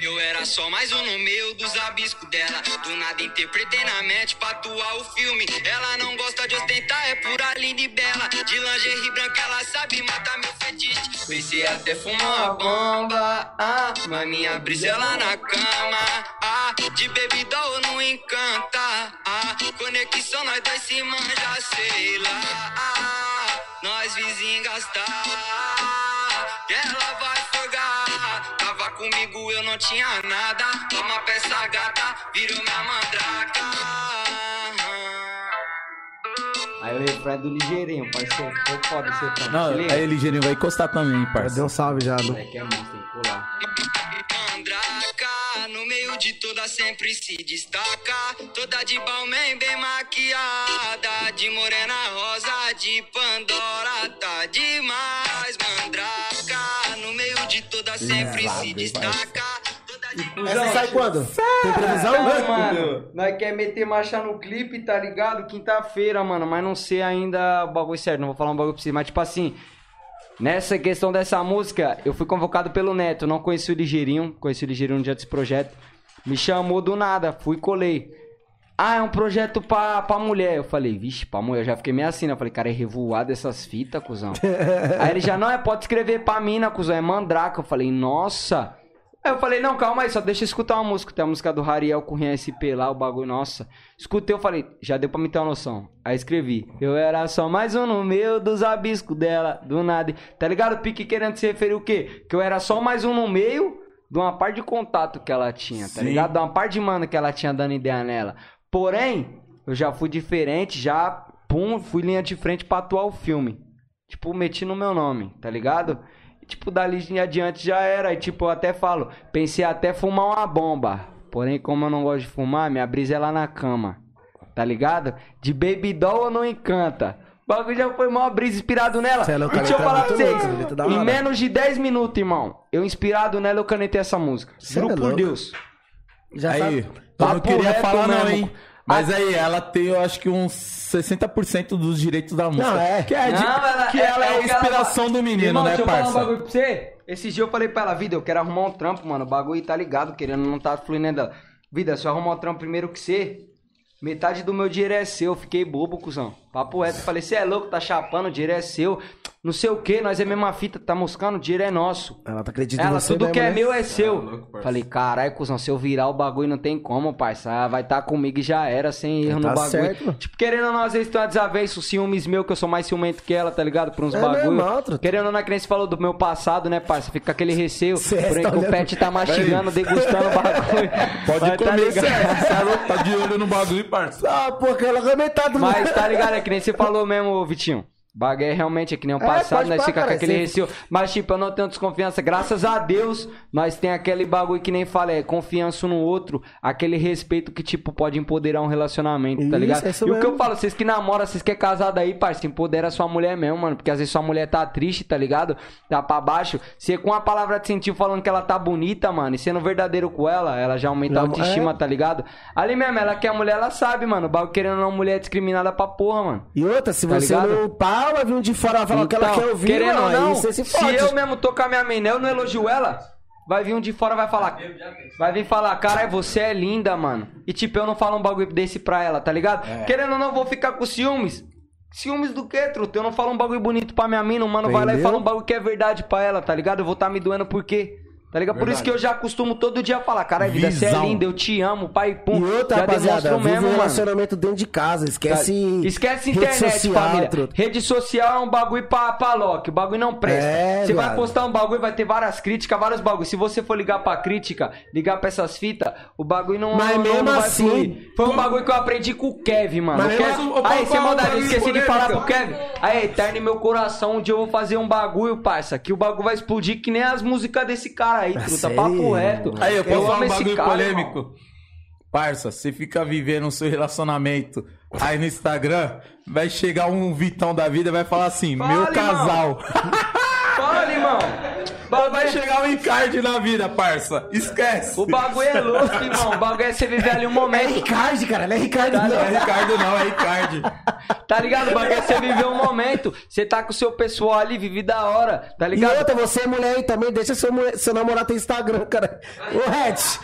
Eu era só mais um no meio dos abiscos dela. Do nada interpretei na mente pra atuar o filme. Ela não gosta de ostentar, é pura linda e bela. De lingerie branca, ela sabe matar meu fetiche. Pensei até fumar uma bomba. Ah, mas minha brisa é lá na cama. Ah, de bebidol não encanta. Ah, conexão nós dois se manja, sei lá. Ah, nós vizinhos gastar. Que ela vai comigo, eu não tinha nada. Toma peça gata, virou minha mandraca. Aí o refrão é do ligeirinho, parceiro. Ficou foda esse refrão. Não, liga. aí ligeirinho vai encostar também, Já parça. deu um salve já, viu? Moleque é monstro, tem que colar. Mandraca, no meio de todas sempre se destaca. Toda de Balmain, bem maquiada. De morena rosa, de Pandora, tá demais. Sempre se destaca. Toda de Essa sai quando? Tem previsão? Não, mano, nós quer meter marcha no clipe, tá ligado? Quinta-feira, mano, mas não sei ainda o bagulho certo, não vou falar um bagulho pra você, mas tipo assim, nessa questão dessa música, eu fui convocado pelo Neto, não conheci o Ligeirinho, conheci o Ligeirinho no dia desse projeto, me chamou do nada, fui e colei. Ah, é um projeto pra, pra mulher. Eu falei, vixe, pra mulher. Eu já fiquei meio assim, né? Eu falei, cara, é revoado essas fitas, cuzão. <laughs> aí ele já, não, é, pode escrever pra mina, cuzão, é mandraca. Eu falei, nossa. Aí eu falei, não, calma aí, só deixa eu escutar uma música. Tem a música do Rariel com SP lá, o bagulho, nossa. Escutei, eu falei, já deu pra me ter uma noção. Aí escrevi, eu era só mais um no meio dos abiscos dela, do nada. Tá ligado? Pique querendo se referir o quê? Que eu era só mais um no meio de uma parte de contato que ela tinha, tá Sim. ligado? De uma parte de mano que ela tinha dando ideia nela. Porém, eu já fui diferente, já, pum, fui linha de frente pra atuar o filme. Tipo, meti no meu nome, tá ligado? E, tipo, dali em adiante já era. E, tipo, eu até falo, pensei até fumar uma bomba. Porém, como eu não gosto de fumar, minha brisa é lá na cama. Tá ligado? De baby doll não encanta. O bagulho já foi mó brisa inspirado nela. Cê é louco, e deixa eu é falar pra vocês. letra da Em menos de 10 minutos, irmão. Eu inspirado nela, eu canetei essa música. Cê Juro é por louco. Deus. Já Aí, sabe. eu não queria falar não, mesmo. hein? Mas aí, ela tem, eu acho que uns 60% dos direitos da música. Não, é. Que é, de- Não, ela- que ela é, é a o que ela inspiração fala. do menino, Irmão, né, deixa eu falar um parça? bagulho pra você. Esse dia eu falei pra ela, vida, eu quero arrumar um trampo, mano. O bagulho tá ligado, querendo não tá fluindo dela. Vida, se eu arrumar um trampo primeiro que você, metade do meu dinheiro é seu. Eu Fiquei bobo, cuzão. Papo reto. Falei, você é louco, tá chapando, o dinheiro é seu. Não sei o que, nós é mesma fita, tá moscando, o dinheiro é nosso. Ela tá acreditando Ela, você tudo mesmo, que é né? meu é seu. louco, parça. Falei, caralho, cuzão, se eu virar o bagulho não tem como, parça. Ah, Vai estar comigo e já era, sem erro Tá no bagulho. certo, tipo, querendo ou não, às vezes tem uma desavença, ciúmes meu, que eu sou mais ciumento que ela, tá ligado? Por uns É bagulho. Querendo ou não, é que nem você falou do meu passado, né, parça? Fica aquele receio. Porém, tá que o pet tá mastigando, degustando o bagulho. Pode Mas tá comer, ligado? certo? Tá louco? Tá de olho no bagulho, parça. Ah, porque ela vai metade do Mas tá ligado, é que nem você falou mesmo, Vitinho. Bagulho é realmente é que nem o É, passado, nós pá, fica com aquele receio. Mas, tipo, eu não tenho desconfiança. Graças a Deus, nós tem aquele bagulho que nem fala, é confiança no outro, aquele respeito que, tipo, pode empoderar um relacionamento, tá Isso, ligado? é e o que mesmo. eu falo, vocês que namoram, vocês que é casado aí, parceiro, empodera sua mulher mesmo, mano. Porque às vezes sua mulher tá triste, tá ligado? Tá pra baixo. Você com a palavra de sentir falando que ela tá bonita, mano, e sendo verdadeiro com ela, ela já aumenta a autoestima, é. tá ligado? Ali mesmo, ela que é mulher, ela sabe, mano. O bagulho querendo não, mulher discriminada pra porra, mano. E outra, se Tá você ligado? não pá, vai vir um de fora falar o que ela Então, quer ouvir, querendo mano, ou não, aí você se se, fode. eu mesmo tô com a minha mina, eu não elogio ela, vai vir um de fora vai falar. Vai vir falar, caralho, você é linda, mano. E tipo, eu não falo um bagulho desse pra ela, tá ligado? É. Querendo ou não, eu vou ficar com ciúmes. Ciúmes do que, truta? Eu não falo um bagulho bonito pra minha mina, o mano vai lá e Entendeu? fala um bagulho que é verdade pra ela, tá ligado? Eu vou tá me doendo por quê? Tá ligado? Por isso que eu já costumo todo dia falar, caralho, vida, você é linda, eu te amo, pai, pum. E outra, já rapaziada, vive um mesmo, mano. relacionamento dentro de casa, esquece... Esquece rede internet, social, família. truta. Rede social é um bagulho pra, pra Loki. O bagulho não presta. É, você vai postar um bagulho, vai ter várias críticas, vários bagulhos. Se você for ligar pra crítica, ligar pra essas fitas, o bagulho não, Mas não, mesmo não vai assim- fluir. Foi um bagulho que eu aprendi com o Kevin, mano. Mas O mesmo Kevin... assim, Aí, você maldade, esqueci de falar pro Kevin. Aí, eterno meu coração, um dia eu vou fazer um bagulho, parça, que o bagulho vai explodir que nem as músicas desse cara aí, truta. sério? Papo reto. Aí, eu posso falar um bagulho cara, polêmico? irmão. Parça, você fica vivendo o seu relacionamento aí no Instagram, vai chegar um Vitão da vida e vai falar assim, Fala, meu irmão. casal. <laughs> Fala, irmão. Vai chegar um Icardi na vida, parça. Esquece. O bagulho é louco, irmão. O bagulho é você viver ali um É momento. Ricardo, cara, não é Ricardo, Não é não. Ricardo não, é Icardi. Tá ligado? O bagulho é você viver um momento. Você tá com o seu pessoal ali, vive da hora. Tá E ligado? outra, você é mulher aí também, deixa seu, mulher- seu namorado ter Instagram, cara. O hatch.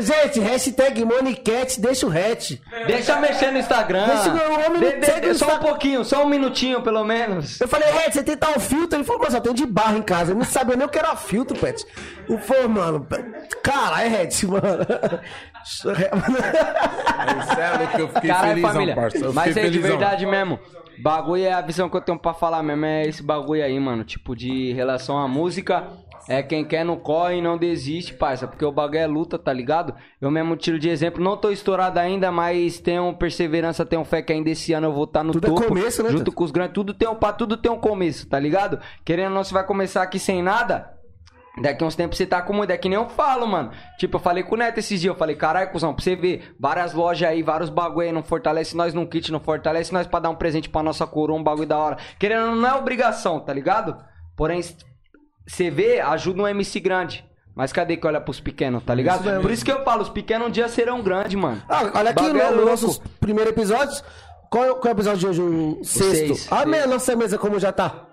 Gente, hashtag Monicat, deixa o hatch. Deixa mexer no Instagram. Deixa o homem De- de- no só um pouquinho, só um minutinho, pelo menos. Eu falei, Hatch, você tem tal filtro? Ele falou, mas eu tenho de barro em casa. Eu não sabia nem o que era filtro, Pet. E foi, mano, caralho, Hatch, mano. Isso é louco, eu fiquei Caralho, felizão, família. parça. Eu Mas fiquei é de verdade mesmo. Bagulho é a visão que eu tenho pra falar mesmo. É esse bagulho aí, mano. Tipo, de relação à música. É quem quer não corre e não desiste, parça. Porque o bagulho é luta, tá ligado? Eu mesmo tiro de exemplo. Não tô estourado ainda, mas tenho perseverança, tenho fé que ainda esse ano eu vou estar no Tudo é topo. começo, né, Junto com os grandes. Tudo tem um, pra tudo tem um começo, tá ligado? Querendo ou não, você vai começar aqui sem nada. Daqui uns tempos você tá com muito, é que nem eu falo, mano. Tipo, eu falei com o Neto esses dias, eu falei, caralho, cuzão, pra você ver, várias lojas aí, vários bagulho aí, não fortalece nós num kit, não fortalece nós pra dar um presente pra nossa coroa, um bagulho da hora. Querendo, não é obrigação, tá ligado? Porém, você vê, ajuda um MC grande. Mas cadê que olha pros pequenos, tá ligado? mesmo. Por isso que eu falo, os pequenos um dia serão grandes, mano. Ah, olha aqui é no, louco. nos nossos primeiros episódios. Qual, é o- qual é o episódio de hoje? O sexto. seis. Ah, Seis. minha nossa mesa como já tá.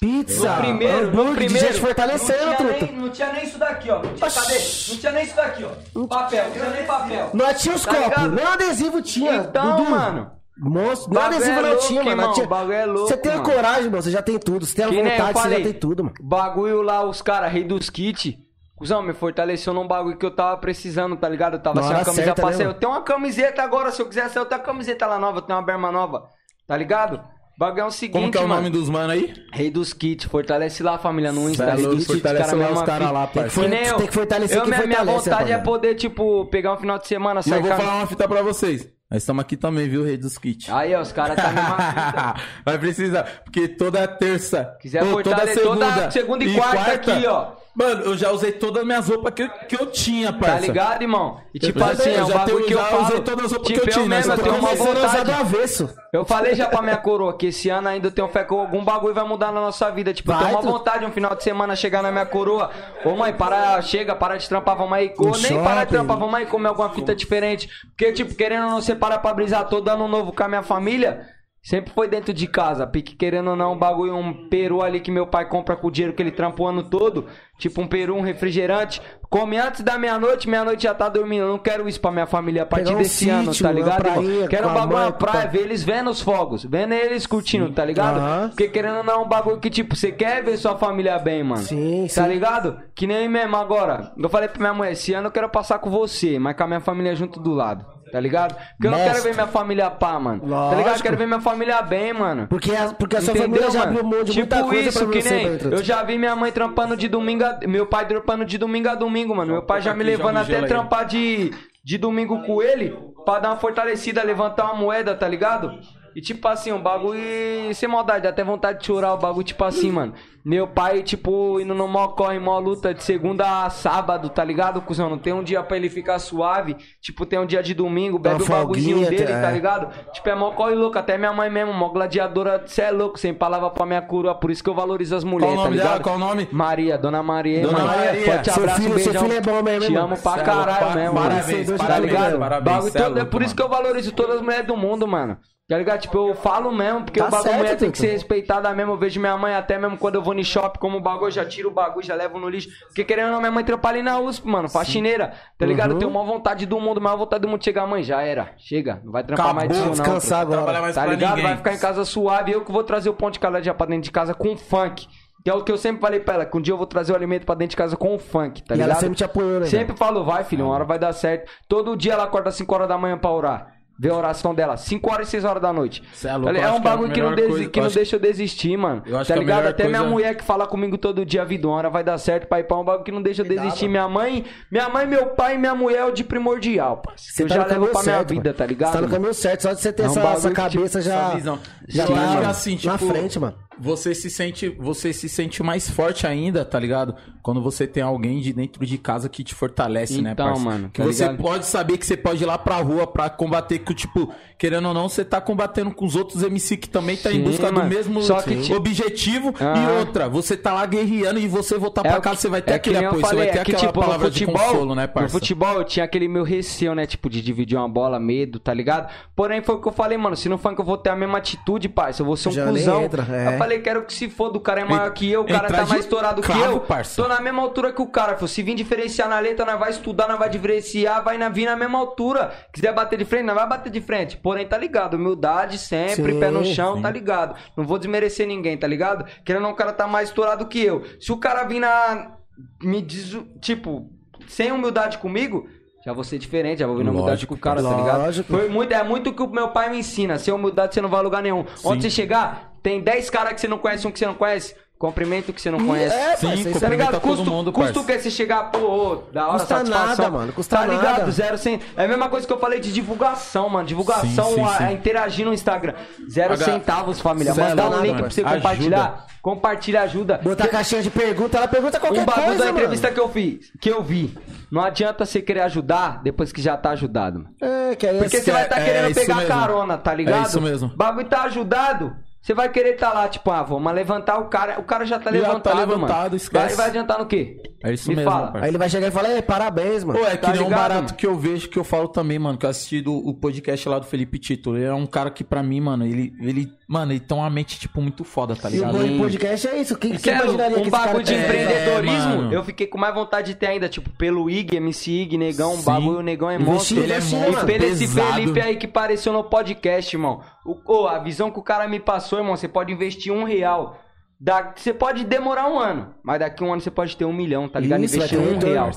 Pizza. No primeiro, no hambúrguer, primeiro. gente fortalecendo, não tinha, nem, não tinha nem isso daqui, ó. Não tinha, Oxi. cadê? Não tinha nem isso daqui, ó. Papel, não tinha nem papel. Nós tinha os Tá copos, ligado? nem adesivo tinha. Então, Dudu. mano. Monstro, nem Bagulho adesivo é não tinha, mano. Nós tinha- bagulho é louco, Você tem a mano. coragem, mano. Você já tem tudo. Você tem a Que vontade, você já tem tudo, mano. Bagulho lá, os caras, rei dos kits. Cusão, me fortaleceu num bagulho que eu tava precisando, tá ligado? Eu tava Na sem hora camisa certa, pra né, sair. mano? Eu tenho uma camiseta agora, se eu quiser sair, eu tenho uma camiseta lá nova, eu tenho uma berma nova. Tá ligado? Bagulho é o seguinte, Como que é o mano. nome dos mano aí? Rei dos kits, fortalece lá, família, no Insta. é Rei dos kits, fortalece cara, lá mesma os caras lá, Tem que, Que nem eu. tem que fortalecer eu, quem minha, minha fortalece, vontade é rapaziada. poder, tipo, pegar um final de semana, sair eu vou a- falar uma fita pra vocês. Nós estamos aqui também, viu, Rei dos Kits. Aí, ó, os caras tá mesma fita. <laughs> Vai precisar, porque toda terça, Quiser ou toda fortalecer segunda, toda segunda e quarta aqui, ó. Mano, eu já usei todas as minhas roupas que, que eu tinha, parça. Tá ligado, irmão? E tipo já assim, é um já bagulho tenho- que eu já falo. usei todas as roupas que tipo, eu tinha, mesmo, né? eu Só tenho uma vontade. avesso. Eu falei já pra minha coroa que esse ano ainda eu tenho fé que algum bagulho vai mudar na nossa vida. Tipo, eu Vai, tenho uma tu- vontade um final de semana chegar na minha coroa. Ô mãe, para, chega, para de trampar, vamos aí. Ou nem para de trampar, vamos aí comer alguma fita diferente. Porque, tipo, querendo ou não, você para pra brisar todo ano novo com a minha família. Sempre foi dentro de casa, pique querendo ou não, um bagulho, um peru ali que meu pai compra com o dinheiro que ele trampa o ano todo. Tipo um peru, um refrigerante. Come antes da meia-noite, meia-noite já tá dormindo. Eu não quero isso pra minha família a partir um desse ano, sítio, tá uma ligado? irmão? prainha Quero um bagulho mãe, na praia, com- ver eles vendo os fogos, vendo eles curtindo, tá ligado? Porque querendo ou não, é um bagulho que, tipo, você quer ver sua família bem, mano. Sim, Tá sim. ligado? Que nem mesmo agora. Eu falei pra minha mulher, esse ano eu quero passar com você, mas com a minha família junto do lado. Tá ligado? Porque eu não quero ver minha família pá, mano. Tá ligado? Eu Lógico. quero ver minha família bem, mano. Porque a, porque a sua Entendeu, família já abriu mão de tipo muita coisa isso, pra que você, nem. Bento. Eu já vi minha mãe trampando de domingo a... Meu pai trampando de domingo a domingo, mano. Meu pai já me aqui, levando até trampar de, de domingo com ele pra dar uma fortalecida, levantar uma moeda, tá ligado? E tipo assim, um bagulho sem maldade, dá até vontade de chorar o bagulho, tipo assim, mano. Meu pai, tipo, indo no mó corre, mó luta de segunda a sábado, tá ligado, cuzão? Não tem um dia pra ele ficar suave. Tipo, tem um dia de domingo, bebe o bagulhozinho dele, é. tá ligado? Tipo, é mó corre louco. Até minha mãe mesmo, mó gladiadora, cê é louco, sem palavra pra minha coroa. Por isso que eu valorizo as mulheres, Qual o nome tá dela? ligado? Qual o nome? Maria, Dona Maria. Dona. Maria. Forte Seu abraço, filho- um seu beijão. filho é bom mesmo, Te amo pra Cê é caralho mesmo, parabéns, mano. Vocês Tá ligado? parabéns, parabéns, Bagulho cê é todo- é por isso que eu valorizo todas as mulheres do mundo, mano. Tá ligado? Tipo, eu falo mesmo, porque Tá o bagulho certo, mulher tem que ser respeitada mesmo. Eu vejo minha mãe até mesmo quando eu vou no shopping, como o bagulho, já tiro o bagulho, já levo no lixo. Porque querendo ou não, minha mãe trampa ali na USP, mano, faxineira. Tá ligado? Uhum. Eu tenho uma vontade do mundo, maior vontade do mundo de chegar, mãe, já era. Chega, não vai trampar mais Acabou, disso não. descansar agora. Trabalhar mais Tá ligado? ninguém. Vai ficar em casa suave. Eu que vou trazer o pão de cada dia pra dentro de casa com funk. Que é o que eu sempre falei pra ela, que um dia eu vou trazer o alimento pra dentro de casa com o funk, tá E ligado? ela sempre te apoiou, né? Sempre falou, vai filho, uma hora vai dar certo. Todo dia ela acorda às 5 horas da manhã pra orar. Vê a oração dela, 5 horas e 6 horas da noite. Cê é louco, Tá é um que é bagulho que não, melhor desi- coisa- que não acho- deixa eu desistir, mano. Eu acho tá que a ligado? melhor Até minha coisa- mulher que fala comigo todo dia, vida, uma hora vai dar certo, pai, pá, um bagulho que não deixa eu desistir. Minha mãe, minha mãe, meu pai e minha mulher é o de primordial, parceiro. Você eu tá já no levo pra minha certo, vida, mano. tá ligado? Você tá no caminho certo, só de você ter É um essa, essa que, tipo, cabeça já, essa visão. já tá que na assim, tipo, frente, mano. Você se sente, você se sente mais forte ainda, tá ligado? Quando você tem alguém de dentro de casa que te fortalece, né, Então, parça? mano, Que tá você ligado? pode saber que você pode ir lá pra rua pra combater com, tipo, querendo ou não, você tá combatendo com os outros MC que também tá em Sim, busca mano. do mesmo Só que ti- objetivo. E outra, você tá lá guerreando e você voltar pra o casa, que- você vai ter é que aquele apoio, você falei, vai ter é que, aquela tipo, no palavra futebol, de consolo, né, No parça? futebol eu tinha aquele meu receio, né? Tipo, de dividir uma bola, medo, tá ligado? Porém, foi o que eu falei, mano. Se não for que eu vou ter a mesma atitude, parça, eu vou ser um Já cuzão. entra, é. Falei, quero que se foda, o cara é maior que eu, o cara Entrar tá mais estourado que eu. parça. Tô na mesma altura que o cara. filho. Se vir diferenciar na letra, nós vai estudar, nós vai diferenciar, vai na, vir na mesma altura. Quiser bater de frente, nós vai bater de frente. Porém, tá ligado? Humildade sempre, Sim, pé no chão, sim. tá ligado? Não vou desmerecer ninguém, tá ligado? Querendo ou não, o cara tá mais estourado que eu. Se o cara vir na. Me diz. Tipo, sem humildade comigo. Já vou ser diferente, já vou vir na humildade Lógico, com o cara, tá ligado? lógico. Foi muito, é muito o que o meu pai me ensina. Sem humildade você não vai a lugar nenhum. Onde você chegar, tem 10 caras que você não conhece, um que você não conhece. Cumprimento que você não conhece. É, Sim, parça, isso Tá ligado? todo Custo, mundo, custo que é você chegar, pô, da hora, Custa satisfação. nada, mano, custa Tá ligado? nada. Zero sem... É a mesma coisa que eu falei de divulgação, mano. Divulgação, Sim, sim, a, sim. a interagir no Instagram. Zero Aga- centavos, família. Zero Mandar um nada, link mano. pra você Ajuda. compartilhar. Compartilha, ajuda. Botar a caixinha de pergunta, ela pergunta qualquer Um bagulho coisa, da entrevista mano. que eu fiz, que eu vi. Não adianta você querer ajudar depois que já tá ajudado, mano. É, que aí Porque você vai estar é querendo isso pegar mesmo. carona, tá ligado? É isso mesmo. O bagulho tá ajudado. Você vai querer tá lá, tipo, ah, vamos levantar o cara. O cara já tá Já tá levantado, levantado, mano. esquece. Vai, vai adiantar no quê? É isso Me mesmo, fala. Aí ele vai chegar e falar, "Ei, parabéns, mano. Pô, é que Tá nem um ligado, barato mano? que eu vejo que eu falo também, mano, que eu assisti do, o podcast lá do Felipe Tito. Ele é um cara que, pra mim, mano, ele, ele, mano, ele tem uma mente, tipo, muito foda, tá E o ligado? bom de podcast é isso. Quem, quem Sério, imaginaria que um esse cara bagulho de tem- empreendedorismo, É, mano. eu fiquei com mais vontade de ter ainda, tipo, pelo IG, MC IG, Negão, um Sim. bagulho, o Negão é monstro. Ele é investir, E pelo esse pesado. Felipe aí que apareceu no podcast, irmão. O, ô, a visão que o cara me passou, irmão, você pode investir um real. Da, você pode demorar um ano, mas daqui a um ano você pode ter um milhão, tá ligado? Isso, investir um real.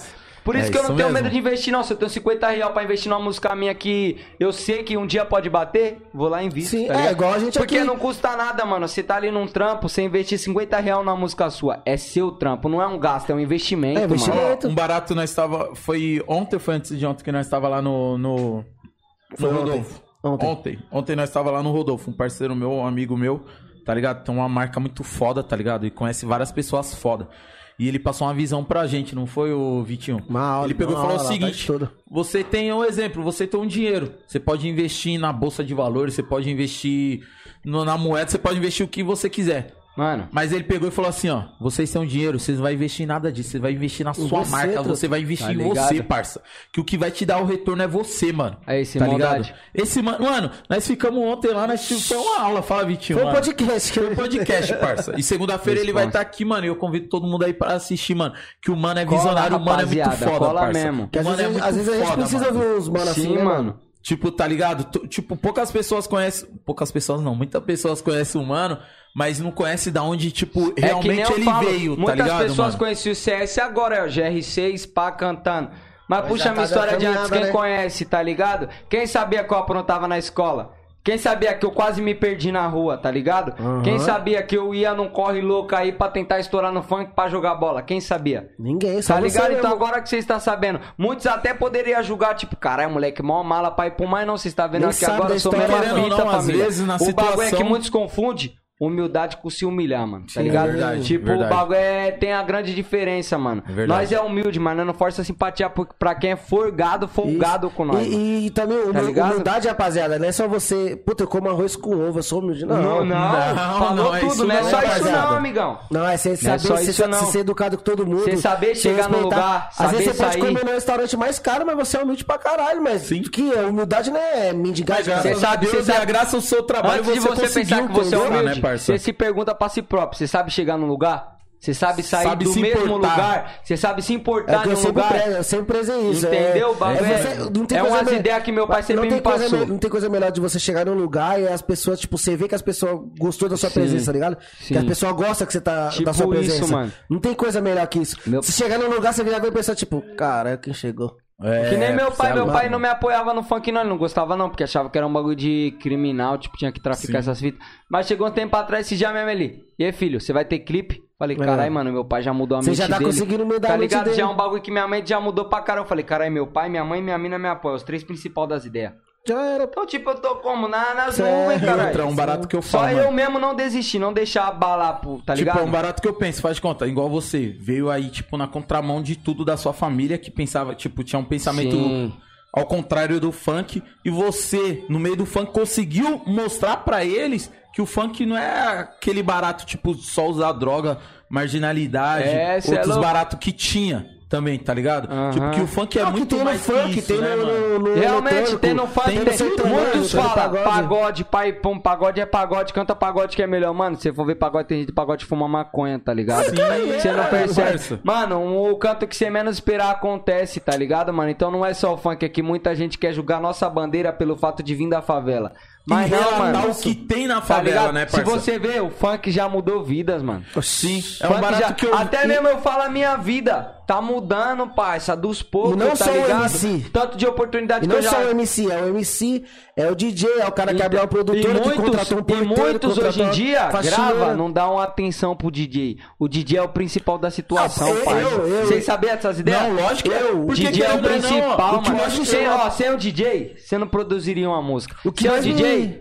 Por isso É que eu não tenho mesmo. medo de investir, não. Se eu tenho 50 real pra investir numa música minha que eu sei que um dia pode bater, vou lá e invisto. Sim, tá é, igual a gente Porque aqui. não custa nada, mano. Você tá ali num trampo, você investir 50 real na música sua. É seu trampo, não é um gasto, é um investimento, É, investimento. Um barato nós estava. Foi ontem ou foi antes de ontem que nós estava lá no. no, Foi no ontem. Rodolfo? Ontem. Ontem. Ontem nós estava lá no Rodolfo, um parceiro meu, um amigo meu, tá ligado? Tem uma marca muito foda, tá ligado? E conhece várias pessoas foda. E ele passou uma visão pra gente, não foi o Vitinho? Uma aula, ele pegou e falou o aula, seguinte: parte toda. você tem um exemplo, você tem um dinheiro. Você pode investir na bolsa de valores, você pode investir no- na moeda, você pode investir o que você quiser. Mano, Mas ele pegou e falou assim, ó, vocês têm dinheiro, vocês não vão investir em nada disso, você vai investir na sua você, marca, você vai investir Tá em você, parça. Que o que vai te dar o retorno é você, mano. É esse, tá maldade. ligado? Esse mano, mano, nós ficamos ontem lá, nós tivemos uma aula, fala Vitinho, Foi um podcast. Foi um podcast, parça. E segunda-feira <laughs> ele vai estar aqui, mano. E eu convido todo mundo aí pra assistir, mano. Que o mano é Cola, visionário, o mano é muito foda, cola parça. mesmo. O Que às mano vezes, é muito às vezes a gente foda, precisa mano. ouvir uns mano assim, sim, né, mano. Tipo, tá ligado? Tipo, poucas pessoas conhecem. Poucas pessoas não, muitas pessoas conhecem o mano, mas não conhecem da onde, tipo, é que nem realmente eu ele falo, veio, tá muitas ligado? pessoas mano? conheciam o CS agora, é o GRC Spa cantando. Mas puxa já a minha história de antes, quem né? conhece, tá ligado? Quem sabia que eu aprontava na escola? Quem sabia que eu quase me perdi na rua, tá ligado? Quem sabia que eu ia num corre louco aí pra tentar estourar no funk pra jogar bola? Quem sabia? Ninguém, só Tá ligado? Então mesmo. agora que você está sabendo, muitos até poderiam julgar, tipo, caralho, moleque, mó mala pra ir pro mais, não, você está vendo Nem aqui sabe agora, eu sou história, mesmo fita, não, família. vezes, na o bagulho é que situação- muitos confundem humildade com se humilhar, mano, tá Sim, ligado? verdade, tipo, verdade. o bagulho é, tem a grande diferença, mano. É verdade. nós é humilde, mas nós não força simpatia pra quem é forgado, folgado Isso. com nós. E, e também, Tá ligado? humildade, rapaziada, não é só você. Puta, eu como arroz com ovo, eu sou humilde. Não, Não, não. não, falou não, é tudo, isso não é só isso rapaziada. não, amigão. Não, é você é saber só você isso, sa- não. ser educado com todo mundo. Você saber se chegar no lugar, Às vezes você pode sair. comer no restaurante mais caro, mas você é humilde pra caralho. Mas Sim. que é, humildade não é mendigar. Você sabe- você e sabe- a graça ao seu trabalho Antes de você pensar que você é humilde, né, parça? você se pergunta pra si próprio. Você sabe chegar num lugar? Você sabe sair Sabe do mesmo importar. lugar? Você sabe se É importar o que em eu um sempre, lugar? eu sempre prezei isso. Entendeu? É, Bagulho é, é- você- não tem é coisa umas me- ideias que meu pai não sempre tem me coisa passou. me- Não tem coisa melhor de você chegar num lugar e as pessoas, tipo, você vê que as pessoas gostou da sua Sim. presença, tá ligado? Sim. Que as pessoas gostam que você tá Tipo da sua isso, presença. mano. Não tem coisa melhor que isso. Meu- Se chegar num lugar, você virar a pessoa, tipo, cara, quem chegou? É, Que nem meu pai, você meu pai não me apoiava no funk, não, ele não gostava não, porque achava que era um bagulho de criminal, tipo, tinha que traficar essas fitas. Mas chegou um tempo atrás, esse dia mesmo ali. E aí, filho, você vai ter clipe? Falei, É. caralho, mano, meu pai já mudou a Você mente já tá dele. conseguindo mudar tá a mente ligado? dele. Já é um bagulho que minha mente já mudou pra. Eu falei, caralho, meu pai, minha mãe e minha mina me apoiam, os três principal das ideias. Já era. Então, tipo, eu tô como? Na, nas Cê é nuvens, E outra, caralho. um barato que eu Só falo, eu mano. mesmo não desistir, não deixar abalar, pô, tá Tipo, ligado? é um barato que eu penso, faz de conta, igual você, veio aí, tipo, na contramão de tudo da sua família, que pensava, tipo, tinha um pensamento Sim. ao contrário do funk, e você, no meio do funk, conseguiu mostrar pra eles que o funk não é aquele barato, tipo, só usar droga, marginalidade, É, é outros baratos que tinha também, tá ligado? Aham. Tipo, que o funk é Não, muito tem no mais funk, que isso, tem né, no, no, no Realmente, eletrônico, tem no funk, tem tem, no muitos tem no falam pagode. pagode, pai, pum, pagode é pagode, canta pagode que é melhor. Mano, se você for ver pagode, tem gente de pagode fuma maconha, tá ligado? Você não é, percebe. parça. Mano, o canto que você menos esperar acontece, tá ligado, mano? Então não é só o funk, é que muita gente quer julgar nossa bandeira pelo fato de vir da favela. Mas e não, relatar mano. o que tem na Tá favela, ligado? né, Se parça? você vê, o funk já mudou vidas, mano. Sim, é um barato já- que eu... Até mesmo eu falo a minha vida. Tá mudando, parça, dos poucos, E não tá só o? MC. Tanto de oportunidade E que eu não já... só o MC, é o MC, é o DJ, é o cara que abriu a produtora, e que muitos, contratou um e produtor, muitos contratou hoje em dia faxineira. grava, não dá uma atenção pro DJ. O DJ é o principal da situação, Ah, eu- parça. eu- eu- Vocês sabiam dessas ideias? Não, lógico que Eu- O DJ é o não, principal, o que mano. Sem, ó, sem o DJ, você não produziria uma música. O que sem o mais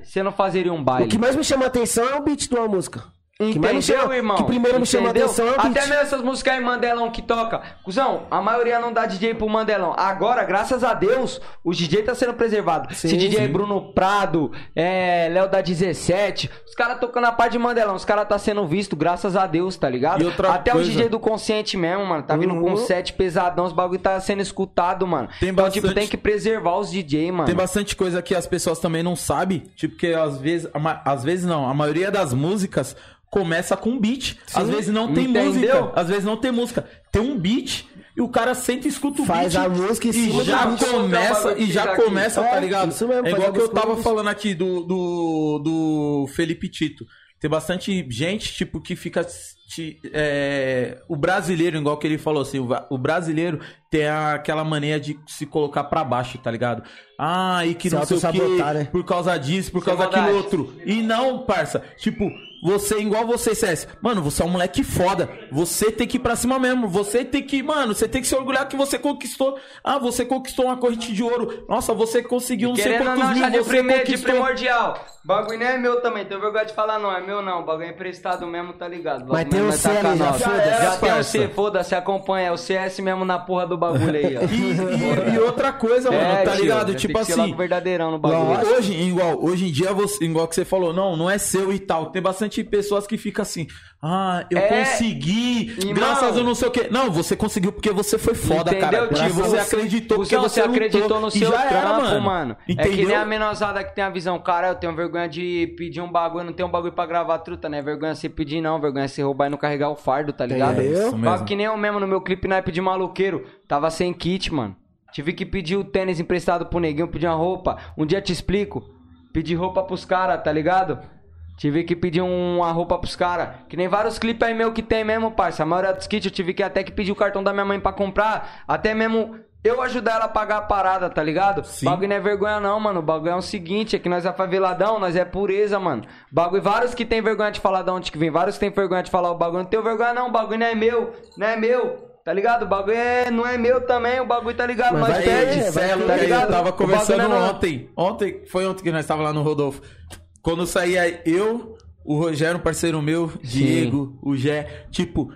você não fazeria um baile. O que mais me chama a atenção é o beat de uma música. O que mais Entendeu, chama- irmão? que primeiro me chama Entendeu? atenção é. Até mesmo essas músicas aí, Mandelão, que toca. Cusão, a maioria não dá DJ pro Mandelão. Agora, graças a Deus, o DJ tá sendo preservado. Sim, Esse DJ sim. Bruno Prado, é, Léo da 17, os caras tocando a parte de Mandelão. Os caras tá sendo visto, graças a Deus, tá ligado? E outra Até coisa- o DJ do Consciente mesmo, mano. Tá vindo com Uhum. set pesadão, os bagulho tá sendo escutado, mano. Tem então, tipo, bastante- tem que preservar os DJ, mano. Tem bastante coisa que as pessoas também não sabem, tipo, que às vezes, às vezes não, a maioria das músicas começa com beat. Às vezes não tem Entendeu? música, às vezes não tem música. Tem um beat e o cara senta e escuta o Faz beat. a música e cima já começa, e já começa, É, tá ligado? isso mesmo, é faz igual a que eu tava do- falando aqui do, do, do Felipe Tito. Tem bastante gente, tipo, que fica. te- é, o brasileiro, igual que ele falou assim, o, o brasileiro tem aquela mania de se colocar pra baixo, tá ligado? Ah, e que Se não sei o que, né? por causa disso, por Sem causa daquilo outro. E não, parça, tipo, você, igual você, CS, mano, você é um moleque foda. Você tem que ir pra cima mesmo. Você tem que, mano, você tem que se orgulhar que você conquistou. Ah, você conquistou uma corrente de ouro. Nossa, você conseguiu não sei quantos não, mil. já de, você primeiro, de primordial. Bagulho não é meu também, tenho vergonha de falar não, é meu não. Bagulho é emprestado mesmo, tá ligado? Mas Bagulho tem mesmo o é C ali, já foda-se. Já tem o. C, foda-se, acompanha. É o CS mesmo na porra do bagulho aí, ó. <laughs> E, e- e outra coisa, mano, É, tá tio, ligado? Tipo tem assim. verdadeirão no bagulho. Hoje, igual, hoje em dia, você, igual que você falou, não, não é seu e tal. Tem bastante bastante pessoas que ficam assim, ah, eu É, consegui, irmão. graças a não sei o quê. Não, você conseguiu porque você foi foda, Entendeu, cara. Tipo, você acreditou porque você você acreditou no seu trampo, era, mano. Entendeu? É que nem a menosada que tem a visão, cara, eu tenho vergonha de pedir um bagulho, não tenho um bagulho pra gravar truta, né? Vergonha você pedir não, vergonha você roubar e não carregar o fardo, tá ligado? Mesmo. Papo que nem eu mesmo no meu clipe naipe de maluqueiro, tava sem kit, mano. Tive que pedir o tênis emprestado pro neguinho, pedir uma roupa. Um dia te explico. Pedir roupa pros caras, tá ligado? Tive que pedir um- uma roupa pros caras. Que nem vários clipes aí meu que tem mesmo, parça. A maioria dos kits eu tive que até que pedir o cartão da minha mãe pra comprar. Até mesmo eu ajudar ela a pagar a parada, tá ligado? Sim. Bagulho não é vergonha não, mano. O bagulho é o seguinte, é que nós é faveladão, nós é pureza, mano. Bagulho, vários que tem vergonha de falar de onde que vem, vários que tem vergonha de falar o bagulho. Não tenho vergonha não, o bagulho não é meu, não é meu. Tá ligado? O bagulho é, não é meu também, o bagulho tá ligado, Mas vai pede, vai Celo, tá ligado? eu tava O bagulho conversando não é não. ontem. Ontem, foi ontem que nós tava lá no Rodolfo. Quando saía eu, o Rogério, um parceiro meu, Diego, o Gé, tipo,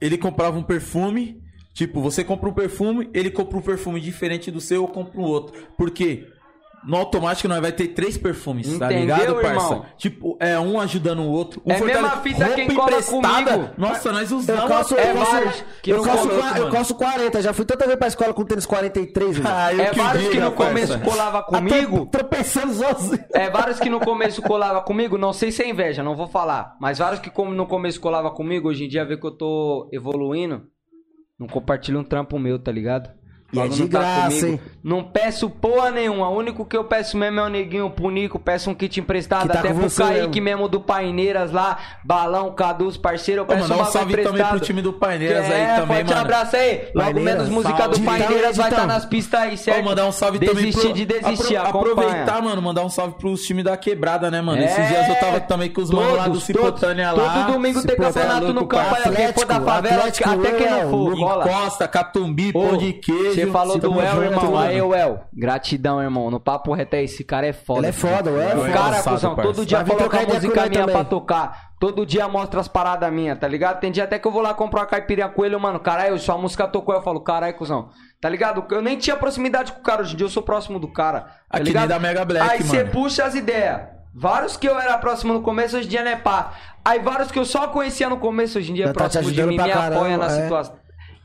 ele comprava um perfume. Tipo, você compra um perfume, ele compra um perfume diferente do seu, eu compro outro. Por quê? No automático nós vai ter três perfumes, tá Entendeu, ligado, parça? irmão? Tipo, é um ajudando o outro. Um É a mesma fortale- fita quem cola emprestada. comigo. Nossa, nós Eu usamos. calço, é eu calço, vários que eu, calço, eu mano. calço 40. Já fui tanta vez pra escola com tênis 43, mano. Ah, eu É vários que diga, no começo parça. colava comigo. Tô pensando sozinho. É, vários que no começo colava comigo, não sei se é inveja, não vou falar. Mas vários que como no começo colava comigo, hoje em dia vê que eu tô evoluindo, não compartilha um trampo meu, tá ligado? E é de tá graça, comigo. hein? Não peço porra nenhuma. O único que eu peço mesmo é o neguinho, pro Nico. Peço um kit emprestado. Que tá até pro Kaique mesmo. mesmo do Paineiras lá. Balão, Caduz, parceiro. Eu Ô, peço mandar um bagulho salve também emprestado. pro time do Paineiras é, aí também, forte mano. abraço aí. Logo Paineiras, menos música salve. do Paineiras vai estar Editão. nas pistas aí, certo? Ó, mandar um salve também Desistir pro... de desistir, apro- acompanha. Aproveitar, mano, mandar um salve pros times da quebrada, né, mano? É, Esses dias eu tava também com os manos lá do todos. lá. Todo domingo tem campeonato no campo. Quem for da favela, até quem não for, Em rola. Costa, Catumbi, Ô, pão de queijo. Você falou do El, junto, irmão. Aí, o El. Gratidão, irmão. No papo reto é esse cara é foda. Ele é foda, o El é O foda. cara, cuzão, todo dia coloca trocar ideia música minha também. pra tocar. Todo dia mostra as paradas minhas, tá ligado? Tem dia até que eu vou lá comprar uma caipirinha com ele, mano. Caralho, sua música tocou. Eu falo, caralho, cuzão. Tá ligado? Eu nem tinha proximidade com o cara. Hoje em dia eu sou próximo do cara. Tá Aqui ligado? da Mega Black, Aí você puxa as ideias. Vários que eu era próximo no começo, hoje em dia não é pá. Aí vários que eu só conhecia no começo, hoje em dia é tá próximo de mim, me apoia na é. situação.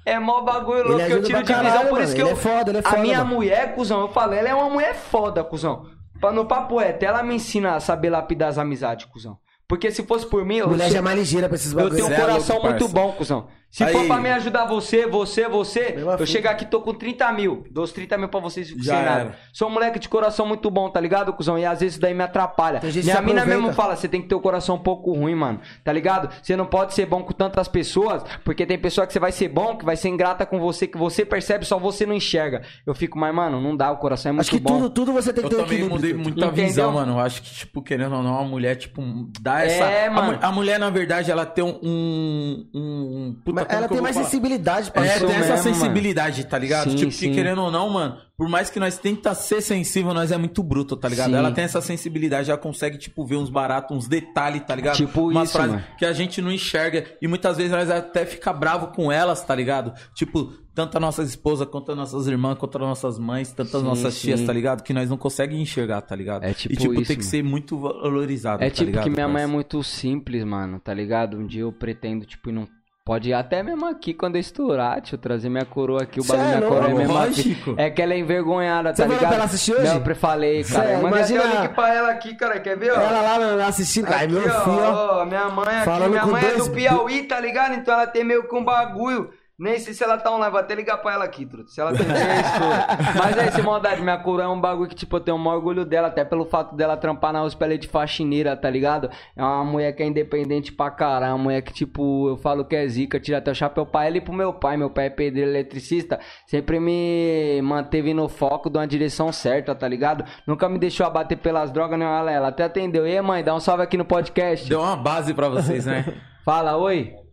É mó bagulho Ele louco que eu tiro de visão, caralho, por isso mano. que eu. Ele é foda, ele é a foda, minha mano. mulher, cuzão, eu falei, ela é uma mulher foda, cuzão. Pra- No papo reto, ela me ensina a saber lapidar as amizades, cuzão. Porque se fosse por mim, eu, Mulher já é mais ligeira pra esses eu bagulhos. tenho um é coração louco, muito parça. bom, cuzão. Se Aí- for pra me ajudar você, você, você, eu chegar aqui tô com 30 mil. Dou os 30 mil pra vocês fico Já sem nada. era. Sou um moleque de coração muito bom, tá ligado, cuzão? E às vezes isso daí me atrapalha. Minha mina mesmo fala, você tem que ter o coração um pouco ruim, mano. Tá ligado? Você não pode ser bom com tantas pessoas, porque tem pessoa que você vai ser bom, que vai ser ingrata com você, que você percebe, só você não enxerga. Eu fico, mas, mano, não dá, o coração é muito Acho que bom. tudo, tudo você tem que Eu ter um também mudei muita Entendeu? visão, mano. Eu acho que, tipo, querendo ou não, a mulher, tipo, dá É, essa. a mano. mu- A, mulher, na verdade, ela tem um. um, um- puta, Ela tem mais falar? sensibilidade pra É, tem essa mesmo, mano. sensibilidade, tá ligado? Sim, tipo, sim. que querendo ou não, mano, por mais que nós tenta ser sensível, nós é muito bruto, tá ligado? Sim. Ela tem essa sensibilidade, ela consegue, tipo, ver uns baratos, uns detalhes, tá ligado? Tipo Umas isso, frases mano. que a gente não enxerga. E muitas vezes nós até fica bravo com elas, tá ligado? Tipo, tanto a nossa esposa, quanto as nossas irmãs, quanto as nossas mães, tanto as Sim, nossas tias, sim. tá ligado? Que nós não conseguimos enxergar, tá ligado? É tipo e, tipo, isso, tem que mano. ser muito valorizado, É tá tipo ligado, que minha mãe é muito simples, mano, tá ligado? Um dia eu pretendo, tipo, ir num. Pode ir até mesmo aqui quando eu estourar, tio, trazer minha coroa aqui, o bagulho é da minha coroa é mesmo lógico. aqui. É que ela é envergonhada, tá Você ligado? pra ela assistir hoje? Não, eu falei, cara. Cê, mandei até o imagina- link pra ela aqui, cara, quer ver, ó? Ela lá assistindo. Ai, Aqui, meu filho, ó. minha mãe aqui, Falando minha mãe é do Piauí, tá ligado? Então ela tem meio que um bagulho. Nem sei se ela tá online, vou até ligar pra ela aqui, truto. Se ela tem isso. <laughs> Mas é isso, maldade. Minha coroa é um bagulho que, tipo, eu tenho o maior orgulho dela, até pelo fato dela trampar na USP ela é de faxineira, tá ligado? É uma mulher que é independente pra caramba, uma mulher que, tipo, eu falo que é zica, tira até o chapéu pra ela e pro meu pai. Meu pai é pedreiro eletricista, sempre me manteve no foco de uma direção certa, tá ligado? Nunca me deixou abater pelas drogas, nem ela. Ela até atendeu. E aí, mãe, dá um salve aqui no podcast. Deu uma base pra vocês, né? <laughs> Fala, oi.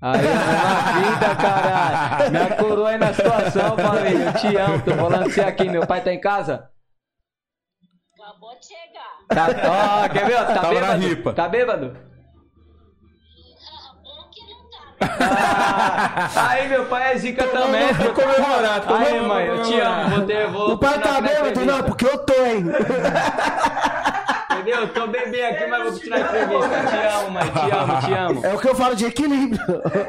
Aí, uma vida, caralho. Minha coroa aí na situação, falei, eu te amo, tô falando você aqui, meu pai tá em casa? Acabou de chegar. Tá, ó, quer ver? ó? Tá Tava na bêbado? ripa. Tá bêbado? Ah, bom que não tá. Ah, aí, meu pai é zica também. Vou comemorar, tô Aí, comemorando. mãe, eu te amo, vou ter, vou... O pai na- tá na bêbado? Não, porque eu tô, hein? <laughs> entendeu? Eu tô bebendo aqui, mas vou tirar a entrevista. Te amo, mãe. Te amo, te amo. É o que eu falo de equilíbrio.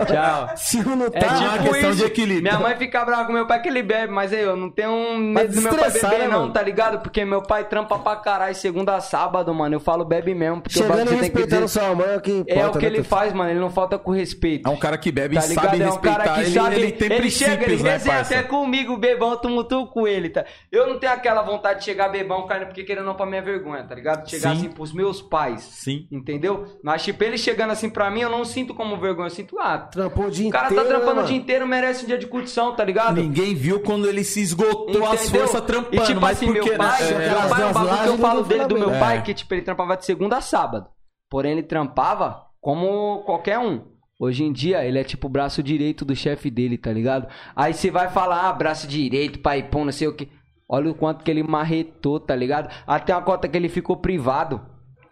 Tchau. Se um não É tá, tipo uma questão isso. de equilíbrio. Minha mãe fica brava com meu pai que ele bebe, mas aí eu não tenho um medo do meu pai beber, né, não, mano? tá ligado? Porque meu pai trampa pra caralho segunda a sábado, mano. Eu falo bebe mesmo, porque o chegando bagulho você tem que respeitando dizer. sua mãe, é o que importa, É o que né, ele faz, mano. Ele não falta com respeito. É um cara que bebe Tá e sabe é um respeitar. cara que ele, sabe. ele tem ele chega, ele princípios, né, parça? até comigo, bebão, eu tumultuo com ele, tá? Eu não tenho aquela vontade de chegar bebão, cara, porque querendo não pra minha vergonha, tá ligado? Chegar Sim. assim pros meus pais. Sim. Entendeu? Mas, tipo, ele chegando assim pra mim, eu não sinto como vergonha. Eu sinto, ah, Trampou o dia o cara inteiro, tá trampando né, o dia inteiro, merece um dia de curtição, tá ligado? Ninguém viu quando ele se esgotou as forças trampando. E tipo mas assim, meu pai, né? meu É, pai é um bagulho que eu falo do dele do meu Flamengo. pai, É. que tipo, ele trampava de segunda a sábado. Porém, ele trampava como qualquer um. Hoje em dia, ele é tipo o braço direito do chefe dele, tá ligado? Aí você vai falar, ah, braço direito, pai, pão, não sei o que. Olha o quanto que ele marretou, tá ligado? Até a cota que ele ficou privado.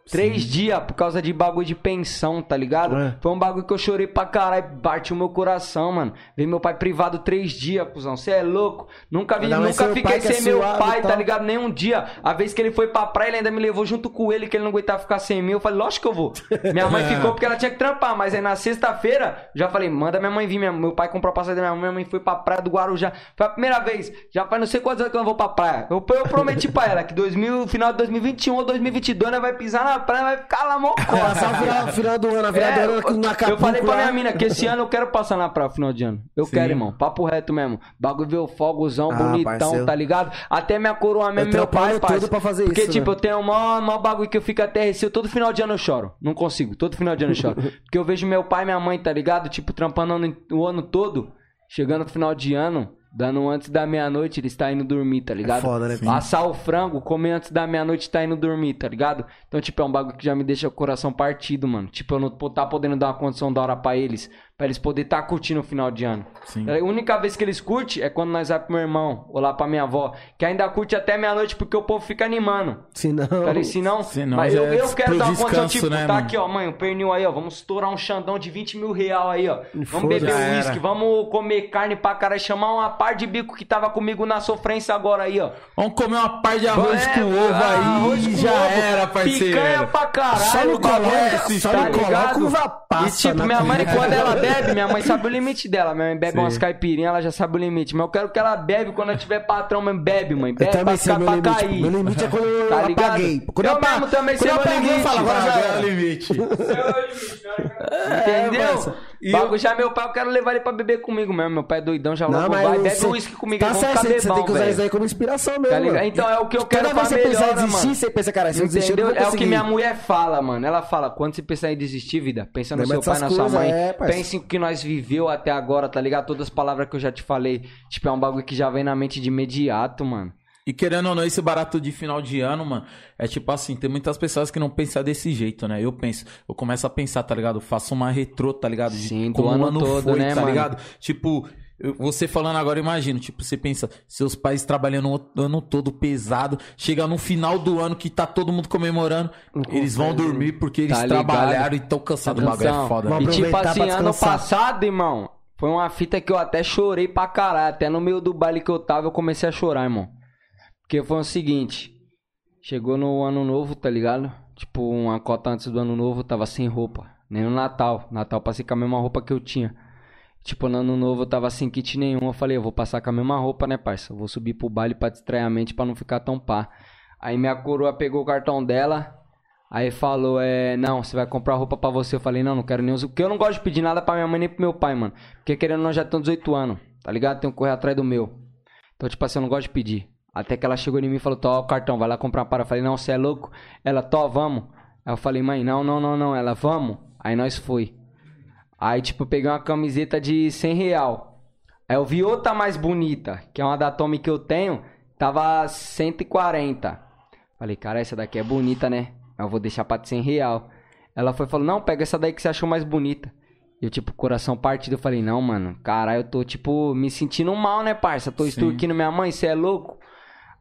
Três dias por causa de bagulho de pensão, tá ligado? É. Foi um bagulho que eu chorei pra caralho, partiu meu coração, mano. Ver meu pai privado três dias, cuzão. Você é louco. Nunca vi, nunca fiquei é sem meu suave e pai, tá ligado? Nem um dia. A vez que ele foi pra praia, ele ainda me levou junto com ele, que ele não aguentava ficar sem mim. Eu falei, lógico que eu vou. Minha mãe <laughs> ficou porque ela tinha que trampar, mas aí na sexta-feira, já falei, manda minha mãe vir. Minha- meu pai comprou a passagem da minha mãe, minha mãe foi pra praia do Guarujá. Foi a primeira vez. Já faz não sei quantos anos que eu não vou pra praia. Eu, eu prometi pra ela que 2000, final de 2021 ou 2022, nós vai pisar na praia, vai ficar lá mó Passar o final, final do ano, a virada é, do ano no eu falei pra minha mina que esse ano eu quero passar na praia final de ano. Eu quero, irmão. Papo reto mesmo. Bagulho ver o fogozão Ah, bonitão, parceiro. tá ligado? Até minha coroa mesmo, Eu meu pai, tudo pra fazer Porque, isso, tipo, né? eu tenho o maior, maior bagulho que eu fico até receio. Todo final de ano eu choro. Não consigo. Todo final de ano eu choro. <laughs> Porque eu vejo meu pai e minha mãe, tá ligado? Tipo, trampando o ano todo. Chegando no final de ano, dando antes da meia-noite, eles tá indo dormir, tá ligado? foda, né? Assar o frango, comer antes da meia-noite, tá indo dormir, tá ligado? Então, tipo, é um bagulho que já me deixa o coração partido, mano. Tipo, eu não tá podendo dar uma condição da hora pra eles. Pra eles poderem tá curtindo o final de ano. Sim. A única vez que eles curtem é quando nós vai pro meu irmão ou lá pra minha avó. Que ainda curte até meia-noite porque o povo fica animando. Se não... Falei, se não, Se não, mas já eu, é eu quero dar uma condição, descanso, tipo, né, tá mano? aqui, ó, mãe, o pernil aí, ó, vamos estourar um xandão de 20 mil real aí, ó. Vamos foda, beber um uísque, vamos comer carne pra caralho, chamar uma par de bico que tava comigo na sofrência agora aí, ó. Vamos comer uma par de arroz É, com ovo aí. arroz com já ovo, era, parceiro. Picanha pra caralho. Só não bagulho coloca- só tá coloca uva passa E tipo, minha mãe, quando <laughs> ela bebe, minha mãe sabe o limite dela. Minha mãe bebe Sim. umas caipirinhas, ela já sabe o limite. Mas eu quero que ela bebe quando eu tiver patrão mesmo. Bebe, mãe. Eu Bebe pra sei ficar meu pra limite. cair. Meu limite é quando eu Tá ligado? apaguei. Quando Eu apa- mesmo também sei eu meu apaguei, eu limite. falo, agora já é era. o limite. Entendeu? parça. E Bagulho já meu pai, eu quero levar ele pra beber comigo mesmo. Meu pai é doidão, já vai, bebe um uísque comigo. Tá certo, você, tem que usar velho. isso aí como inspiração mesmo, Tá. Então é o que eu quero Toda pra você pensar em melhora, desistir, mano. você pensa, cara, se eu desistir, eu Entendeu? não vou É o que minha mulher fala, mano. Ela fala, quando você pensar em desistir, vida, pensa no Lembra seu pai, na sua mãe. é, pense em que nós viveu até agora, tá ligado? Todas as palavras que eu já te falei. Tipo, é um bagulho que já vem na mente de imediato, mano. E querendo ou não, esse barato de final de ano, mano, é tipo assim, tem muitas pessoas que não pensam desse jeito, né? Eu penso, eu começo a pensar, tá ligado? Eu faço uma retrô, tá ligado? De Sim, do como ano o ano todo, foi, né, tá mano? ligado? Tipo, você falando agora, imagino, tipo, você pensa, seus pais trabalhando o ano todo pesado, chega no final do ano que tá todo mundo comemorando, eles vão dormir porque eles Tá ligado? trabalharam e tão cansados. O bagulho é foda. E tipo assim, ano passado, irmão, foi uma fita que eu até chorei pra caralho. Até no meio do baile que eu tava, eu comecei a chorar, irmão. Porque foi o seguinte: chegou no ano novo, tá ligado? Tipo, uma cota antes do ano novo, tava sem roupa. Nem no Natal. Natal passei com a mesma roupa que eu tinha. Tipo, no ano novo eu tava sem kit nenhum. Eu falei, eu vou passar com a mesma roupa, né, parça? Eu vou subir pro baile pra distrair a mente pra não ficar tão pá. Aí minha coroa pegou o cartão dela. Aí falou, é, não, você vai comprar roupa pra você. Eu falei, não, não quero nem usar. Porque eu não gosto de pedir nada pra minha mãe nem pro meu pai, mano. Porque querendo não, já tenho 18 anos, tá ligado? Tenho que correr atrás do meu. Então, tipo assim, eu não gosto de pedir. Até que ela chegou em mim e falou, tó, o cartão, vai lá comprar uma para. Eu falei, não, você é louco? Ela, tó, vamos. Aí eu falei, mãe, não, não, não, não. Ela, vamos. Aí nós foi. Aí, tipo, peguei uma camiseta de 100 real. Aí eu vi outra mais bonita, que é uma da Tommy que eu tenho, tava 140. Falei, cara, essa daqui é bonita, né? Eu vou deixar pra de 100 real. Ela foi e falou, não, pega essa daí que você achou mais bonita. E eu, tipo, coração partido, eu falei, não, mano, caralho, eu tô, tipo, me sentindo mal, né, parça? Tô extorquindo minha mãe, você é louco?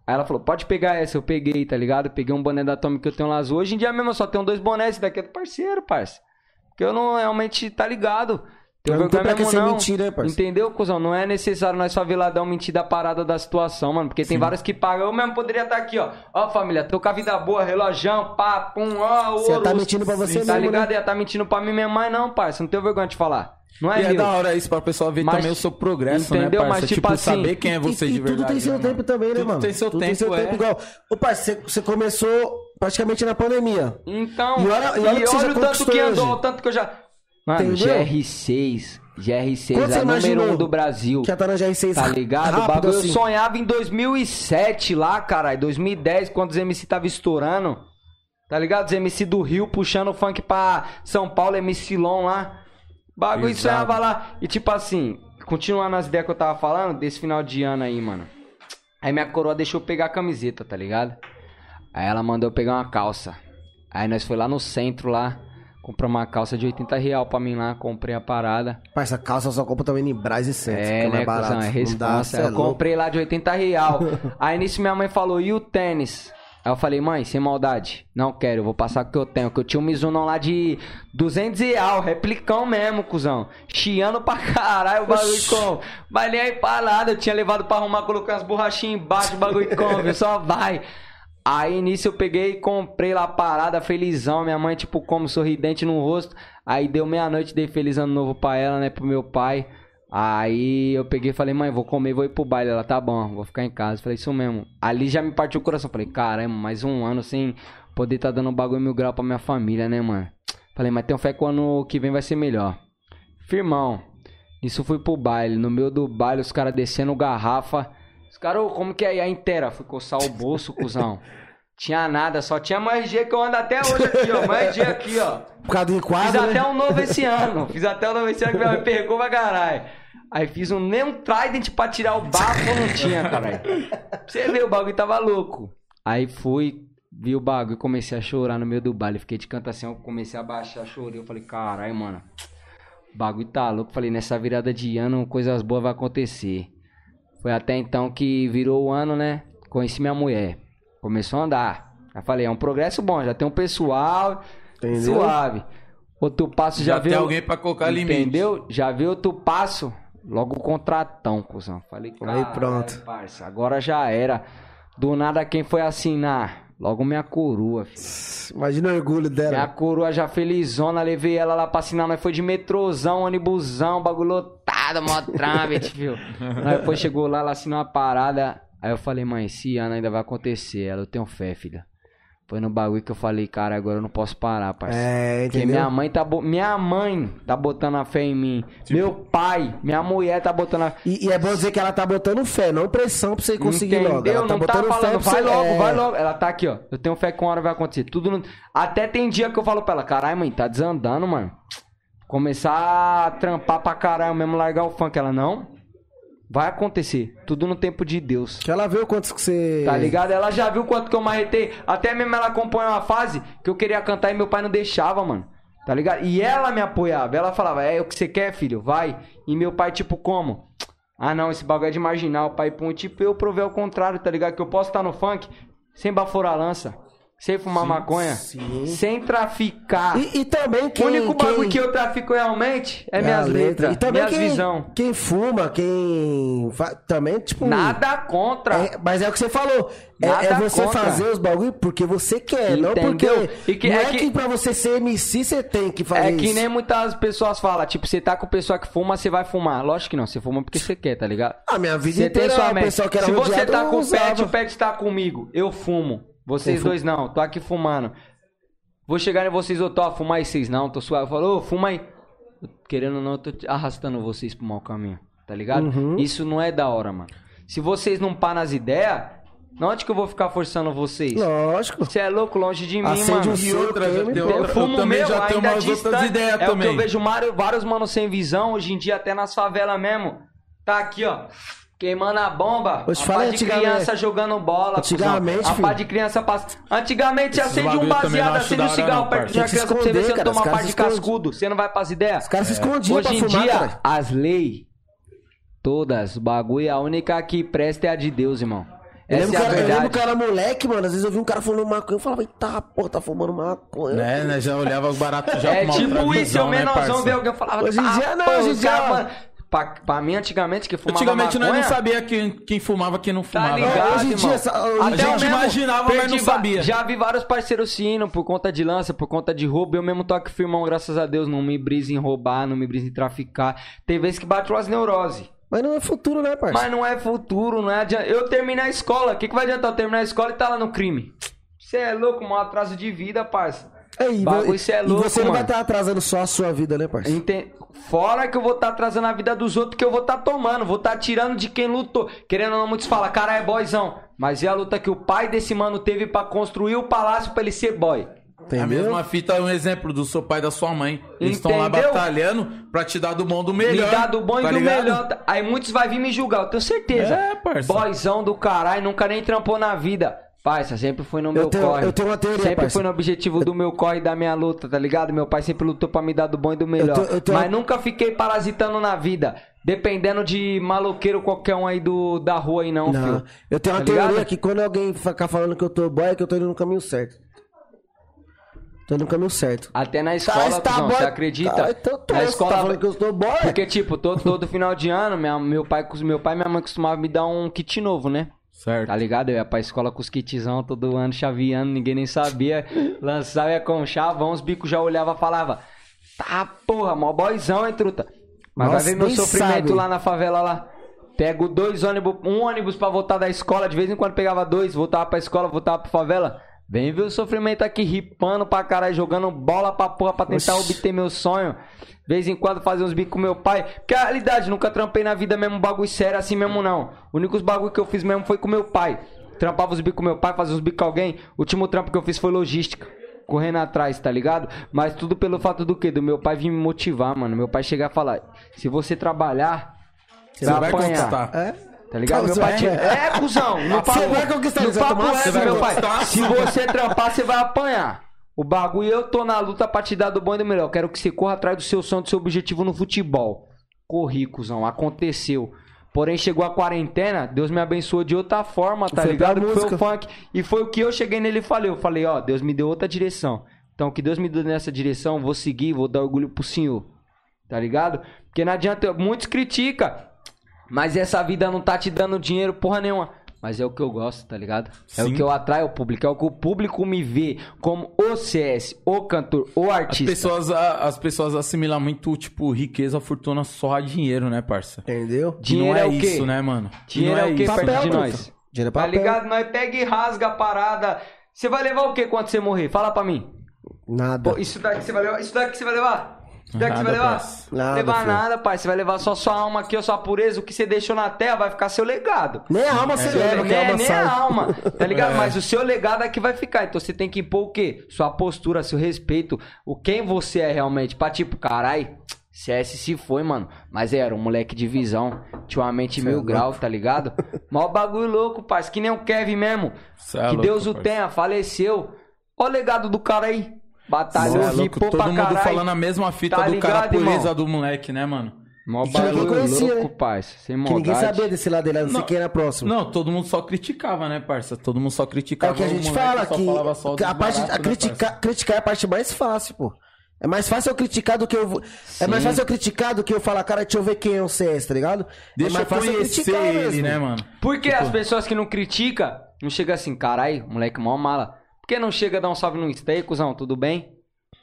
Aí ela falou, pode pegar essa, eu peguei, tá ligado? Eu peguei um boné da Tommy que eu tenho lá azul. Hoje em dia mesmo eu só tenho dois bonés, esse daqui é do parceiro, parça. Porque eu não realmente, tá ligado? Tem Não tem vergonha pra que ser não. mentira, né, parceiro? Entendeu, cuzão? Não é necessário nós faveladão mentir da parada da situação, mano. Porque tem vários que pagam. Eu mesmo poderia estar aqui, ó. Ó, família, tô com a vida boa, relojão, pá, pum, ó, Você ouro. tá mentindo pra você Tá mesmo, ligado? né? Ia tá mentindo pra mim mesmo, mas não, parça. Não tenho vergonha de falar. Não é, E é da hora isso pra pessoa ver Mas- também o seu progresso, entendeu? né, parça? Mas, tipo assim, saber quem é você e, de e verdade. tudo tem seu né, tempo mano? também, né, Tudo mano? tem seu tudo tempo, tem seu é. tempo igual. Ô, parceiro, você, começou praticamente na pandemia. Então, E olha- e olha o que você já o tanto que andou, o tanto que eu já. Mano, Entendeu? GR6. GR6 Quando você é o número imaginou um do Brasil. Que ia estar na GR6 Tá ligado? rápido bagulho assim. eu sonhava em 2007 lá, caralho. 2010, quando os MC tava estourando. Tá ligado? Os MC do Rio puxando o funk pra São Paulo, MC Lon lá. Bagulho sonhava lá. E tipo assim, continuando nas ideias que eu tava falando, desse final de ano aí, mano. Aí minha coroa deixou eu pegar a camiseta, tá ligado? Aí ela mandou eu pegar uma calça. Aí nós foi lá no centro lá. Compramos uma calça de 80 real pra mim lá, comprei a parada. Parça, calça só compra também em Braz e Centro. É, que né, mais barato. É dá, cê é eu louco. comprei lá de 80 real. <laughs> Aí nisso minha mãe falou, e o tênis? Aí eu falei, mãe, sem maldade, não quero, eu vou passar o que eu tenho. Que eu tinha um Mizuno lá de 200 real, replicão mesmo, cuzão. Chiando pra caralho o bagulho com. Mas nem aí pra nada, eu tinha levado pra arrumar, coloquei umas borrachinhas embaixo, o bagulho com, viu? só vai. Aí nisso eu peguei e comprei lá a parada, felizão. Minha mãe, tipo, como sorridente no rosto. Aí deu meia-noite, dei feliz ano novo pra ela, né? Pro meu pai. Aí eu peguei e falei, mãe, vou comer, vou ir pro baile. Ela, tá bom, vou ficar em casa. Falei, isso mesmo. Ali já me partiu o coração. Falei, caramba, mais um ano sem poder tá dando bagulho mil grau pra minha família, né, mano? Falei, mas tenho fé que o ano que vem vai ser melhor. Firmão. Isso fui pro baile. No meio do baile, os caras descendo garrafa. Os caras, "Ô, como que é aí a inteira? Fui coçar o bolso, cuzão. <laughs> Tinha nada, só tinha mais G que eu ando até hoje aqui, ó. Mais G aqui, ó. Por causa do Fiz enquadro, até né? um novo esse ano. Fiz até um novo esse ano que minha mãe pegou pra caralho. Aí fiz um nem um Trident pra tirar o bafo, não tinha, caralho. Pra Você vê, o bagulho tava louco. Aí fui, vi o bagulho e comecei a chorar no meio do baile. Fiquei de canto assim, eu comecei a baixar, chorei. Eu falei, caralho, mano. O bagulho tá louco. Falei, nessa virada de ano, coisas boas vão acontecer. Foi até então que virou o ano, né? Conheci minha mulher. Começou a andar. Aí falei, é um progresso bom, já tem um pessoal Entendeu? suave. Outro passo já, Já tem veio. alguém pra colocar limite. Entendeu? Já veio outro passo, logo o contratão, cuzão. Falei, Aí "Caralho, pronto. Parça, agora já era. Do nada quem foi assinar? Logo minha coroa, filho. Imagina o orgulho Minha dela. coroa já felizona, levei ela lá pra assinar, mas foi de metrozão, ônibusão, bagulho lotado, mó <laughs> trâmite, viu? Aí depois chegou lá, ela assinou uma parada. Aí eu falei, mãe, esse ano ainda vai acontecer. Ela, eu tenho fé, filha. Foi no bagulho que eu falei, cara, agora eu não posso parar, parceiro. É, Porque entendeu? minha mãe tá bo... minha mãe tá botando a fé em mim. Tipo Meu pai, minha mulher tá botando a E, e é bom dizer que ela tá botando fé, não pressão pra você conseguir Entendeu? logo. Ela tá não tá botando fé falando, pra vai você- logo, é. vai logo. Ela tá aqui, ó. Eu tenho fé que uma hora vai acontecer. Tudo no... Até tem dia que eu falo pra ela, caralho, mãe, tá desandando, mano. Começar a trampar pra caralho mesmo, largar o funk. Ela, não. Vai acontecer. Tudo no tempo de Deus. Que ela vê o quanto que você. Tá ligado? Ela já viu quanto que eu marretei. Até mesmo ela acompanhou uma fase que eu queria cantar e meu pai não deixava, mano. Tá ligado? E ela me apoiava. Ela falava, é o que você quer, filho? Vai. E meu pai, tipo, como? Ah, não, esse bagulho é de marginal. Pai, pum, tipo, eu provei ao contrário, tá ligado? Que eu posso estar no funk sem baforar a lança, sem fumar maconha, sim. sem traficar. E, e também quem. o único bagulho quem... que eu trafico realmente é, a minhas letra. letras, E também minhas quem, visão. quem fuma, quem. Também, tipo. Nada contra. É, mas é o que você falou. É, é você contra. fazer os bagulho porque você quer, não porque. Entendeu? E que- não é é que... que- pra você ser MC você tem que fazer É que isso. nem muitas pessoas falam, tipo, você tá com pessoa que fuma, você vai fumar. Lógico que não, você fuma porque você quer, tá ligado? A minha vida Você tem inteira, sua o meta. pessoal que era Se você tá com o pet, o pet tá comigo, eu fumo. Vocês Eu dois não, tô aqui fumando. Vou chegar em vocês, eu tô, ó, fumar aí vocês não, tô suave. Falou, ô, fuma aí. Querendo ou não, eu tô arrastando vocês pro mau caminho, tá ligado? Uhum. Isso não é da hora, mano. Se vocês não pá nas ideias, onde que eu vou ficar forçando vocês? Lógico. Você é louco, longe de mim, Acende mano. um E outra, já tem Eu outra, fumo eu também meu, já tenho ainda umas outras distante. ideias é o que também. eu vejo vários, vários manos sem visão, hoje em dia até nas favelas mesmo. Tá aqui, ó. Queimando a bomba. Hoje a fala pá de criança jogando bola. Antigamente, cuzão. A pá de criança passa. Antigamente Esses acende um baseado, acende um cigarro não, perto de uma criança pra você ver se cara, toma os uma pá caras de cascudo. Você não vai pras ideias? Os caras se escondiam Hoje pra em fumar, dia, cara. as leis, todas, o bagulho, a única que presta é a de Deus, irmão. Eu lembro, é que a eu, eu lembro eu era moleque, mano. Às vezes eu vi um cara fumando maconha. Eu falava, eita, porra, tá fumando maconha. Né, né? Já olhava o barato <laughs> já É tipo isso, eu né, menorzão parça? ver alguém eu falava, Hoje em tá, dia não, hoje em os dia- mano, Pra, pra mim, antigamente, que fumava Antigamente nós maconha, não sabia quem, quem fumava quem não Tá fumava. ligado, hoje em dia, hoje Até A gente mesmo imaginava, mas não sabia. Já vi vários parceiros se indo por conta de lança, por conta de roubo. Eu mesmo toque firmão, graças a Deus. Não me brisa em roubar, não me brisa em traficar. Tem vezes que bate umas neurose. Mas não é futuro, né, parça? Mas não é futuro, não é adianta. Eu terminei a escola. O que, que vai adiantar eu terminar a escola e tá lá no crime? Você é louco, um atraso de vida, parça. É, e, bagulho, e- é e louco, você não vai estar atrasando só a sua vida, né, parça? Enten- Fora que eu vou estar atrasando a vida dos outros, que eu vou estar tomando, vou estar tirando de quem lutou. Querendo ou não, muitos falam, cara, é boyzão. Mas e a luta que o pai desse mano teve pra construir o palácio pra ele ser boy? A Entendeu? mesma fita é um exemplo do seu pai e da sua mãe. Eles estão lá batalhando pra te dar do bom do melhor. me dá do bom e tá do ligado? melhor. Aí muitos vai vir me julgar, eu tenho certeza. É, parça. Boyzão do caralho, nunca nem trampou na vida. Parça, sempre foi no meu tenho- corre. eu tenho uma teoria, Sempre parça. foi no objetivo do meu corre e da minha luta, tá ligado? Meu pai sempre lutou pra me dar do bom e do melhor. Eu tenho- eu tenho Mas uma- nunca fiquei parasitando na vida. Dependendo de maloqueiro qualquer um aí do, da rua aí, não, Não, filho. eu tenho uma Tá teoria ligado? que quando alguém ficar falando que eu tô boy, é que eu tô indo no caminho certo. Tô indo no caminho certo. Até na escola, Mas tá boy- você acredita? Então tô, na escola, tá falando que eu tô boy? Porque, tipo, todo, todo final de ano, minha, meu, pai, meu pai e minha mãe costumavam me dar um kit novo, né? Certo. Tá ligado? Eu ia pra escola com os kitzão todo ano, chaveando, ninguém nem sabia. Lançava ia com chavão, os bicos já olhava e falava: Tá, porra, mó boyzão, hein, truta? Mas Nossa, vai ver meu sofrimento sabe. lá na favela lá. Pego dois ônibus, um ônibus pra voltar da escola, de vez em quando pegava dois, voltava pra escola, voltava pra favela. Vem ver o sofrimento aqui, ripando pra caralho, jogando bola pra porra pra tentar Oxi. obter meu sonho. De vez em quando fazer uns bicos com meu pai. Porque a realidade, nunca trampei na vida mesmo um bagulho sério assim mesmo, não. O único bagulho que eu fiz mesmo foi com meu pai. Trampava os bicos com meu pai, fazia os bicos com alguém. O último trampo que eu fiz foi logística. Correndo atrás, tá ligado? Mas tudo pelo fato do quê? Do meu pai vir me motivar, mano. Meu pai chegar e falar: se você trabalhar, você Você vai, vai apanhar. conquistar. É? Tá ligado? Meu pai tinha. É, cuzão. No papo, Você vai conquistar, no papo é, você vai meu pai. Se você trampar, você vai apanhar. O bagulho, eu tô na luta pra te dar do bom e do melhor. Quero que você corra atrás do seu sonho, do seu objetivo no futebol. Corri, cuzão. Aconteceu. Porém, chegou a quarentena, Deus me abençoou de outra forma, tá Foi ligado? Que Foi o funk. E foi o que eu cheguei nele e falei. Eu falei, ó, Deus me deu outra direção. Então, o que Deus me deu nessa direção, vou seguir, vou dar orgulho pro Senhor. Tá ligado? Porque não adianta, muitos criticam. Mas essa vida não tá te dando dinheiro porra nenhuma. Mas é o que eu gosto, tá ligado? É Sim. o que eu atraio ao público. É o que o público me vê como o CS, o cantor, o As artista. pessoas, a- as pessoas assimilam muito, tipo, riqueza, fortuna só a dinheiro, né, parça? Entendeu? Dinheiro não é, é o quê? isso, né, mano? Dinheiro não é o que isso. perto Papel, de nós. Dinheiro é Tá papel. ligado? Nós pega e rasga a parada. Você vai levar o que quando você morrer? Fala pra mim. Nada. Pô, isso daqui você vai levar? Isso daqui você vai levar? Isso daqui você vai levar? Nada, levar filho. nada, pai. Você vai levar só sua alma aqui, a sua pureza. O que você deixou na terra vai ficar seu legado. Nem a alma você Seu- leva, que a nem, alma nem sai. a alma, tá ligado? É. Mas o seu legado aqui vai ficar. Então você tem que impor o quê? Sua postura, seu respeito, o quem você é realmente. Pra tipo, carai, CS se foi, mano. Mas era um moleque de visão, tinha uma mente Cê mil é grau, tá ligado? <laughs> Mó bagulho louco, parça. Que nem o Kevin mesmo. Cê é que louco, Deus o tenha, faleceu. Ó o legado do cara aí. Batalhou, Cê é louco, todo pra mundo caralho. falando a mesma fita Tá do cara, ligado, irmão? pureza do moleque, né, mano? Mó que bagulho conhecia, louco, né? parça. Sem Que maldade. ninguém sabia desse lado dele, a não sei Não. quem era próximo. Não, todo mundo só criticava, né, parça? Todo mundo só É criticava. o que a gente fala, que, que a parte, a né, criticar, é a parte mais fácil, pô. É mais fácil eu criticar do que eu. vou- É mais Sim. fácil eu criticar do que eu falar, cara, deixa eu ver quem é o CS, tá ligado? Deixa é eu mais fácil conhecer ele, né, mano? Por que as pessoas que não criticam, não chega assim, carai, moleque mó mala. Por que não chega a dar um salve no Insta? E aí, cuzão, tudo bem?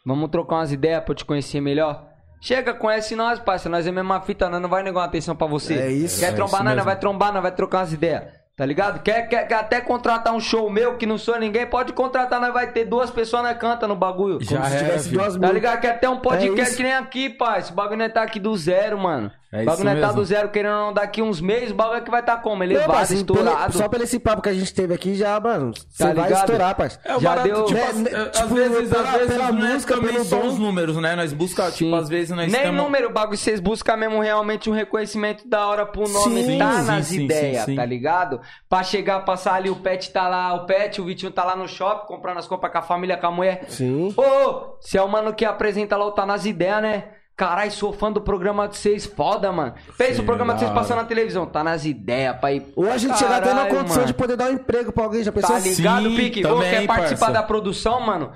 Vamos trocar umas ideias pra eu te conhecer melhor? Chega, conhece nós, parceiro. Nós é a mesma fita, nós não vai negar uma atenção pra você. É isso. Quer É trombar nós, nós vai trombar, nós vai trocar umas ideias. Tá ligado? Quer, quer, quer até contratar um show meu que não sou ninguém, pode contratar, nós vai ter duas pessoas na canta no bagulho. Já Como se era, tivesse filho. duas Tá mil. ligado? Que até um É podcast isso. que nem aqui, pai. Esse bagulho não tá aqui do zero, mano. É o bagulho não tá mesmo. do zero, querendo não, daqui uns meses, o bagulho é que vai tá como? Não, Elevado, parceiro, pelo- estourado. só pelo esse papo que a gente teve aqui já, mano. Você vai Tá ligado? estourar, parceiro. É o Já barato, deu- tipo, Né, às, né, às tipo, vezes, pela- às vezes pela nós música, também pelo os números, né? Nós buscamos, tipo, às vezes nós Nem temos... número, o bagulho, vocês buscam mesmo realmente um reconhecimento da hora pro nome Sim, tá sim, nas sim, ideias, tá ligado? Pra chegar, passar ali, o pet tá lá, o pet, o Vitinho tá lá no shopping, comprando as compras com a família, com a mulher. Sim. Ô, ô, se é o mano que apresenta lá, o tá nas ideias, né? Caralho, sou fã do programa de vocês, foda, mano. Pensa Sim, o programa de vocês passando na televisão, tá nas ideias, pai. Ou a gente chega até na condição mano. de poder dar um emprego pra alguém, já pensou? Tá ligado, Sim, Pique? Ou também, quer participar parça. da produção, mano?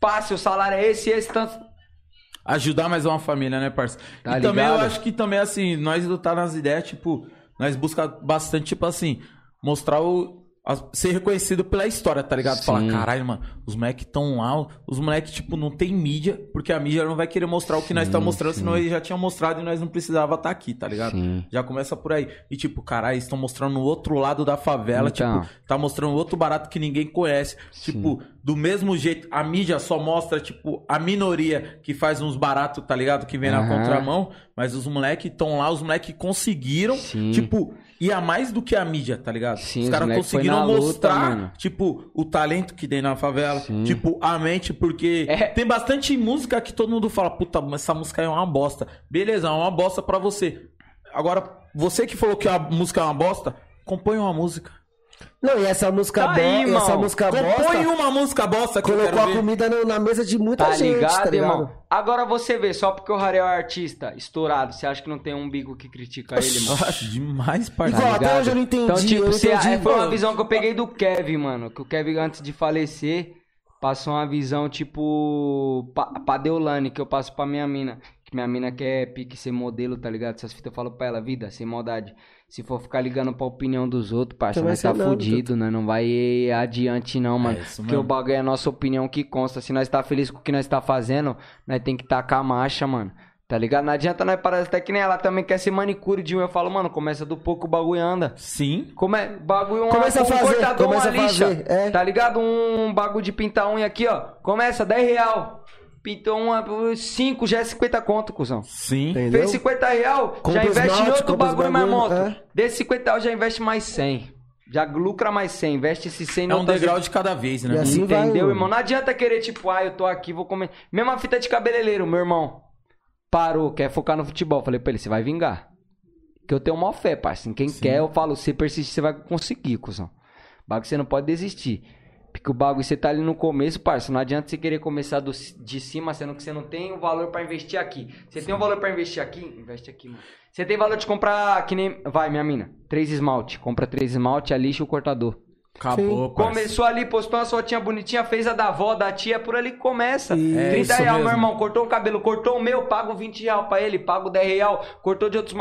Passe, o salário é esse, esse, tanto. Ajudar mais uma família, né, parça? Tá e também eu ligado? acho que também, assim, nós lutar nas ideias, tipo, nós busca bastante, tipo assim, mostrar o. ser reconhecido pela história, tá ligado? Sim. Falar, caralho, mano, os moleques tão lá, os moleques, tipo, não tem mídia, porque a mídia não vai querer mostrar o que nós estamos mostrando, senão eles já tinham mostrado e nós não precisava estar aqui, tá ligado? Sim. Já começa por aí. E, tipo, caralho, estão mostrando o outro lado da favela, Então. tipo, tá mostrando outro barato que ninguém conhece. Tipo, do mesmo jeito, a mídia só mostra, tipo, a minoria que faz uns baratos, tá ligado? Que vem na Aham. contramão, mas os moleques estão lá, os moleques conseguiram, Sim. tipo, ir a mais do que a mídia, tá ligado? Sim, os caras conseguiram luta, mostrar, mano. tipo, o talento que tem na favela, Sim. tipo, a mente, porque É. tem bastante música que todo mundo fala, puta, mas essa música é uma bosta. Beleza, é uma bosta pra você. Agora, você que falou que a música é uma bosta, compõe uma música. Não, e essa música Tá bosta, aí, essa música Compõe bosta uma música bosta que eu colocou quero a ver. comida no- na mesa de muita Tá gente, ligado, tá ligado? irmão? Agora você vê, só porque o Rarel é artista, estourado, você acha que não tem um bico que critica ele, mano? Nossa, demais, parceiro. Igual, até hoje eu não entendi, Então, tipo, você, entendi, é, foi uma visão que eu peguei do Kevin, mano. Que o Kevin, antes de falecer, passou uma visão, tipo, pa, pra Deolane, que eu passo pra minha mina. Que minha mina quer pique ser modelo, tá ligado? Essas fitas eu falo pra ela, vida, sem maldade. Se for ficar ligando pra opinião dos outros, parça, Também nós tá fudido, né? Não vai adiante, não, mano. isso Porque o bagulho é a nossa opinião que consta. Se nós tá feliz com o que nós tá fazendo, nós tem que tacar a marcha, mano. Tá ligado? Não adianta nós parar até que nem ela também quer ser manicure de um. Eu falo, mano, começa do pouco o bagulho anda. Sim. Como é? Bagulho, uma, Começa a um fazer, cortador, começa uma a lixa. fazer, é. Tá ligado? Um bagulho de pintar unha aqui, ó. Começa 10 real. Pintou uma, 5 já é 50 conto, cuzão. Sim. Entendeu? Fez 50 real, Compra já investe em outro bagulho, mais monstro. é. Desse 50 real já investe mais 100. Já lucra mais 100, investe esse 100 É no um degrau de cada vez, né? E assim vai, Entendeu, mano. irmão? Não adianta querer, tipo, ah, eu tô aqui, vou comer. Mesma fita de cabeleireiro, meu irmão. Parou, quer focar no futebol. Falei pra ele, você vai vingar. Que eu tenho uma fé, parceiro. Quem quer, eu falo, se persistir, você vai conseguir, cuzão. Bagulho você não pode desistir. Porque o bagulho você tá ali no começo, parceiro. Não adianta você querer começar do- de cima, sendo que você não tem o valor pra investir aqui. Você tem o valor pra investir aqui? Investe aqui, mano. Você tem valor de comprar, que nem. Vai, minha mina. Três esmalte. Compra três esmalte, a lixa e o cortador. Acabou, parceiro. Começou ali, postou uma fotinha bonitinha, fez a da avó, da tia, por ali que começa. Isso. 30 isso real, meu mesmo. irmão, cortou o cabelo, cortou o meu, pago 20 real pra ele, pago 10 real, cortou de outros...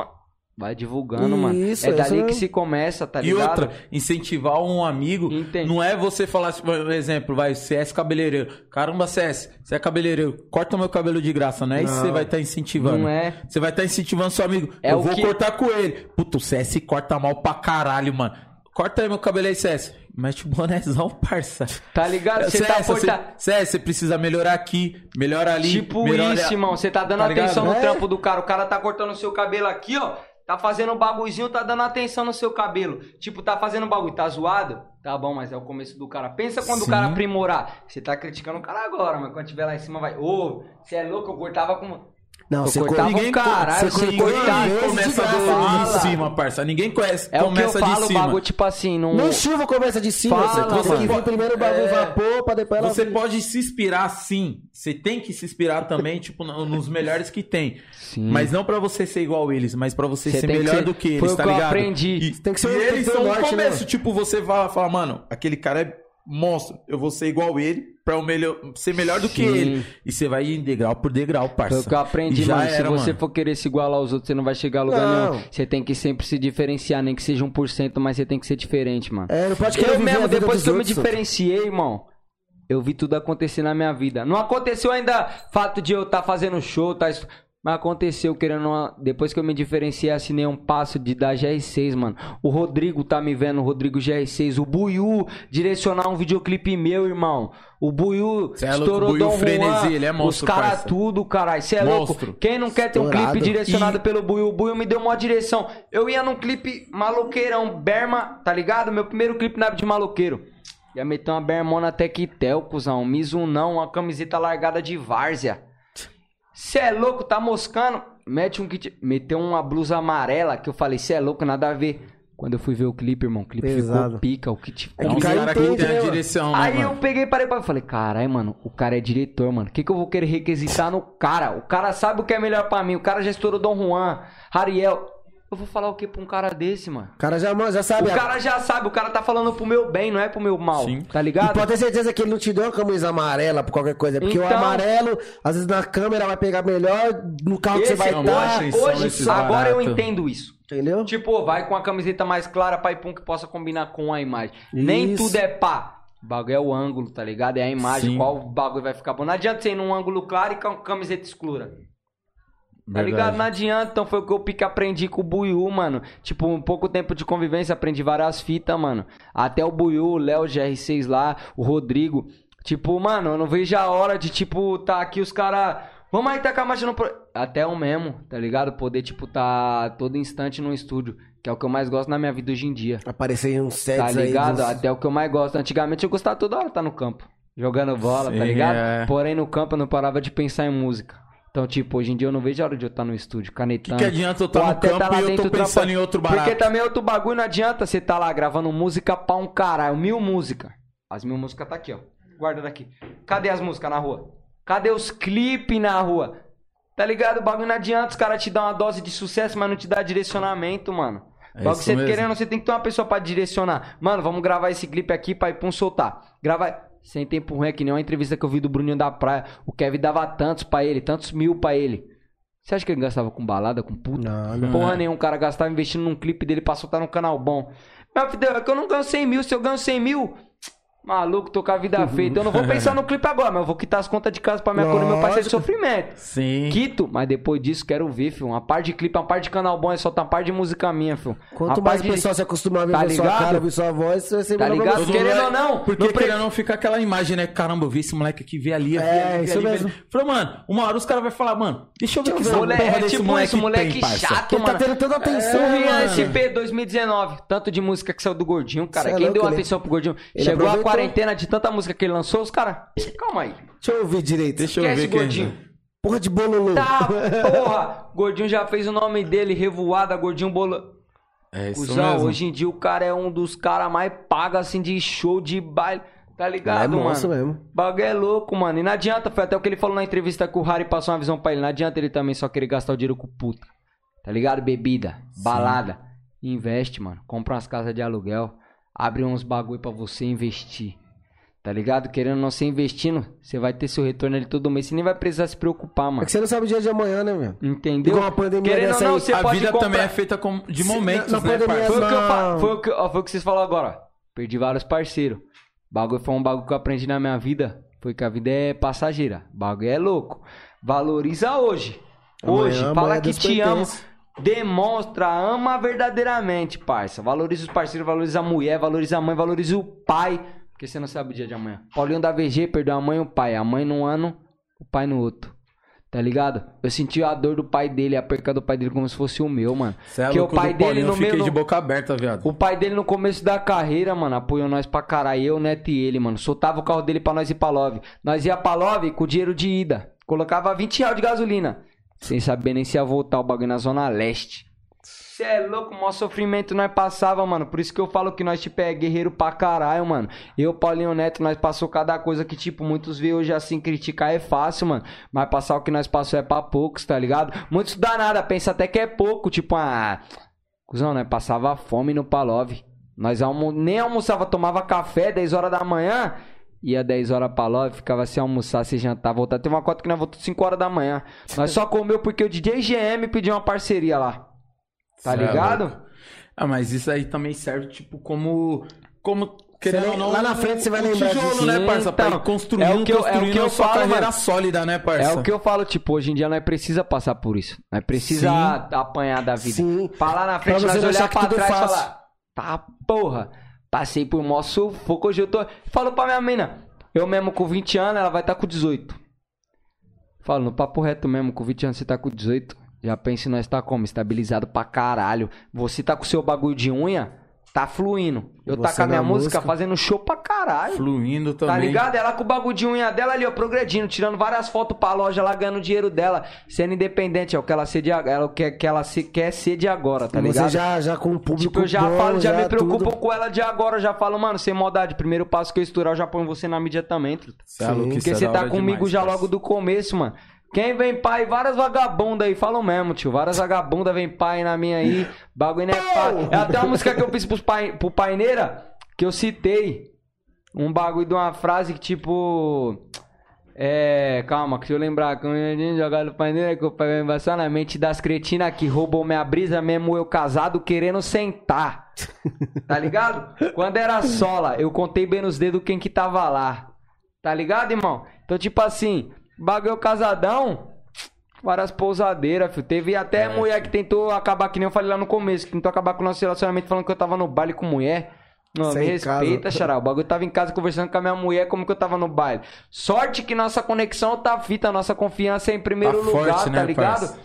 Vai divulgando, mano. Isso, É dali isso que se começa, tá E ligado? outra, incentivar um amigo Entendi. não é você falar, por exemplo, vai, CS cabeleireiro. Caramba, CS, você é cabeleireiro, corta meu cabelo de graça, não é isso que você vai estar incentivando. Não é. Você vai estar incentivando seu amigo. É eu o vou que- cortar com ele. Puta, o CS corta mal pra caralho, mano. Corta aí meu cabelo aí, CS. Mete o bonézão, parça. Tá ligado? Você tá CS, você, porta... CS, você precisa melhorar aqui, melhora ali. Tipo melhora... isso, irmão. Você tá dando Tá ligado? atenção no É. trampo do cara. O cara tá cortando o seu cabelo aqui, ó. Tá fazendo um bagulhozinho, tá dando atenção no seu cabelo. Tipo, tá fazendo um bagulho, tá zoado? Tá bom, mas é o começo do cara. Pensa quando o Sim. cara aprimorar. Você tá criticando o cara agora, mas quando tiver lá em cima vai. Ô, você é louco, eu cortava com. Não, Eu você cortava corta- um caralho, você cortava. começa graça, do, de cima, parça. Ninguém conhece. É o que eu começa falo, de o cima. bagulho, tipo assim, não. Nem chuva começa de cima, Fala, você tem que vir primeiro o bagulho É. vapor, pra depois ela... Você pode se inspirar sim. Você tem que se inspirar também, tipo, no- nos melhores que tem. Sim. Mas não pra você ser igual eles, mas pra você, Você ser que melhor ser- do que foi eles, o tá que eu ligado? aprendi. E, Tem que ser e o- eles são o o norte, né, começo, tipo, você vai falar, mano, aquele cara é monstro. Eu vou ser igual ele pra melhor, ser melhor do que Sim. ele. E você vai ir degrau por degrau, parça. Foi o que eu aprendi, já mano. Se era, você mano. for querer se igualar aos outros, você não vai chegar a lugar Não. nenhum. Você tem que sempre se diferenciar, nem que seja 1%, mas você tem que ser diferente, mano. É, não pode querer Eu mesmo, depois que eu me outros, diferenciei, irmão, eu vi tudo acontecer na minha vida. Não aconteceu ainda fato de eu estar fazendo show, tá? Mas aconteceu, querendo uma... Depois que eu me diferenciei, assinei um passo de da GR6, mano. O Rodrigo tá me vendo, o Rodrigo GR6. O Buiu direcionar um videoclipe meu, irmão. O Buiu Cê é estourou Buiu Dom Frenesi, Juan. ele é monstro, Os caras tudo, caralho. Cê é Monstro. louco. Quem não quer ter um Estourado. clipe direcionado E- pelo Buiu? O Buiu me deu uma direção. Eu ia num clipe maloqueirão, Berma, tá ligado? Meu primeiro clipe na de maloqueiro. Ia meter uma bermona Tectel, cuzão. Um Mizunão, uma camiseta largada de várzea. Cê é louco, tá moscando? Mete um kit. Meteu uma blusa amarela que eu falei, cê é louco, nada a ver. Quando eu fui ver o clipe, irmão, o clipe Pesado. ficou pica, o kit ficou É um cara que tem a direção, né, Aí mano? eu peguei e parei pra falei, caralho, mano, o cara é diretor, mano. O que, que eu vou querer requisitar no cara? O cara sabe o que é melhor pra mim. O cara já estourou Dom Juan, Ariel. Eu vou falar o que pra um cara desse, mano? O cara já, já sabe. O cara já sabe, o cara tá falando pro meu bem, não é pro meu mal. Sim. Tá E ligado? pode ter certeza que ele não te deu uma camisa amarela por qualquer coisa. Porque o Então- amarelo, às vezes na câmera vai pegar melhor, no carro que você Esse- vai é um estar. bom São hoje, agora eu entendo isso. Entendeu? Tipo, vai com a camiseta mais clara, pai pum, que possa combinar com a imagem. Nem Isso. tudo é pá. O bagulho é o ângulo, tá ligado? É a imagem, Sim. qual bagulho vai ficar bom. Não adianta você ir num ângulo claro e com camiseta escura. Tá Verdade. ligado? Não adianta. Então foi o que eu pique aprendi com o Buiu, mano. Tipo, um pouco tempo de convivência, aprendi várias fitas, mano. Até o Buiu, o Léo GR6 lá, o Rodrigo. Tipo, mano, eu não vejo a hora de, tipo, tá aqui os caras. Vamos aí tacar a marcha no. Pro... Até o mesmo, tá ligado? Poder, tipo, tá todo instante no estúdio. Que é o que eu mais gosto na minha vida hoje em dia. Aparecer em uns sets Tá aí. ligado? dos- Até o que eu mais gosto. Antigamente eu gostava toda hora de estar no campo. Jogando bola, tá Sim, ligado? é. Porém, no campo eu não parava de pensar em música. Então, tipo, hoje em dia eu não vejo a hora de eu estar no estúdio, canetando. que, que adianta eu estar Ou no campo tá lá e eu tô pensando em outro barato? Porque também é outro bagulho, não adianta você tá lá gravando música pra um caralho. Mil músicas. As mil músicas tá aqui, ó. Guarda daqui. Cadê as músicas na rua? Cadê os clipes na rua? Tá ligado? O bagulho não adianta. Os caras te dão uma dose de sucesso, mas não te dá direcionamento, mano. É isso você mesmo. querendo, você tem que ter uma pessoa pra direcionar. Mano, vamos gravar esse clipe aqui pra ir pra um soltar. Gravar. Sem tempo ruim, é que nem uma entrevista que eu vi do Bruninho da Praia. O Kevin dava tantos pra ele, tantos mil pra ele. Você acha que ele gastava com balada, com puta? Não, não. Porra nenhum, o cara gastava investindo num clipe dele pra soltar num canal bom. Meu filho, é que eu não ganho 100 mil. Se eu ganho 100 mil, maluco, tô com a vida feita. Eu não vou pensar no clipe agora, mas eu vou quitar as contas de casa pra minha cor e meu parceiro de sofrimento. Sim. Quito, mas depois disso quero ver, filho. Uma par de clipe, uma par de canal bom, é só uma par de música minha, filho. Quanto Uma mais o de- pessoal se acostumar a ver Tá sua ligado? cara, ouvir sua voz, você vai ser Tá ligado? você. Querendo ou não, Porque pre- querendo ou não fica aquela imagem, né? Caramba, eu vi esse moleque aqui, vê ali, vê É, ali, isso ali, mesmo. ali. Falou, mano, uma hora os caras vão falar, mano, deixa eu ver o que. Moleque, porra é desse tipo moleque isso, moleque tem, chato, Ele tá mano. tendo tanta atenção, O Rian mano. SP 2019, tanto de música que saiu do Gordinho, cara. É Quem deu atenção pro Gordinho? Chegou a. quarentena de tanta música que ele lançou, os caras. Calma aí. Deixa eu ouvir direito. Deixa eu Esquece ver quem... Gordinho. Porra de bololô. Tá, <laughs> porra! Gordinho já fez o nome dele, revoada, Gordinho Bolo. É isso Cusão, mesmo. hoje em dia o cara é um dos caras mais pagos assim de show de baile. Tá É ligado, monstro mano? mesmo. Bagulho é louco, mano. E não adianta, foi até o que ele falou na entrevista que o Harry passou uma visão pra ele. Não adianta ele também só querer gastar o dinheiro com puta. Tá ligado? Bebida, balada. Investe, mano. Compra umas casas de aluguel. Abre uns bagulho pra você investir. Tá ligado? Querendo ou não ser investindo, você vai ter seu retorno ali todo mês. Você nem vai precisar se preocupar, É mano. que você não sabe o dia de amanhã, né, meu? Entendeu? Igual a pandemia Querendo dessa não, aí. você a pode vida comprar... também é feita com- de momentos, na né, pandemia-? Foi o, que eu foi, o que, ó, foi o que vocês falaram agora. ó. Perdi vários parceiros. Bagulho foi um bagulho que eu aprendi na minha vida. Foi que a vida é passageira. Bagulho é louco. Valoriza hoje. Hoje. Amanhã- fala amanhã que te pertence. Demonstra, ama verdadeiramente, parça. Valoriza os parceiros, valoriza a mulher, valoriza a mãe, valoriza o pai. Porque você não sabe o dia de amanhã. Paulinho da VG perdeu a mãe e o pai. A mãe num ano, o pai no outro. Tá ligado? Eu senti a dor do pai dele, a perca do pai dele como se fosse o meu, mano. Cê é Porque louco, o pai dele Paulinho, no meio. de boca aberta, viado. o pai dele no começo da carreira, mano, apoiou nós pra caralho. Eu, Neto e ele, mano. Soltava o carro dele pra nós ir pra Love. Nós ia pra Love com dinheiro de ida. Colocava 20 reais de gasolina. Sem saber nem se ia voltar o bagulho na Zona Leste. Cê é louco, o maior sofrimento nós passava, mano. Por isso que eu falo que nós, tipo, é guerreiro pra caralho, mano. Eu, Paulinho Neto, nós passou cada coisa que, tipo, muitos vê hoje assim, criticar é fácil, mano. Mas passar o que nós passou é pra poucos, tá ligado? Muitos dá nada, pensa até que é pouco, tipo, ah. Cusão, nós passava fome no Palove. Nós almo... nem almoçava, tomava café 10 horas da manhã. Ia 10 horas pra Love, ficava sem almoçar, sem jantar, voltar. Teve uma cota que nós voltou 5 horas da manhã. Nós só comeu porque o DJ GM pediu uma parceria lá. Tá Cê é ligado? Ah, mas isso aí também serve, tipo, como... Como... Querendo não, lá na frente você vai lembrar tijolo, disso. né, parça? Pra então, ir construindo, é o que eu- é o que eu falo, carreira mano. sólida, né, parça? É o que eu falo, tipo, hoje em dia nós precisa passar por isso. Nós precisa Sim. apanhar da vida. Sim. Falar na frente, Pra você nós olhar pra tudo é trás e fácil. falar, tá porra, passei por mó sufoco, hoje eu tô... Falo pra minha mina, eu mesmo com 20 anos, ela vai estar com 18. Falo, no papo reto mesmo, com 20 anos você tá com 18. Já pensa em nós tá como? Estabilizado pra caralho. Você tá com seu bagulho de unha, tá fluindo. Eu tá Você com a minha música, música. fazendo show pra caralho. Fluindo também. Tá ligado? Ela com o bagulho de unha dela ali, ó, progredindo, tirando várias fotos pra loja lá, ganhando dinheiro dela, sendo independente, é o que ela, ser de, ela quer, que ela se, quer ser de agora, tá Você ligado? já, já com o público Tipo, eu já bom, falo, já, me preocupo tudo. com ela de agora, eu já falo, mano, sem maldade, primeiro passo que eu estourar, eu já ponho você na mídia também, truta. É Porque é você da tá comigo demais, já logo do começo, mano. Quem vem pai, várias vagabundas aí, falam mesmo, tio. Várias vagabundas vem pai na minha aí. Bagulho não é pai. É até uma música que eu fiz pros pai, pro Paineira, que eu citei. Um bagulho de uma frase que tipo. É. Calma, que se eu lembrar. Quando gente jogar no Paineira, que o pai vai embaçar na mente das cretinas que roubou minha brisa, mesmo eu casado querendo sentar. Tá ligado? Quando era sola, eu contei bem nos dedos quem que tava lá. Tá ligado, irmão? Então, tipo assim, bagulho casadão, várias pousadeiras, filho. Teve até mulher que tentou acabar, que nem eu falei lá no começo, que tentou acabar com o nosso relacionamento falando que eu tava no baile com mulher. Não, Sem me respeita, casa. xará. O bagulho tava em casa conversando com a minha mulher, como que eu tava no baile. Sorte que nossa conexão tá fita, nossa confiança é em primeiro Tá lugar, forte, tá né, ligado?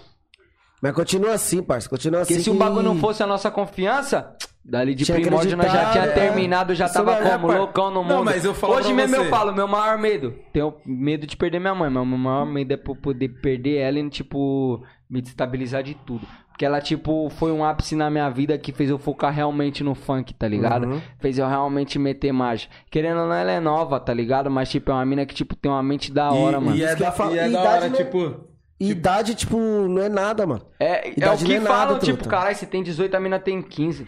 Mas continua assim, parça. Continua assim. Porque se o bagulho não fosse a nossa confiança, dali de Tinha primórdio nós já tinha é. terminado, já Isso tava como? par- Loucão no mundo. Não, mas eu falo Hoje mesmo você. eu falo, meu maior medo. Tenho medo de perder minha mãe, mas meu maior medo é por poder perder ela e, tipo, me destabilizar de tudo. Porque ela, tipo, foi um ápice na minha vida que fez eu focar realmente no funk, tá ligado? Uhum. Fez eu realmente meter margem. Querendo ou não, ela é nova, tá ligado? Mas, tipo, é uma mina que, tipo, tem uma mente da hora, e, mano. E é, da, e é da hora, não- tipo. Idade, tipo, não é nada, mano. É, é o Idade que não é nada, falam, tipo, caralho, você tem 18, a mina tem 15.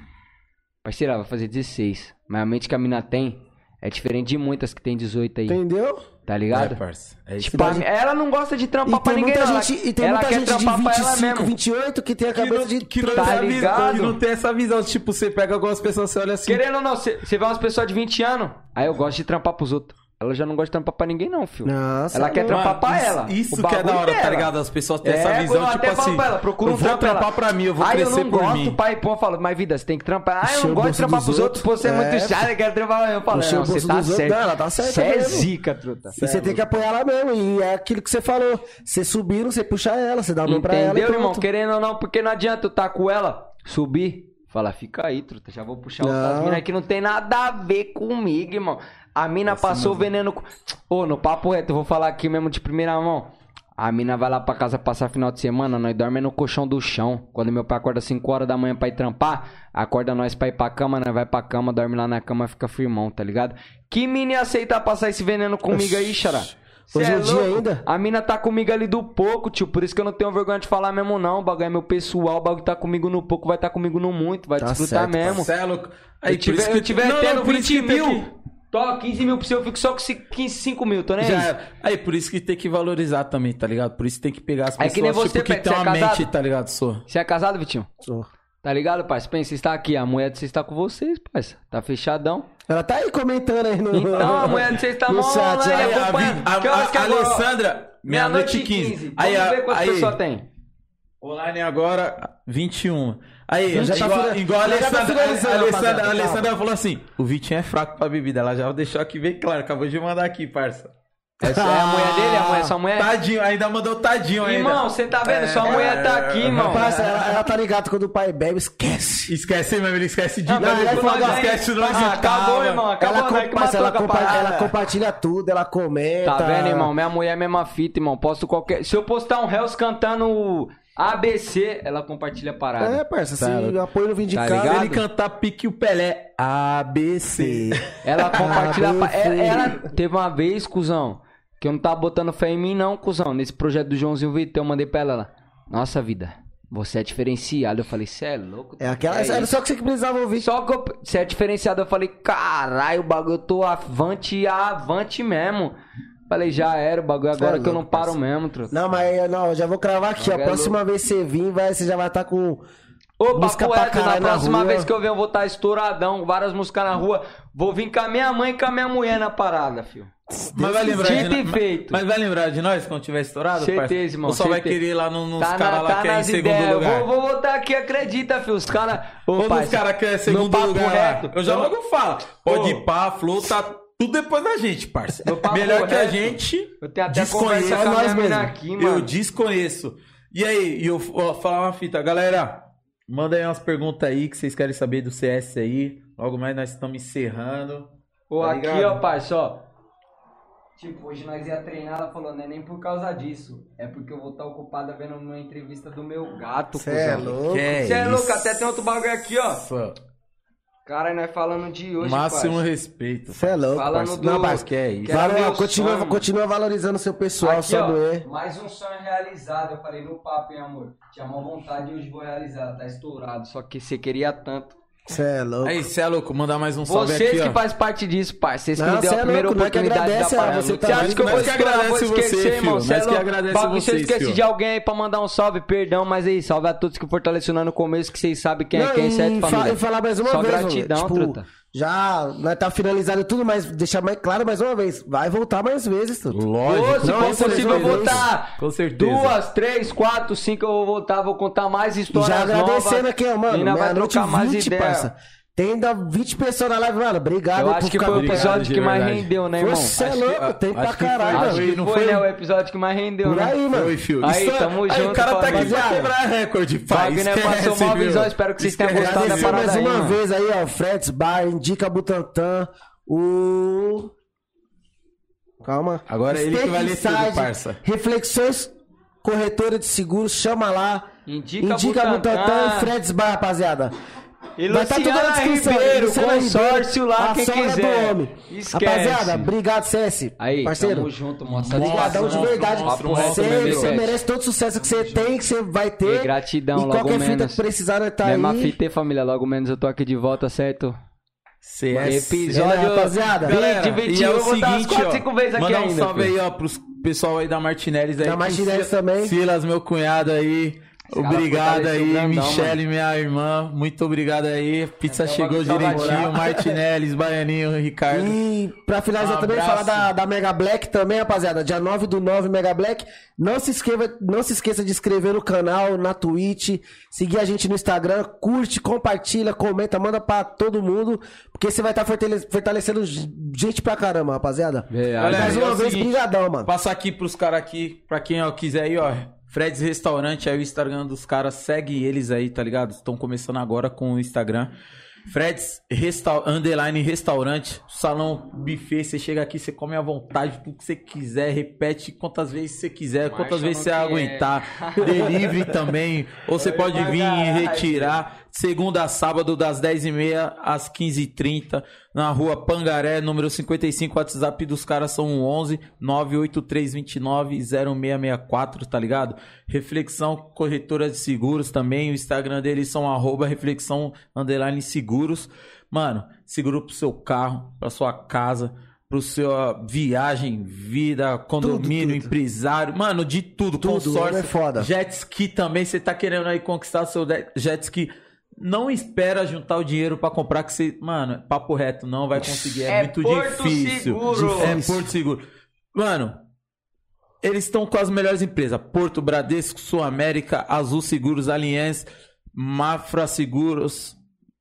Parceira, vai fazer 16. Mas a mente que a mina tem é diferente de muitas que tem 18 aí, Entendeu? tá É, ligado? parça. É tipo, ela não gosta de trampar E pra tem ninguém, gente, ela, e tem ela muita gente de trampar pra ela 25, mesmo. 28 que tem a Que cabeça não, de que, não Tá tem essa visão, ligado? que não tem essa visão. Tipo, você pega algumas pessoas, você olha assim. Querendo ou não, você você vê umas pessoas de 20 anos, aí eu gosto de trampar pros outros. Ela já não gosta de trampar pra ninguém, não, filho. Nossa, ela quer trampar Mano, pra isso- ela. Isso O que é da hora, tá dela. ligado? As pessoas têm É, essa visão, eu tipo até falo assim. pra ela, procura eu um vou trampo, trampar ela- pra mim, eu vou Aí eu crescer não por gosto, mim. pai, pô, fala, mas vida, você tem que trampar. Ah, eu não gosto de trampar pros outros, outros. você é muito É, chato, eu quero trampar. Eu falo, não, você tá certo. Não, ela tá certa Você é zica, truta. E você tem que apoiar ela mesmo. E é aquilo que você falou. Você subir, você puxa ela, você dá a mão pra ela. Entendeu, irmão? Querendo ou não, porque não adianta eu tá com ela, subir, fala, fica aí, truta, já vou puxar outras minas que não tem nada a ver comigo, irmão. A mina passou veneno. com- Ô, no papo reto, eu vou falar aqui mesmo de primeira mão. A mina vai lá pra casa passar final de semana, nós dormimos no colchão do chão. Quando meu pai acorda 5 horas da manhã pra ir trampar, acorda nós pra ir pra cama, nós vai pra cama, dorme lá na cama, fica firmão, tá ligado? Que mina ia aceitar passar esse veneno comigo aí, xará? Hoje é em dia ainda? A mina tá comigo ali do pouco, tio. Por isso que eu não tenho vergonha de falar mesmo, não. O bagulho é meu pessoal. O bagulho tá comigo no pouco, vai tá comigo no muito. Vai Tá desfrutar certo, mesmo. É louco. Aí eu tiver, eu tiver Não, não, tendo isso 20 que tem mil, que- tô 15 mil pro seu, eu fico só com 15, 5 mil, tô nem Já aí. era. Aí, por isso que tem que valorizar também, tá ligado? Por isso tem que pegar as É pessoas que nem você, tipo, que tem você é uma mente, casado? tá ligado? Sou. Você é casado, Vitinho? Sou. Tá ligado, parça? Pensa, você está aqui, a mulher de vocês tá com vocês, parça. Tá fechadão. Ela tá aí comentando aí no. Então, a mulher de vocês tá mó chat. aí, Aí, a, acompanha. Vi- a, que a, é agora? Alessandra, meia-noite e 15. Aí, Vamos a- ver quantas aí, pessoas tem. Online agora, 21. Aí, Já tá igual, igual a tá Alessandra, a Alessandra, a Alessandra falou assim: o Vitinho é fraco pra bebida. Ela já deixou aqui bem claro, acabou de mandar aqui, parça. Essa é a mulher dele? A mulher, sua mulher? Tadinho, ainda mandou tadinho ainda. Irmão, você tá vendo? Sua mulher tá aqui, irmão. Parça, ela, ela tá ligada quando o pai bebe, esquece. Esquece mesmo, ele esquece de Não, não, ela falou, Não esquece o nome Ah, de acabou, irmão. Acabou, ela, né? Que com- parça, ela, compa- parada. ela compartilha tudo, ela comenta. Tá vendo, irmão? Minha mulher é a mesma fita, irmão. Posto qualquer. Se eu postar um Hells cantando ABC, ela compartilha a parada. É, parça, se Tá, o apoio não vir de Tá casa. ligado? Ele cantar pique o Pelé. ABC. Ela compartilha. a pa- ABC. ela, ela teve uma vez, cuzão, que eu não tava botando fé em mim, não, cuzão. Nesse projeto do Joãozinho Vitor, eu mandei pra ela. ela, Nossa vida, você é diferenciado. Eu falei, cê é louco? É aquela. É era só que você que precisava ouvir. Só que você é diferenciado. Eu falei, caralho, o bagulho, eu tô avante avante mesmo. Falei, já era o bagulho, agora é que eu não paro mesmo, truta. Não, mas não, eu já vou cravar aqui, ó. Bagulho é Próxima vez que você vir, vai, você já vai estar com. Ô, Música papo reto, na próxima rua. vez que eu venho, eu vou estar estouradão, várias músicas na rua. Vou vir com a minha mãe e com a minha mulher na parada, filho. Mas vai lembrar Dito de e nós. feito. Mas vai lembrar de nós quando tiver estourado, Certeza, irmão, Ou só vai certeza. querer ir lá no- nos Tá, caras lá tá que é em segundo ideias. lugar? Vou, vou botar aqui, acredita, filho. Os caras. Ou nos caras que é segundo lugar lá. Eu já logo falo. Pode ir pá, flow, tá tudo depois da gente, parça. Papo Melhor que a gente Eu tenho até desconheço. conversa com a nós mesmo. aqui, mano. Eu desconheço. E aí, e eu vou falar uma fita, galera. Manda aí umas perguntas aí que vocês querem saber do CS aí. Logo mais nós estamos encerrando. Pô, Tá aqui, ligado? ó, parça, ó. Tipo, hoje nós ia treinar, ela falou, não é nem por causa disso. É porque eu vou estar ocupada vendo uma entrevista do meu gato, Cê é louco. Você é louco, isso? até tem outro bagulho aqui, ó. Cara, nós falando de hoje, Máximo parça. respeito. Você é louco, Falando parceiro. do- Não, parceiro. Que é isso. Valeu, meu continua, sonho. continua valorizando seu pessoal, Aqui, ó, Samuel. mais um sonho realizado. Eu falei no papo, hein, amor. Tinha uma vontade e hoje vou realizar. Tá estourado. Só que você queria tanto. Você é louco. Aí, cê é louco, mandar mais um salve Vocês aqui, que ó. fazem parte disso, parça. Vocês que Não, deu cê a é primeira louco, que oportunidade agradece, da parada. você tá Você acha que eu vou que esquecer, agradece vou esquecer, você, irmão? filho. Cê é Nós que louco. agradece Bagulho, vocês, esqueci filho. de alguém aí pra mandar um salve, perdão, mas aí, salve a todos que fortaleceram no começo, que vocês sabem quem é quem, certo, fa- família? E falar mais uma Só vez, gratidão. Tipo, truta. Já nós tá finalizado tudo, mas deixar mais claro mais uma vez. Vai voltar mais vezes, truta. Lógico. Se for possível voltar Com certeza. duas, três, quatro, cinco, eu vou voltar, vou contar mais histórias já agradecendo novas. aqui, ó, mano. Nós vai trocar mais 20, ideia. parça. Tem ainda 20 pessoas na live, mano. Obrigado Eu acho por que ficar foi o episódio que mais rendeu, né, irmão? Você é louco, tem pra caralho, Acho mano. que não foi, né, o episódio que mais rendeu, Por né? aí, mano. Foi, filho. Aí, Isso- tamo aí, junto, o cara tá aqui pra quebrar recorde, pai. Wagner <laughs> passou Esquece, mal visão, espero que vocês tenham gostado da parada mais uma vez aí, ó. Freds Bar, Indica Butantan, o. Calma. Agora é ele que vai ler tudo, parça. Reflexões Corretora de Seguros, chama lá. Indica Butantan Butantan. e Freds Bar, rapaziada. E Vai tá tudo na descrição. Ribeiro, consórcio lá, a quem quiser. do homem. Esquece. Rapaziada, obrigado, CS. Aí, parceiro. tamo junto, mostra Obrigadão de verdade. Você você merece todo o sucesso que você tem, que você vai ter. E gratidão, E logo qualquer fita menos. que precisar, tá Mesma aí. fita, hein, família. Logo menos eu tô aqui de volta, certo? CS. Episódio- rapaziada. Galera, divertido, e é eu o vou dar umas seguinte, quatro, ó, cinco vezes aqui mandar um ainda, salve filho. aí, ó, pros pessoal aí da Martinelli aí. Da Martinelli também. Silas, meu cunhado aí. Obrigado aí, grandão, Michele, minha irmã. Muito obrigado aí. Pizza chegou direitinho. Martinelli, Baianinho, Ricardo. E pra finalizar Um também, falar da, da Mega Black também, rapaziada. Dia 9 do 9, Mega Black. Não se, esqueva, não se esqueça de inscrever no canal, na Twitch. Seguir a gente no Instagram. Curte, compartilha, comenta, manda pra todo mundo. Porque você vai estar fortalecendo gente pra caramba, rapaziada. Verdade. Mais é uma o vez, seguinte, brigadão, mano. Passar aqui pros caras aqui, pra quem ó, quiser aí, ó. Fred's Restaurante, aí o Instagram dos caras, segue eles aí, tá ligado? Estão começando agora com o Instagram. Fred's Resta Underline Restaurante, salão buffet, você chega aqui, você come à vontade, tudo que você quiser, repete quantas vezes você quiser, quantas Marcha vezes você quer. aguentar. Delivery também, ou você pode vir e retirar. Segunda a sábado, das 10h30 às 15h30, na rua Pangaré, número 55. WhatsApp dos caras são o 11 98329 0664, tá ligado? Reflexão Corretora de Seguros também. O Instagram deles são arroba reflexão underline seguros. Mano, seguro pro seu carro, pra sua casa, pro seu ó, viagem, vida, condomínio, tudo. empresário. Mano, de tudo. Tudo, consórcio. é foda. Jet ski também, você tá querendo aí conquistar seu jet ski. Não espera juntar o dinheiro pra comprar que você, mano, papo reto, não vai conseguir, é, É muito Porto difícil. Seguro. É Porto Seguro. Mano, eles estão com as melhores empresas: Porto, Bradesco, Sul América, Azul Seguros, Aliança, Mafra Seguros,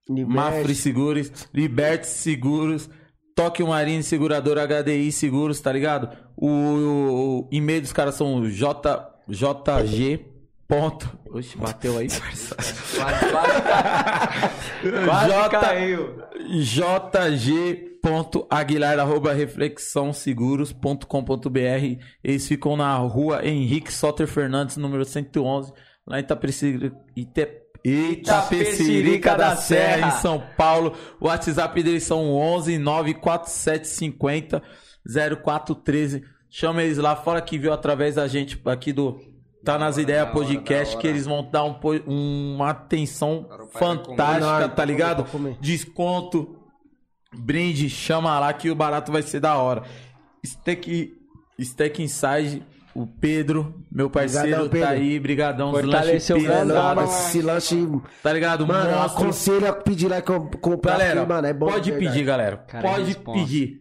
Mafre Seguros, Liberte Seguros, Tóquio Marine Seguradora HDI Seguros, tá ligado? O, o e-mail dos caras são J, JG. Ponto. Oxe, bateu aí, parça. Quase, quase, quase J- caiu. jg.aguilar arroba reflexãoseguros.com.br Eles ficam na rua Henrique Soter Fernandes, número 111, lá em Itapecerica. Itapecerica da Serra, em São Paulo. O WhatsApp deles são 11 94750 0413. Chama eles lá, fora que viu através da gente aqui do Tá nas ideias podcast que eles vão dar um, uma atenção fantástica, tá ligado? Desconto, brinde, chama lá que o barato vai ser da hora. Steak, Steak Inside, o Pedro, meu parceiro, Obrigadão, Pedro. tá aí, brigadão. Fortaleceu lanches o grandão, pesados, mano. Esse lanche, tá ligado? mano, eu Monstro. aconselho a pedir lá e com- comprar. Galera, mano, é bom de pode pedir, galera. Cara, é pode pedir.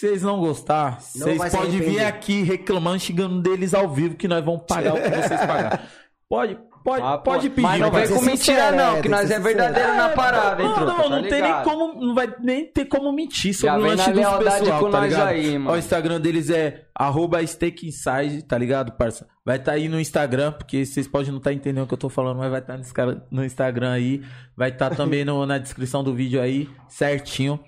Se vocês não gostar, vocês podem vir aqui reclamando, xingando deles ao vivo, que nós vamos pagar o que vocês pagar. Pode, Pode, Ah, pode pedir. Mas não vai vem com mentira, não, é, que nós é verdadeiro na parada, hein, Não, truta, não, tá não tem nem como, não vai nem ter como mentir Já sobre o vem lanche dos pessoal, com tá nós ligado? aí, mano. Ó, o Instagram deles é arroba steakinside, tá ligado, parça? Vai estar aí no Instagram, porque vocês podem não estar entendendo o que eu tô falando, mas vai estar no Insta- no Instagram aí. Vai estar também no- na descrição do vídeo aí, certinho.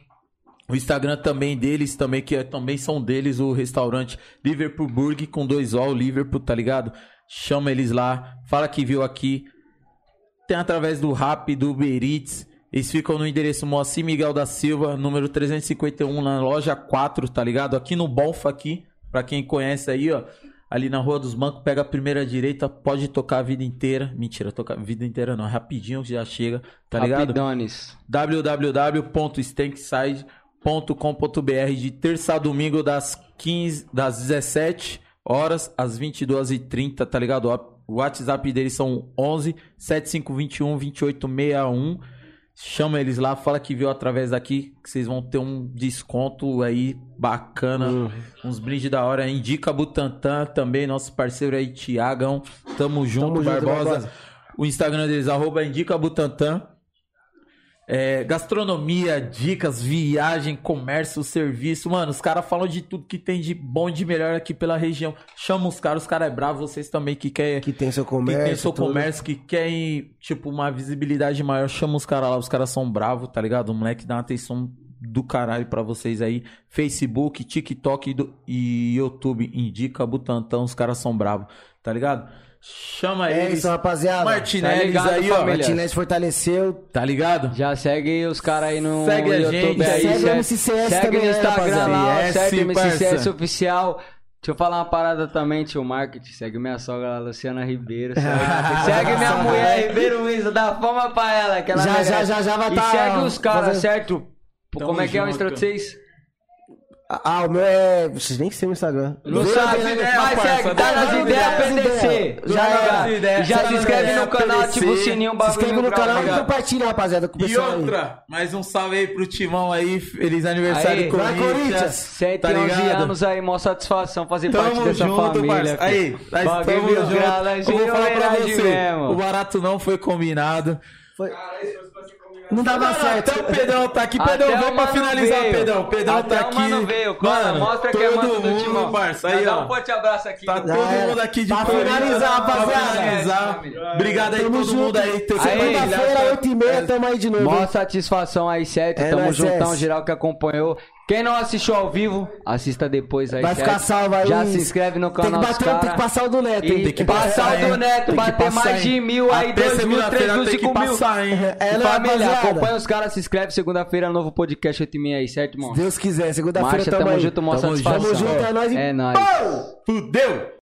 O Instagram também deles, também, que é- também são deles, o restaurante Liverpool Burg com dois O, Liverpool, tá ligado? Chama eles lá, fala que viu aqui. Tem através do Rap, do Uber Eats. Eles ficam no endereço Moacir Miguel da Silva, número 351, na loja 4, tá ligado? Aqui no Bonfa, aqui, pra quem conhece aí, ó. Ali na Rua dos Bancos, pega a primeira direita, pode tocar a vida inteira. Mentira, tocar a vida inteira não, rapidinho que já chega, tá ligado? Rapidones. www.stankside.com.br de terça a domingo das 15 das 17 horas às 22h30, tá ligado? O WhatsApp deles são 11 7521 2861. Chama eles lá, fala que viu através daqui, que vocês vão ter um desconto aí bacana, uns brindes da hora. Indica Butantan também, nosso parceiro aí, Tiagão. Tamo junto, junto, Barbosa. Barbosa. O Instagram deles, arroba Indica Butantan. É, gastronomia, dicas, viagem, comércio, serviço. Mano, os caras falam de tudo que tem de bom e de melhor aqui pela região. Chama os caras, os caras é bravo, vocês também que quer Que tem seu que comércio. tem seu tudo. comércio, que querem, tipo, uma visibilidade maior, chama os caras lá, os caras são bravos, tá ligado? O moleque dá uma atenção do caralho pra vocês aí. Facebook, TikTok e do- e YouTube, indica Butantão, os caras são bravos, tá ligado? Chama É eles. isso, rapaziada. Martinelli Tá ligado, aí, ó. família? Martinez fortaleceu. Tá ligado? Já segue os caras aí no Segue a YouTube gente, aí. segue o segue, MCCS segue também, no né, Instagram rapaziada? lá, MS, certo? MCCS parça. oficial. Deixa eu falar uma parada também, tio Marketing. Segue minha sogra lá, Luciana Ribeiro. Segue, <laughs> segue minha mulher, Ribeiro Luiza. Dá fama pra ela, que ela Já, merece. já, já, já vai E tá segue os caras, fazendo- certo? Pô, Tamo Como é que é o. Insta de vocês? Ah, o meu é. Vocês nem sei o Instagram. Não sabe, né? Mas segue, tá dá nas ideias PDC. Já, Já já, nas ideias, já se inscreve no canal, ativa o sininho, o Se bagulho. inscreve no canal e compartilha, rapaziada, com o E outra, mais um salve aí pro Timão aí, feliz aniversário Corinthians. Corinthians. 7 tá 11 ligado? anos aí, mó satisfação fazer parte dessa família. Aí, nós Bagulho tamo mil junto. graus, Eu vou falar pra você, o barato não foi combinado. Foi- Não dava Mano, certo. até o Pedrão tá aqui. Até Pedrão, o vem pra finalizar, veio. Pedrão. Pedrão Até tá o aqui. mano veio, cola, Mano, mostra que é todo mano do mundo, Timão. parça. Aí, Dá um forte abraço aqui. Tá mano. todo era. mundo aqui de Pra finalizar, pra rapaziada. finalizar. família. Obrigado aí Tamo todo junto. mundo aí. Segunda-feira, 8h30, tamo aí de novo. Mó satisfação aí, certo? É Tamo juntão, S. geral que acompanhou. Quem não assistiu ao vivo, assista depois aí, Vai ficar salvo aí. Já se inscreve no Tem canal que dos bater, tem que passar o do Neto, hein? E Tem que passar o do? Neto, Tem que bater passar, mais de mil aí, Até dois mil, três mil, tem que cinco mil. passar, hein? <laughs> É nóis, Família, rapaziada. acompanha os caras, se inscreve. Segunda-feira, novo podcast 8 e meia aí, certo, irmão? Deus quiser, segunda-feira tamo, tamo junto, mó Tamo satisfação. Tamo junto, é nóis e É nóis. Fudeu!